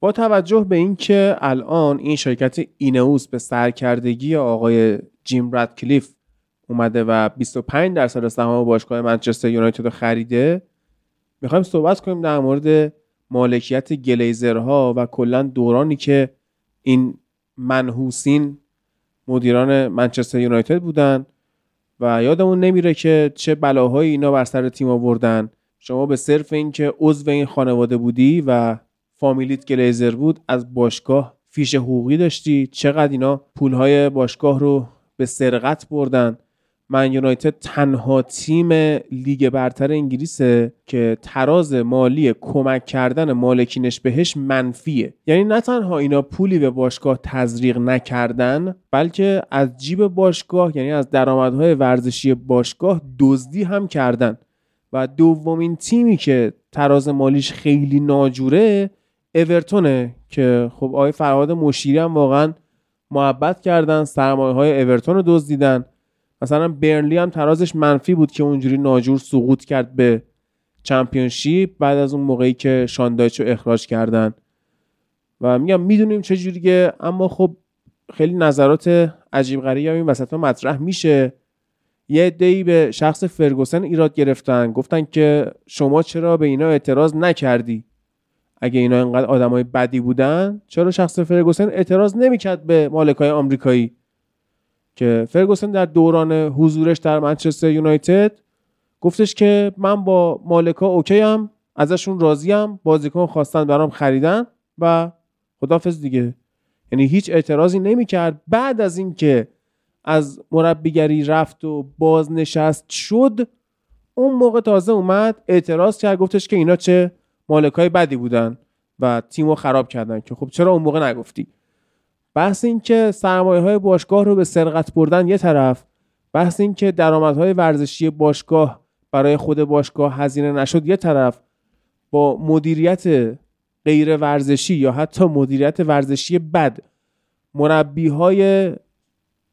با توجه به اینکه الان این شرکت اینوس به سرکردگی آقای جیم کلیف اومده و 25 درصد سهام باشگاه منچستر یونایتد رو خریده می‌خوایم صحبت کنیم در مورد مالکیت گلیزرها و کلا دورانی که این منحوسین مدیران منچستر یونایتد بودن و یادمون نمیره که چه بلاهایی اینا بر سر تیم آوردن. شما به صرف اینکه عضو این خانواده بودی و فامیلیت گلیزر بود از باشگاه فیش حقوقی داشتی. چقدر اینا پولهای باشگاه رو به سرقت بردن. من یونایتد تنها تیم لیگ برتر انگلیسه که تراز مالی کمک کردن مالکینش بهش منفیه. یعنی نه تنها اینا پولی به باشگاه تزریق نکردن بلکه از جیب باشگاه یعنی از درآمدهای ورزشی باشگاه دزدی هم کردن. و دومین تیمی که تراز مالیش خیلی ناجوره اورتونه که خب آقای فرهاد مشیری هم واقعا محبت کردن سرمایه های اورتون رو دزدیدن. مثلا برنلی هم ترازش منفی بود که اونجوری ناجور سقوط کرد به چمپیونشیپ بعد از اون موقعی که شاندایچ رو اخراج کردن. و میگم می‌دونیم چه جوریه اما خب خیلی نظرات عجیب غریبی این وسط مطرح میشه. یه عده‌ای به شخص فرگوسن ایراد گرفتن. گفتن که شما چرا به اینا اعتراض نکردی؟ اگه اینا اینقدر آدمای بدی بودن چرا شخص فرگوسن اعتراض نمی‌کرد به مالکای آمریکایی؟ که فرگوسن در دوران حضورش در منچستر یونایتد گفتش که من با مالکا اوکی هم ازشون راضیم بازیکن خواستن برام خریدن و خدافز دیگه. یعنی هیچ اعتراضی نمی‌کرد. بعد از اینکه از مربیگری رفت و بازنشست شد اون موقع تازه اومد اعتراض کرد گفتش که اینا چه مالکای بدی بودن و تیمو خراب کردن که خب چرا اون موقع نگفتی؟ بحث این که سرمایه های باشگاه رو به سرقت بردن یه طرف بحث این که درآمدهای ورزشی باشگاه برای خود باشگاه هزینه نشد یه طرف با مدیریت غیر ورزشی یا حتی مدیریت ورزشی بد مربی های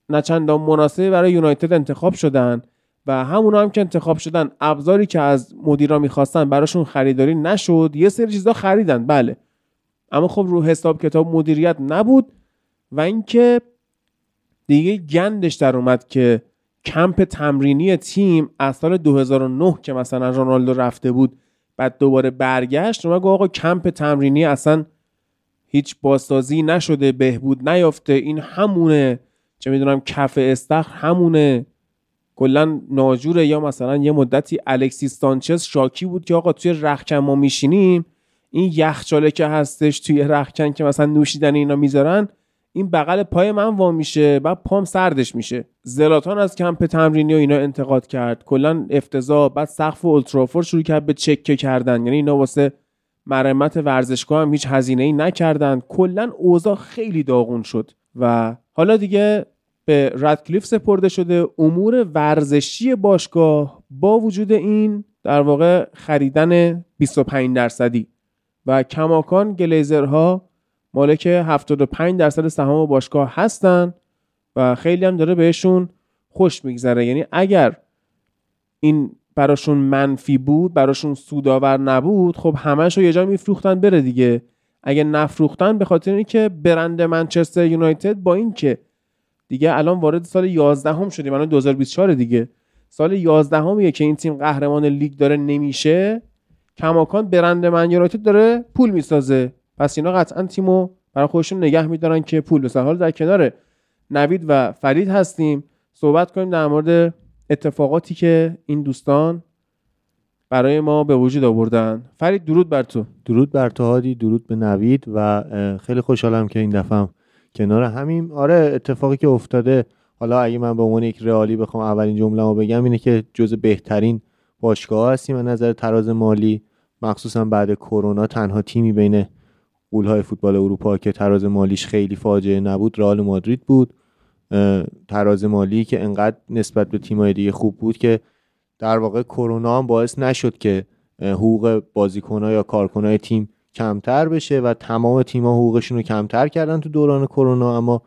نچندان مناسبی برای یونایتد انتخاب شدن و همون هم که انتخاب شدن ابزاری که از مدیرا می‌خواستن براشون خریداری نشد یه سری چیزا خریدن بله. اما خب رو حساب کتاب مدیریت نبود و اینکه دیگه گندش در اومد که کمپ تمرینی تیم از سال 2009 که مثلا رونالدو رفته بود بعد دوباره برگشت و گفت آقا کمپ تمرینی اصلا هیچ بازسازی نشده بهبود نیافته این همونه چه می‌دونم کف استخر همونه. کلا ناجوره یا مثلا یه مدتی الکسی سانچز شاکی بود که آقا توی رخکن ما میشینیم این یخچاله که هستش توی رخکن که مثلا نوشیدن اینا می‌ذارن این بغل پای من وا میشه بعد پام سردش میشه. زلاتان از کمپ تمرینی و اینا انتقاد کرد. کلا افتضاح بعد سقف اولترافور شروع کرد به چکه کردن. یعنی اینا واسه مرمت ورزشگاه هم هیچ هزینه ای نکردن. کلا اوضاع خیلی داغون شد. و حالا دیگه به ردکلیف سپرده شده. امور ورزشی باشگاه با وجود این در واقع خریدن 25 درصدی. و کماکان گلیزرها مالک 75 درصد سهام باشگاه هستن و خیلی هم داره بهشون خوش میگذره. یعنی اگر این براشون منفی بود براشون سودآور نبود خب همش رو یه جا میفروختن بره دیگه. اگه نفروختن به خاطر اینکه برند منچستر یونایتد با اینکه دیگه الان وارد سال 11 هم شدیم الان 2024 دیگه. سال 11 همیه که این تیم قهرمان لیگ داره نمیشه. کماکان برند من یونایتد داره پول می‌سازه. پس اینا قطعا تیمو برای خودشون نگه میدارن که پول بسازن. حالا در کنار نوید و فرید هستیم. صحبت کنیم در مورد اتفاقاتی که این دوستان برای ما به وجود آوردن. فرید درود بر تو. درود بر تو هادی درود به نوید و خیلی خوشحالم که این دفعه کنار همین. آره اتفاقی که افتاده حالا اگه من به عنوان یک رئالی بخوام اولین جمله بگم اینه که جز بهترین باشگاه هستیم از نظر تراز مالی. مخصوصا بعد کرونا تنها تیمی بین قولهای فوتبال اروپا که تراز مالیش خیلی فاجعه نبود رئال مادرید بود. تراز مالی که انقدر نسبت به تیمای دیگه خوب بود که در واقع کرونا هم باعث نشد که حقوق بازیکنها یا کارکنای تیم کمتر بشه و تمام تیم‌ها حقوقشون رو کمتر کردن تو دوران کرونا اما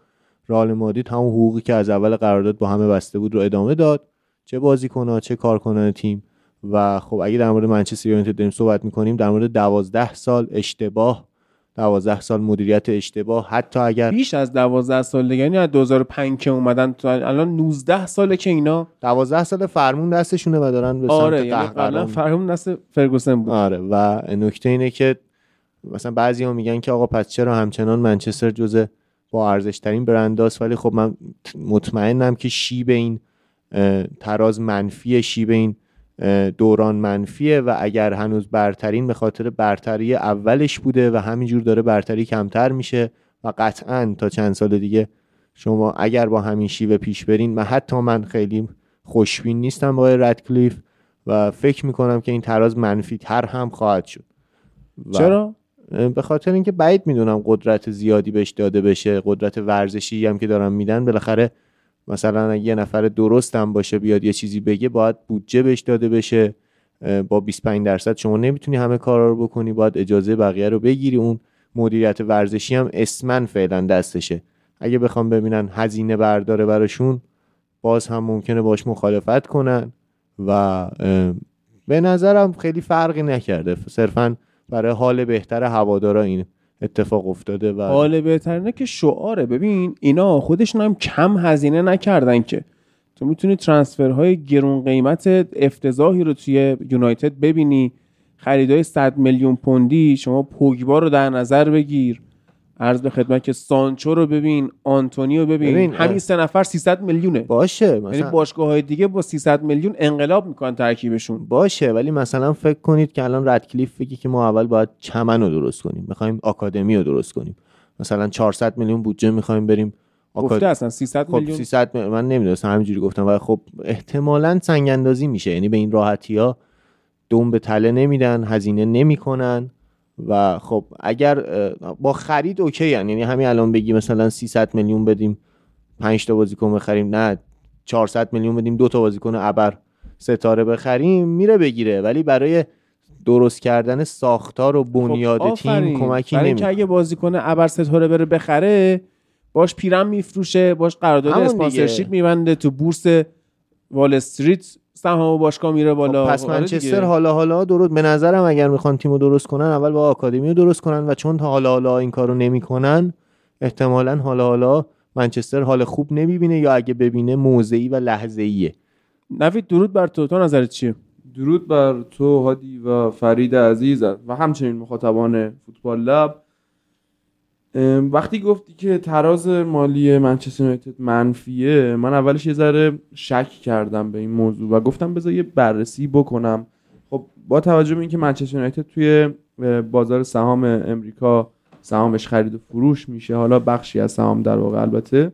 رئال مادرید همون حقوقی که از اول قرارداد با همه بسته بود رو ادامه داد. چه بازیکن‌ها چه کارکنان تیم. و خب اگه در مورد منچستر یونایتد داریم صحبت می‌کنیم در مورد دوازده سال اشتباه دوازده سال مدیریت اشتباه حتی اگر بیش از دوازده سال دیگه یعنی از 2005 که اومدن الان 19 ساله که اینا دوازده سال فرمون دستشونه و دارن به آره سمت یعنی فرمون دست فرگوسن بود. آره و نکته اینه که مثلا بعضی ها میگن که آقا پس چرا همچنان منچستر جزء با ارزش ترین برنداست ولی خب من مطمئنم که شیب این تراز منفی شیب این دوران منفیه و اگر هنوز برترین به خاطر برتری اولش بوده و همینجور داره برتری کمتر میشه و قطعا تا چند سال دیگه شما اگر با همین شیوه پیش برین من حتی من خیلی خوشبین نیستم با ردکلیف و فکر می‌کنم که این تراز منفی تر هم خواهد شد چرا؟ به خاطر اینکه بعید می‌دونم قدرت زیادی بهش داده بشه قدرت ورزشی هم که دارن میدن بالاخره مثلا یه نفر درست هم باشه بیاد یه چیزی بگه باید بودجه بهش داده بشه. با 25 درصد شما نمی‌تونی همه کارا رو بکنی باید اجازه بقیه رو بگیری. اون مدیریت ورزشی هم اسمن فعلا دستشه. اگه بخوام ببینن هزینه برداره براشون باز هم ممکنه باش مخالفت کنن و به نظرم خیلی فرقی نکرده. صرفا برای حال بهتر هوادارا این اتفاق افتاده و حال بهتر که شعاره. ببین اینا خودشون هم کم هزینه نکردن که. تو می‌تونی ترانسفرهای گرون قیمت افتضاحی رو توی یونایتد ببینی. خریدای 100 میلیون پوندی شما پوگبا رو در نظر بگیر. عرض به خدمت که سانچو رو ببین آنتونی رو ببین, ببین، همین سه نفر 300 میلیونه. باشه یعنی مثلا باشگاه های دیگه با 300 میلیون انقلاب می‌کنن ترکیبشون. باشه ولی مثلا فکر کنید که الان ردکلیف بگی که ما اول باید چمن رو درست کنیم. می‌خوایم آکادمی رو درست کنیم. مثلا 400 میلیون بودجه می‌خوایم بریم. گفته اصلا 300 خب میلیون. 300 می- من نمی‌دونستم همینجوری گفتم ولی خب احتمالا سنگ اندازی میشه. یعنی به این راحتی ها دوم به تله نمیدن هزینه نمی‌کنن. و خب اگر با خرید اوکی هن. یعنی همین الان بگی مثلا 300 میلیون بدیم 5 تا بازیکن بخریم نه 400 میلیون بدیم دو تا بازیکن ابر ستاره بخریم میره بگیره ولی برای درست کردن ساختار و بنیاد خب. تیم کمکی برای نمی‌کنه اگه بازیکن ابر ستاره بره بخره باش پیرم میفروشه باش قرارداد اسپانسرشیپ. میبنده تو بورس وال استریت سهام باشگاه میره بالا. خب پس آره منچستر. حالا حالا درست به نظرم اگر می‌خوان تیمو درست کنن اول با آکادمی رو درست کنن و چون تا حالا حالا این کارو نمی‌کنن احتمالا حالا حالا منچستر حال خوب نمی‌بینه یا اگه ببینه موضعی و لحظه ایه نوید درود بر تو. تو نظرت چیه؟ درود بر تو هادی و فرید عزیز و همچنین مخاطبان فوتبال لب. وقتی گفتی که تراز مالی منچستر یونایتد منفیه من اولش یه ذره شک کردم به این موضوع و گفتم بذار یه بررسی بکنم. خب با توجه به اینکه منچستر یونایتد توی بازار سهام امریکا سهامش خرید و فروش میشه حالا بخشی از سهام در واقع البته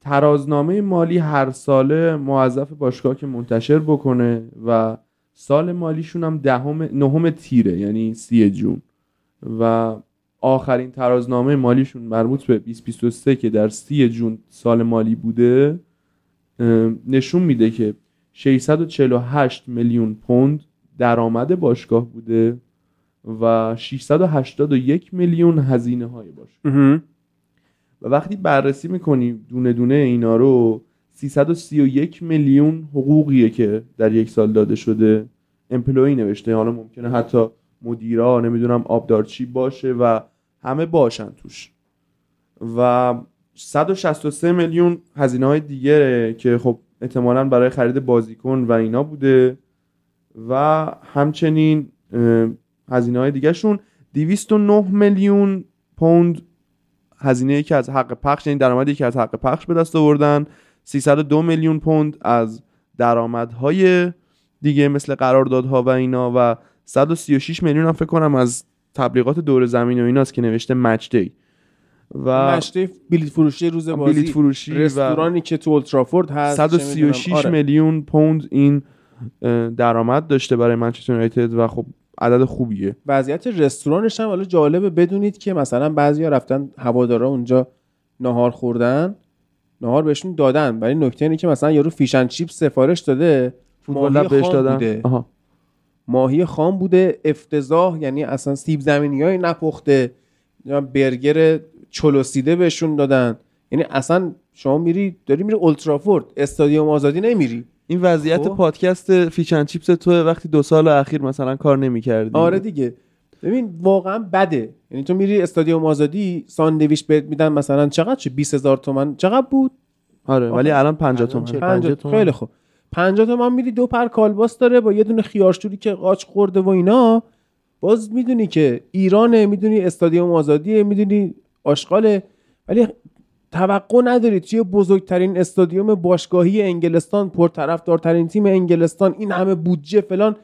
ترازنامه مالی هر ساله موظف باشگاه که منتشر بکنه و سال مالیشون هم دهم نهم تیره یعنی سی جون. و آخرین ترازنامه مالیشون مربوط به 2023 که در سی جون سال مالی بوده نشون میده که 648 میلیون پوند درآمد باشگاه بوده و 681 میلیون هزینه های باشگاه و وقتی بررسی می‌کنی دونه دونه اینا رو 331 میلیون حقوقیه که در یک سال داده شده امپلوی نوشته حالا ممکنه حتی مدیرا نمی‌دونم آبدارچی باشه و همه باشن توش. و 163 میلیون هزینه های دیگه که خب احتمالا برای خرید بازیکن و اینا بوده و همچنین هزینه های دیگه شون 209 میلیون پوند هزینه که از حق پخش یعنی درآمدی که از حق پخش به دست آوردن 302 میلیون پوند از درآمدهای دیگه مثل قراردادها و اینا و 136 میلیون هم فکر کنم از تبلیغات دور زمین و ایناست که نوشته مچ دی و مشته بلیت فروشی روز بازی بلیت فروشی و رستورانی که تو اولترافورد هست چه 136 می‌دونم. آره. میلیون پوند این درآمد داشته برای منچستر یونایتد و خب عدد خوبیه وضعیت رستورانش هم حالا جالبه بدونید که مثلا بعضیا رفتن هوادارا اونجا نهار خوردن نهار بهشون دادن ولی نکته اینه که مثلا یارو فیشن چیپ سفارش داده فوتبال بهش دادن بوده. آها. ماهی خام بوده افتضاح یعنی اصلا سیب زمینی های نپخته یا برگر چلوسیده بهشون دادن. یعنی اصلا شما میری داری میری اولترافورد استادیوم آزادی نمیری. این وضعیت خب. پادکست فیشن چیپس تو وقتی دو سال اخیر مثلا کار نمی‌کردی. آره دیگه. ببین واقعا بده. یعنی تو میری استادیوم آزادی ساندویچ بهت میدن مثلا چقدر؟ چه 20000 تومن؟ چقدر بود؟ آره ولی الان 50 الان تومن. چه؟ 50 50 تومن. خیلی خوب. 50 تومن میری دو پر کالباس داره با یه دونه خیارشوری که قاچ خورده و اینا. باز می‌دونی که ایرانه می‌دونی استادیوم آزادیه می‌دونی آشغاله. ولی توقع نداری توی بزرگترین استادیوم باشگاهی انگلستان پرطرفدارترین تیم انگلستان این همه بودجه فلان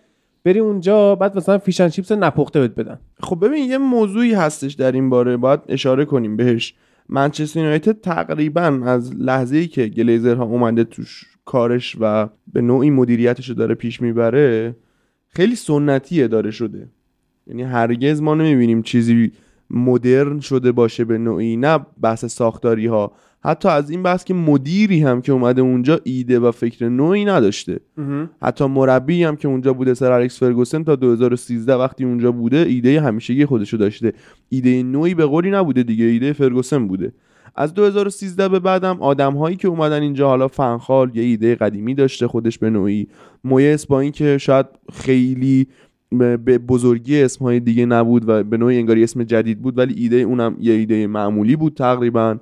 بری اونجا بعد مثلا فیشن چیپس نپخته بهت بدن. خب ببین یه موضوعی هستش در این باره باید اشاره کنیم بهش. منچستر یونایتد تقریبا از لحظه ای که گلیزرها اومده توش کارش و به نوعی مدیریتش رو داره پیش می‌بره خیلی سنتی داره شده. یعنی هرگز ما نمی‌بینیم چیزی مدرن شده باشه به نوعی نه بحث ساختاری ها حتی از این بحث که مدیری هم که اومده اونجا ایده و فکر نوعی نداشته. حتی مربی هم که اونجا بوده سر الکس فرگوسن تا 2013 وقتی اونجا بوده ایده همیشگی خودشو داشته. ایده نوعی به قولی نبوده دیگه ایده فرگوسن بوده. از 2013 به بعدم آدم هایی که اومدن اینجا حالا فنخال یه ایده قدیمی داشته خودش به نوعی مویس با اینکه شاید خیلی به بزرگی اسمهای دیگه نبود و به نوعی انگاری اسم جدید بود ولی ایده اونم یه ایده معمولی بود تقریبا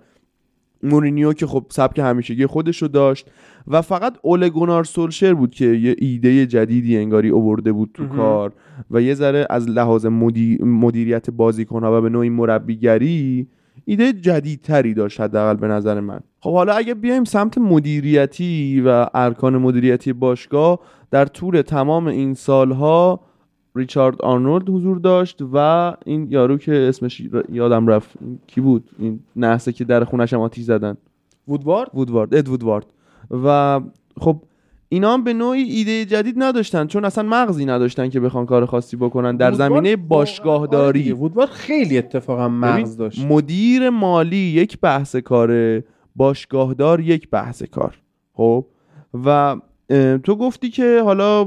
مورینیو که خب سبک همیشگی خودش رو داشت و فقط اول گونار سولشر بود که یه ایده جدیدی انگاری اوورده بود تو. کار و یه ذره از لحاظ مدی... مدیریت بازیکنها و به نوعی مربیگری ایده جدیدتری داشت حداقل به نظر من. خب حالا اگه بیایم سمت مدیریتی و ارکان مدیریتی باشگاه در طول تمام این سالها ریچارد آرنولد حضور داشت و این یارو که اسمش یادم رفت کی بود؟ این نحسه که در خونش هم آتیش زدن. وودوارد؟ وودوارد اد وودوارد و خب اینا هم به نوعی ایده جدید نداشتن چون اصلا مغزی نداشتن که بخوان کار خاصی بکنن در زمینه باشگاهداری. آره وودوارد خیلی اتفاقا مغز داشت. مدیر مالی یک بحث کاره باشگاهدار یک بحث کار خب؟ و تو گفتی که حالا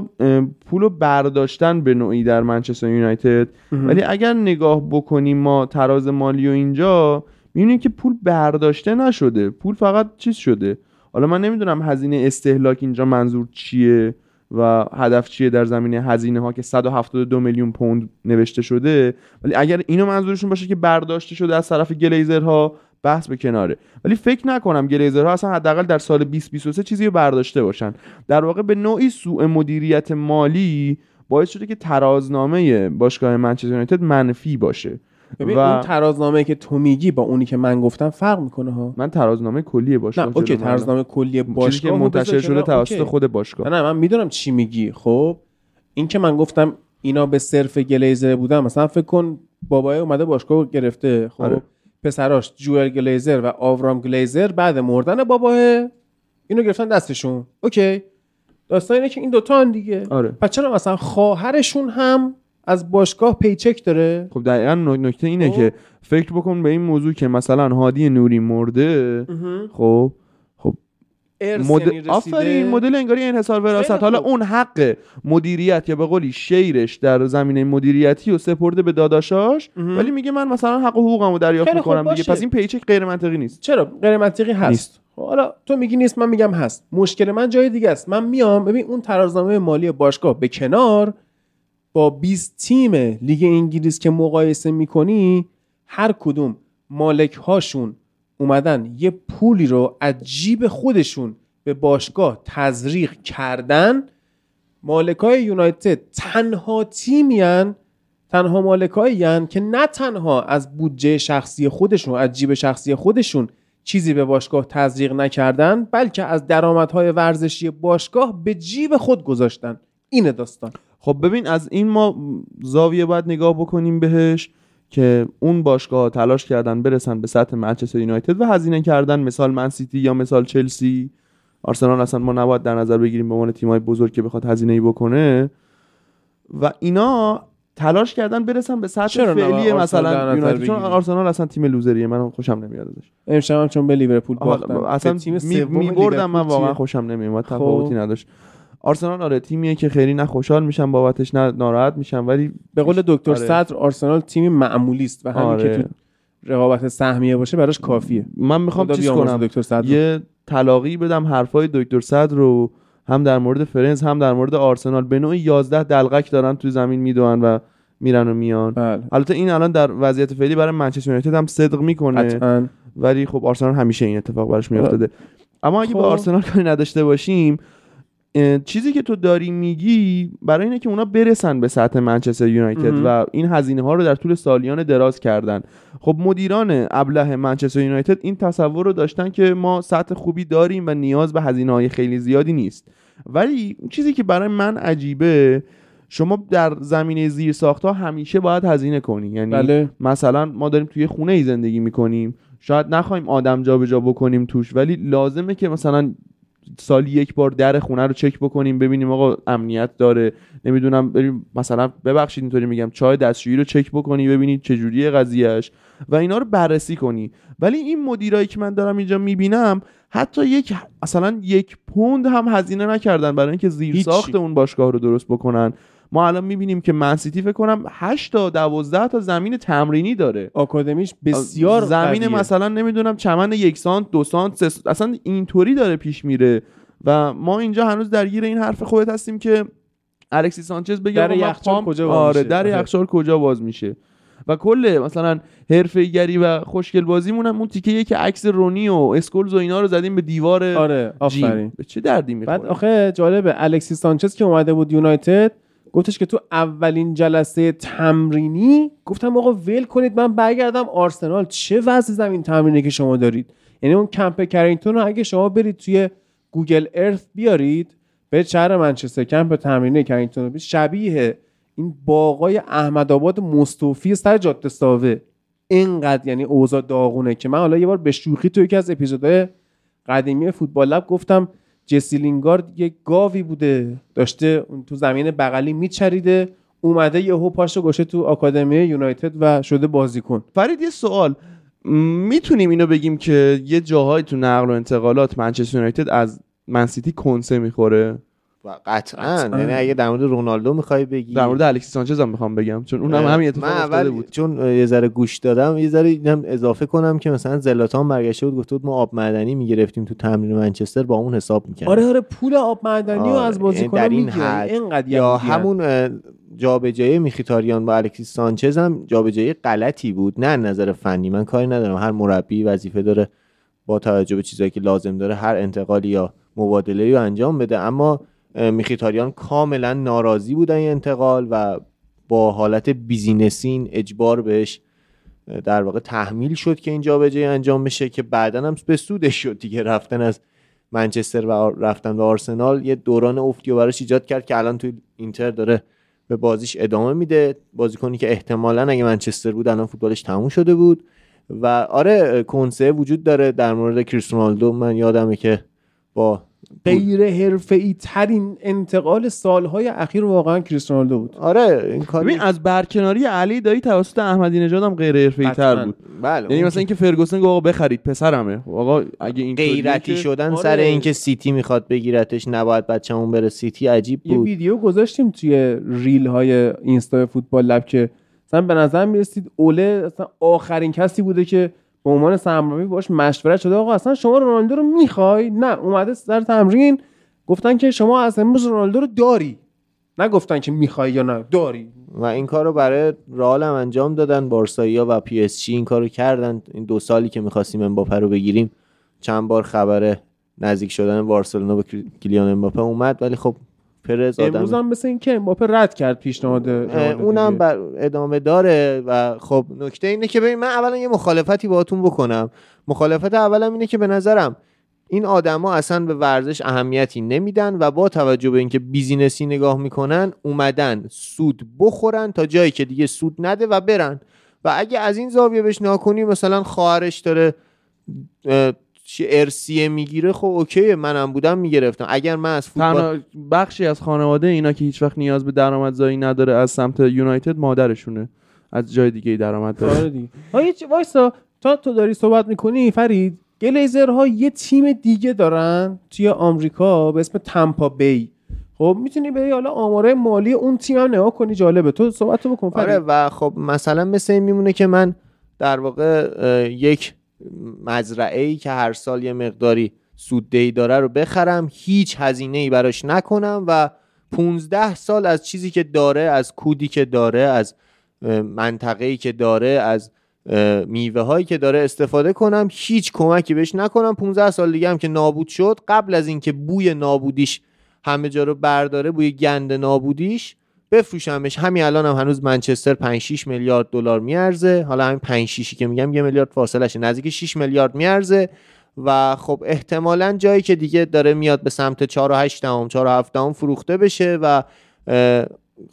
پولو برداشتن به نوعی در منچستر یونایتد. ولی اگر نگاه بکنیم ما تراز مالی و اینجا می‌بینیم که پول برداشته نشده. پول فقط چیز شده. حالا من نمی‌دونم هزینه استهلاک اینجا منظور چیه و هدف چیه در زمینه هزینه ها که 172 میلیون پوند نوشته شده. ولی اگر اینو منظورشون باشه که برداشته شده از طرف گلیزرها بحث به کناره. ولی فکر نکنم گلیزرها اصلا حداقل در سال 2023 چیزی رو برداشته باشن. در واقع به نوعی سوء مدیریت مالی باعث شده که ترازنامه باشگاه منچستر یونایتد منفی باشه. ببین و- اون ترازنامه که تو میگی با اونی که من گفتم فرق می‌کنه ها. من ترازنامه کلی باشگاه نه اوکی. ترازنامه کلی چیزی که باشگاه رو منتشر شده توسط. خود باشگاه. نه نه من می‌دونم چی میگی. خب این که من گفتم اینا به صرف گلیزر بودن مثلا فکر کن بابای اومده باشگاه گرفته. خب آره. پسراش جوئل گلیزر و آورام گلیزر بعد مردن باباه. اینو گرفتن دستشون. اوکی. داستان اینه که این دوتا هن دیگه. آره. پس چرا مثلا خواهرشون هم از باشگاه پیچک داره خب دقیقا نک- نکته اینه خب. که فکر بکن به این موضوع که مثلا هادی نوری مرده خب ارث مد... یعنی. آفرین مدل انگاری انحصار وراثت حالا. اون حق مدیریت یا به قولی شیرش در زمینه مدیریتی و سپرده به داداشاش. ولی میگه من مثلا حق و حقوقم رو دریافت می‌کنم دیگه. پس این پیچک غیر منطقی نیست چرا غیر منطقی هست نیست. خب حالا تو میگی نیست من میگم هست مشکل من جای دیگه است من میام ببین اون ترازنامه مالی باشگاه به کنار با 20 تیم لیگ انگلیس که مقایسه می‌کنی هر کدوم مالک هاشون اومدن یه پولی رو از جیب خودشون به باشگاه تزریق کردن. مالک های یونایتد تنها تیمیان تنها مالکایی که نه تنها از بودجه شخصی خودشون از جیب شخصی خودشون چیزی به باشگاه تزریق نکردن بلکه از درآمدهای ورزشی باشگاه به جیب خود گذاشتن. اینه داستان. خب ببین از این ما زاویه باید نگاه بکنیم بهش که اون باشگاه تلاش کردن برسن به سطح منچستر یونایتد و هزینه کردن مثال من سیتی یا مثال چلسی آرسنال اصلا ما نباید در نظر بگیریم به عنوان تیمای بزرگ که بخواد هزینه ای بکنه و اینا تلاش کردن برسن به سطح؟ فعلی مثلا یونایتد چون. آرسنال اصلا تیم لوزریه من خوشم نمیاد ازش امشب هم چون به لیورپول باختن اصلا تیم می سوم میبردم من واقعا؟ خوشم نمیومد خب. تفاوتی نداشت آرسنال آره تیمیه که خیلی نه خوشحال میشن بابتش نه ناراحت میشن ولی به قول دکتر آره. صدر آرسنال تیم معمولی است و همین آره. که تو رقابت سهمیه باشه براش کافیه. من می‌خوام چیز کنم؟ دکتر صدر. یه طلاقی بدم حرفای دکتر صدر رو هم در مورد فرنز هم در مورد آرسنال. به نوعی 11 دلغک دارن توی زمین میدوئن و میرن و میان. بله. البته این الان در وضعیت فعلی برای منچستر یونایتد هم صدق می‌کنه. قطعا ولی خب آرسنال همیشه این اتفاق براش میافتاده. اما اگه خب. به آرسنال کاری نداشته باشیم چیزی که تو داری میگی برای اینه که اونا برسن به سطح منچستر یونایتد. و این هزینه ها رو در طول سالیان دراز کردن. خب مدیران ابله منچستر یونایتد این تصور رو داشتن که ما سطح خوبی داریم و نیاز به هزینه های خیلی زیادی نیست. ولی چیزی که برای من عجیبه شما در زمینه زیر ها همیشه باید هزینه کنی. یعنی بله. مثلا ما داریم توی خونه ای زندگی می‌کنیم. شاید نخوایم آدم جابجا بکنیم توش ولی لازمه که مثلا سالی یک بار در خونه رو چک بکنیم ببینیم آقا امنیت داره. نمی‌دونم بریم مثلا ببخشید اینطوری میگم چای دستشویی رو چک بکنی ببینید چجوریه قضیهش و اینا رو بررسی کنی. ولی این مدیرایی که من دارم اینجا می‌بینم حتی یک مثلا یک پوند هم هزینه نکردن برای اینکه زیر. ساخت اون باشگاه رو درست بکنن. ما الان می‌بینیم که منسیتی فکر کنم 8 تا 12 تا زمین تمرینی داره آکادمیش بسیار زمین قویه. مثلا نمی‌دونم چمن یک سانت دو سانت سه سانت، اصلا اینطوری داره پیش میره و ما اینجا هنوز درگیر این حرف خودت هستیم که الکسی سانچز بگه در یخچال پام- کجا باز آره میشه؟ در. یخچال کجا باز میشه و کل مثلا حرفه گری و خوشگل بازیمون هم اون تیکه که عکس رونی و اسکولز و اینا رو زدیم به دیوار آره آفرین به چه دردی می‌خوره بعد آخه جالبه الکسیس سانچز که اومده بود یونایتد گفتش که تو اولین جلسه تمرینی گفتم آقا ول کنید من برگردم آرسنال. چه وضع زمین تمرینی که شما دارید؟ یعنی اون کمپ کرینگتون رو اگه شما برید توی Google Earth بیارید به شهر منچستر کمپ تمرینی کرینگتون رو شبیه این باقای احمد آباد مستوفی سر جاده ساوه. اینقدر یعنی اوضاع داغونه که من حالا یه بار به شوخی تو یکی از اپیزودهای قدیمی فوتبال لب گفتم جسی لینگارد یه گاوی بوده داشته اون تو زمین بغلی میچریده اومده یهو پاشو گوشه تو آکادمی یونایتد و شده بازیکن. فرید یه سوال. می‌تونیم اینو بگیم که یه جاهایی تو نقل و انتقالات منچستر یونایتد از منسیتی کنسه می‌خوره؟ قطعا. یعنی اگه در مورد رونالدو می‌خوای بگی در مورد الکسی سانچز هم می‌خوام بگم چون اونم همین اتفاق افتاده بود چون یه ذره گوش دادم یه ذره اینم اضافه کنم که مثلا زلاتان برگشته بود گفته بود ما آب معدنی می‌گرفتیم تو تمرین منچستر با اون حساب می‌کردیم آره آره پول آب معدنی رو از یعنی بازیکن در این می‌گیرن حد. اینقدر یا یهودی‌ان. همون جابجایی میخیتاریان با الکسیس سانچز هم جابجایی غلطی بود نه نظر فنی من کاری ندارم هر مربی وظیفه داره با توجه به چیزایی که لازم داره هر انتقالی یا مبادله رو انجام بده اما میخیتاریان کاملا ناراضی بودن این انتقال و با حالت بیزینسین اجبار بهش در واقع تحمیل شد که این جابجایی انجام بشه که بعدا هم به سودش شد دیگه. رفتن از منچستر و رفتن به آرسنال یه دوران افتی رو براش ایجاد کرد که الان توی اینتر داره به بازیش ادامه میده. بازیکنی که احتمالا اگه منچستر بود الان فوتبالش تموم شده بود. و آره کنسه وجود داره در مورد کریستیانو رونالدو. من یادمه که با غیر حرفه‌ای ترین انتقال سالهای اخیر واقعا کریستیانو بود. آره این کاری ببین از برکناری علی دایی توسط احمدی نژاد هم غیر حرفه‌ای تر. بود. بله یعنی مثلا اینکه فرگوسن گفت آقا بخرید پسرمه. آقا اگه این غیرتی شدن آره. سر اینکه سیتی می‌خواد بگیرتش نباید بچه‌مون بره سیتی عجیب یه بود. ویدیو گذاشتیم توی ریل های اینستا فوتبال لب که مثلا به نظر می‌رسید اوله اصلا آخرین کسی بوده که به عنوان سرمربی باش مشورت شده. آقا اصلا شما رونالدو رو می‌خوای؟ نه اومده سر تمرین. گفتن که شما از امروز رونالدو رو داری. نگفتن که می‌خوای یا نه داری. و این کار رو برای رئال هم انجام دادن بارسا و پی اس جی این کارو کردن. این دو سالی که می‌خواستیم امباپه رو بگیریم چند بار خبر نزدیک شدن بارسلونا به کیلیان امباپه اومد. ولی خب پرز امروز آدم هم مثل این که امباپه رد کرد پیشنهاد اونم. بر ادامه داره و خب نکته اینه که ببین من اولا یه مخالفتی باهاتون بکنم. مخالفت اولم اینه که به نظرم این آدما اصلا به ورزش اهمیتی نمیدن و با توجه به اینکه business ی نگاه می‌کنن اومدن سود بخورن تا جایی که دیگه سود نده و برن. و اگه از این زاویه بهش نگا کنی مثلا خواهرش داره چه ارثیه می‌گیره خب OK منم بودم می‌گرفتم. اگر من از فوتبال بخشی از خانواده اینا که هیچ وقت نیاز به درآمدزایی نداره از سمت یونایتد مادرشونه. از جای دیگه ای درآمد داره. آره وایسا تا تو داری صحبت می‌کنی فرید گلیزرها یه تیم دیگه دارن توی آمریکا به اسم تمپا بی. خب می‌تونی بری حالا آماره مالی اون تیم هم نگاه کنی جالبه. تو صحبت رو بکن فرید. آره و خب مثلا مثل این میمونه که من در واقع یک مزرعه ای که هر سال یه مقداری سوددهی داره رو بخرم هیچ هزینه ای براش نکنم و 15 سال از چیزی که داره از کودی که داره از منطقه ای که داره از میوه هایی که داره استفاده کنم هیچ کمکی بهش نکنم. 15 سال دیگه هم که نابود شد قبل از اینکه بوی نابودیش همه جا رو برداره بوی گند نابودیش بفروشمش. همین الان هم هنوز منچستر 5 6 میلیارد دلار میارزه. حالا همین 5 6 که میگم یه میلیارد فاصله شه نزدیک 6 میلیارد میارزه. و خب احتمالا جایی که دیگه داره میاد به سمت 4 و 8 دهم 4 و 7 دهم فروخته بشه و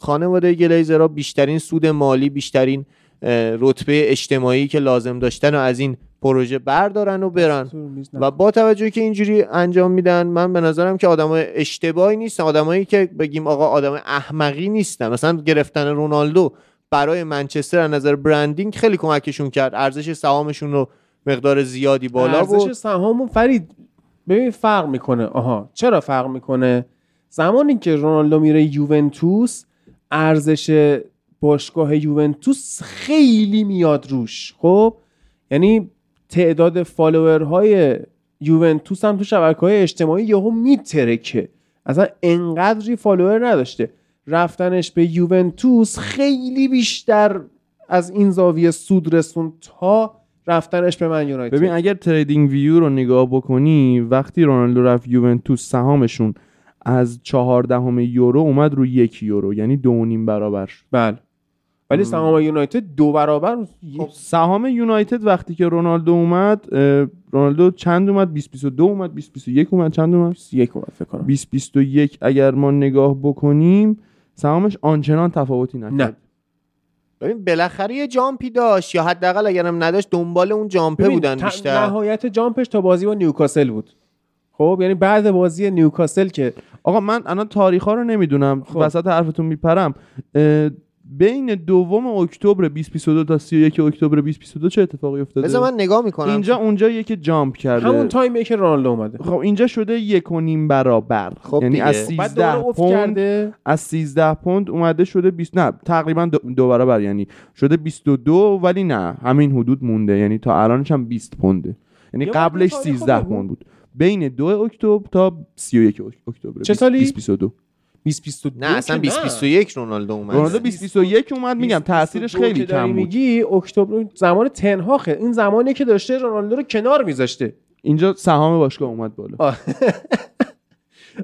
خانواده گلیزرها بیشترین سود مالی بیشترین رتبه اجتماعی که لازم داشتن و از این پروژه بردارن و برن. و با توجه که اینجوری انجام میدن من به نظرم که آدمای اشتباهی نیستن. آدمایی که بگیم آقا آدم احمقی نیستن. مثلا گرفتن رونالدو برای منچستر از نظر برندینگ خیلی کمکشون کرد. ارزش سهامشون رو مقدار زیادی بالا ارزش بود سهامون فرید ببین فرق می‌کنه. آها چرا فرق می‌کنه؟ زمانی که رونالدو میره یوونتوس ارزش باشگاه یوونتوس خیلی میاد روش. خب؟ یعنی تعداد follower های یوونتوس هم تو شبکه های اجتماعی یهو میترکه. اصلا انقدری follower نداشته. رفتنش به یوونتوس خیلی بیشتر از این زاویه سود رسون تا رفتنش به من یونایتد. ببین اگر TradingView رو نگاه بکنی وقتی رونالدو رفت یوونتوس سهامشون از چهاردهم یورو اومد رو یک یورو یعنی دو نیم برابر شد. بله. ولی سهام یونایتد دو برابر خب سهام یونایتد وقتی که رونالدو اومد رونالدو چند اومد؟ 2022 اومد 2021 اومد. چند اومد؟ یک اومد فکر کنم. 2021 اگر ما نگاه بکنیم سهامش آنچنان تفاوتی نکرد. نه. ببین بالاخره یه جامپی داشت یا حداقل اگرم نداشت دنبال اون جامپه بودن بیشتر. نهایت جامپش تا بازی با نیوکاسل بود. خب یعنی بعد بازی نیوکاسل که آقا من الان تاریخ ها رو نمی‌دونم خب. وسط حرفتون میپرم. بین دوم اکتبر 2022 تا 31 اکتبر 2022 چه اتفاقی افتاده؟ بذار من نگاه می‌کنم. اینجا اونجا یکی جامپ کرده. همون تایمی که رونالدو اومده. خب اینجا شده یک و نیم برابر. خب یعنی دیگه. از بعد دوباره 13 افت پوند از 13 پوند اومده شده 20 نه تقریبا دو, دو برابر. یعنی شده 22 ولی نه همین حدود مونده. یعنی تا الانش هم 20 پونده. یعنی قبلش وقتی تاریخو 13 بگو. پوند بود. بین 2 اکتبر تا 31 اکتبر. چه سالی؟ 2022 2022 نه اصلا که 2021 رونالدو اومد. رونالدو 2021 اومد میگم 2022 تاثیرش خیلی کم بود. میگی اکتبر زمان تنهاخه این زمانی که داشته رونالدو رو کنار میذاشته. اینجا سهام باشگاه اومد بالا.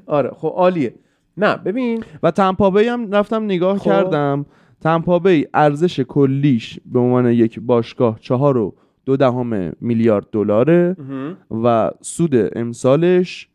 آره خب عالیه. نه ببین. و تمپابی هم رفتم نگاه خب. کردم. تمپابی ارزش کلیش به عنوان یک باشگاه چهار و دو دهم میلیارد دلاره و سود امسالش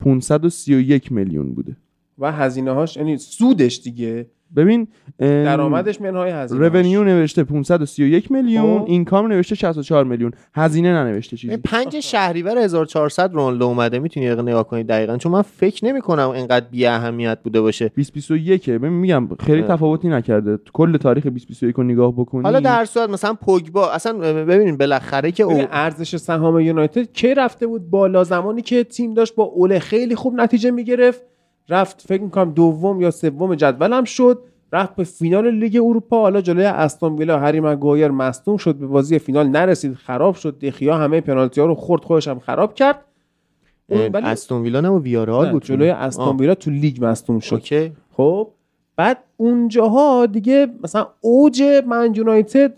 531 میلیون بوده. و هزینه هاش یعنی سودش دیگه. ببین درآمدش منهای هزینه رونیو نوشته 531 میلیون خب. اینکام نوشته 64 میلیون. هزینه ننوشته چیزی. این پنج شهریور 1400 رونالدو اومده می‌تونی نگاه کنید دقیقا. چون من فکر نمی کنم اینقدر بی اهمیت بوده باشه. 2021 ببین میگم خیلی. تفاوتی نکرده. کل تاریخ 2021 رو نگاه بکنی. حالا در صورت مثلا پوگبا اصلا ببینید بالاخره که او ارزش سهام یونایتد کی رفته بود بالا؟ زمانی که تیم داشت با اوله خیلی خوب نتیجه می‌گرفت. رفت فکر می‌کنم دوم یا سوم جدول هم شد. رفت به فینال لیگ اروپا. حالا جلوی استون ویلا هری مگوایر مصدوم شد به بازی فینال نرسید. خراب شد. دخیا همه پنالتی ها رو خورد خودش هم خراب کرد. ولی- استون ویلا نه و ویارال بود جلوی استون ویلا تو لیگ مصدوم شد. OK. خب بعد اونجاها دیگه مثلا اوج من یونایتد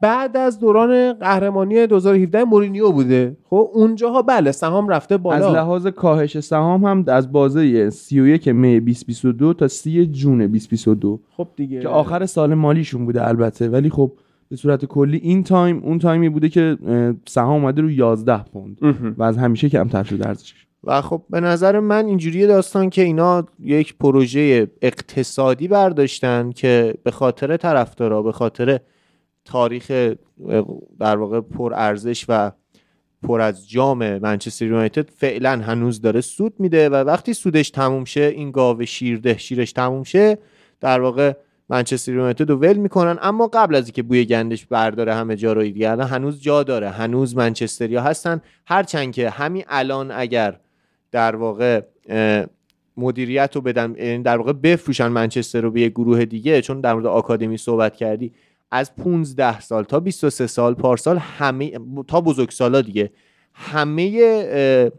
بعد از دوران قهرمانی 2017 مورینیو بوده. خب اونجاها بله سهام رفته از بالا لحاظ کاهش سهام هم از بازه 31 May 2022 تا 30 June 2022 خب دیگه. که آخر سال مالیشون بوده البته. ولی خب به صورت کلی این time اون time ی بوده که سهام اومده رو 11 پوند. و از همیشه کمتر شده ارزشش. و خب به نظر من اینجوری داستان که اینا یک پروژه اقتصادی برداشتن که به خاطر طرفدارا به خاطر تاریخ در واقع پر ارزش و پر از جام منچستر یونایتد فعلا هنوز داره سود میده و وقتی سودش تموم شه این گاو شیرده شیرش تموم شه در واقع منچستر یونایتد رو ول می‌کنن. اما قبل از اینکه بوی گندش برداره همه جا رو دیگه الان هنوز جا داره. هنوز منچستریا هستن. هرچند که همین الان اگر در واقع مدیریت رو بدن یعنی در واقع بفروشن منچستر رو به یه گروه دیگه چون در مورد آکادمی صحبت کردی از 15 سال تا 23 سال پارسال همه تا بزرگسالا دیگه همه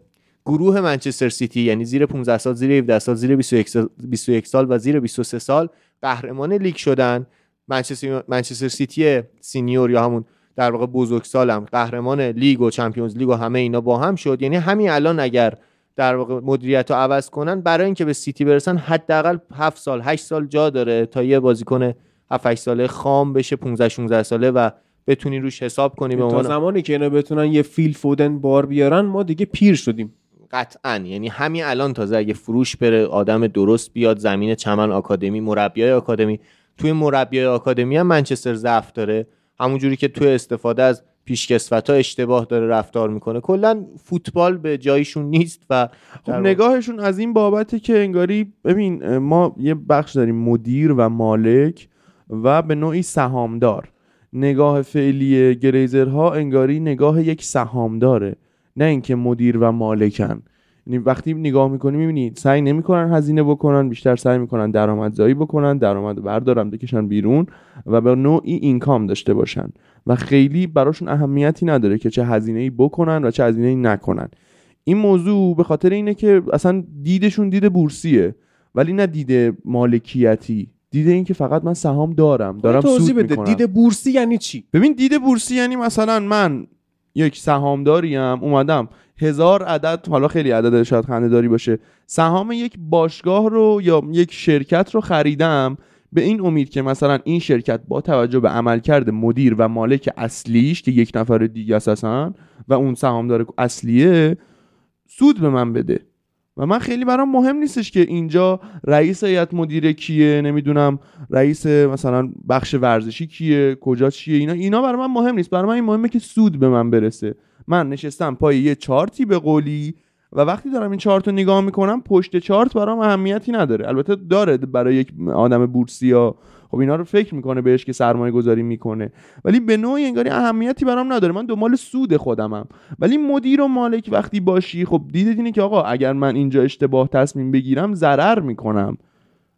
گروه منچستر سیتی یعنی زیر 15 سال زیر 17 سال زیر 21 سال, 21 سال و زیر 23 سال قهرمان لیگ شدن. منچستر منچستر سیتی senior یا همون در واقع بزرگسالم قهرمان لیگ و Champions League و همه اینا با هم شد. یعنی همین الان اگر در واقع مدیریت رو عوض کنن برای اینکه به سیتی برسن حداقل 7 سال 8 سال جا داره تا یه بازیکن 7 8 ساله خام بشه 15 16 ساله و بتونی روش حساب کنی به تا زمانی که اینا بتونن یه فیل فودن بار بیارن ما دیگه پیر شدیم. قطعا. یعنی همین الان تازه اگه فروش بره آدم درست بیاد زمین چمن آکادمی مربیای آکادمی. توی مربیای آکادمی هم منچستر ضعف داره. همونجوری که توی استفاده از پیشکسوت ها اشتباه داره رفتار می‌کنه. کلا فوتبال به جایشون نیست و خب نگاهشون از این بابته که انگاری ببین ما یه بخش داریم مدیر و مالک. و به نوعی سهامدار. نگاه فعلی گریزرها انگاری نگاه یک سهامداره نه اینکه مدیر و مالکن. یعنی وقتی نگاه می‌کنی می‌بینی سعی نمی‌کنن هزینه بکنن بیشتر سعی می‌کنن درآمدزایی بکنن درآمد بردارن بکشن بیرون و به نوعی اینکام داشته باشن. و خیلی براشون اهمیتی نداره که چه هزینه ای بکنن و چه هزینه ای نکنن. این موضوع به خاطر اینه که اصلا دیدشون دید بورسیه ولی نه دید مالکیتی. دید این که فقط من سهام دارم دارم سود بده. می‌کنم. دید بورسی یعنی چی؟ ببین دید بورسی یعنی مثلا من یک سهامداریم اومدم هزار عدد حالا خیلی عدد شاید خنده داری باشه سهام یک باشگاه رو یا یک شرکت رو خریدم به این امید که مثلا این شرکت با توجه به عملکرد مدیر و مالک اصلیش که یک نفر دیگه اساسا و اون سهامدار اصلیه سود به من بده. و من خیلی برام مهم نیستش که اینجا رئیس هیئت مدیره کیه نمی‌دونم رئیس مثلا بخش ورزشی کیه کجا چیه اینا. اینا برای من مهم نیست. برای من این مهمه که سود به من برسه. من نشستم پای یه چارتی به قولی و وقتی دارم این چارت رو نگاه می‌کنم پشت چارت برام اهمیتی نداره. البته داره برای یک آدم بورسی یا خب اینا رو فکر می‌کنه بهش که سرمایه گذاری می‌کنه. ولی به نوعی انگاری اهمیتی برام نداره. من دنبال سود خودمم. ولی مدیر و مالک وقتی باشی خب دیدید اینه که آقا اگر من اینجا اشتباه تصمیم بگیرم ضرر می‌کنم.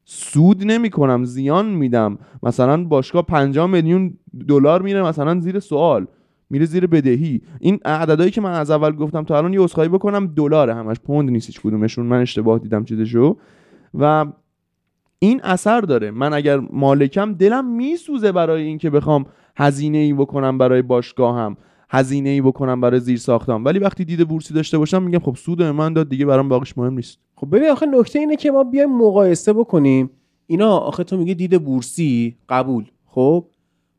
سود نمی‌کنم زیان میدم. مثلا باشگاه 5 میلیون دلار میره مثلا زیر سوال. میره زیر بدهی. این عددهایی که من از اول گفتم تا الان یه اسخایی بکنم دلار همش. پوند نیست هیچ کدومشون. من اشتباه دیدم چیزشو. و این اثر داره. من اگر مالکم دلم میسوزه برای اینکه بخوام هزینه ای بکنم برای باشگاهم هزینه ای بکنم برای زیر ساختم ولی وقتی دید بورسی داشته باشم میگم خب سود من داد دیگه برام باقیش مهم نیست. خب ببین آخه نکته اینه که ما بیایم مقایسه بکنیم. اینا آخه تو میگه دید بورسی قبول. خب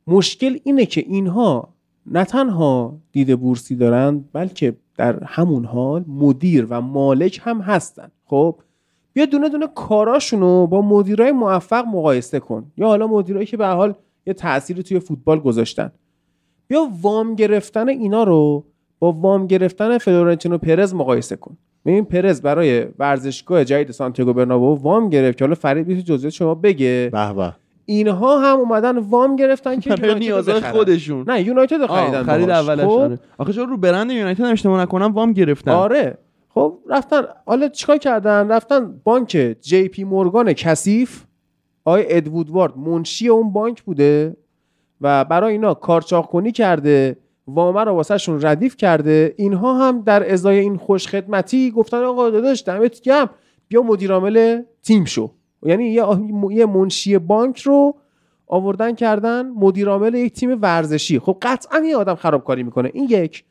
مشکل اینه که اینها نه تنها دید بورسی دارن بلکه در همون حال مدیر و مالک هم هستن. خب بیا دونه دونه کاراشونو با مدیرای موفق مقایسه کن. یا حالا مدیرایی که به حال یه تأثیری توی فوتبال گذاشتن. بیا وام گرفتن اینا رو با وام گرفتن فلورنتینو پرز مقایسه کن. ببین پرز برای ورزشگاه جدید سانتیاگو برنابو وام گرفت که حالا فرید بیاد جزئیات شما بگه. به اینها هم اومدن وام گرفتن که برای نیازهای خودشون. نه یونایتد خریدن خرید اولش خب؟ آره. آخه چرا رو برند یونایتد اشتباه نکنم؟ وام گرفتن. آره. خب رفتن حالا چیکار کردن؟ رفتن بانک JP Morgan کثیف آقای ادوودوارد منشی اون بانک بوده و برای اینا کارچاق کنی کرده وامه رو واسهشون ردیف کرده. اینها هم در ازای این خوش خدمتی گفتن آقا داداش دمت گرم بیا مدیر عامل تیم شو. یعنی یه منشی بانک رو آوردن کردن مدیر عامل یک تیم ورزشی. خب قطعا یه آدم خرابکاری می‌کنه. این یک.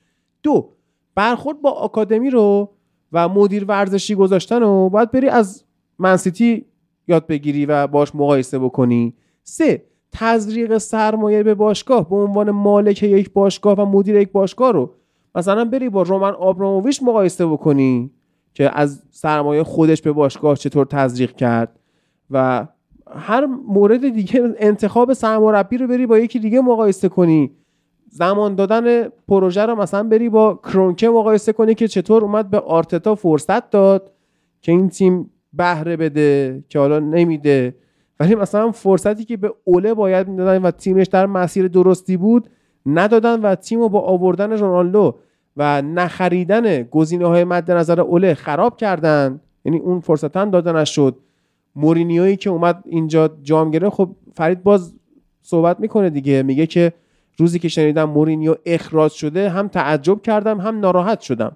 دو برخورد با آکادمی رو و مدیر ورزشی گذاشتن و باید بری از منسیتی یاد بگیری و باش مقایسه بکنی. سه تزریق سرمایه به باشگاه به عنوان مالک یک باشگاه و مدیر یک باشگاه رو. مثلا بری با رومن آبراموویچ مقایسه بکنی که از سرمایه خودش به باشگاه چطور تزریق کرد و هر مورد دیگه انتخاب سرمربی رو بری با یکی دیگه مقایسه کنی. زمان دادن پروژه رو مثلا بری با کرونکه مقایسه کنی که چطور اومد به آرتتا فرصت داد که این تیم بهره بده که حالا نمیده. ولی مثلا فرصتی که به اوله باید می‌دادن و تیمش در مسیر درستی بود ندادن و تیم رو با آوردن رونالدو و نخریدن گزینه های مد نظر اوله خراب کردن. یعنی اون فرصت هم دادنش شد. مورینیویی که اومد اینجا جام گرفت خب فرید باز صحبت می‌کنه دیگه. میگه که روزی که شنیدم مورینیو اخراج شده هم تعجب کردم هم ناراحت شدم.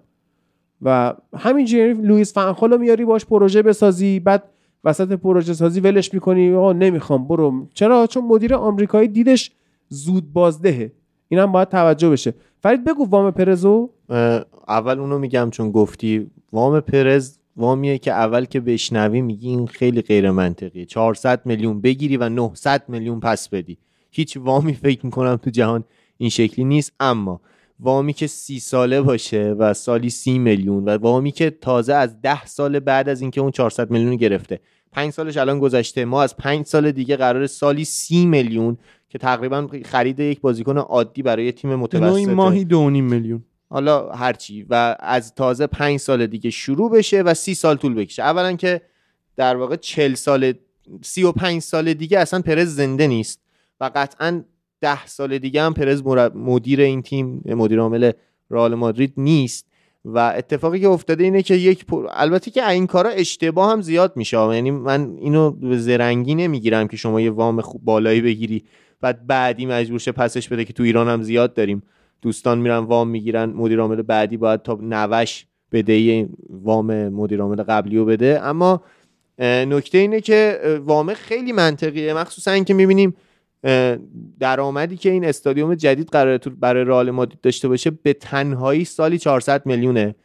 و همینجوری لوئیس فنخالو میاری باش پروژه بسازی بعد وسط پروژه سازی ولش می‌کنی آقا نمی‌خوام برو. چرا؟ چون مدیر آمریکایی دیدش زود بازدهه. اینم باید توجه بشه. فرید بگو وام پرزو. اول اونو میگم چون گفتی وام پرز وامیه که اول که بشنوی میگی این خیلی غیر منطقیه 400 میلیون بگیری و 900 میلیون پس بدی. هیچ وامی فکر می‌کنم تو جهان این شکلی نیست. اما وامی که سی ساله باشه و سالی سی میلیون و وامی که تازه از ده سال بعد از اینکه اون 400 میلیون گرفته پنج سالش الان گذشته ما از پنج سال دیگه قرار سالی سی میلیون که تقریبا خرید یک بازیکن عادی برای تیم متوسط ماهی دو میلیون. حالا هرچی و از تازه پنج سال دیگه شروع بشه و سی سال طول بکشه. اولا که در واقع چل سال سی و پنج سال دیگه اصلا پرز زنده نیست. و قطعا ده سال دیگه هم پرز مدیر این تیم مدیر عامل رئال مادرید نیست. و اتفاقی که افتاده اینه که یک البته که این کارا اشتباه هم زیاد میشه. یعنی من اینو به زرنگی نمی‌گیرم که شما یه وام خوب بالایی بگیری بعد بعدی مجبور شه پسش بده که تو ایران هم زیاد داریم. دوستان میرن وام می‌گیرن مدیر عامل بعدی باید تا نوش بده وام مدیر عامل قبلی رو بده. اما نکته اینه که وام خیلی منطقیه. مخصوصا اینکه می‌بینیم درآمدی که این استادیوم جدید قراره برای رئال مادرید داشته باشه به تنهایی سالی 400 میلیونه.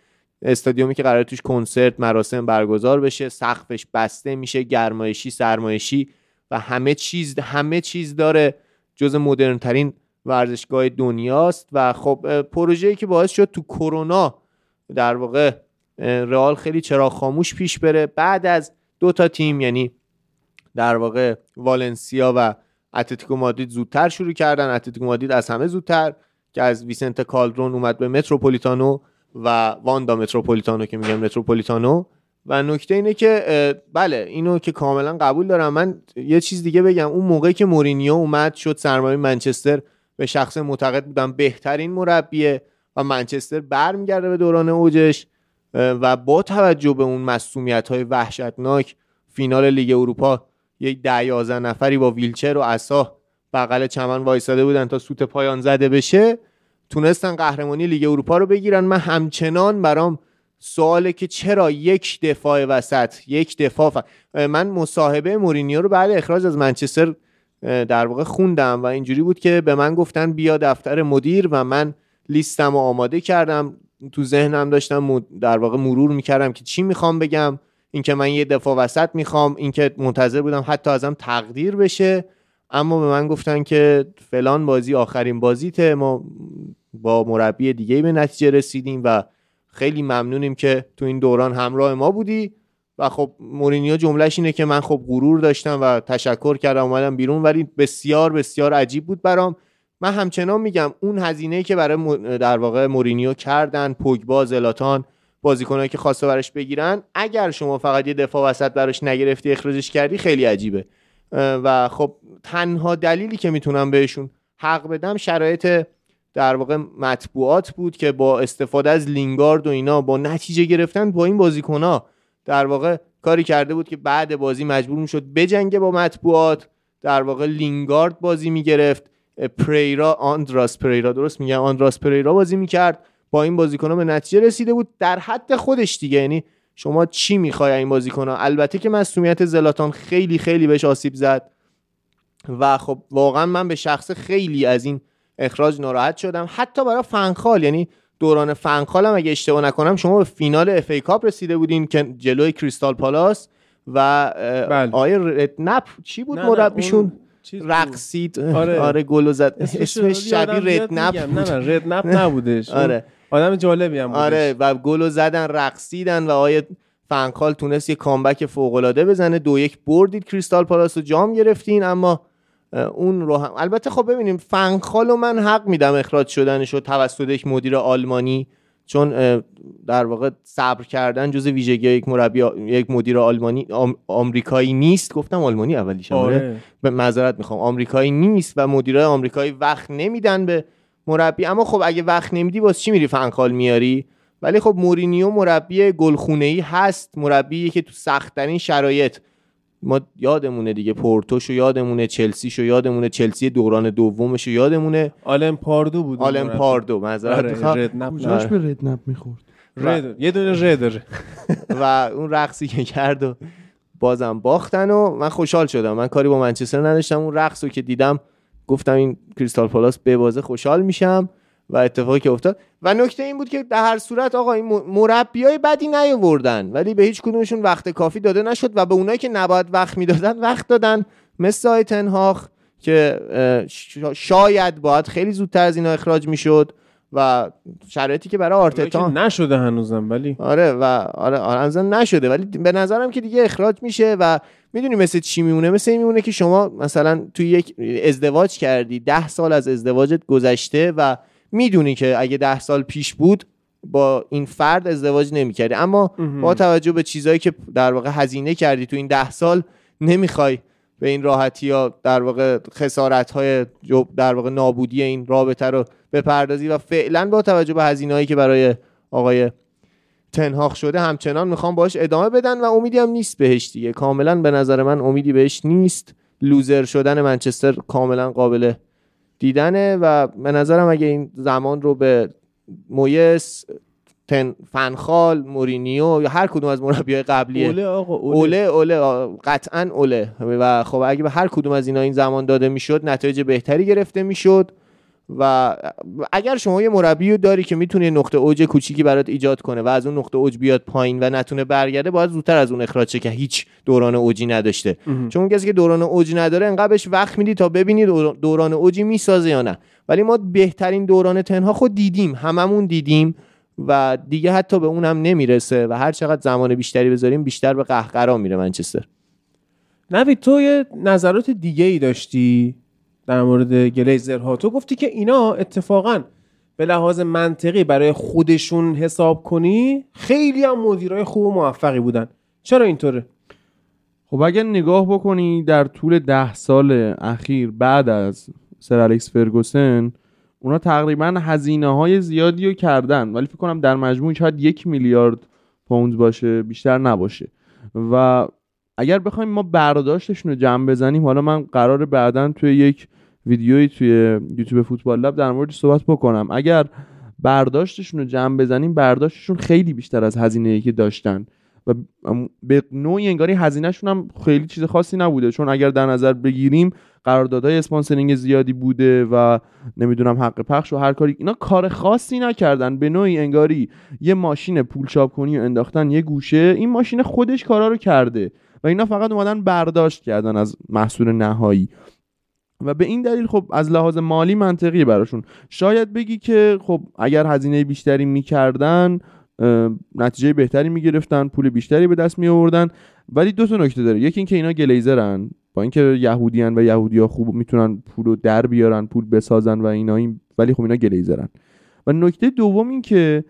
استادیومی که قرار توش کنسرت مراسم برگزار بشه سقفش بسته میشه گرمایشی سرمایشی و همه چیز همه چیز داره. جز مدرن ترین ورزشگاه دنیاست و خب پروژه‌ای که باعث شد تو کرونا در واقع رئال خیلی چرا خاموش پیش بره. بعد از دو تا تیم یعنی در واقع والنسیا و اتلتیکو مادرید زودتر شروع کردن. اتلتیکو مادرید از همه زودتر که از ویسنت کالدرون اومد به متروپولیتانو و واندا متروپولیتانو که میگم متروپولیتانو. و نکته اینه که بله اینو که کاملا قبول دارم. من یه چیز دیگه بگم. اون موقعی که مورینیو اومد شد سرمایه منچستر. به شخص معتقد بودم بهترین مربیه و منچستر برمیگرده به دوران اوجش. و با توجه به اون مسئولیت های وحشتناک فینال لیگ اروپا یک ده نفری با ویلچر و اسا بغل چمن وایساده بودن تا سوت پایان زده بشه. تونستن قهرمانی لیگ اروپا رو بگیرن. من همچنان برام سواله که چرا یک دفاع وسط یک دفاع من مصاحبه مورینیو رو بعد اخراج از منچستر در واقع خوندم و اینجوری بود که به من گفتن بیا دفتر مدیر و من لیستم رو آماده کردم. تو ذهنم داشتم در واقع مرور می‌کردم که چی می‌خوام بگم. اینکه من یه دفاع وسط می‌خوام اینکه منتظر بودم حتی ازم تقدیر بشه. اما به من گفتن که فلان بازی آخرین بازیته ما با مربی دیگه به نتیجه رسیدیم و خیلی ممنونیم که تو این دوران همراه ما بودی. و خب مورینیو جملهش اینه که من خب غرور داشتم و تشکر کردم اومدم بیرون ولی بسیار بسیار عجیب بود برام. من همچنان میگم اون هزینه که برای در واقع مورینیو کردن پوگبا زلاتان بازیکنایی که خواسته براش بگیرن اگر شما فقط یه دفاع وسط براش نگرفتی اخراجش کردی خیلی عجیبه. و خب تنها دلیلی که می‌تونم بهشون حق بدم شرایط در واقع مطبوعات بود که با استفاده از لینگارد و اینا با نتیجه گرفتن با این بازیکنها در واقع کاری کرده بود که بعد بازی مجبور می‌شد بجنگه با مطبوعات. در واقع لینگارد بازی می‌گرفت. پریرا آندراس پریرا درست میگم؟ آندراس پریرا بازی می‌کرد. با این بازیکن به نتیجه رسیده بود. در حد خودش دیگه یعنی شما چی می‌خوای این بازیکن البته که مسئولیت زلاتان خیلی خیلی بهش آسیب زد. و خب واقعا من به شخص خیلی از این اخراج ناراحت شدم. حتی برای فنخال یعنی دوران فنخال هم اگه اشتباه نکنم شما به فینال FA Cup رسیده بودین که جلوی کریستال پالاس و بله. آقای ردنپ چی بود مربیشون؟ رقصید. آره, آره گل زد. اسمش شبیه ردنپ نه نه ردنپ نبودش. آره. آدم جالبی هم بودش. آره و گل زدن رقصیدن و آقای فنخال تونست یه comeback فوق العاده بزنه. دو یک بردید کریستال پالاس رو جام گرفتین. اما اون رو هم البته خب ببینیم فنخال و من حق میدم اخراج شدنش توسط یک مدیر آلمانی چون در واقع صبر کردن جز ویژگی یک مربی یک مدیر آلمانی آمریکایی نیست. گفتم آلمانی اولیش آره. به معذرت می‌خوام. آمریکایی نیست و مدیرای آمریکایی وقت نمیدن به مربی. اما خب اگه وقت نمیدی باز چی میری فنخال میاری؟ ولی خب مورینیو مربی گلخونه ای هست. مربی که تو سختترین شرایط. ما یادمونه دیگه پورتوش و یادمونه چلسیش و یادمونه چلسی دوران دومش و یادمونه آلم پاردو بود آلم پاردو معذرت آره کجاش به ردنپ می‌خورد؟ رد یه دونه رد داره. و اون رقصی که کرد و بازم باختن و من خوشحال شدم. من کاری با منچستر نداشتم. اون رقص رو که دیدم گفتم این کریستال پالاس به بازه خوشحال میشم و اتفاقی که افتاد. و نکته این بود که در هر صورت آقا این های بدی نیاوردن ولی به هیچ کدومشون وقت کافی داده نشد و به اونایی که نباید وقت می‌دادن وقت دادن. مثل آیتنهاخ که شاید باید خیلی زودتر از اینا اخراج می‌شد و شرایطی که برای آرتتا نشده هنوزم ولی آره و آره آره نشده ولی به نظرم که دیگه اخراج میشه و می‌دونی مثل چی میمونه؟ مثل این میمونه که شما مثلا توی یک ازدواج کردی ده سال از ازدواجت گذشته و می‌دونی که اگه ده سال پیش بود با این فرد ازدواج نمی‌کردی. اما با توجه به چیزهایی که در واقع هزینه کردی تو این ده سال نمی‌خوای به این راحتی یا در واقع خسارت های در واقع نابودی این رابطه رو بپردازی و فعلا با توجه به هزینه هایی که برای آقای تنهاخ شده همچنان می‌خوام باش ادامه بدن و امیدی هم نیست بهش دیگه. کاملا به نظر من امیدی بهش نیست. لوزر شدن منچستر کاملا قابل دیدنه و به نظرم اگه این زمان رو به مویس تن فنخال مورینیو یا هر کدوم از مربیای قبلی اوله آقا اوله اوله, قطعا اوله. و خب اگه به هر کدوم از اینا این زمان داده می‌شد نتایج بهتری گرفته می‌شد. و اگر شما یه مربی داری که می‌تونه نقطه اوج کوچیکی برات ایجاد کنه و از اون نقطه اوج بیاد پایین و نتونه برگرده باید زودتر از اون اخراج شه که هیچ دوران اوجی نداشته. چون کسی که دوران اوج نداره انقدر بهش وقت میدی تا ببینید دوران اوجی می‌سازه یا نه. ولی ما بهترین دوران تنها خود دیدیم هممون دیدیم و دیگه حتی به اونم نمی‌رسه و هر چقدر زمان بیشتری بذاریم بیشتر به قهقرا میره منچستر. نوید تو یه نظرات دیگه ای داشتی؟ در مورد گلیزرها تو گفتی که اینا اتفاقا به لحاظ منطقی برای خودشون حساب کنی خیلی هم مدیرای خوب و موفقی بودن. چرا اینطوره؟ خب اگر نگاه بکنی در طول ده سال اخیر بعد از سر الکس فرگوسن اونا تقریبا هزینه های زیادی رو کردن. ولی فکر کنم در مجموع شاید یک میلیارد پوند باشه بیشتر نباشه. و اگر بخوایم ما برداشتشون رو جمع بزنیم حالا من قرار بعدا توی یک ویدیویی توی یوتیوب فوتبال لب در مورد صحبت بکنم. اگر برداشتشون رو جمع بزنیم برداشتشون خیلی بیشتر از هزینه که داشتن. و به نوعی انگاری هزینهشون هم خیلی چیز خاصی نبوده. چون اگر در نظر بگیریم قراردادهای اسپانسرینگ زیادی بوده و نمی‌دونم حق پخش و هر کاری. اینا کار خاصی نکردن. به نوعی انگاری یه ماشین پول چاپ کنی و انداختن یه گوشه این ماشین خودش کارا رو کرده. و اینا فقط اومدن برداشت کردن از محصول نهایی. و به این دلیل خب از لحاظ مالی منطقی براشون. شاید بگی که خب اگر هزینه بیشتری می‌کردن نتیجه بهتری می‌گرفتن پول بیشتری به دست می آوردن ولی دو تا نکته داره. یکی اینکه اینا گلیزرن. با اینکه یهودیان و یهودیا خوب می‌تونن پول رو در بیارن پول بسازن و اینا این ولی خب اینا گلیزرن. و نکته دوم این که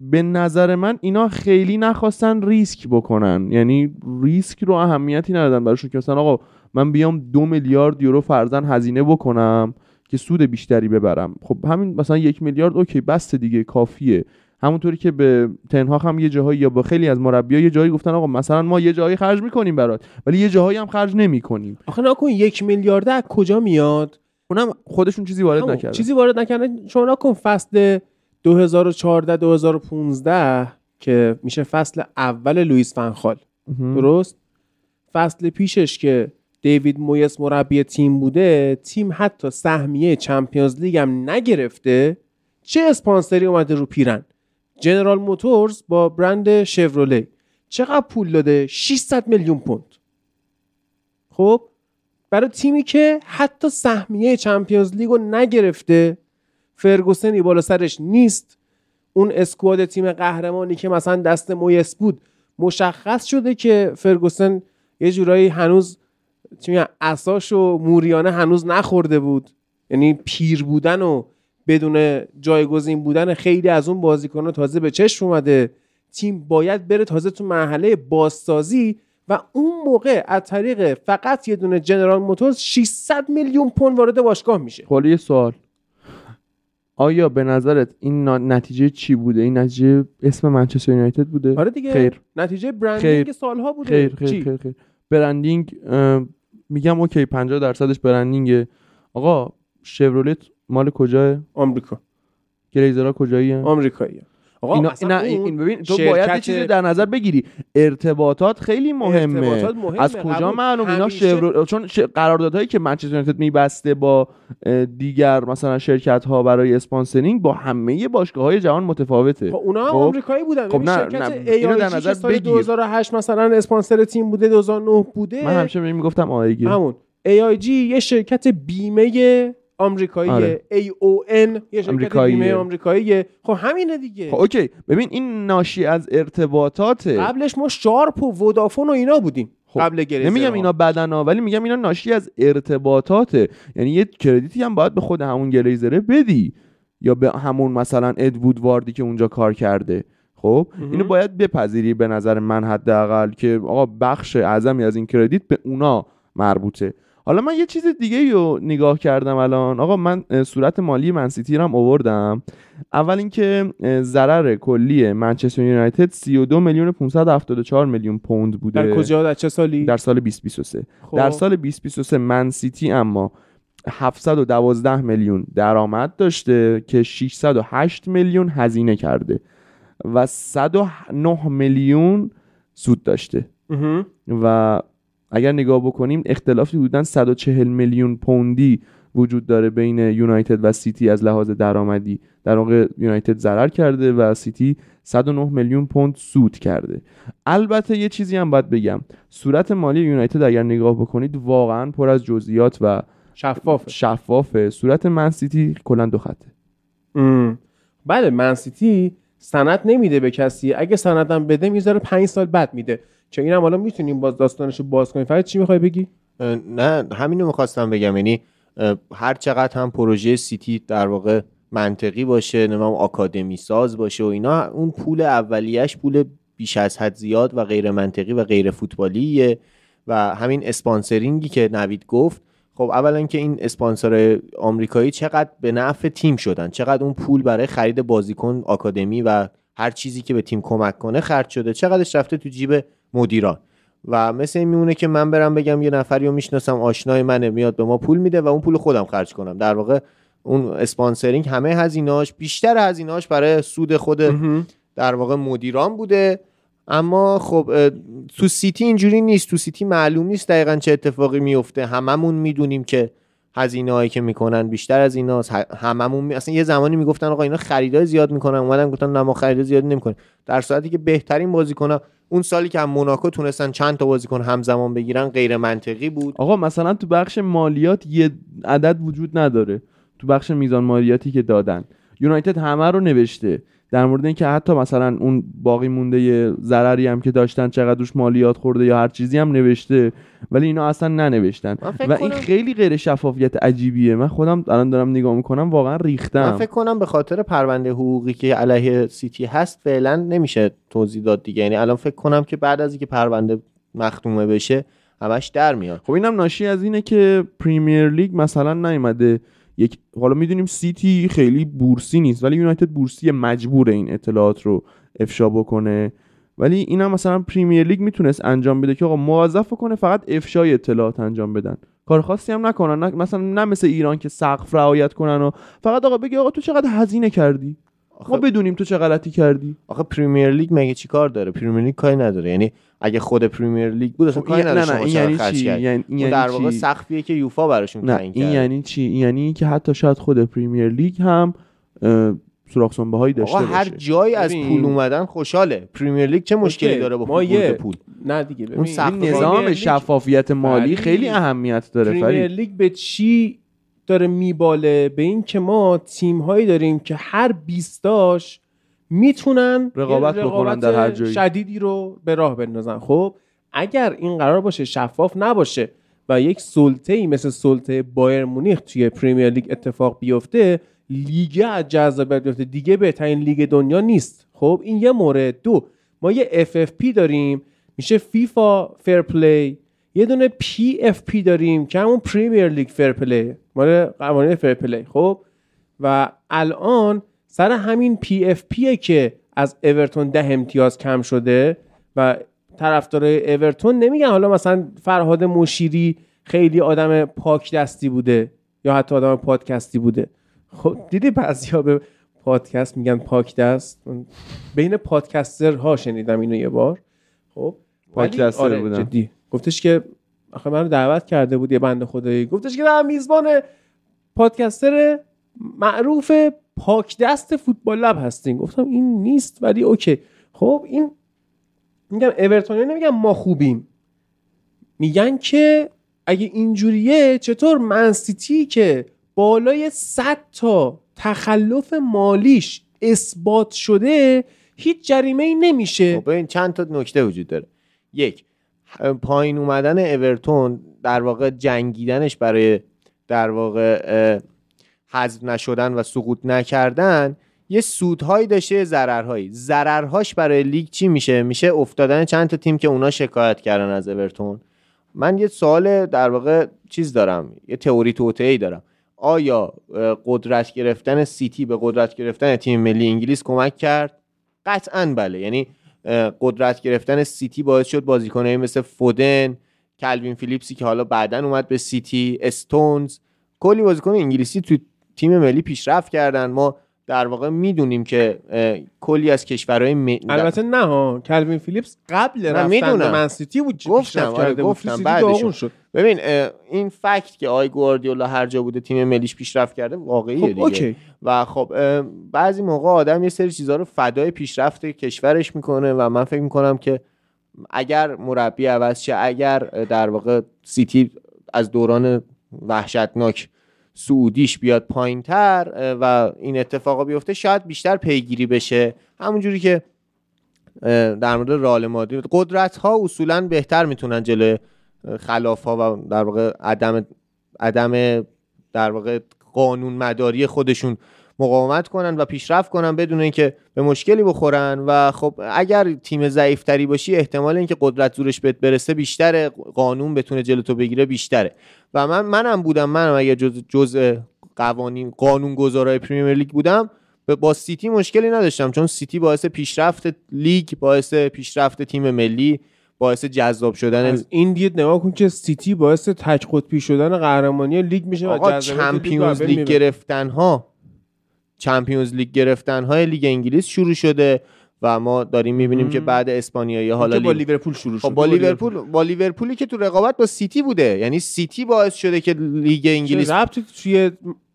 به نظر من اینا خیلی نخواستن ریسک بکنن. یعنی ریسک رو اهمیتی ندادن براشون که مثلا آقا من بیام دو میلیارد یورو فرزن هزینه بکنم که سود بیشتری ببرم. خب همین مثلا یک میلیارد اوکی بسته دیگه کافیه. همونطوری که به تنها هم یه جاهایی یا با خیلی از مربی‌ها یه جایی گفتن آقا مثلا ما یه جایی خرج می‌کنیم برات ولی یه جاهایی هم خرج نمی‌کنیم. آخه نکن یک میلیارد از کجا میاد؟ اونم خودشون چیزی وارد نکردن. چیزی وارد نکردن. شما نکن فصل 2014 2015 که میشه فصل اول لوئیس فنخال درست؟ فصل پیشش که دیوید مویس مربی تیم بوده تیم حتی سهمیه چمپیونز لیگ هم نگرفته چه اسپانسری اومده رو پیرن؟ جنرال موتورز با برند شفروله چقدر پول داده؟ 600 میلیون پوند. خب برای تیمی که حتی سهمیه چمپیونز لیگ رو نگرفته فرگوسنی بالا سرش نیست. اون اسکواد تیم قهرمانی که مثلا دست مویس بود مشخص شده که فرگوسن یه جورایی هنوز چی میگن اساش و موریانه هنوز نخورده بود. یعنی پیر بودن و بدون جایگزین بودن خیلی از اون بازیکنان تازه به چشم اومده. تیم باید بره تازه تو مرحله بازسازی و اون موقع از طریق فقط یه دونه جنرال موتورز 600 میلیون پوند وارد باشگاه میشه. حالا یه سوال. آیا به نظرت این نتیجه چی بوده؟ این نتیجه اسم منچستر یونایتد بوده؟ آره دیگه. خیر. نتیجه برندینگ خیر. سالها بوده. خیر خیر چی؟ خیر, خیر. برندینگ میگم اوکی 50 درصدش برندینگه. آقا شورولت مال کجاه؟ آمریکا. گلیزرها کجایی آمریکایی آقا اینا اینا این ببین تو شرکت- باید یه چیزی در نظر بگیری ارتباطات خیلی مهمه ارتباطات مهمه. از کجا. معلوم اینا شورول چون ش... قراردادهایی که منچستر یونایتد میبسته با دیگر مثلا شرکت ها برای اسپانسرینگ با همه باشگاه های جهان متفاوته خب اونا هم خب. آمریکایی بودن خب نه، شرکت نه، اینو در نظر بگیر. 2008 مثلا اسپانسر تیم بوده 2009 بوده من همیشه می‌گفتم آیگی همون AIG یه شرکت بیمه آمریکایی آره. AON یه شرکت. بیمه آمریکاییه خب همینه دیگه. خب OK. ببین این ناشی از ارتباطاته. قبلش ما شارپ و ودافون و اینا بودیم خب، قبل گلیزر نمیگم اینا بودن ها ولی میگم اینا ناشی از ارتباطاته. یعنی یه credit ی هم باید به خود همون گلیزره بدی. یا به همون مثلا اد وودواردی که اونجا کار کرده. خب. اینو باید بپذیری به نظر من حداقل که آقا بخش اعظمی از این credit به اونا مربوطه. حالا من یه چیز دیگه رو نگاه کردم الان. آقا من صورت مالی منسیتی رو هم آوردم اول اینکه ضرر کلی منچستر یونایتد 32 میلیون 574 میلیون پوند بوده. در کجا؟ در چه سالی؟ در سال 2023 خب. در سال 2023 من سیتی اما 712 میلیون درآمد داشته که 608 میلیون هزینه کرده و 109 میلیون سود داشته. و اگر نگاه بکنیم اختلافی بودن 140 میلیون پوندی وجود داره بین یونایتد و سیتی از لحاظ درآمدی. در واقع یونایتد ضرر کرده و سیتی 109 میلیون پوند سود کرده. البته یه چیزی هم باید بگم. صورت مالی یونایتد اگر نگاه بکنید واقعا پر از جزئیات و شفافه. شفافه. صورت منسیتی کلا دو خطه. ام. بله منسیتی سند نمیده به کسی. اگه سندم بده می‌ذاره پنج سال بعد میده. چه اینم حالا می‌تونیم باز داستانشو باز کنیم. فرید چی می‌خوای بگی؟ نه همینو می‌خواستم بگم. یعنی هر چقدر هم پروژه سیتی در واقع منطقی باشه نمیم آکادمی ساز باشه و اینا اون پول اولیش پول بیش از حد زیاد و غیر منطقی و غیر فوتبالیه. و همین اسپانسرینگی که نوید گفت خب اولا که این اسپانسر آمریکایی چقدر به نفع تیم شدن چقدر اون پول برای خرید بازیکن آکادمی و هر چیزی که به تیم کمک کنه خرج شده چقدرش رفته تو جیب مدیران. و مثل این میمونه که من برم بگم یه نفری رو می‌شناسم آشنای منه میاد به ما پول میده و اون پول خودم خرج کنم. در واقع اون sponsoring همه هزینه‌اش بیشتر هزینه‌اش برای سود خود در واقع مدیران بوده. اما خب تو سیتی اینجوری نیست. تو سیتی معلوم نیست دقیقا چه اتفاقی میفته. هممون می‌دونیم که هزینه هایی که می‌کنن بیشتر از ایناست. ه- هممون می... اصلا یه زمانی می‌گفتن آقا اینا خریدای زیاد می‌کنن. اومدن گفتن نه ما خریدای زیاد نمی‌کنیم. در صورتی که بهترین بازیکن اون سالی که هم موناکو تونستن چند تا بازیکن همزمان بگیرن غیر منطقی بود. آقا مثلا تو بخش مالیات یه عدد وجود نداره. تو بخش میزان مالیاتی که دادن. یونایتد همه رو نوشته. در مورد اینکه حتی مثلا اون باقی مونده ضرری هم که داشتن چقدر روش مالیات خورده یا هر چیزی هم نوشته ولی اینا اصلا ننوشتن. من و این خیلی غیر شفافیت عجیبیه. من خودم الان دارم نگاه می‌کنم واقعا من ریختم فکر کنم به خاطر پرونده حقوقی که علیه سیتی هست فعلا نمیشه توضیح داد دیگه. یعنی الان فکر کنم که بعد از اینکه پرونده مختومه بشه همش در میاد. خب اینم ناشی از اینه که پریمیر لیگ مثلا نیومده. یک حالا می‌دونیم سیتی خیلی بورسی نیست ولی یونایتد بورسی مجبور این اطلاعات رو افشا بکنه. ولی اینم مثلا پریمیر لیگ می‌تونست انجام بده که آقا موظف کنه فقط افشای اطلاعات انجام بدن. کار خاصی هم نکنن مثلا نه مثل ایران که سقف رعایت کنن و فقط آقا بگی آقا تو چقدر هزینه کردی؟ ما آخه, بدونیم تو چه غلطی کردی. آخه پریمیر لیگ مگه چی کار داره؟ پریمیر لیگ کاری نداره. یعنی اگه خود پریمیر لیگ بود اصلا خب کاری نداره نه این یعنی چی. یعنی این اون یعنی در واقع چی؟ سقفیه که یوفا براشون نه این یعنی چی؟ این یعنی که حتی شاید خود پریمیر لیگ هم سوراخ سنبه هایی داشته آقا هر جایی از. پول اومدن خوشحاله. پریمیر لیگ چه مشکلی داره با ما پول یه پول؟ نه دیگه ببین اون نظام شفافیت مالی خیلی اهمیت داره پریمیر لیگ به چی داره میباله به این که ما تیم هایی داریم که هر 20 تاش می‌تونن رقابت بکنن در هر جایی. شدیدی رو به راه بندازن. خب اگر این قرار باشه شفاف نباشه و یک سلطه ای مثل سلطه بایر مونیخ توی پریمیر لیگ اتفاق بیفته لیگ از جذابیت بیفته. دیگه بهترین لیگ دنیا نیست. خب این یه مورد. دو ما یه FFP داریم. میشه فیفا fair play یه دونه PFP داریم که همون پریمیر لیگ fair play مال قوانین fair play خب؟ و الان سر همین PFP که از اورتون ده امتیاز کم شده و طرفدارای اورتون نمیگن حالا مثلا فرهاد مشیری خیلی آدم پاک دستی بوده یا حتی آدم پادکستی بوده. خب دیدی بعضیا به پادکست میگن پاک دست؟ بین پادکستر ها شنیدم اینو یه بار. خب پادکستر آره بودن. جدی. گفتش که آخه منو دعوت کرده بود یه بنده خدایی. گفتش که من میزبان پادکستر معروف پاک دست فوتبال لب هستیم گفتم این نیست ولی اوکی. خب این میگم اورتونیا نمیگم ما خوبیم. میگن که اگه اینجوریه چطور منسیتی که بالای 100 تا تخلف مالیش اثبات شده هیچ جریمه ای نمیشه. خب ببین چند تا نکته وجود داره. یک پایین اومدن اورتون در واقع جنگیدنش برای در واقع حذف نشدن و سقوط نکردن یه سودهایی داشته ضررهایی. ضررهاش برای لیگ چی میشه؟ میشه افتادن چند تا تیم که اونا شکایت کردن از اورتون. من یه سوال در واقع چیز دارم یه تئوری توطئه‌ای دارم. آیا قدرت گرفتن سیتی به قدرت گرفتن تیم ملی انگلیس کمک کرد؟ قطعا بله. یعنی قدرت گرفتن سیتی باعث شد بازیکنایی مثل فودن کلوین فیلیپسی که حالا بعدا اومد به سیتی استونز کلی بازیکن انگلیسی تو تیم ملی پیشرفت کردن. ما در واقع می‌دونیم که کلی از کشورهای م... البته نه ها. کلوین فیلیپس قبل رفتن. به منسیتی بود گفتم، آره، کرده بود. گفتم، تو سیتی بعدش شد. ببین این fact که آقای گواردیولا هر جا بوده تیم ملیش پیشرفت کرده واقعیه خب دیگه. OK. و خب بعضی موقع آدم یه سری چیزها رو فدای پیشرفت کشورش می‌کنه و من فکر می‌کنم که اگر مربی عوض شه اگر در واقع سیتی از دوران وحشتناک صعودیش بیاد پایین تر و این اتفاقا بیفته شاید بیشتر پیگیری بشه. همونجوری که در مورد رئال مادرید قدرت ها اصولا بهتر می‌تونن جلوی خلاف ها و در واقع عدم عدم در واقع قانون مداری خودشون مقاومت کنن و پیشرفت کنن بدون اینکه به مشکلی بخورن. و خب اگر تیم ضعیفتری باشی احتمال اینکه قدرت زورش بهت برسه بیشتره. قانون بتونه جلو تو بگیره بیشتره. و من منم بودم منم اگر جز جز قوانین قانون گذارای پریمیر لیگ بودم به- با سیتی مشکلی نداشتم. چون سیتی باعث پیشرفت لیگ باعث پیشرفت تیم ملی باعث جذاب شدن از این دید نگاه کن که سیتی باعث تک قطبی شدن قهرمانی لیگ میشه و لیگ چمپیونز لیگ می‌بره. گرفتن ها چمپیونز لیگ گرفتن های لیگ انگلیس شروع شده و ما داریم می‌بینیم مم. که بعد اسپانیایی حالا که با لیورپول شروع شد. خب با لیورپول. با لیورپولی که تو رقابت با سیتی بوده. یعنی سیتی باعث شده که لیگ انگلیس انگلیس ربطی توی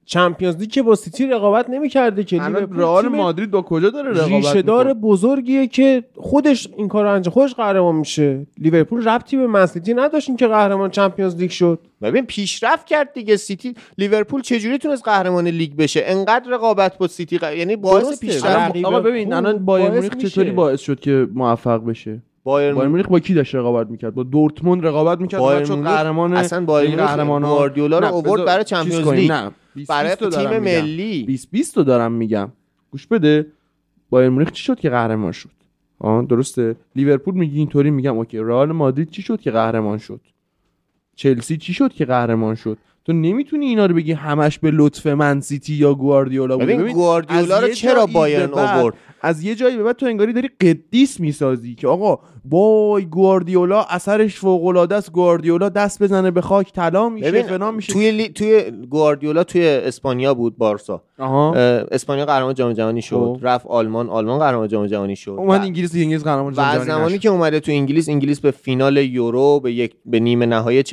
چمپیونز لیگ که با سیتی رقابت نمی‌کرده که رئال مادرید با کجا داره رقابت ریشه دار؟ بزرگیه که خودش این کار انجام خودش قهرمان میشه لیورپول ربطی به منسیتی نداشت که قهرمان چمپیونز لیگ شد ببین پیشرفت کرد دیگه سیتی لیورپول چجوری تونست قهرمان لیگ بشه انقدر رقابت با سیتی ق- یعنی باعث. پیشرفت آقا ببین الان بایر مونیخ. چطوری باعث شد که موفق بشه بایر بایر مونیخ با کی داشت رقابت می‌کرد با دورتموند رقابت می‌کرد بایر مونیخ قهرمان اصلا بایر مونیخ قهرمان‌ها. گواردیولا رو آورد برای چمپیونز. لیگ. نه 20 برای 20 تا تیم دارم میگم. ملی. 20 20 تا دارم میگم. گوش بده. بایر مونیخ چی شد که قهرمان شد؟ آه درسته. لیورپول میگی اینطوری میگم. OK رئال مادرید چی شد که قهرمان شد؟ چلسی چی شد که قهرمان شد؟ تو نمی‌تونی اینا رو بگی همش به لطف منسیتی یا گواردیولا بوده ببین گواردیولا رو چرا بایرن آورد؟ از یه جایی به بعد تو انگاری داری قدیس می‌سازی که آقا وای گواردیولا اثرش فوق العاده است. گواردیولا دست بزنه به خاک طلا میشه فلان میشه. توی لی... توی گواردیولا توی اسپانیا بود بارسا. آها. اسپانیا قهرمان جام جهانی شد. خب. رفت آلمان آلمان قهرمان جام جهانی شد. اومد و- انگلیس انگلیس قهرمان جام جهانی زمانی. که اومده تو انگلیس انگلیس به فینال یورو به یک به نیمه نهایی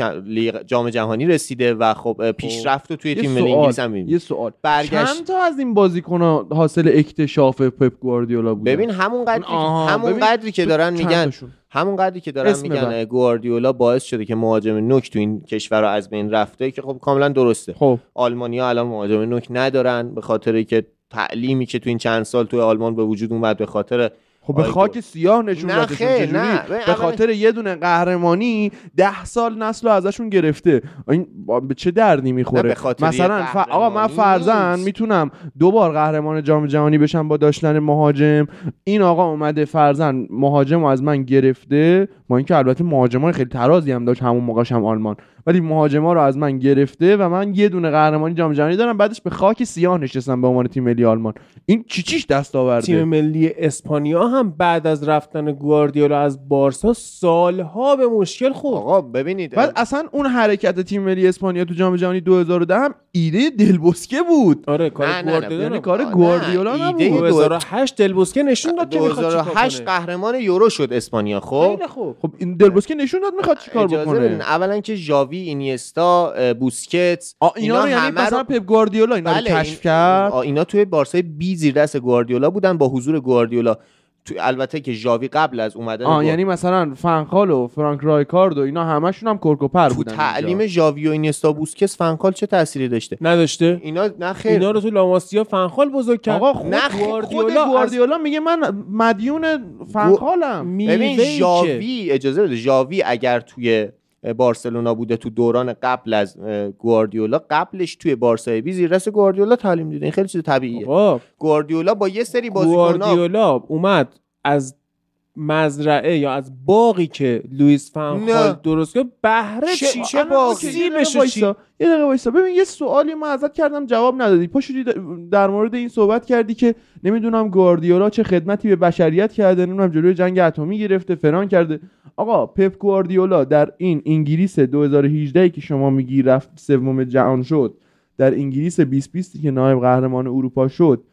جام جهانی رسیده و خب اه، پیشرفت توی تیم ملی انگلیس هم. یه سوال. برگشت. چند تا از این بازیکن‌ها حاصل اکتشاف پپ گواردیولا بودن؟ ببین همون قدری همون قدری که دارن میگن؟ همون قدری که دارن میگن گواردیولا باعث شده که مهاجم نوک تو این کشور از بین رفته که خب کاملا درسته. خب. آلمانیا الان مهاجم نوک ندارن به خاطر که تعلیمی که تو این چند سال توی آلمان به وجود اومد به خاطر خب به خاک. سیاه نشون نه دادشون؟ نه. به خاطر یه دونه قهرمانی ده سال نسل رو ازشون گرفته این به چه دردی می‌خوره مثلا ف... آقا من فرزن. می‌تونم دو بار قهرمان جام جهانی بشم با داشتن مهاجم این آقا اومده فرزن مهاجم رو از من گرفته با اینکه البته مهاجمان خیلی ترازی هم داشت همون موقعش هم آلمان ولی مهاجما رو از من گرفته و من یه دونه قهرمانی جام جهانی دارم. بعدش به خاک سیاه نشستم به عنوان تیم ملی آلمان. این چی چیش دست آورده؟ تیم ملی اسپانیا هم بعد از رفتن گواردیولا از بارسا سالها به مشکل خورد. آقا ببینید. بعد اصلا اون حرکت تیم ملی اسپانیا تو جام جهانی 2010 هم ایده دلبسکه بود. آره کار نه، نه، نه، گواردیولا یعنی نبود. کار نه، گواردیولا ایده نبود. 2008 دلبوسکه نشون داد که می‌خواد چیکار 2008 کنه. قهرمان یورو شد اسپانیا خب؟ خیلی خوب. خب این دلبسکه نشون داد می‌خواد چیکار اجازه بکنه. بدین اولا که ژاوی اینیستا بوسکتس آ اینا, رو یعنی مثلا رو- پپ گواردیولا اینا رو بله، کشف این- کرد؟ اینا توی بارسای بی زیر دست گواردیولا بودن با حضور گواردیولا. تو البته که ژاوی قبل از اومدن آه یعنی مثلا فنخال و فرانک رایکارد و اینا همشون هم کرکوپر تو بودن تعلیم. ژاوی و اینستا بوسکتس فنکال چه تأثیری داشته؟ نداشته. اینا نه خیر اینا رو تو لاماسیا فنخال بزرگ کرد. آقا خود گواردیولا گواردیولا میگه من مدیون فنخالم. ببین ژاوی اجازه بده. ژاوی اگر توی بارسلونا بوده تو دوران قبل از گواردیولا. قبلش توی بارسای بی زیر دست گواردیولا تعلیم دیده این خیلی چیز طبیعیه. آقا گواردیولا با یه سری بازیکن‌ها گواردیولا اومد از مزرعه یا از باغی که لوئیس. فنخال درست کرد بهره چی چه باغی؟ OK، یه دقیقه وایسا. ببین یه سوالی ما ازت کردم جواب ندادی پا شدی در مورد این صحبت کردی که نمی‌دونم گواردیولا چه خدمتی به بشریت کرده نمی‌دونم جلوی جنگ اتمی گرفته فلان کرده آقا پپ گواردیولا در این انگلیس 2018 که شما میگی رفت سوم جهان شد در انگلیس 2020 که نایب قهرمان اروپا شد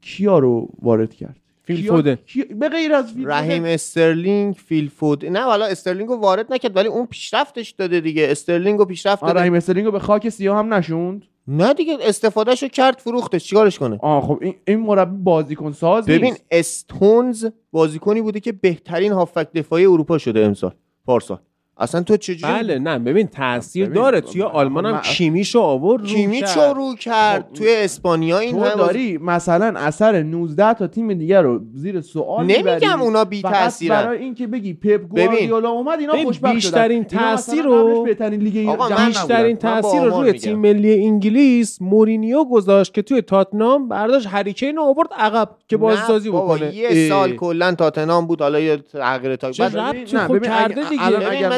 کیا رو وارد کرد فیل فودن. به غیر از فیل رحیم فودن. استرلینگ فیل فود. نه حالا استرلینگ رو وارد نکرد ولی اون پیشرفتش داده دیگه. استرلینگ رو پیشرفت آه، داده. رحیم استرلینگ رو به خاک سیاه هم نشوند. نه دیگه استفادهش رو کرد فروختش. چیکارش کنه؟ آه خب این, این مربی بازیکن ساز ببین نیست. استونز بازیکنی بوده که بهترین هافبک دفاعی اروپا شده امسال پارسال. اصلا تو چجوری بله نه ببین تاثیر داره توی آلمان هم کیمیشو آورد رو کیمی کرد. چو رو کرد خب، توی اسپانیا این تو داری مثلا اثر 19 تا تیم دیگر رو زیر سوال نمیگم. اونا بی تاثیرن برای اینکه بگی پپ گواردیولا اومد اینا خوشبخت بیشترین شدن. مثلا تأثیر رو- بهترین لیگ بیشترین تاثیر رو روی. تیم ملی انگلیس مورینیو گذاشت که توی تاتنام برداشت هریکین رو آورد عقب که بازسازی بکنه یه. سال کلا تاتنهام بود حالا یه تغییر تا چه بعد ربطی نه، ببین، کرده دیگه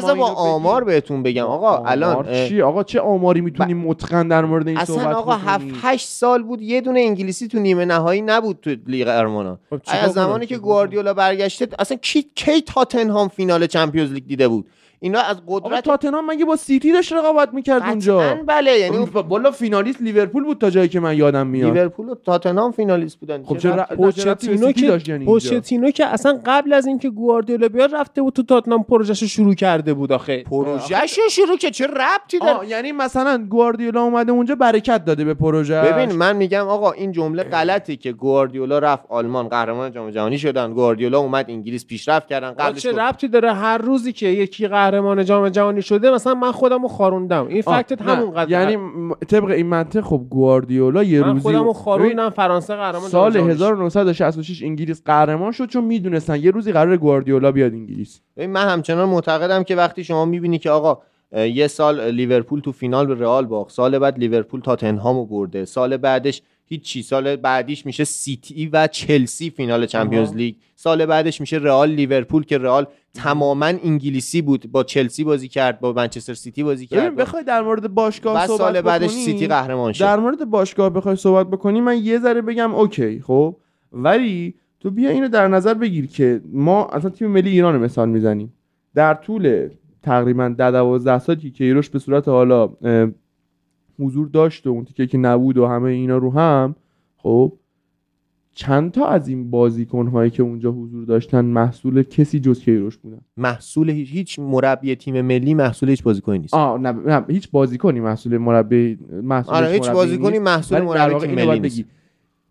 بذار با آمار بهتون بگم. آقا الان چی؟ آقا چه آماری می‌تونیم متقن در مورد این اصلا صحبت آقا بکنی؟ 7 8 سال بود یه دونه انگلیسی تو نیمه نهایی نبود تو لیگ قهرمانان خب از زمانی؟ که گواردیولا برگشته اصلا کی کی تاتنهام فینال Champions League دیده بود؟ اینا از قدرت تاتنهام مگه با سیتی داشت رقابت می‌کرد اونجا؟ بله یعنی اون بالا فینالیست لیورپول بود تا جایی که من یادم میاد. لیورپول و تاتنهام فینالیست بودن. خب به پوچتینو که داشت یعنی؟ پوچتینو که اصلا قبل از اینکه گواردیولا بیاد رفته بود تو تاتنام پروژهش رو شروع کرده بود آخه. پروژهش رو شروع که چه ربطی داره؟ یعنی مثلا گواردیولا اومده اونجا برکت داده به پروژه ببین من میگم آقا این جمله غلطی که گواردیولا رفت آلمان قهرمان جام جهانی شدن. گواردیولا اومد انگلیس پیشرفت کردن. قبلش چه ربطی داره هر روزی که یکی قهرمان جام جهانی شده مثلا من خودم رو خاروندم. این آه، فکتت نه، همونقدر یعنی طبق این منطق خب گواردیولا یه من روزی خودم رو خاروندم فرانسه قهرمان سال جام جهانی شد. 1966 انگلیس قهرمان شد چون می‌دونستن یه روزی قراره گواردیولا بیاد انگلیس. من همچنان معتقدم که وقتی شما می‌بینی که آقا یه سال لیورپول تو فینال به رئال باخت. سال بعد لیورپول تاتنهامو برده. سال بعدش هیچی. سال بعدیش میشه سیتی و چلسی فینال Champions. League. سال بعدش میشه رئال لیورپول که رئال تماما انگلیسی بود. با چلسی بازی کرد با منچستر سیتی بازی کرد. بخوای در مورد باشگاه بعد صحبت سال بعدش بکنی، سیتی قهرمان شد در مورد باشگاه بخوای صحبت بکنی من یه ذره بگم اوکی خب؟ ولی تو بیا اینو در نظر بگیر که ما اصلا تیم ملی ایران مثال می‌زنیم. در طول تقریبا ده دوازده سالی که کیروش به صورت حالا حضور داشت و اون تیکه که نبود و همه اینا رو هم خب چند تا از این بازیکن هایی که اونجا حضور داشتن محصول کسی جز کیروش بودن؟ محصول هیچ, هیچ مربی تیم ملی محصول هیچ بازیکنی نیست. آه نه, نه هیچ بازیکنی محصول مربی محصول آره هیچ بازیکنی. محصول در مربی تیم ملی نیست.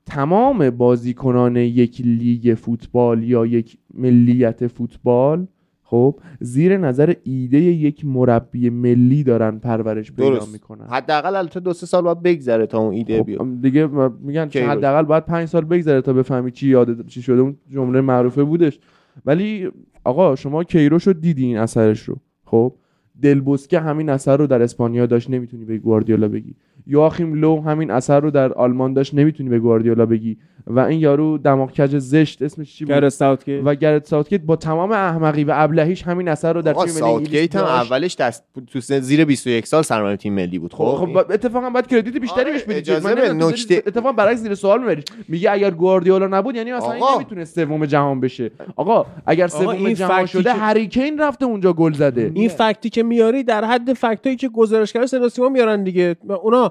تمام بازیکنان یک لیگ فوتبال یا یک ملیت فوتبال خب زیر نظر ایده یک مربی ملی دارن پرورش پیدا. می‌کنن. حداقل البته دو سه سال باید بگذره تا اون ایده خب بیاد. دیگه میگن. حداقل باید پنج سال بگذره تا بفهمی چی یاد چی شده اون جمله معروفه بودش. ولی آقا شما کیروش رو دیدی این اثرش رو. خب دلبوسکه همین اثر رو در اسپانیا داشت نمی‌تونی به گواردیولا بگی. یواخیم لو همین اثر رو در آلمان داشت نمی‌تونی به گواردیولا بگی. و این یارو دماغ کج زشت اسمش چی بود؟ گرت ساوتگیت. و گرت ساوتگیت با تمام احمقی و ابلهیش همین اثر رو در تیم ملی انگلیس ساوتگیت هم. اولش دست تو سن- زیر 21 سال سرمربی تیم ملی بود خب؟ خب با- اتفاقا باید credit بیشتری آره، بهش بدی اجازه من بده. نمی‌دونم تو نکته- اتفاقا برعکس زیر سوال می‌بری. میگه اگر گواردیولا نبود یعنی مثلا این آقا. نمی‌تونه سوم جهان بشه. آقا اگر سوم این جهان شده که- هری کین رفته اونجا گل زده. این فکتی که میاری در حد فکتایی که گزارشگر سلاسیما میارن دیگه. و اونا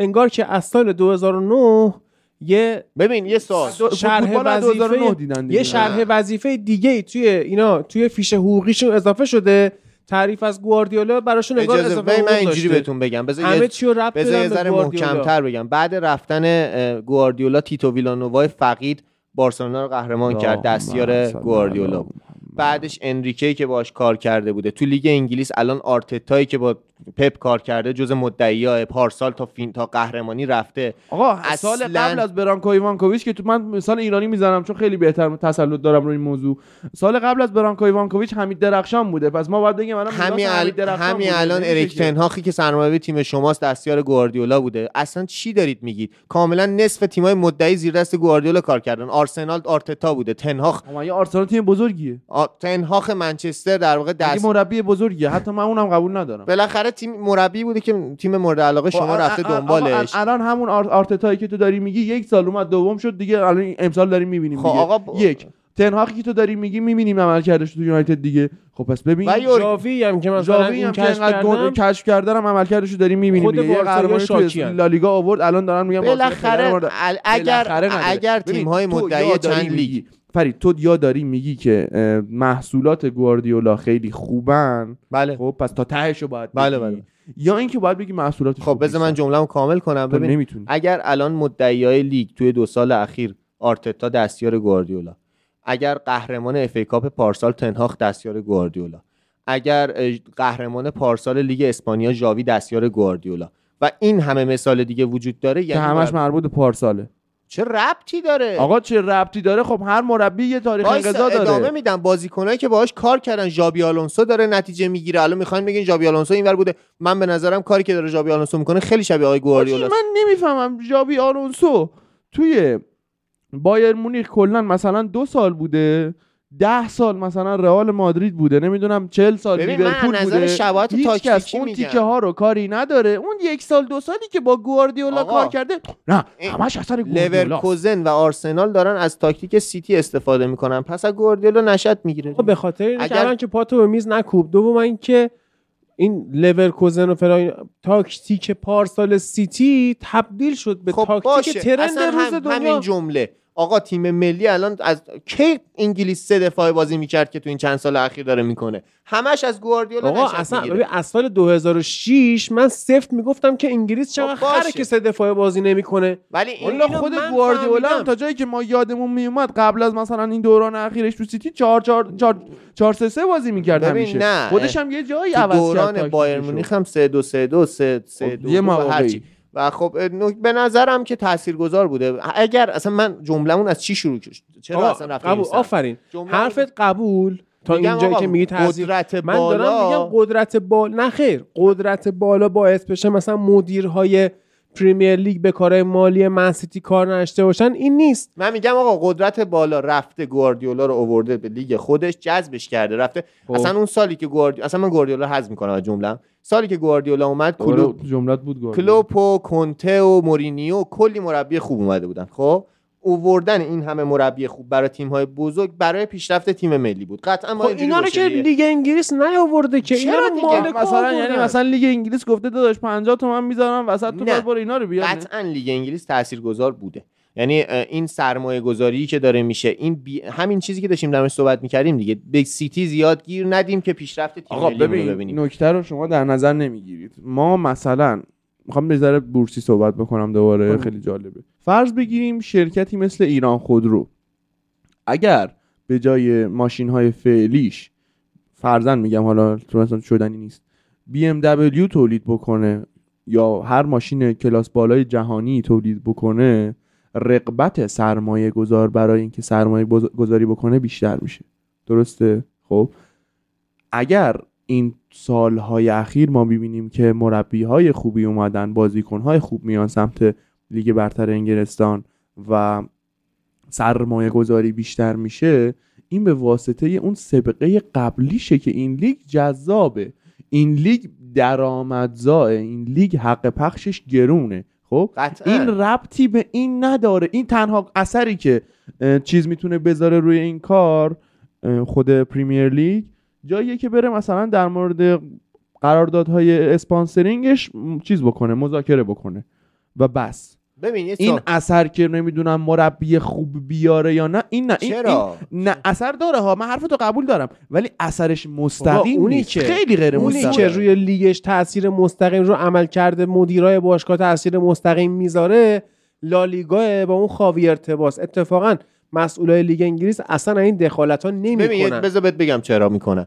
انگار که از سال 2009 یه ببین یه سوال دو- شرح فوتبال از 2009 وظیفه دیدن دیگه. یه شرح وظیفه دیگه ای توی اینا توی فیش حقوقیشون اضافه شده. تعریف از گواردیولا براشون انگار اجازه اضافه من اینجوری. بهتون بگم. بذار همه یه چی رو ربط بذار یه ذره. محکمتر بگم. بعد رفتن گواردیولا تیتو ویلانووا فقید بارسلونا رو قهرمان کرد. دستیار گواردیولا. بود بعدش انریکه که باش کار کرده بوده. تو لیگ انگلیس الان آرتتایی که با پپ کار کرده جز مدعیای پارسال تا فین تا قهرمانی رفته. آقا سال اصلاً- قبل از برانکو ایوانکوویچ که تو من مثال ایرانی می‌زنم چون خیلی بهتر تسلط دارم روی این موضوع. سال قبل از برانکو ایوانکوویچ حمید درخشان بوده. پس ما باید بگیم الان همین, ال... بوده. الان اریک تنهاخی که سرمربی تیم شماست دستیار گواردیولا بوده. اصلا چی دارید میگید؟ کاملا نصف تیمای مدعی زیر دست گواردیولا کار کردن. آرسنال آرتتا بوده. تنهاخ آرسنال تیم بزرگیه. آ... تنهاخ منچستر در واقع. دست مربی بزرگیه. حتی من اونم قبول ندارم. بالاخره تیم مربی بوده که تیم مورد علاقه شما خب، رفته ا- ا- دنبالش الان همون آر- آرتتایی که تو داری میگی یک سال اومد دوم شد دیگه الان امسال داریم می‌بینیم خب. آقا ب- یک تنهاخی که تو داری میگی می‌بینیم عمل کردش تو یونایتد دیگه. خب پس ببین و جاوی هم که مثلا جاوی هم که گل- کردم کشف کردن هم عمل کردش رو داریم می‌بینیم خود دیگه. قهرمانی هن. لالیگا آورد الان دارن میگن بالاخره اگر. اگر تیم های تو مدعی یا داری چند لیگ. میگی- فرید تو یا داری میگی که محصولات گواردیولا خیلی خوبن؟ بله. خب پس تا تهشو باید بله، بگی. بله. یا اینکه باید بگی محصولاتش خب بذار من جمله‌مو کامل کنم. تو ببین نمی‌تونی. اگر الان مدعیای لیگ توی دو سال اخیر آرتتا دستیار گواردیولا اگر قهرمان FA Cup پارسال تنهاخ دستیار گواردیولا. اگر قهرمان پارسال لیگ اسپانیا ژاوی دستیار گواردیولا. و این همه مثال دیگه وجود داره یعنی همش مربوط به پارساله. چه ربطی داره؟ آقا چه ربطی داره؟ خب هر مربی یه تاریخ انقضا ادامه داره میدم. بازیکنایی که باهاش کار کردن ژابی آلونسو داره نتیجه می‌گیره. الان می‌خواین بگین ژابی آلونسو اینور بوده. من به نظرم کاری که داره ژابی آلونسو می‌کنه خیلی شبیه آقای گواردیولا من نمی‌فهمم. ژابی آلونسو توی بایر مونیخ کلا مثلا دو سال بوده ده سال مثلا رئال مادرید بوده نمی‌دونم چل سال ببین من لیورپول بوده. شباهت هیچ کس اون میگم. تیکه ها رو کاری نداره. اون یک سال دو سالی که با گواردیولا آقا، کار کرده نه همش اثر گواردیولا لورکوزن و آرسنال دارن از تاکتیک سیتی استفاده می‌کنن. پس از گواردیولا نشد می‌گیره. خب به خاطر اگر- الان که پاتو به میز نکوب دوم اینکه این لورکوزن و فلان تاکتیک پارسال سیتی تبدیل شد به خب تاکتیک باشه. trend اصلا روز هم دنیا. همین جمله. آقا تیم ملی الان از کی انگلیس سه دفاعه بازی می‌کرد که تو این چند سال اخیر داره می‌کنه همش از گواردیولا آقا اصلا. ببین از سال 2006 من سفت می‌گفتم که انگلیس چقدر خب باشه. خره که سه دفاعه بازی نمی‌کنه ولی این خود گواردیولا هم. تا جایی که ما یادمون میومد قبل از مثلا این دوران اخیرش تو سیتی 4 4 4 4 3 3 بازی می‌کرد همیشه نه. خودش هم یه جایی تو عوض کرد دوران. بایر مونیخ هم 3 2 3 2 3 3 خب، 2 یه و مواقعی. هرچی و خب به نظرم که تاثیرگذار بوده. اگر اصلا من جملهمون از چی شروع چرا اصلا قبول؟ آفرین. حرفت قبول تا اینجایی که میگی قدرت من بالا. دارم میگم قدرت بالا نه خیر. قدرت بالا باعث بشه مثلا مدیرهای Premier League به کارهای مالی منسیتی کار نداشته باشن این نیست. من میگم آقا قدرت بالا رفته گواردیولا رو آورده به لیگ خودش جذبش کرده رفته. خب. اصلا اون سالی که گواردیولا اصلا من گواردیولا حذف می‌کنم از جمله‌ام. سالی که گواردیولا اومد آره، کلوب جملت بود گواردیولا. کلوپ و کنته و مورینیو کلی مربی خوب اومده بودن خب؟ اووردن این همه مربی خوب برای تیم های بزرگ برای پیشرفت تیم ملی بود. قطعا ما خب اینا رو که. لیگ انگلیس نیاورده که اینا چرا رو مثلا یعنی. مثلا لیگ انگلیس گفته داداش 50 تومن می‌ذارم وسط تو. بعد برو اینا رو بیار. قطعا لیگ انگلیس تاثیرگذار بوده. یعنی این سرمایه گذاری که داره میشه این بی... همین چیزی که داشتیم درمش صحبت می‌کردیم دیگه. به سیتی زیاد گیر ندیم که پیشرفت تیم آقا ملیمون رو ببین ببینیم. نکته رو شما در نظر نمی‌گیرید. ما مثلا می‌خوام یه ذره بورسی صحبت بکنم دوباره. خیلی جالبه. فرض بگیریم شرکتی مثل ایران خودرو اگر به جای ماشین های فعلیش فرزن میگم حالا اصلا شدنی نیست BMW تولید بکنه یا هر ماشین کلاس بالای جهانی تولید بکنه رقبت سرمایه گذار برای اینکه سرمایه گذ- گذاری بکنه بیشتر میشه. درسته؟ خب. اگر این سالهای اخیر ما ببینیم که مربی های خوبی اومدن بازیکن های خوب میان سمت لیگ برتر انگلستان و سرمایه گذاری بیشتر میشه. این به واسطه اون سابقه قبلیشه که این لیگ جذابه. این لیگ درآمدزائه این لیگ حق پخشش گرونه. خب؟ قطعا. این ربطی به این نداره. این تنها اثری که چیز می‌تونه بذاره روی این کار خود Premier League جاییه که بره مثلا در مورد قراردادهای اسپانسرینگش چیز بکنه مذاکره بکنه. و بس. ببین این. اثر که نمی‌دونم مربی خوب بیاره یا نه این نه این, چرا؟ این نه اثر داره ها من حرفتو قبول دارم ولی اثرش مستقیم اونی نیست. که- خیلی غیر اونی مستقیم. که روی لیگش تاثیر مستقیم رو عمل کرده مدیرای باشگاه تاثیر مستقیم می‌ذاره لالیگا با اون خاوی ارتباس. اتفاقا مسئولای لیگ انگلیس اصلا این دخالت ها نمی‌کنن. بذار بهت بگم چرا می‌کنن.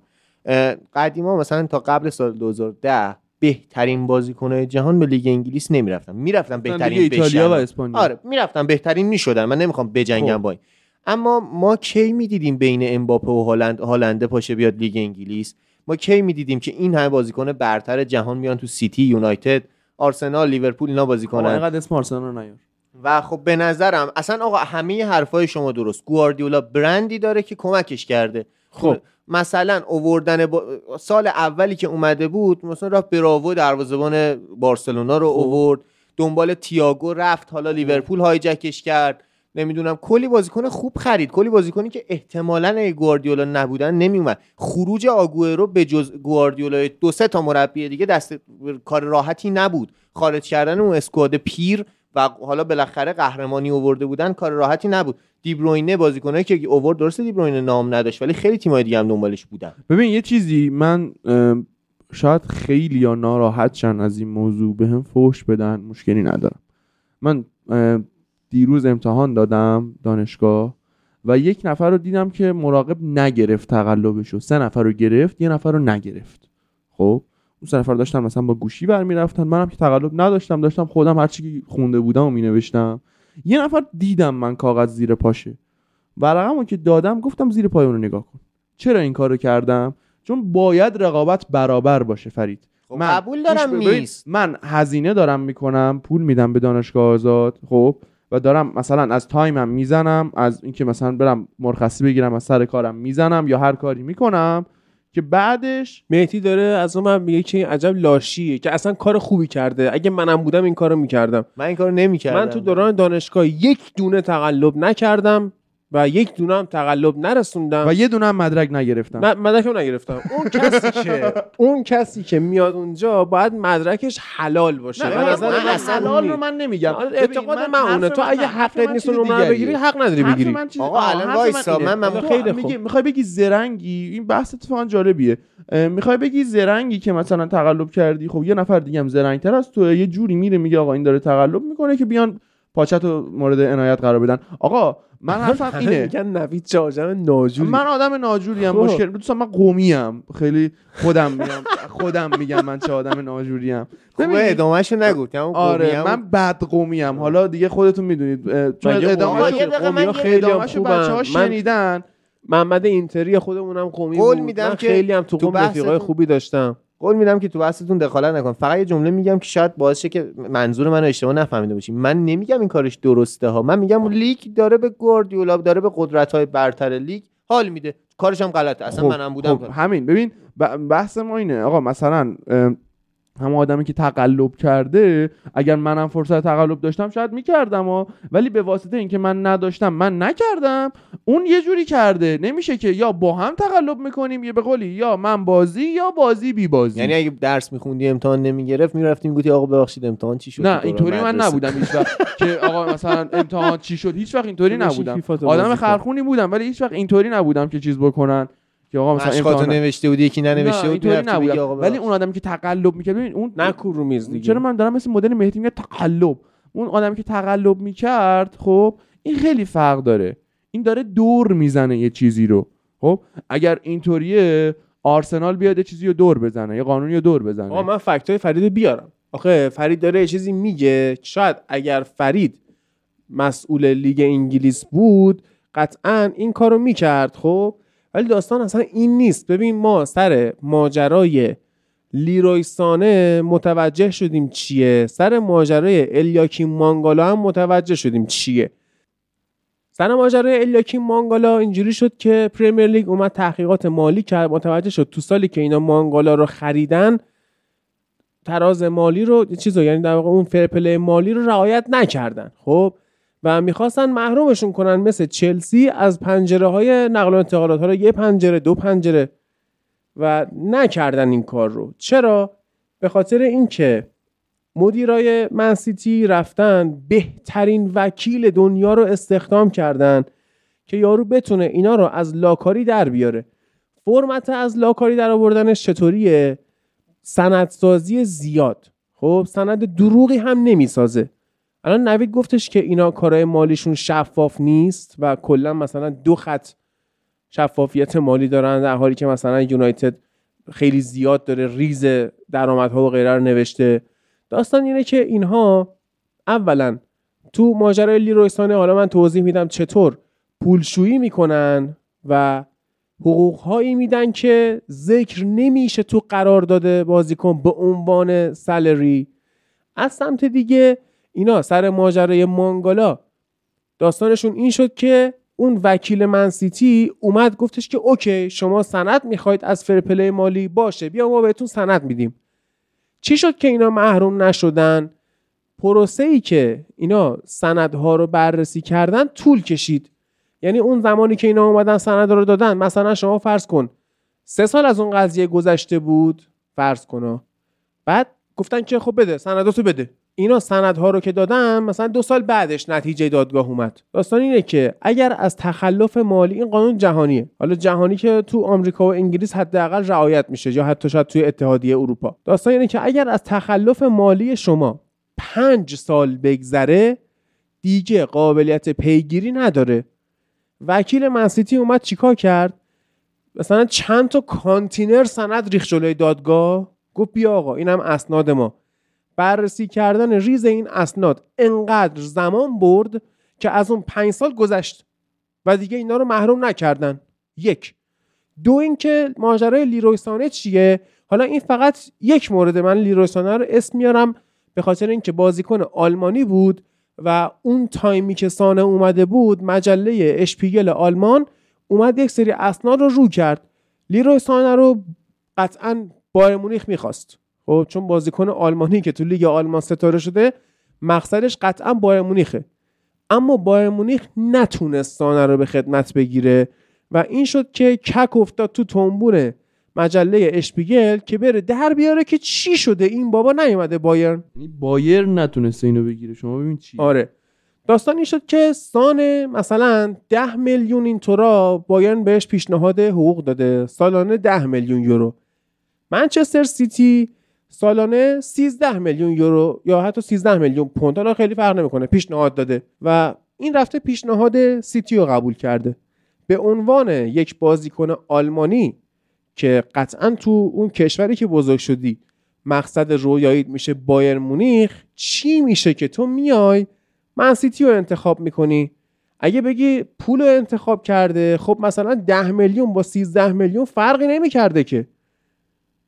قدیما مثلا تا قبل سال 2010 بهترین بازیکنهای جهان به لیگ انگلیس نمی‌رفتن. می‌رفتن بهترین ایتالیا و. اسپانیا. آره می‌رفتن بهترین می‌شدن. من نمی‌خوام بجنگم خب. با این. اما ما کی می‌دیدیم بین امباپه و هالند هالنده پاشه بیاد لیگ انگلیس؟ ما کی می‌دیدیم که این همه بازیکن برتر جهان میان تو سیتی یونایتد آرسنال لیورپول اینا بازی آقا کنن؟ اینقدر اسم آرسنال نیار. و خب به نظرم اصلا آقا همه حرفای شما درست. گواردیولا برندی داره که کمکش کرده. خب. مثلا اووردن با... سال اولی که اومده بود مثلا رفت براوو دروازه‌بان بارسلونا رو اوورد دنبال تییاگو رفت. حالا لیورپول هایجکش کرد. نمی‌دونم. کلی بازیکن خوب خرید. کلی بازیکنی که احتمالاً اگه گواردیولا نبودن نمیومد خروج آگوئرو به جز گواردیولا دو سه تا مربی دیگه دست کار راحتی نبود. خارج کردن اون اسکواد پیر و حالا بالاخره قهرمانی آورده بودن کار راحتی نبود. دیبروینه بازیکنایی که اوورد درسته دیبروینه نام نداشت ولی خیلی تیمای دیگه هم دنبالش بودن. ببین یه چیزی من شاید خیلی یا ناراحت شن از این موضوع به هم فوش بدن مشکلی ندارم. من دیروز امتحان دادم دانشگاه و یک نفر رو دیدم که مراقب نگرفت تقلبشو. سه نفر رو گرفت یه نفر رو نگرفت. خب؟ اون سه نفر داشتن مثلا با گوشی برمیرفتن. منم که تقلب نداشتم داشتم خودم هرچی که خونده بودم و مینوشتم. یه نفر دیدم من کاغذ زیر پاشه. ورقمو که دادم گفتم زیر پای اون رو نگاه کن. چرا این کارو کردم؟ چون باید رقابت برابر باشه فرید. خب من قبول دارم نیست. من هزینه دارم می‌کنم پول میدم به دانشگاه آزاد خب؟ و دارم مثلا از تایمم می‌زنم از اینکه مثلا برم مرخصی بگیرم از سر کارم می‌زنم یا هر کاری می‌کنم. که بعدش مهدی داره از اون من میگه که این عجب لاشیه که اصلا کار خوبی کرده. اگه منم بودم این کارو می‌کردم. من این کارو نمی‌کردم. من تو دوران دانشگاه یک دونه تقلب نکردم. و یک دونه هم تقلب نرسوندم. و یه دونه هم مدرک نگرفتم. من مدرکم نگرفتم. اون کسی که اون کسی که میاد اونجا باید مدرکش حلال باشه. نه من من من اصلا حلال رو. من نمیگم. آره، اعتقاد من حرف اونه. تو من- اگه حقت من نیست اون رو دیگریه. بگیری حق نداری بگیری. من آقا الان وایسا،. من- من- خیلی خوب. میگه می‌خوای بگی زرنگی؟ این بحث اتفاقا جالبیه. می‌خوای بگی زرنگی که مثلا تقلب کردی؟ خب یه نفر دیگه هم زرنگتر از تو یه جوری میره میگه آقا این داره تقلب می‌کنه که بیان پاچتو مورد عنایت قرار بدن. آقا من حرفم اینه. میگن نوید چاجم ناجوری من آدم ناجوری هم خب. مشکل دوستان من قومی ام خیلی خودم میگم. خودم میگم من چه آدم ناجوری ام خوبه ادامهشو نگو. آره من بد قومی ام حالا دیگه خودتون می‌دونید. چون مگه ادامه آقا، قومی یه دقیقه من یه خیلی هم ادامهشو خوبن. بچه ها من شنیدن. محمد اینتری خودمونم قومی بود. میدم من خیلی هم تو قوم رفیقای خوبی داشتم. قول میدم که تو بحثتون دخالت نکن. فقط یه جمله میگم که شاید باعث شه که منظور منو اشتباه نفهمیده باشی من نمیگم این کارش درسته ها من میگم لیگ داره به گواردیولا داره به قدرت های برتر لیگ حال میده. کارش هم غلطه. اصلا خب، منم بودم خب همین. ببین ب- بحث ما اینه. آقا مثلا ام، همه آدمی که تقلب کرده اگر منم فرصت تقلب داشتم شاید می‌کردم ها. ولی به واسطه اینکه من نداشتم من نکردم اون یه جوری کرده. نمیشه که یا با هم تقلب می‌کنیم یه به قولی یا من بازی یا بازی بی بازی. یعنی اگه درس میخوندی امتحان نمی‌گرفت می‌رفتی می‌گفتی آقا ببخشید امتحان چی شد؟ نه اینطوری من؟ نبودم هیچ وقت. که آقا مثلا امتحان چی شد؟ هیچ وقت اینطوری نبودم. آدم. خرخونی بودم ولی هیچ وقت اینطوری نبودم که چیز بکنن. که آقا مثلا امتحان نوشته بودی یکی ننوشته بود آقا ولی. اون آدمی که تقلب می‌کرد ببین اون نکو رو میز دیگه. چرا من دارم مثل مدل مهدی میگه تقلب؟ اون آدمی که تقلب می‌کرد خب این خیلی فرق داره. این داره دور می‌زنه یه چیزی رو. خب اگر اینطوریه آرسنال بیاد یه چیزی رو دور بزنه یه قانونی رو دور بزنه. آقا من فکت های فرید بیارم. آخه فرید داره یه چیزی میگه. شاید اگر فرید مسئول لیگ انگلیس بود قطعا این کارو می‌کرد خب؟ ولی داستان اصلا این نیست. ببین ما سر ماجرای لیرویسانه متوجه شدیم چیه. سر ماجرای الیاکیم مانگالا هم متوجه شدیم چیه. سر ماجرای الیاکیم مانگالا اینجوری شد که پریمیر لیگ اومد تحقیقات مالی کرد متوجه شد تو سالی که اینا مانگالا رو خریدن تراز مالی رو چیزو یعنی در واقع اون فرپله مالی رو رعایت نکردن. خب و می‌خواستن محرومشون کنن مثل چلسی از پنجره های نقل و انتقالات ها یه پنجره دو پنجره و نکردن این کار رو. چرا؟ به خاطر اینکه مدیرای منسیتی رفتن بهترین وکیل دنیا رو استخدام کردن که یارو بتونه اینا رو از لاکاری در بیاره. فرمت از لاکاری در آوردنش چطوریه؟ سندسازی زیاد. خب سند دروغی هم نمی‌سازه. الان نوید گفتش که اینا کارهای مالیشون شفاف نیست و کلا مثلا دو خط شفافیت مالی دارن در حالی که مثلا یونایتد خیلی زیاد داره ریز درآمدها و غیره رو نوشته. داستان اینه که اینها اولا تو ماجرای لیرویسانه حالا من توضیح میدم چطور پولشویی می‌کنن و حقوقهایی میدن که ذکر نمیشه تو قرار داده بازیکن به عنوان سالری. از سمت دیگه اینا سر ماجرای مانگالا. داستانشون این شد که اون وکیل من سیتی اومد گفتش که okay شما سند می‌خواید از fair play مالی باشه بیا ما بهتون سند میدیم. چی شد که اینا محروم نشدن؟ پروسه ای که اینا سندها رو بررسی کردن طول کشید. یعنی اون زمانی که اینا اومدن سند رو دادن مثلا شما فرض کن سه سال از اون قضیه گذشته بود فرض کن بعد گفتن که خب بده سنداتو بده. اینا سندها رو که دادن مثلا دو سال بعدش نتیجه دادگاه اومد. داستان اینه که اگر از تخلف مالی این قانون جهانیه. حالا جهانی که تو آمریکا و انگلیس حداقل رعایت میشه یا حتی شاید توی اتحادیه اروپا. داستان اینه که اگر از تخلف مالی شما پنج سال بگذره دیگه قابلیت پیگیری نداره. وکیل منسیتی اومد چیکار کرد؟ مثلا چند تا کانتینر سند ریخت جلوی دادگاه. گفت بیا آقا اینم اسناد ما. بررسی کردن ریز این اسناد انقدر زمان برد که از اون پنج سال گذشت و دیگه اینا رو محروم نکردن. یک. دو اینکه ماجرای لیروی سانه چیه؟ حالا این فقط یک مورد من لیروی سانه رو اسم میارم به خاطر اینکه بازیکن آلمانی بود و اون تایمی که سانه اومده بود مجله اشپیگل آلمان اومد یک سری اسناد رو رو کرد. لیرویسانه رو قطعا بایر مونیخ می‌خواست. خب چون بازیکن آلمانی که تو لیگ آلمان ستاره شده مقصدش قطعا بایر مونیخه. اما بایر مونیخ نتونست سانه رو به خدمت بگیره و این شد که کک افتاد تو تنبون مجله اشپیگل که بره در بیاره که چی شده؟ این بابا نیومده بایرن. یعنی بایر نتونسته اینو بگیره. شما ببین چی. آره. داستان این شد که سان مثلا ده میلیون این تورا بایرن بهش پیشنهاد حقوق داده. سالانه ده میلیون یورو. منچستر سیتی سالانه 13 میلیون یورو یا حتی 13 میلیون پوند. حالا خیلی فرق نمی‌کنه. پیشنهاد داده و این رفته پیشنهاد سیتی رو قبول کرده. به عنوان یک بازیکن آلمانی که قطعا تو اون کشوری که بزرگ شدی مقصد رویاییت میشه بایر مونیخ چی میشه که تو میای؟ من سیتی رو انتخاب می‌کنی. اگه بگی پول رو انتخاب کرده خب مثلا 10 میلیون با 13 میلیون فرقی نمی‌کرده که.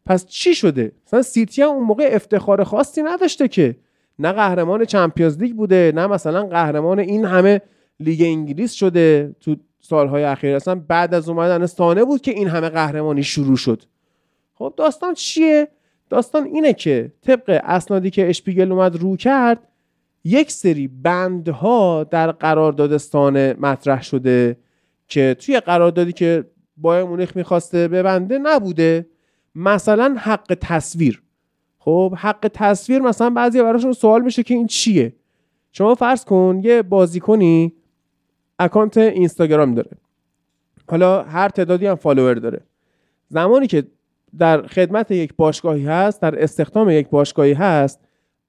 پس چی شده؟ مثلا سیتی هم اون موقع افتخار خاصی نداشته که. نه قهرمان Champions League بوده نه مثلا قهرمان این همه لیگ انگلیس شده تو سالهای اخیر. اصلا بعد از اومدن سانه بود که این همه قهرمانی شروع شد. خب داستان چیه؟ داستان اینه که طبق اسنادی که اشپیگل اومد رو کرد یک سری بندها در قرارداد سانه مطرح شده که توی قراردادی که بایر مونیخ می‌خواسته ببنده نبوده. مثلا حق تصویر. خب حق تصویر مثلا بعضی براشون سوال میشه که این چیه؟ شما فرض کن یه بازیکنی اکانت اینستاگرام داره. حالا هر تعدادی هم فالوور داره. زمانی که در خدمت یک باشگاهی هست در استخدام یک باشگاهی هست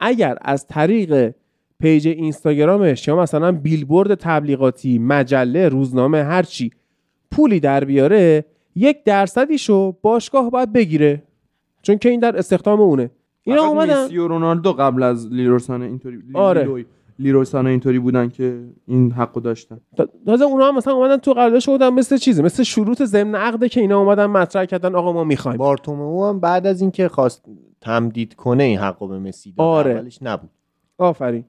اگر از طریق پیج اینستاگرامش یا مثلا بیلبورد تبلیغاتی مجله روزنامه هرچی پولی در بیاره یک درصدیشو باشگاه باید بگیره. چون که این در استخدام اونه. اینا اومدن. مسی و رونالدو قبل از لیروسانه اینطوری لی- آره. لیروسانه اینطوری بودن که این حقو داشتن. تا- تازه اونا هم مثلا اومدن تو قراردادش بودن مثل چیزه مثل شروط ضمن عقده که اینا اومدن مطرح کردن آقا ما می‌خوایم. بارتومئو هم بعد از اینکه خواست تمدید کنه این حقو به مسی داد آره. اولش نبود. آفرین.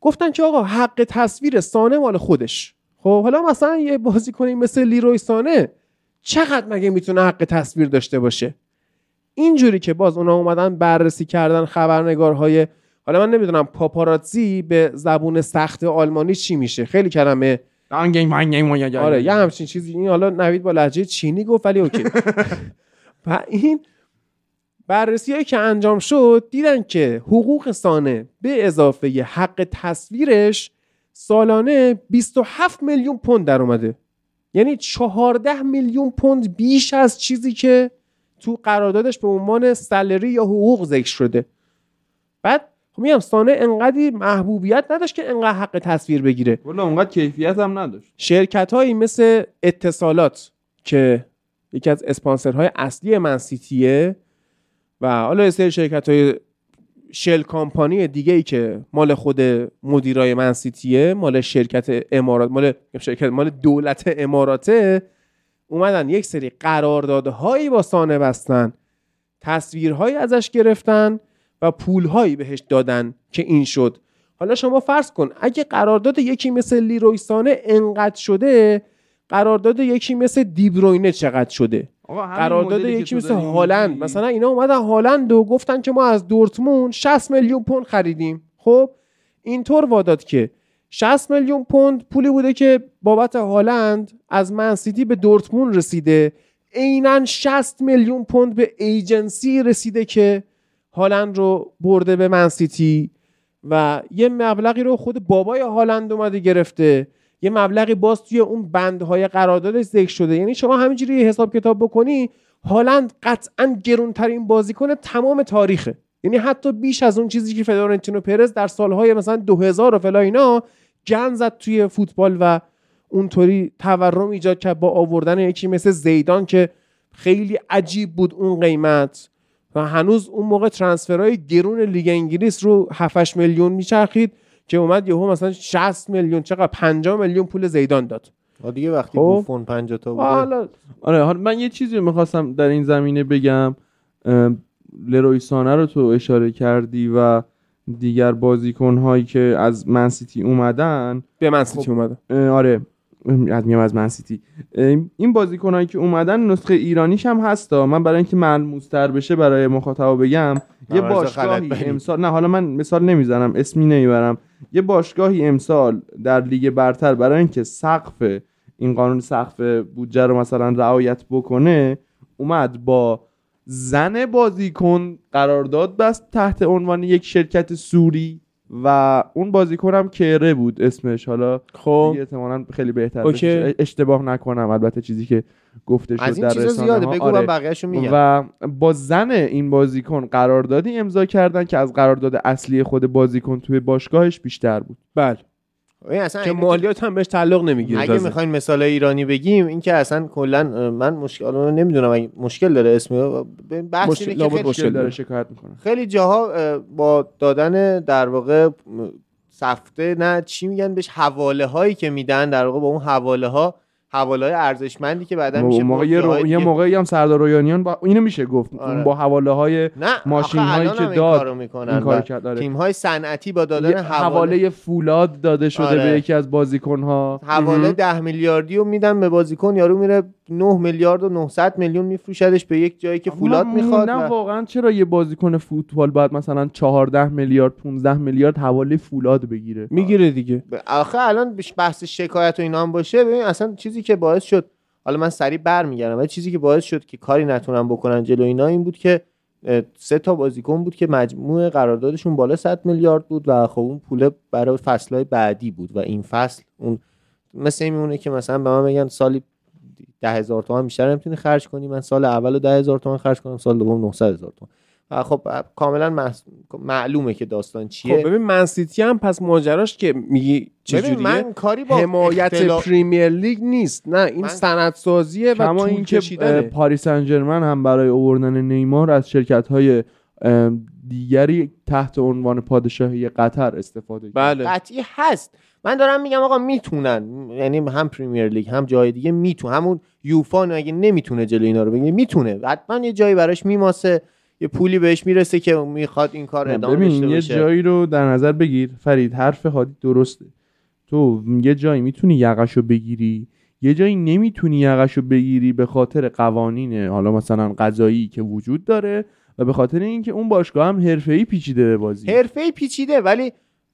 گفتن که آقا حق تصویر سانه مال خودش. خب حالا مثلا یه بازیکنی مثل لیروی سانه. چقدر مگه می‌تونه حق تصویر داشته باشه؟ اینجوری که باز اونا اومدن بررسی کردن خبرنگارهای حالا من نمی‌دونم پاپاراتزی به زبون سخت آلمانی چی میشه؟ خیلی کلمه. آره یه همچین چیزی. این حالا نوید با لهجه چینی گفت ولی اوکی. و این بررسی هایی که انجام شد دیدن که حقوق سانه به اضافه حق تصویرش سالانه 27 میلیون پوند در اومده. یعنی 14 میلیون پوند بیش از چیزی که تو قراردادش به عنوان سالری یا حقوق ذکر شده. بعد خب میگم سانه انقدری محبوبیت نداشت که انقدر حق تصویر بگیره. والا اونقدر کیفیت هم نداشت. شرکت هایی مثل اتصالات که یکی از اسپانسرهای اصلی منسیتیه و حالا یه سری شرکت های شل کامپانی دیگه ای که مال خود مدیرای منسیتیه مال شرکت امارات مال شرکت مال دولت اماراته اومدن یک سری قراردادهایی با سانه بستن تصویرهایی ازش گرفتن و پولهایی بهش دادن که این شد. حالا شما فرض کن اگه قرارداد یکی مثل لیروی سانه انقدر شده قرارداد یکی مثل دیبروینه چقدر شده؟ قرارداد یکی مثل هالند. مثلا اینا اومدن هالند و گفتن که ما از دورتموند 60 میلیون پوند خریدیم. خب اینطور واداد که 60 میلیون پوند پولی بوده که بابت هالند از منسیتی به دورتموند رسیده. عینا 60 میلیون پوند به ایجنسی رسیده که هالند رو برده به منسیتی و یه مبلغی رو خود بابای هالند اومده گرفته. یه مبلغی باز توی اون بندهای قراردادش ذکر شده. یعنی شما همینجوری حساب کتاب بکنی هالند قطعا گرونترین بازیکن تمام تاریخه. یعنی حتی بیش از اون چیزی که فلورنتینو پرز در سالهای مثلا 2000 و فلا اینا گن زد توی فوتبال و اونطوری تورم ایجاد کرد با آوردن یکی مثل زیدان که خیلی عجیب بود اون قیمت. و هنوز اون موقع ترانسفرهای گرون لیگ انگلیس رو 7 میلیون میچرخید. که اومد یهو مثلا 60 میلیون چقدر 50 میلیون پول زیدان داد. دیگه وقتی خب. بوفون 50 تا بوده. حالا آره حالا من یه چیزی می‌خواستم در این زمینه بگم. لروی سانه رو تو اشاره کردی و دیگر بازیکن هایی که از منسیتی اومدن. به منسیتی خب. اومده اه، آره از میام از منسیتی این بازیکن هایی که اومدن نسخه ایرانیش هم هستا من برای اینکه ملموستر بشه برای مخاطب بگم یه باشگاهی. امسال نه حالا من مثال نمی‌زنم اسمی نمی‌برم. یه باشگاهی امسال در لیگ برتر برای اینکه سقف این قانون سقف بودجه رو مثلا رعایت بکنه اومد با زن بازیکن قرارداد بست تحت عنوان یک شرکت سوری. و اون بازیکن هم کره بود اسمش حالا خب احتمالاً خیلی بهتر. اشتباه نکنم البته چیزی که گفته شد از این در چیزا زیاده. بگو آره. بقیه‌شو میگم و با زن این بازیکن قراردادی امضا کردن که از قرارداد اصلی خود بازیکن توی باشگاهش بیشتر بود بله این اصلا که مالیات هم بهش تعلق نمی‌گیره اگه. می‌خواین مثال ایرانی بگیم این که اصلا کلا من مشکل رو نمی‌دونم اگه مشکل داره اسم بحث مشکل- اینه که خیلی, مشکل داره. شکایت می‌کنه خیلی جاها اه، با دادن در واقع سفته نه چی میگن بهش حواله هایی که میدن در واقع با اون حواله ها حواله ارزشمندی که بعدا میشه موقع یه, رو... یه. موقعی هم سردار رویانیان با... اینو میشه گفت آره. با حواله های نه ماشین هایی که این داد کارو می‌کنن این کار و کرد آره. تیم های صنعتی با دادن حواله حواله فولاد داده شده آره. به یکی از بازیکن ها حواله ده میلیاردی رو میدن به بازیکن یارو میره 9 میلیارد و 900 میلیون میفروشدش به یک جایی که فولاد می‌خواد نه و- واقعا چرا یه بازیکن فوتبال باید مثلا 14 میلیارد 15 میلیارد حواله فولاد بگیره؟ می‌گیره دیگه. آخه الان بحث شکایت و اینا هم باشه. ببین اصلا چیزی که باعث شد حالا من سریع برمیگردم ولی چیزی که باعث شد که کاری نتونن بکنن جلو اینا این بود که سه تا بازیکن بود که مجموع قراردادشون بالا 100 میلیارد بود و خب اون پول برای فصلهای بعدی بود و این فصل اون مثل این میمونه که مثلا به من بگن سالی ده هزار تومن بیشتر نمی‌تونی خرج کنی. من سال اول ده هزار تومن خرج کنم سال دوم 900 هزار تومن و خب کاملا محس- معلومه که داستان خب چیه ببین منسیتی هم پس ماجراش که میگی ببین چجوریه من کاری با حمایت اختلاف- پریمیر لیگ نیست. نه این من- سندسازیه و کما طول اینکه اه، کشیدنه. پاریس سن ژرمن هم برای آوردن نیمار از شرکت های دیگری تحت عنوان پادشاهی قطر استفاده کرد. بله. قطعی هست. من دارم میگم آقا می‌تونن. یعنی هم پریمیر لیگ هم جای دیگه میتون همون یوفا اگه نمی‌تونه جلوی اینا رو بگیره می‌تونه. حتما یه جایی براش میماسه. یه پولی بهش می‌رسه که می‌خواد این کار ادامه ببین یه باشه. جایی رو در نظر بگیر. فرید حرف هادی درسته. تو یه جایی می‌تونی یقشو بگیری. یه جایی نمی‌تونی یقشو بگیری به خاطر قوانین حالا مثلا قضایی که وجود داره و به خاطر اینکه اون باشگاه هم حرفه‌ای پیچیده به بازی. حرفه پیچیده ولی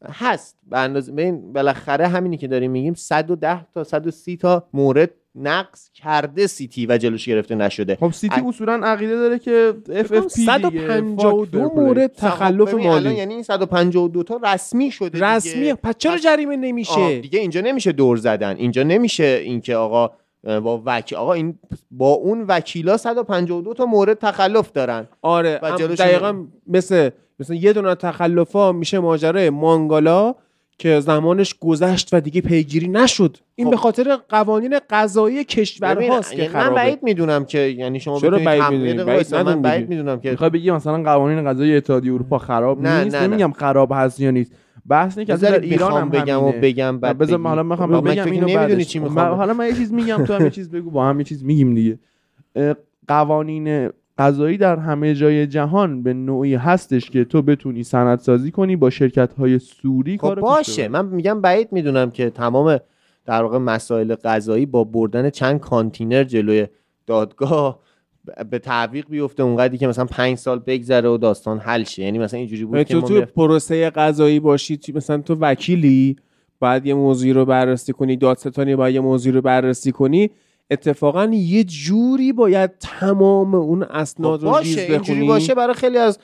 هست. به اندازه ببین بالاخره همینی که داریم میگیم 110 تا 130 تا مورد نقض کرده سیتی و جلوش گرفته نشده. خب سیتی ا- اصولا عقیده داره که FFP 152 مورد تخلف مالی. یعنی این 152 تا رسمی شده. رسمی. پس چرا جریمه نمیشه؟ دیگه اینجا نمیشه دور زدن. اینجا نمیشه اینکه آقا با وکیل آقا این با اون وکیلا 152 تا مورد تخلف دارن. آره و دقیقا مثل مثل یه دونه تخلفا میشه ماجرای مانگالا که زمانش گذشت و دیگه پیگیری نشد این خب. به خاطر قوانین قضایی ببین، کشورهاست که یعنی من خرابه بعید می‌دونم که یعنی شما چرا بعید هم- می‌دونی؟ یه دقیقه بعید وایسا، من بعید. می‌دونم که می‌خوای بگی مثلا قوانین قضایی اتحادیه اروپا خراب نه، نیست نه، نه. نمیگم خراب هست یا نیست بحث اینه که بذارید ایران هم بگم و. بگم بعد بذار. حالا می‌خوام من بگم اینو نمی‌دونی. چی من- می‌خوام حالا من یه چیز میگم تو هم یه چیز بگو با هم یه چیز میگیم دیگه قوانین قضایی در همه جای جهان به نوعی هستش که تو بتونی سندسازی کنی با شرکت های سوری خب کارو باشه. من میگم بعید می‌دونم که تمام در واقع مسائل قضایی با بردن چند کانتینر جلوی دادگاه به تعویق بیفته اونقدری که مثلا پنج سال بگذره و داستان حل شه. یعنی مثلا اینجوری بود که تو تو پروسه قضایی باشی مثلا تو وکیلی باید یه موضوعی رو بررسی کنی دادستانی باید یه موضوعی رو بررسی کنی. اتفاقا یه جوری باید تمام اون اسناد خب رو ریز باشه اینجوری بخونی. باشه برای خیلی از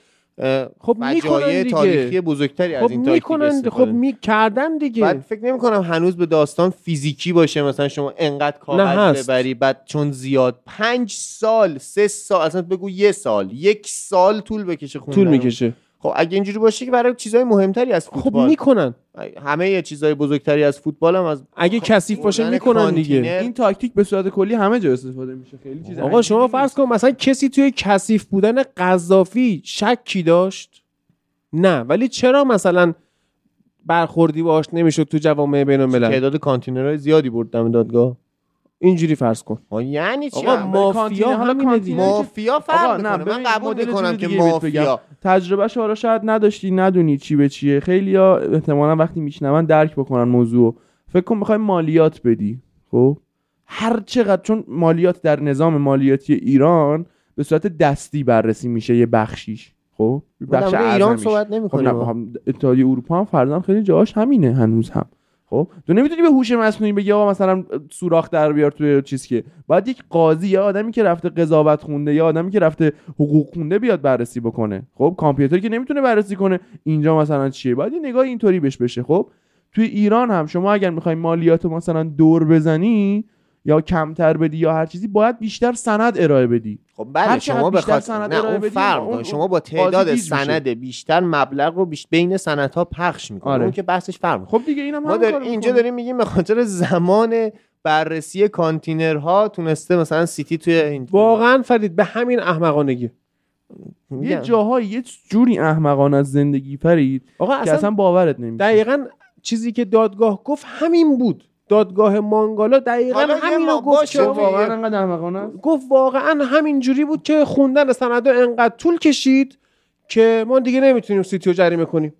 خب می‌کنن دیگه. تاریخی بزرگتری از خب این تاکتیک می‌کنن خب استفاده می کردن دیگه. بعد فکر نمی کنم هنوز به داستان فیزیکی باشه مثلا شما انقدر کاغذ. ببری بعد چون زیاد پنج سال سه سال اصلا بگو یه سال یک سال طول بکشه خوندن طول. می‌کشه. خب اگه اینجوری باشه که برای چیزای مهمتری از خب فوتبال. می‌کنن. همه یه چیزای بزرگتری از فوتبال هم از اگه کثیف باشه می‌کنن دیگه. این تاکتیک به صورت کلی همه جا استفاده میشه. خیلی چیز آقا شما. فرض کن مثلا کسی توی کثیف بودن قذافی شکی داشت؟ نه. ولی چرا مثلا برخوردی باش نمی‌شد تو جوامع بین الملل تعداد کانتینرهای زیادی برد دم دادگاه. اینجوری فرض کن. یعنی چی؟ آقا؟ مافیا حالا مافیا فرق نه، من قبول می‌کنم که. مافیا. تجربه حالا شاید نداشتی ندونی چی به چیه. خیلی ها احتمالا وقتی میشنون درک بکنن موضوع فکر کن می‌خوای مالیات بدی خب؟ هر چقدر چون مالیات در نظام مالیاتی ایران به صورت دستی بررسی میشه یه بخشیش خب؟ بخش ایران. صحبت خب نه نمی‌کنیم هم- اتحادیه اروپا هم فرضاً خیلی جاهاش همینه هنوز هم. خب؟ تو نمی‌تونی به هوش مصنوعی بگی آقا مثلا سوراخ در بیار توی چیز که. باید یک قاضی یا آدمی که رفته قضاوت خونده یا آدمی که رفته حقوق خونده بیاد بررسی بکنه. خب؟ کامپیوتر که نمی‌تونه بررسی کنه اینجا مثلا چیه. باید یه نگاه اینطوری بهش بشه. خب؟ توی ایران هم شما اگر می‌خوای مالیات مثلا دور بزنی یا کمتر بدی یا هر چیزی باید بیشتر سند ارائه بدی خب بله شما خاطر سند نه ارائه اون فرق اون- شما با تعداد. سند بیشتر مبلغ رو بیش... بین سندها پخش می‌کنه آره. اون که بحثش فرق خب دیگه اینم ما در اینجا. داریم میگیم به خاطر زمان بررسی کانتینرها تونسته مثلا سیتی توی این واقعا فرید به همین احمقانگی میگم. یه جاهایی یه جوری احمقانه از زندگی فرید آقا که اصلا اصلا باورت نمیشه دقیقا چیزی که دادگاه گفت همین بود دادگاه مانگالا دقیقا حالا یه همین ما رو گفت که. واقعا انقدر احمقانه گفت واقعا همین جوری بود که خوندن سندا انقدر طول کشید که ما دیگه نمی‌تونیم سیتی رو جریمه کنیم.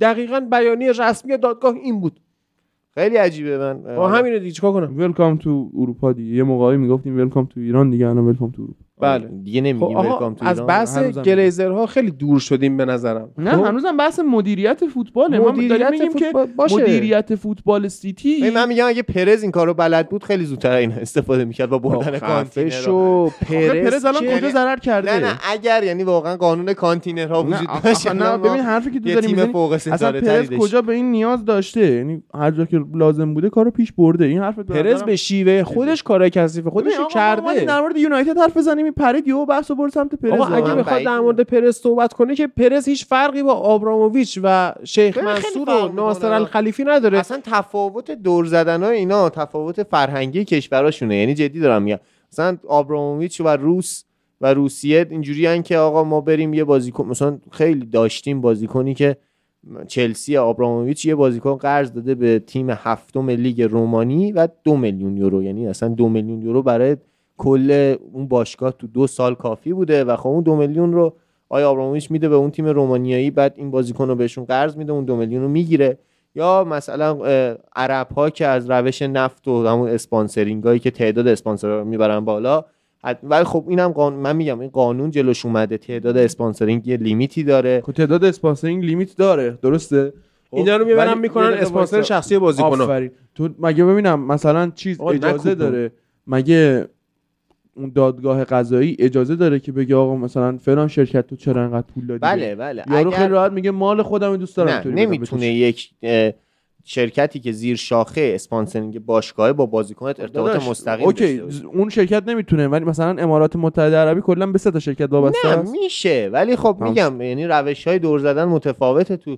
دقیقا بیانیه رسمی دادگاه این بود. خیلی عجیبه من. با همین دیگه چیکار کنم؟ welcome to اروپا دیگه. یه موقعی می‌گفتیم welcome to ایران دیگه الان welcome to اروپا. بله. دیگه خب نمیگیم welcome to از. بحث گلیزرها خیلی دور شدیم به نظرم. نه خب؟ هنوزم بحث مدیریت فوتباله. ما داریم مدیریت میگیم که فوتبال باشه. مدیریت فوتبال سیتی ببین، من میگم اگه پرز این کارو بلد بود خیلی زودتر این استفاده می‌کرد با بردن کانتینر آخه پرز پرز الان کجا ضرر کرده؟ نه نه اگر یعنی واقعا قانون کانتینرها نه وجود داشت نه الان ما ببین حرفی که تو داری می‌زنی اصلا پرز کجا به این نیاز داشته؟ یعنی هر جا که لازم بوده کارو پیش برده. این حرف پرز به شیوه خودش کارای کثیف خودش رو در کرده. مورد یونایتد حرف بزنیم. نمی پرید یهو بحثو برد سمت پرز آقا اگه بخواد در مورد پرز صحبت کنه که پرز هیچ فرقی با آبراموویچ و شیخ منصور و ناصر. الخلیفی نداره. اصلا تفاوت دور زدن های اینا تفاوت فرهنگی کشوراشونه. یعنی جدی دارم میگم. مثلا آبراموویچ و روس و روسیه اینجوری که آقا ما بریم یه بازیکن مثلا خیلی داشتیم بازیکنی که چلسی آبراموویچ یه بازیکن قرض داده به تیم هفتم لیگ رومانی و دو میلیون یورو. یعنی اصلا دو میلیون یورو برای کل اون باشگاه تو دو سال کافی بوده و خب اون دو میلیون رو آیا آبراموویچ میده به اون تیم رومانیایی بعد این بازیکن رو بهشون قرض میده اون دو میلیون رو می‌گیره. یا مثلا عرب ها که از روش نفت و همون sponsoring هایی که تعداد اسپانسر رو می‌برن بالا ولی خب اینم قانون من میگم این قانون جلوش اومده تعداد sponsoring یه limit ی داره. خب تعداد sponsoring limit داره درسته؟ خب، اینا رو می‌برن ولی می‌کنن اسپانسر. شخصی آفرین. تو مگه ببینم مثلا چیز اجازه. داره؟ مگه اون دادگاه قضایی اجازه داره که بگه آقا مثلا فلان شرکت تو چرا انقدر پول دادی؟ بله بله. یارو اگر- خیلی راحت میگه مال خودم دوست دارم نه نمی‌تونه تو. یک شرکتی که زیر شاخه sponsoring باشگاه با بازیکنت ارتباط مستقیم okay داشته باشه. اون شرکت نمی‌تونه ولی مثلا امارات متحده عربی کلا به سه تا شرکت وابسته نه میشه. ولی خب میگم یعنی روش های دور زدن متفاوته تو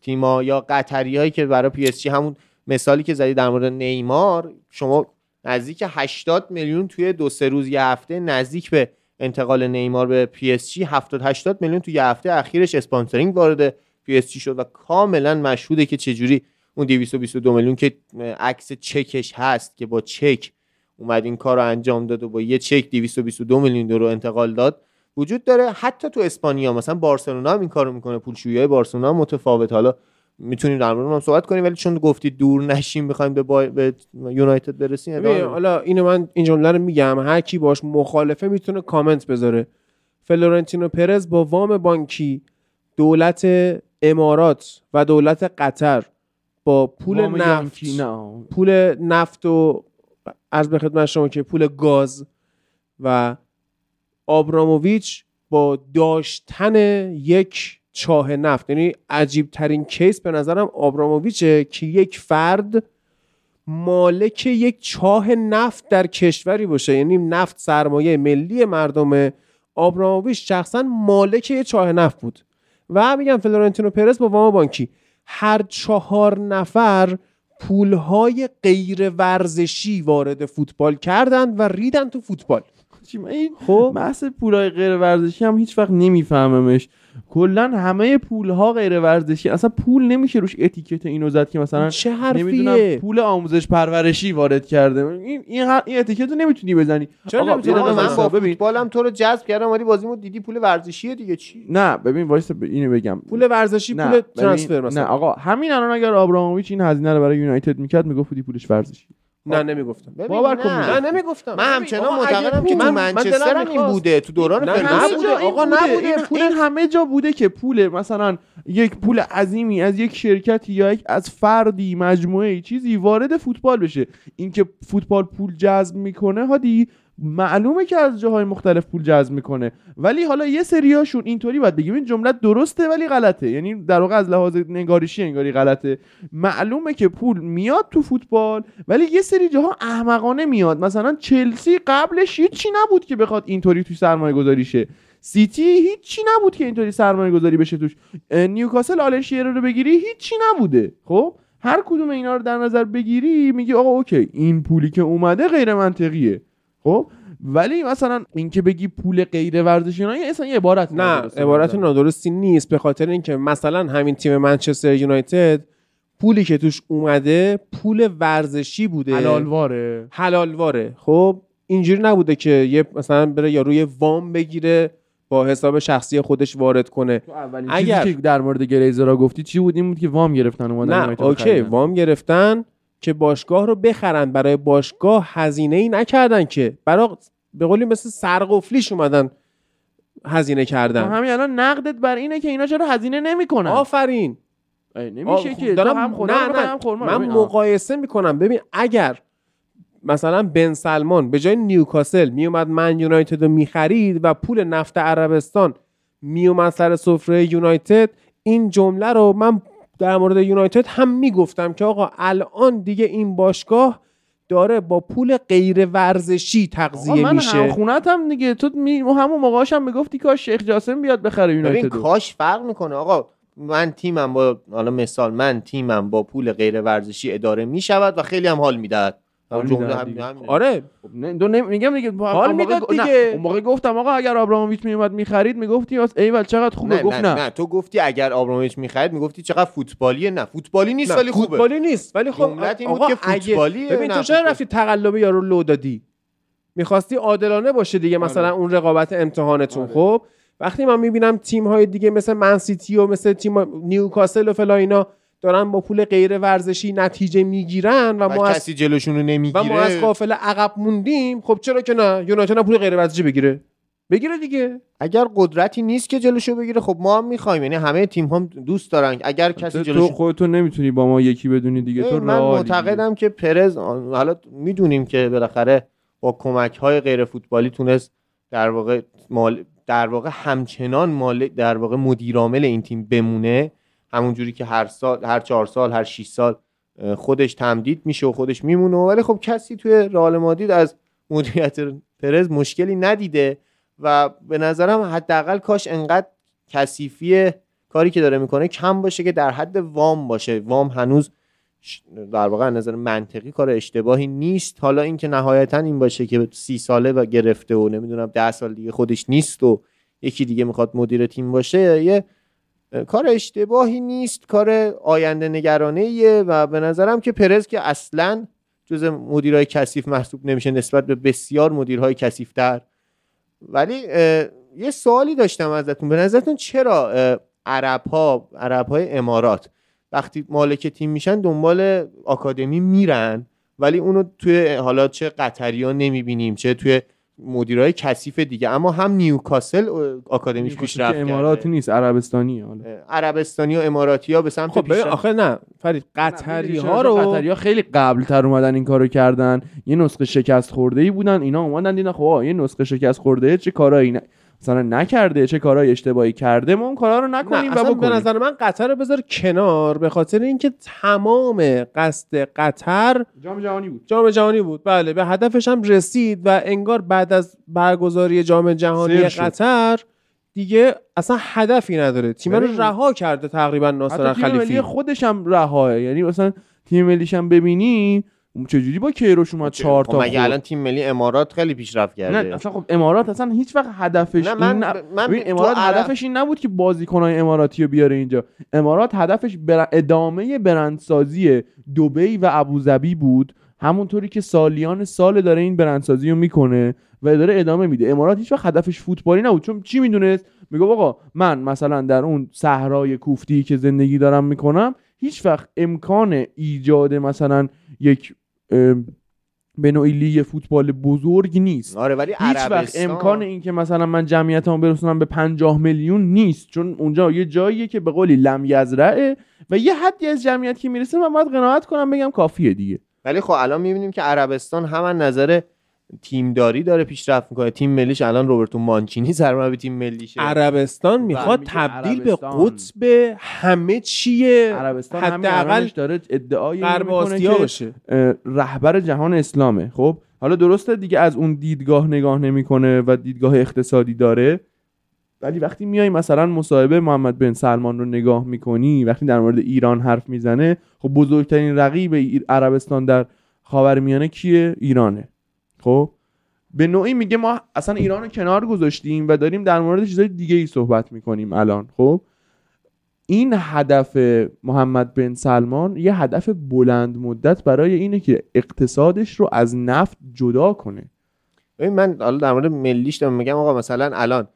تیما یا قطری هایی که برای پی اس جی همون مثالی که زدی در مورد نیمار شما نزدیک 80 میلیون توی دو سه روز یه هفته نزدیک به انتقال نیمار به پی اس جی 70 80 میلیون توی یه هفته اخیرش sponsoring وارد پی اس جی شد و کاملا مشهوده که چجوری اون 222 میلیون که عکس چکش هست که با چک اومد این کار رو انجام داد و با یه چک 222 میلیون یورو انتقال داد وجود داره حتی تو اسپانیا مثلا بارسلونا هم این کارو می‌کنه پولشویی های بارسلونا متفاوت. حالا می‌تونیم در مورد هم صحبت کنیم ولی چون گفتی دور نشیم بخوایم به, با... به یونایتد برسیم. حالا اینو من این جمله رو میگم هر کی باش مخالفه می‌تونه کامنت بذاره فلورنتینو پرز با وام بانکی دولت امارات و دولت قطر با پول نفت نه پول نفت و از به خدمت شما که پول گاز و آبراموویچ با داشتن یک چاه نفت. یعنی عجیب ترین case به نظرم آبراموویچه که یک فرد مالک یک چاه نفت در کشوری باشه. یعنی نفت سرمایه ملی مردم آبراموویچ شخصا مالک یک چاه نفت بود. و میگم فلورنتینو پرز با وام بانکی هر چهار نفر پولهای غیر ورزشی وارد فوتبال کردند و ریدن تو فوتبال. خب؟ بحث پولای غیر ورزشی هم هیچ وقت نمیفهممش. کلا همه پولها غیر ورزشی اصلا پول نمیشه روش اتیکت اینو زد که مثلا چه نمی‌دونم حرفیه پول آموزش پرورشی وارد کرده. این این, هر- این اتیکت رو نمی‌تونی بزنی. چرا نمی‌تونی من با ببین. فوتبالم تو رو جذب کردم ولی بازیمو دیدی پول ورزشیه دیگه چی؟ نه ببین وایسا ب- اینو بگم. پول ورزشی نه پول ترانسفر مثلا. نه آقا همین الان اگر آبراموویچ این هزینه رو برای یونایتد می‌کرد می‌گفت پولش ورزشی نه نمی‌گفتم ببین، باور کن نه. نه نمی‌گفتم من همچنان معتقدم پول- که تو من- من منچستر هم این. بوده تو دوران فرگوسن این آقا بوده. نبوده. این, پول- این همه جا بوده که پول مثلا یک پول عظیمی از یک شرکتی یا یک از فردی مجموعه چیزی وارد فوتبال بشه اینکه فوتبال پول جذب می‌کنه هادی معلومه که از جاهای مختلف پول جذب می‌کنه. ولی حالا یه سریاشون اینطوری باید بگیم این جمله درسته ولی غلطه. یعنی در واقع از لحاظ نگارشی انگاری غلطه. معلومه که پول میاد تو فوتبال ولی یه سری جاها احمقانه میاد. مثلا چلسی قبلش هیچی نبود که بخواد اینطوری توی سرمایه گذاری شه. سیتی هیچی نبود که اینطوری سرمایه گذاری بشه توش. نیوکاسل الان رو بگیری هیچی نبوده. خب؟ هر کدوم اینا رو در نظر بگیری میگی آقا اوکی این پولی که اومده غیر منطقیه. خب؟ ولی مثلا اینکه بگی پول غیر ورزشی اینا اصلا یه عبارت نه عبارت. نادرستی نیست به خاطر اینکه مثلا همین تیم منچستر یونایتد پولی که توش اومده پول ورزشی بوده. حلالواره. حلالواره. خب اینجوری نبوده که یه مثلا بره یا روی وام بگیره با حساب شخصی خودش وارد کنه. اگر- چیزی که در مورد گلیزرها گفتی چی بود؟ این بود که وام گرفتن اومدن نه اوکی خریدن. وام گرفتن. که باشگاه رو بخرن. برای باشگاه هزینه ای نکردن که. برای به قولی مثل سرقفلیش اومدن هزینه کردن. همین الان نقدت بر اینه که اینا چرا هزینه نمی‌کنن؟ آفرین. نمیشه آه، که. خب دارم هم خدا نه نه. هم خورما. من. مقایسه می‌کنم. ببین اگر مثلا بن سلمان به جای نیوکاسل میومد من یونایتد رو می‌خرید و پول نفت عربستان میومد سر سفره یونایتد این جمله رو من در مورد یونایتد هم می‌گفتم که آقا الان دیگه این باشگاه داره با پول غیر ورزشی آقا تغذیه من میشه. خونتم دیگه. تو می... همون موقعش هم می‌گفتی کاش شیخ جاسم بیاد بخره ببین یونایتد کاش فرق می‌کنه. آقا من تیمم با حالا مثال من تیمم با پول غیر ورزشی اداره می‌شود و خیلی هم حال می‌دهد. جمله هم- دیگه. آره نه دو نمی... میگم دیگه حال می‌داد گ- نه، دیگه. اون موقع گفتم آقا اگر آبراموویچ میومد می‌خرید می‌گفتی واس ایول چقدر خوبه نه, گفت نه, نه, نه تو گفتی اگر آبراموویچ می‌خرید می‌گفتی چقدر فوتبالیه نه فوتبالی نیست نه، ولی خوبه فوتبالی نیست ولی خب جملت این آقا بود که فوتبالیه ببین تو چرا. رفتی تقلب یارو لو دادی می‌خواستی عادلانه باشه دیگه مثلا آره. اون رقابت امتحانتون آره. خب وقتی من می‌بینم تیم های دیگه مثل منسیتی و مثل تیم نیوکاسل و فلا اینا دارن با پول غیر ورزشی نتیجه می‌گیرن و و ما از کسی جلوشون رو و نمی‌گیره ما از قافله عقب موندیم. خب چرا که نه؟ یونایتد پول غیر ورزشی بگیره؟ بگیره دیگه. اگر قدرتی نیست که جلوشو بگیره خب ما هم می‌خوایم. یعنی همه تیم هم دوست دارن. اگر کسی تو جلوش خودتو نمی‌تونی با ما یکی بدونی دیگه. تو من معتقدم که پرز حالا می‌دونیم که بالاخره با کمک های غیر فوتبالی تونست در واقع مال در واقع همچنان مال در واقع مدیرعامل این تیم بمونه. همون جوری که هر سال هر چهار سال هر 6 سال خودش تمدید میشه و خودش میمونه. ولی خب کسی توی رئال مادرید از مدیریت پرز مشکلی ندیده و به نظرم حداقل کاش انقدر کثیفی کاری که داره می‌کنه کم باشه که در حد وام باشه. وام هنوز در واقع نظر منطقی کار اشتباهی نیست. حالا اینکه نهایتا این باشه که سی ساله و گرفته و نمی‌دونم ده سال دیگه خودش نیست و یکی دیگه می‌خواد مدیر تیم باشه یه کار اشتباهی نیست کار آینده نگرانه و به نظرم که پرز که اصلا جز مدیرای کثیف محسوب نمیشه نسبت به بسیار مدیرهای کثیفتر. ولی یه سوالی داشتم ازتون. به نظرتون چرا عرب ها عرب های امارات وقتی مالک تیم میشن دنبال آکادمی میرن ولی اونو توی حالا چه قطری ها نمی‌بینیم چه توی مدیرای کثیف دیگه. اما هم نیوکاسل آکادمیش پیشرفت که کرده. اماراتی نیست عربستانیه حالا. عربستانی و اماراتی ها به سمت خب پیشرفت. آخه نه فرید قطری ها قطری رو ها خیلی قبل تر اومدن این کارو کردن. یه نسخه شکست خورده ای بودن اینا اومدن دیدن خب آقا، یه نسخه شکست خورده چه کارایی ن... مثلا نکرده چه کارهای اشتباهی کرده ما اون کارا رو نکنیم و به بکنیم. نظر من قطر رو بذار کنار به خاطر اینکه تمام قصد قطر جام جهانی بود. جام جهانی بود. بله به هدفش هم رسید و انگار بعد از برگزاری جام جهانی. قطر دیگه اصلا هدفی نداره. تیم رو رها کرده تقریبا ناصر خلیفی. خودش هم رهاه یعنی مثلا تیم ملیش هم ببینی اون چجوری با کیروش اومد چهار تا خب مگه خورد؟ الان تیم ملی امارات خیلی پیشرفت کرده؟ نه اصلا خب امارات اصلا هیچ وقت هدفش نه، من- این. من ببین امارات عرب- هدفش این نبود که بازیکنای اماراتی رو بیاره اینجا. امارات هدفش بر... ادامه برندسازی دبی و ابوظبی بود. همونطوری که سالیان سال داره این برندسازی رو می‌کنه و داره ادامه میده. امارات هیچ وقت هدفش فوتبالی نبود. چون چی می‌دونست؟ میگه آقا من مثلا در اون صحرای کوفتی که زندگی دارم می‌کنم هیچ وقت امکان ایجاد مثلا یک به نوعی لیگ فوتبال بزرگ نیست. آره ولی هیچ وقت عربستان. امکان این که مثلا من جمعیتمو برسونم به 50 میلیون نیست چون اونجا یه جاییه که به قولی لم یزرعه و یه حدی از جمعیت که می‌رسه من باید قناعت کنم بگم کافیه دیگه. ولی خب الان می‌بینیم که عربستان هم از نظر تیمداری داره پیشرفت می‌کنه. تیم ملیش الان روبرتو مانچینی سرمربی تیم ملیشه. عربستان می‌خواد تبدیل به عربستان. قطب همه چیه. عربستان حداقل داره ادعای می‌کنه باشه. رهبر جهان اسلامه. خب؟ حالا درسته دیگه از اون دیدگاه نگاه نمی‌کنه و دیدگاه اقتصادی داره. ولی وقتی میای مثلا مصاحبه محمد بن سلمان رو نگاه می‌کنی وقتی در مورد ایران حرف می‌زنه خب بزرگترین رقیب عربستان در خاورمیانه کیه؟ ایرانه. خب؟ به نوعی میگه ما اصلا ایران رو کنار گذاشتیم و داریم در مورد چیزای دیگه ای صحبت می‌کنیم الان خب؟ این هدف محمد بن سلمان یه هدف بلند مدت برای اینه که اقتصادش رو از نفت جدا کنه. ببین من حالا در مورد ملیش دارم میگم آقا مثلا الان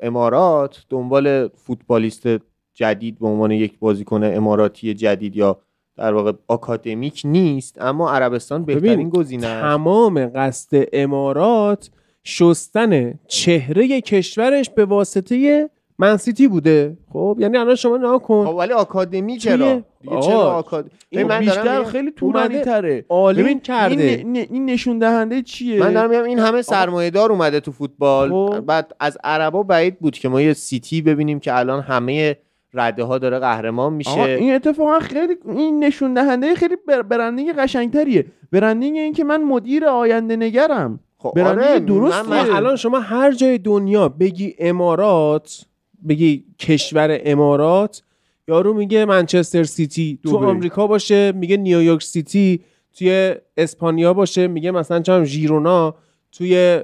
امارات دنبال فوتبالیست جدید به عنوان یک بازیکن اماراتی جدید یا در واقع آکادمیک نیست اما عربستان بهترین ببین گزینه است. تمام قصد امارات شستن چهره کشورش به واسطه منسیتی بوده. خب یعنی الان شما نها کن. خب ولی آکادمی چرا؟ دیگه چرا آکاد... این من بیشتر خیلی طولانی تره. عالی ببین کرده. این, این نشون دهنده چیه؟ من دارم میگم این همه سرمایه دار اومده تو فوتبال. خب. بعد از عربا بعید بود که ما یه سیتی ببینیم که الان همه رده ها داره قهرمان میشه این اتفاقا خیلی این نشون دهنده خیلی بر- برندینگ قشنگتریه برندینگ این که من مدیر آینده نگرم خب آره، درستیه. من- الان شما هر جای دنیا بگی امارات بگی کشور امارات یارو میگه منچستر سیتی تو. آمریکا باشه میگه نیویورک سیتی توی اسپانیا باشه میگه مثلا چم ژیرونا توی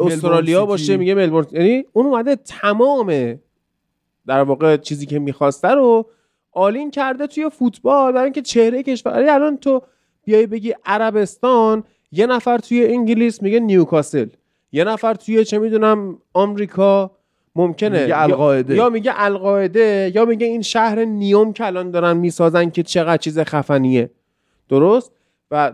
استرالیا. باشه میگه ملبورن یعنی اون اومده تمام در واقع چیزی که می‌خواسته رو align کرده توی فوتبال. برای اینکه چهره کشور الان تو بیای بگی عربستان یه نفر توی انگلیس میگه نیوکاسل. یه نفر توی چه می‌دونم آمریکا ممکنه. میگه یا- القاعده. یا میگه القاعده یا میگه این شهر نیوم که الان دارن می‌سازن که چقدر چیز خفنیه. درست؟ و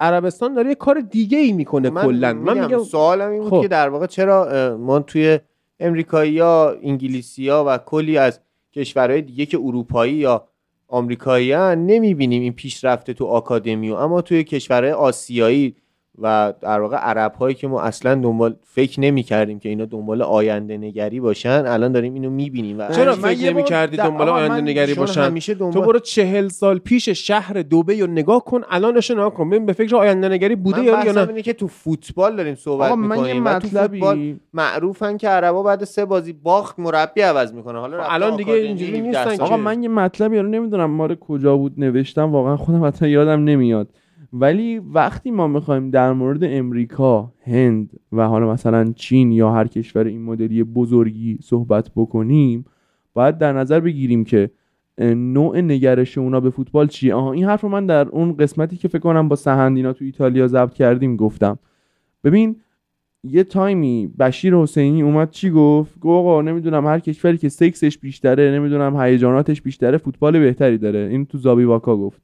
عربستان داره یه کار دیگه ای می‌کنه کلا. من میگم سوالم این بود خب. که در واقع چرا ما توی امریکایی یا انگلیسی ها و کلی از کشورهای دیگه که اروپایی یا آمریکایی نمی‌بینیم این پیشرفته تو آکادمی اما توی کشورهای آسیایی و در واقع عرب هایی که ما اصلا دنبال فکر نمی کردیم که اینا دنبال آینده نگری باشن الان داریم اینو می‌بینیم و چرا؟ من فکر نمی کردی دنبال آینده من نگری باشن. همیشه تو دنبال برو چهل سال پیش شهر دوبه رو نگاه کن الانش رو نگاه کن. ببین به فکر آینده نگری بوده من یا یا نه؟ اینه که تو فوتبال داریم صحبت من می‌کنیم و تو فوتبال مطلبی معروفن که عربا بعد سه بازی باخت مربی عوض می‌کنه. حالا الان دیگه اینجوری 17 نیستن آقا من یه مطلبی رو نمی‌دونم مال کجا بود نوشتم واقعا خودم حتی یادم نمیاد. ولی وقتی ما می‌خوایم در مورد امریکا هند و حالا مثلا چین یا هر کشور این مدلی بزرگی صحبت بکنیم باید در نظر بگیریم که نوع نگرش اونا به فوتبال چیه؟ آها این حرف رو من در اون قسمتی که فکر کنم با سهندینا تو ایتالیا ضبط کردیم گفتم. ببین یه تایمی بشیر حسینی اومد چی گفت؟ گفت آقا نمی‌دونم هر کشوری که سکسش بیشتره نمی‌دونم هیجاناتش بیشتره فوتبال بهتری داره. این تو زابی واکا گفت.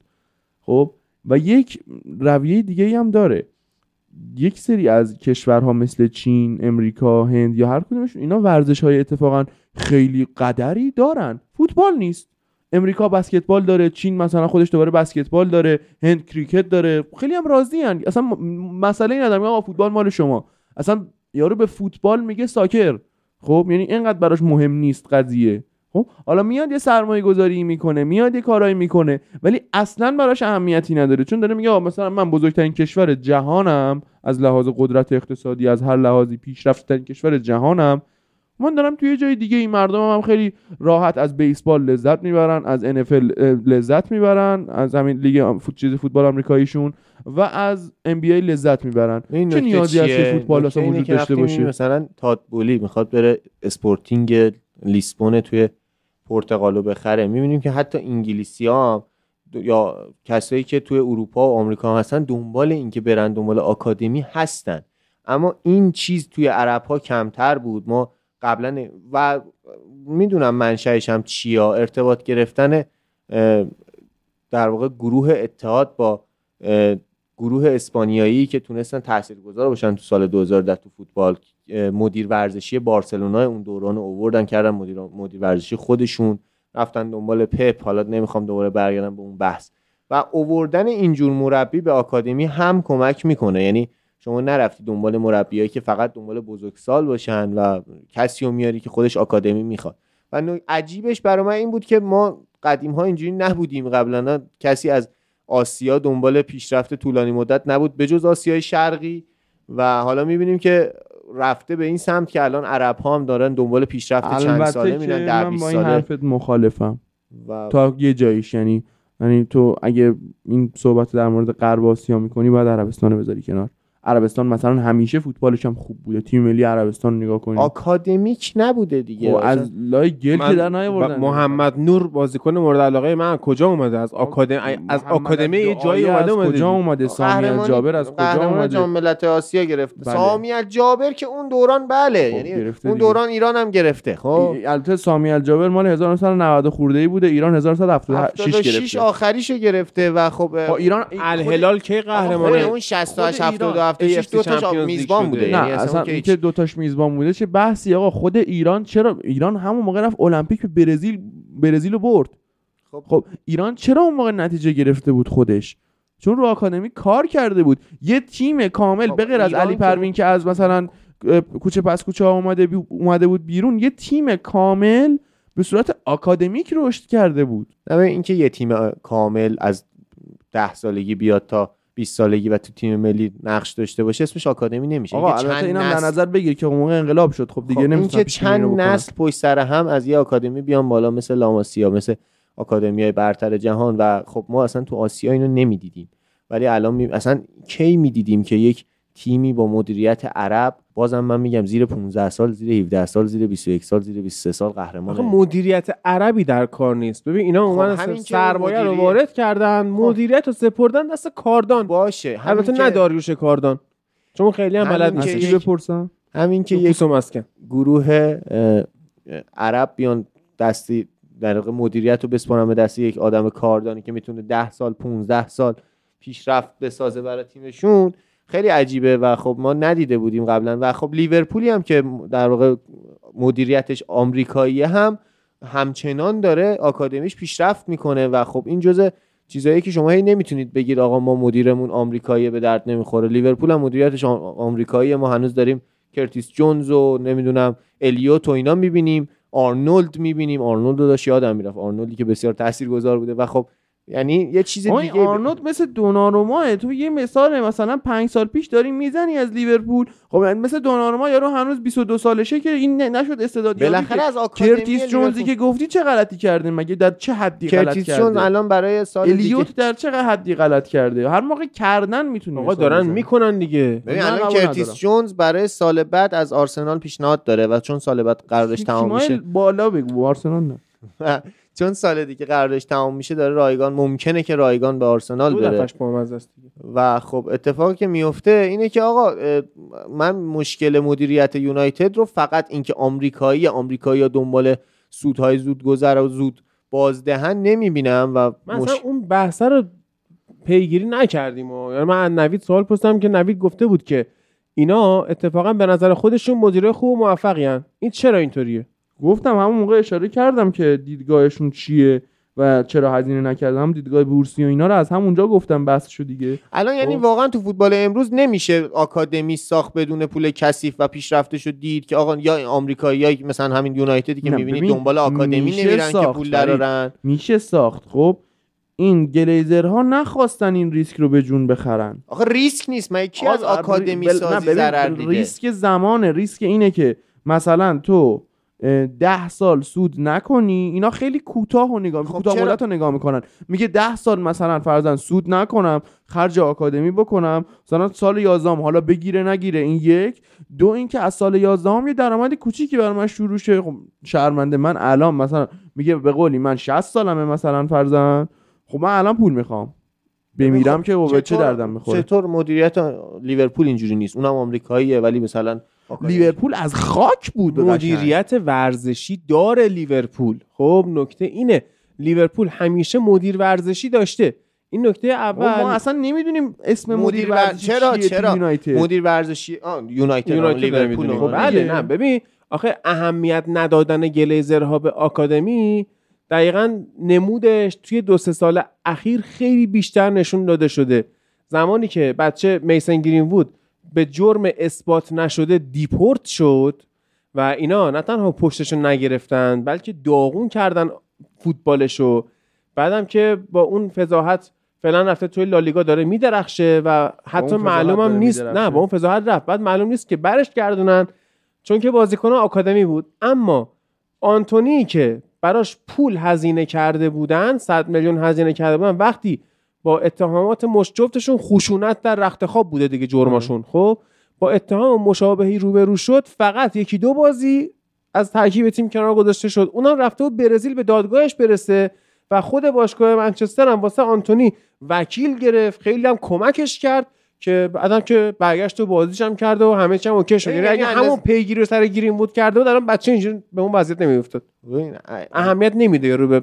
خب و یک رویه دیگه هم داره. یک سری از کشورها مثل چین، امریکا، هند یا هر کدومشون اینا ورزش های اتفاقا خیلی قدری دارن. فوتبال نیست. امریکا بسکتبال داره چین مثلا خودش دوباره بسکتبال داره هند کریکت داره. خیلی هم راضی هن. اصلا مسئله ندارم. آقا فوتبال مال شما. اصلا یارو به فوتبال میگه ساکر. خب یعنی اینقدر براش مهم نیست قضیه. خب حالا میاد یه سرمایه گذاری می‌کنه میاد یه کارایی می‌کنه ولی اصلا براش اهمیتی نداره. چون داره میگه مثلا من بزرگترین کشور جهانم از لحاظ قدرت اقتصادی از هر لحاظی پیشرفته‌ترین کشور جهانم. من دارم توی یه جای دیگه این مردم هم خیلی راحت از بیسبال لذت می‌برن از NFL لذت می‌برن از همین لیگ فوت چیز فوتبال آمریکاییشون و از NBA لذت می‌برن. این چه نیازی هست؟ که فوتبال اصلا وجود داشته باشه؟ مثلا تاد بولی می‌خواد بره اسپورتینگ لیسبون توی پرتغالو بخره. می‌بینیم که حتی انگلیسی ها یا کسایی که توی اروپا و آمریکا هستن دنبال این که برن دنبال آکادمی هستن. اما این چیز توی عرب ها کمتر بود. ما قبلا و می‌دونم منشأش هم چیا ارتباط گرفتن در واقع گروه اتحاد با گروه اسپانیایی که تونستن تاثیرگذار باشن تو سال 2010 تو فوتبال. مدیر ورزشی بارسلونا اون دوران اووردن کردن مدیر مدیر ورزشی خودشون. رفتن دنبال پپ حالا نمی‌خوام دوباره برگردم به اون بحث. و اووردن اینجور مربی به آکادمی هم کمک می‌کنه. یعنی شما نرفتی دنبال مربیایی که فقط دنبال بزرگسال باشن و کسی رو میاری که خودش آکادمی می‌خواد. و عجیبش برای من این بود که ما قدیم ها اینجوری نبودیم قبلا. کسی از آسیا دنبال پیشرفت طولانی مدت نبود به جز آسیای شرقی. و حالا می‌بینیم که رفته به این سمت که الان عرب ها هم دارن دنبال پیشرفت چند ساله میرن من 20 با این ساله. حرفت مخالفم. و تا یه جاییش یعنی یعنی تو اگه این صحبت در مورد غرب آسیا می‌کنی باید عربستان بذاری کنار. عربستان مثلا همیشه فوتبالش هم خوب بوده. تیم ملی عربستان نگاه کنی آکادمیک نبوده دیگه. خب از لای گل که در نیاوردن. محمد نور بازیکن مورد علاقه من کجا اومده؟ از آکادمی از آکادمی یه جایی از اومده اومده کجا. اومده؟ سامی الجابر از کجا قهرمان اومده؟ جام ملت آسیا گرفته. بله. سامی الجابر که اون دوران بله خب، یعنی اون. دوران ایران هم گرفته. خب. البته سامی الجابر مال 1990 خورده ای بوده. ایران 1976 76 گرفته. آخریشو گرفته و خب ایران الهلال کی قهرمانه؟ اون 68 خود 72 ایران. 76 دو تاش میزبان. بوده نه یعنی اصلا اصلا که اینکه دو تاش میزبان بوده چه بحثی آقا خود ایران چرا ایران همون موقع رفت المپیک به برزیل برزیل رو برد خب. خب ایران چرا اون موقع نتیجه گرفته بود خودش چون رو آکادمی کار کرده بود یه تیم کامل خب، به غیر از علی پروین که از مثلا کوچه پس کوچه ها اومده بی- اومده بود بیرون یه تیم کامل به صورت آکادمیک رشد کرده بود نه اینکه یه تیم کامل از ده سالگی بیاد تا 20 سالگی و تو تیم ملی نقش داشته باشه اسمش آکادمی نمیشه. آقا البته اینم در نظر بگیر که اون موقع انقلاب شد. خب دیگه خب نمی‌تونن اینکه چند نسل پشت سر هم از یه آکادمی بیان بالا مثل لاماسیا مثل آکادمی های برتر جهان و خب ما اصلا تو آسیا اینو نمی‌دیدیم. ولی الان می... اصلا کی می‌دیدیم که یک تیمی با مدیریت عرب بازم من میگم زیر 15 سال زیر 17 سال زیر 21 سال زیر 23 سال قهرمان مدیریت عربی در کار نیست. ببین اینا اومدن خب سرمایه رو وارد کردن خب. مدیریت رو سپردن دست کاردان. باشه البته نه داریوش کاردان. چون خیلی هم بلد نیست بپرسم؟ همین که یک گروه عرب بیان دستی در واقع مدیریت رو بسپارن به دست یک آدم کاردانی که می‌تونه 10 سال 15 سال پیشرفت بسازه برای تیمشون. خیلی عجیبه و خب ما ندیده بودیم قبلا. و خب لیورپولی هم که در واقع مدیریتش آمریکایی هم همچنان داره آکادمیش پیشرفت می‌کنه و خب این جزء چیزایی که شما هی نمی‌تونید بگید آقا ما مدیرمون آمریکایی به درد نمی‌خوره. لیورپول هم مدیریتش آمریکایی ما هنوز داریم کرتیس جونز و نمی‌دونم الیوت و اینا می‌بینیم آرنولد می‌بینیم. آرنولد رو داشت یادم می‌رفت. آرنولدی که بسیار تاثیرگذار بوده و خب یعنی یه چیز دیگه آرنولد مثل دوناروما تو یه مثال مثلا پنج سال پیش داری می‌زنی از لیورپول. خب مثل دوناروما یارو هنوز 22 سالشه که این نشد استعدادی بالاخره از کرتیس جونزی که گفتی چه غلطی کرده؟ مگه در چه حدی غلط کرده؟ کرتیس جونز الان برای سال الیوت در چه حدی غلط کرده؟ هر موقع کردن می‌تونه آقا دارن می‌کنن دیگه. ببین الان کرتیس جونز برای سال بعد از آرسنال پیشنهاد داره و چون سال بعد قراردادش تمام میشه. بالا بگو آرسنال نه. چون سال دیگه قراردادش تمام میشه داره رایگان ممکنه که رایگان به آرسنال بره. و خب اتفاقی که میفته اینه که آقا من مشکل مدیریت یونایتد رو فقط اینکه آمریکایی آمریکایی دنبال سودهای زود گذر و زود بازدهن نمی‌بینم و من مش... اون بحثه رو پیگیری نکردیم و. یعنی من نوید سوال پرسیدم که نوید گفته بود که اینا اتفاقا به نظر خودشون مدیره خوب و موفقی هن. این چرا اینطوریه؟ گفتم همون موقع اشاره کردم که دیدگاهشون چیه و چرا هزینه نکردم دیدگاه بورسی و اینا رو از همونجا گفتم بحثشو دیگه. الان یعنی خب. واقعا تو فوتبال امروز نمیشه آکادمی ساخت بدون پول کثیف و پیشرفتشو دید که آقا یا آمریکایی یا مثلا همین یونایتدی که می‌بینی دنبال آکادمی نمیرن که پول درارن میشه ساخت. خب این گلیزرها نخواستن این ریسک رو به جون بخرن. آخه ریسک نیست. من کی از آکادمی سازی ضرر دیده؟ ریسک زمانه. ریسک اینه که مثلا تو ده سال سود نکنی اینا خیلی کوتاه و نگاه خب کوتاه مدت رو نگاه می‌کنن. میگه ده سال مثلا فرزن سود نکنم خرج آکادمی بکنم مثلا سال 11 حالا بگیره نگیره این یک. دو اینکه از سال 11 هم یه درآمد کوچیکی برای من شروع شه. خب شرمنده من الان مثلا میگه به قولی من 60 سالمه مثلا فرزن خب من الان پول می‌خوام. بمیرم خب که به چه دردم می‌خوره؟ چطور مدیریت لیورپول اینجوری نیست؟ اونم آمریکاییه ولی مثلا لیورپول از خاک بود مدیریت ورزشی داره لیورپول. خب نکته اینه. لیورپول همیشه مدیر ورزشی داشته. این نکته اول ما اصلا نمی‌دونیم اسم مدیر, ورزشی چرا چرا؟ مدیر ورزشی یونایتد, لیورپول خب بله نه ببین آخه اهمیت ندادن گلیزرها به آکادمی دقیقا نمودش توی دو سه سال اخیر خیلی بیشتر نشون داده شده. زمانی که بچه میسن گرین وود به جرم اثبات نشده دیپورت شد و اینا نه تنها پشتشون نگرفتن بلکه داغون کردن فوتبالشو. بعدم که با اون فضاحت فعلا رفته توی لالیگا داره میدرخشه و حتی معلوم هم نیست. نه با اون فضاحت رفت. بعد معلوم نیست که برش گردونن چون که بازیکن آکادمی بود. اما آنتونی که براش پول هزینه کرده بودن 100 میلیون هزینه کرده بودن وقتی با اتهامات مشجفتشون خشونت در رخت خواب بوده دیگه جرماشون. خب با اتهام مشابهی روبرو شد فقط یکی دو بازی از ترکیب تیم کنار گذاشته شد. اونم رفته بود برزیل به دادگاهش برسه و خود باشگاه منچستر هم واسه آنتونی وکیل گرفت. خیلی هم کمکش کرد که بعدم که برگشت و بازیش هم کرده و همه چی هم اوکی شد. یعنی اگه همون پیگیری رو سر گیریم بود کرده بود الان بچه اینجوری به اون وضعیت نمیافتاد. اهمیت نمیده رو به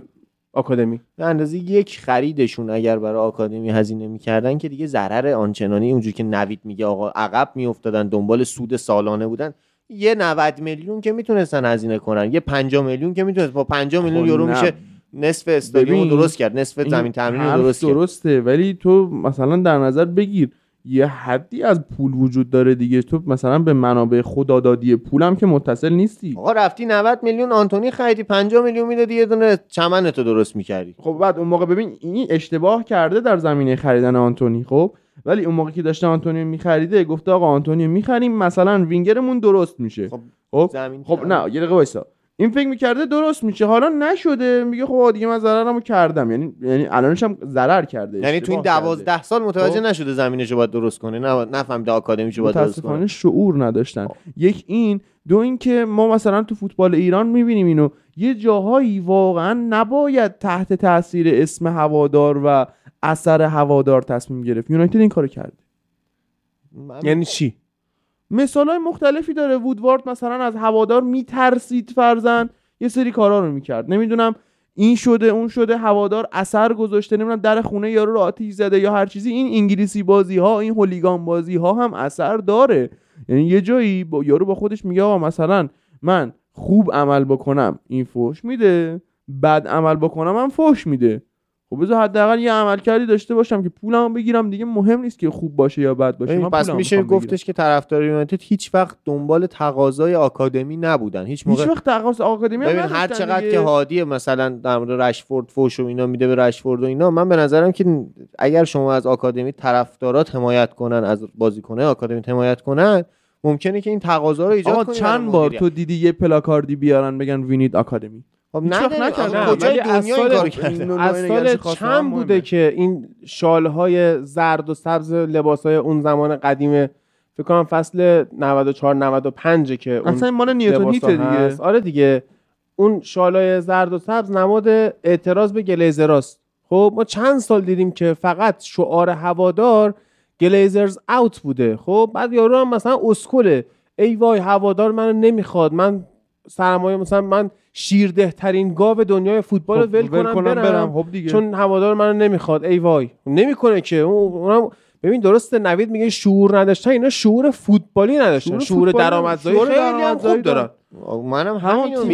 آکادمی. به اندازه یک خریدشون اگر برای آکادمی هزینه می‌کردن که دیگه ضرر آنچنانی اونجوری که نوید میگه آقا عقب میافتادن دنبال سود سالانه بودن یه 90 میلیون که می‌تونستن هزینه کنن یه 50 میلیون که می‌تونست با 50 میلیون یورو میشه نصف استادیوم درست کرد نصف زمین تمرین درست درسته ولی تو مثلا در نظر بگیر. یه حدی از پول وجود داره دیگه. تو مثلا به منابع خدادادی پولم که متصل نیستی. آقا رفتی 90 میلیون آنتونی خریدی 50 میلیون می‌دادی یه دونه چمن تو درست می‌کردی. خب بعد اون موقع ببین این اشتباه کرده در زمینه خریدن آنتونی خب؟ ولی اون موقع که داشته آنتونی میخریده گفته آقا آنتونی می‌خریم مثلا وینگرمون درست میشه. خب خب؟ خب نه یه دقیقه وایسا. این فکر می‌کرده درست میشه. حالا نشده. میگه خب دیگه من ضررمو کردم. یعنی یعنی الانش هم ضرر کرده. یعنی تو این اشتباه کرده. دوازده سال متوجه خب. نشده زمینشو باید درست کنه. نه نفهمیده آکادمیشو باید درست کنه. شعور نداشتن. یک این دو اینکه ما مثلا تو فوتبال ایران می‌بینیم اینو. یه جاهایی واقعا نباید تحت تاثیر اسم هوادار و اثر هوادار تصمیم گرفت. یونایتد این کارو کرده من- یعنی چی؟ مثال های مختلفی داره. وودوارد مثلا از هوادار میترسید فرزن. یه سری کارا رو می‌کرد. نمی‌دونم این شده اون شده هوادار اثر گذاشته نمی‌دونم در خونه یارو رو آتیش زده یا هر چیزی. این انگلیسی بازی ها این هولیگان بازی ها هم اثر داره. یعنی یه جایی با یارو با خودش میگه آقا مثلا من خوب عمل بکنم این فوش میده. بد عمل بکنم هم فوش میده. خب بذار حداقل یه عمل کردی داشته باشم که پولمو بگیرم دیگه مهم نیست که خوب باشه یا بد باشه من پس میشه می‌خوام بگیرم. گفتش که طرفدار یونایتد هیچ وقت دنبال تقاضای آکادمی نبودن هیچ هیچ موقع وقت تقاضا آکادمی ببین هر چقدر دیگه. که هادی مثلا در مورد رشفورد فوش و اینا میده به رشفورد و اینا من به نظرم که اگر شما از آکادمی طرفدارات حمایت کنن از بازیکنه آکادمی حمایت کنن ممکنه که این تقاضا رو ایجاد کنی چند برای بار. تو دیدی یه پلاکاردی بیارن بگن وینید آکادمی خب نه، کجای ولی از دنیا این این کرده از سال چند مهمه. بوده که این شالهای زرد و سبز لباسهای اون زمان قدیم فکر کنم فصل 94 95 که اون اصلا مال نیوتن هیته دیگه. آره دیگه. اون شالای زرد و سبز نماد اعتراض به گلیزراست. خب ما چند سال دیدیم که فقط شعار هوادار گلیزرز اوت بوده. خب بعد یارو هم مثلا اسکله. ای وای هوادار منو نمی‌خواد. من سرمایه مثلا من شیرده ترین گاو دنیای فوتبال رو خب، ول کنم, برم, خب دیگه. چون هوادار منو نمی‌خواد. ای وای. نمی‌کنه که. اون- اونم ببین درسته نوید میگه شعور نداشتن اینا شعور فوتبالی نداشتن. شعور درآمدزایی خیلی هم خوب دارن. منم همون تیم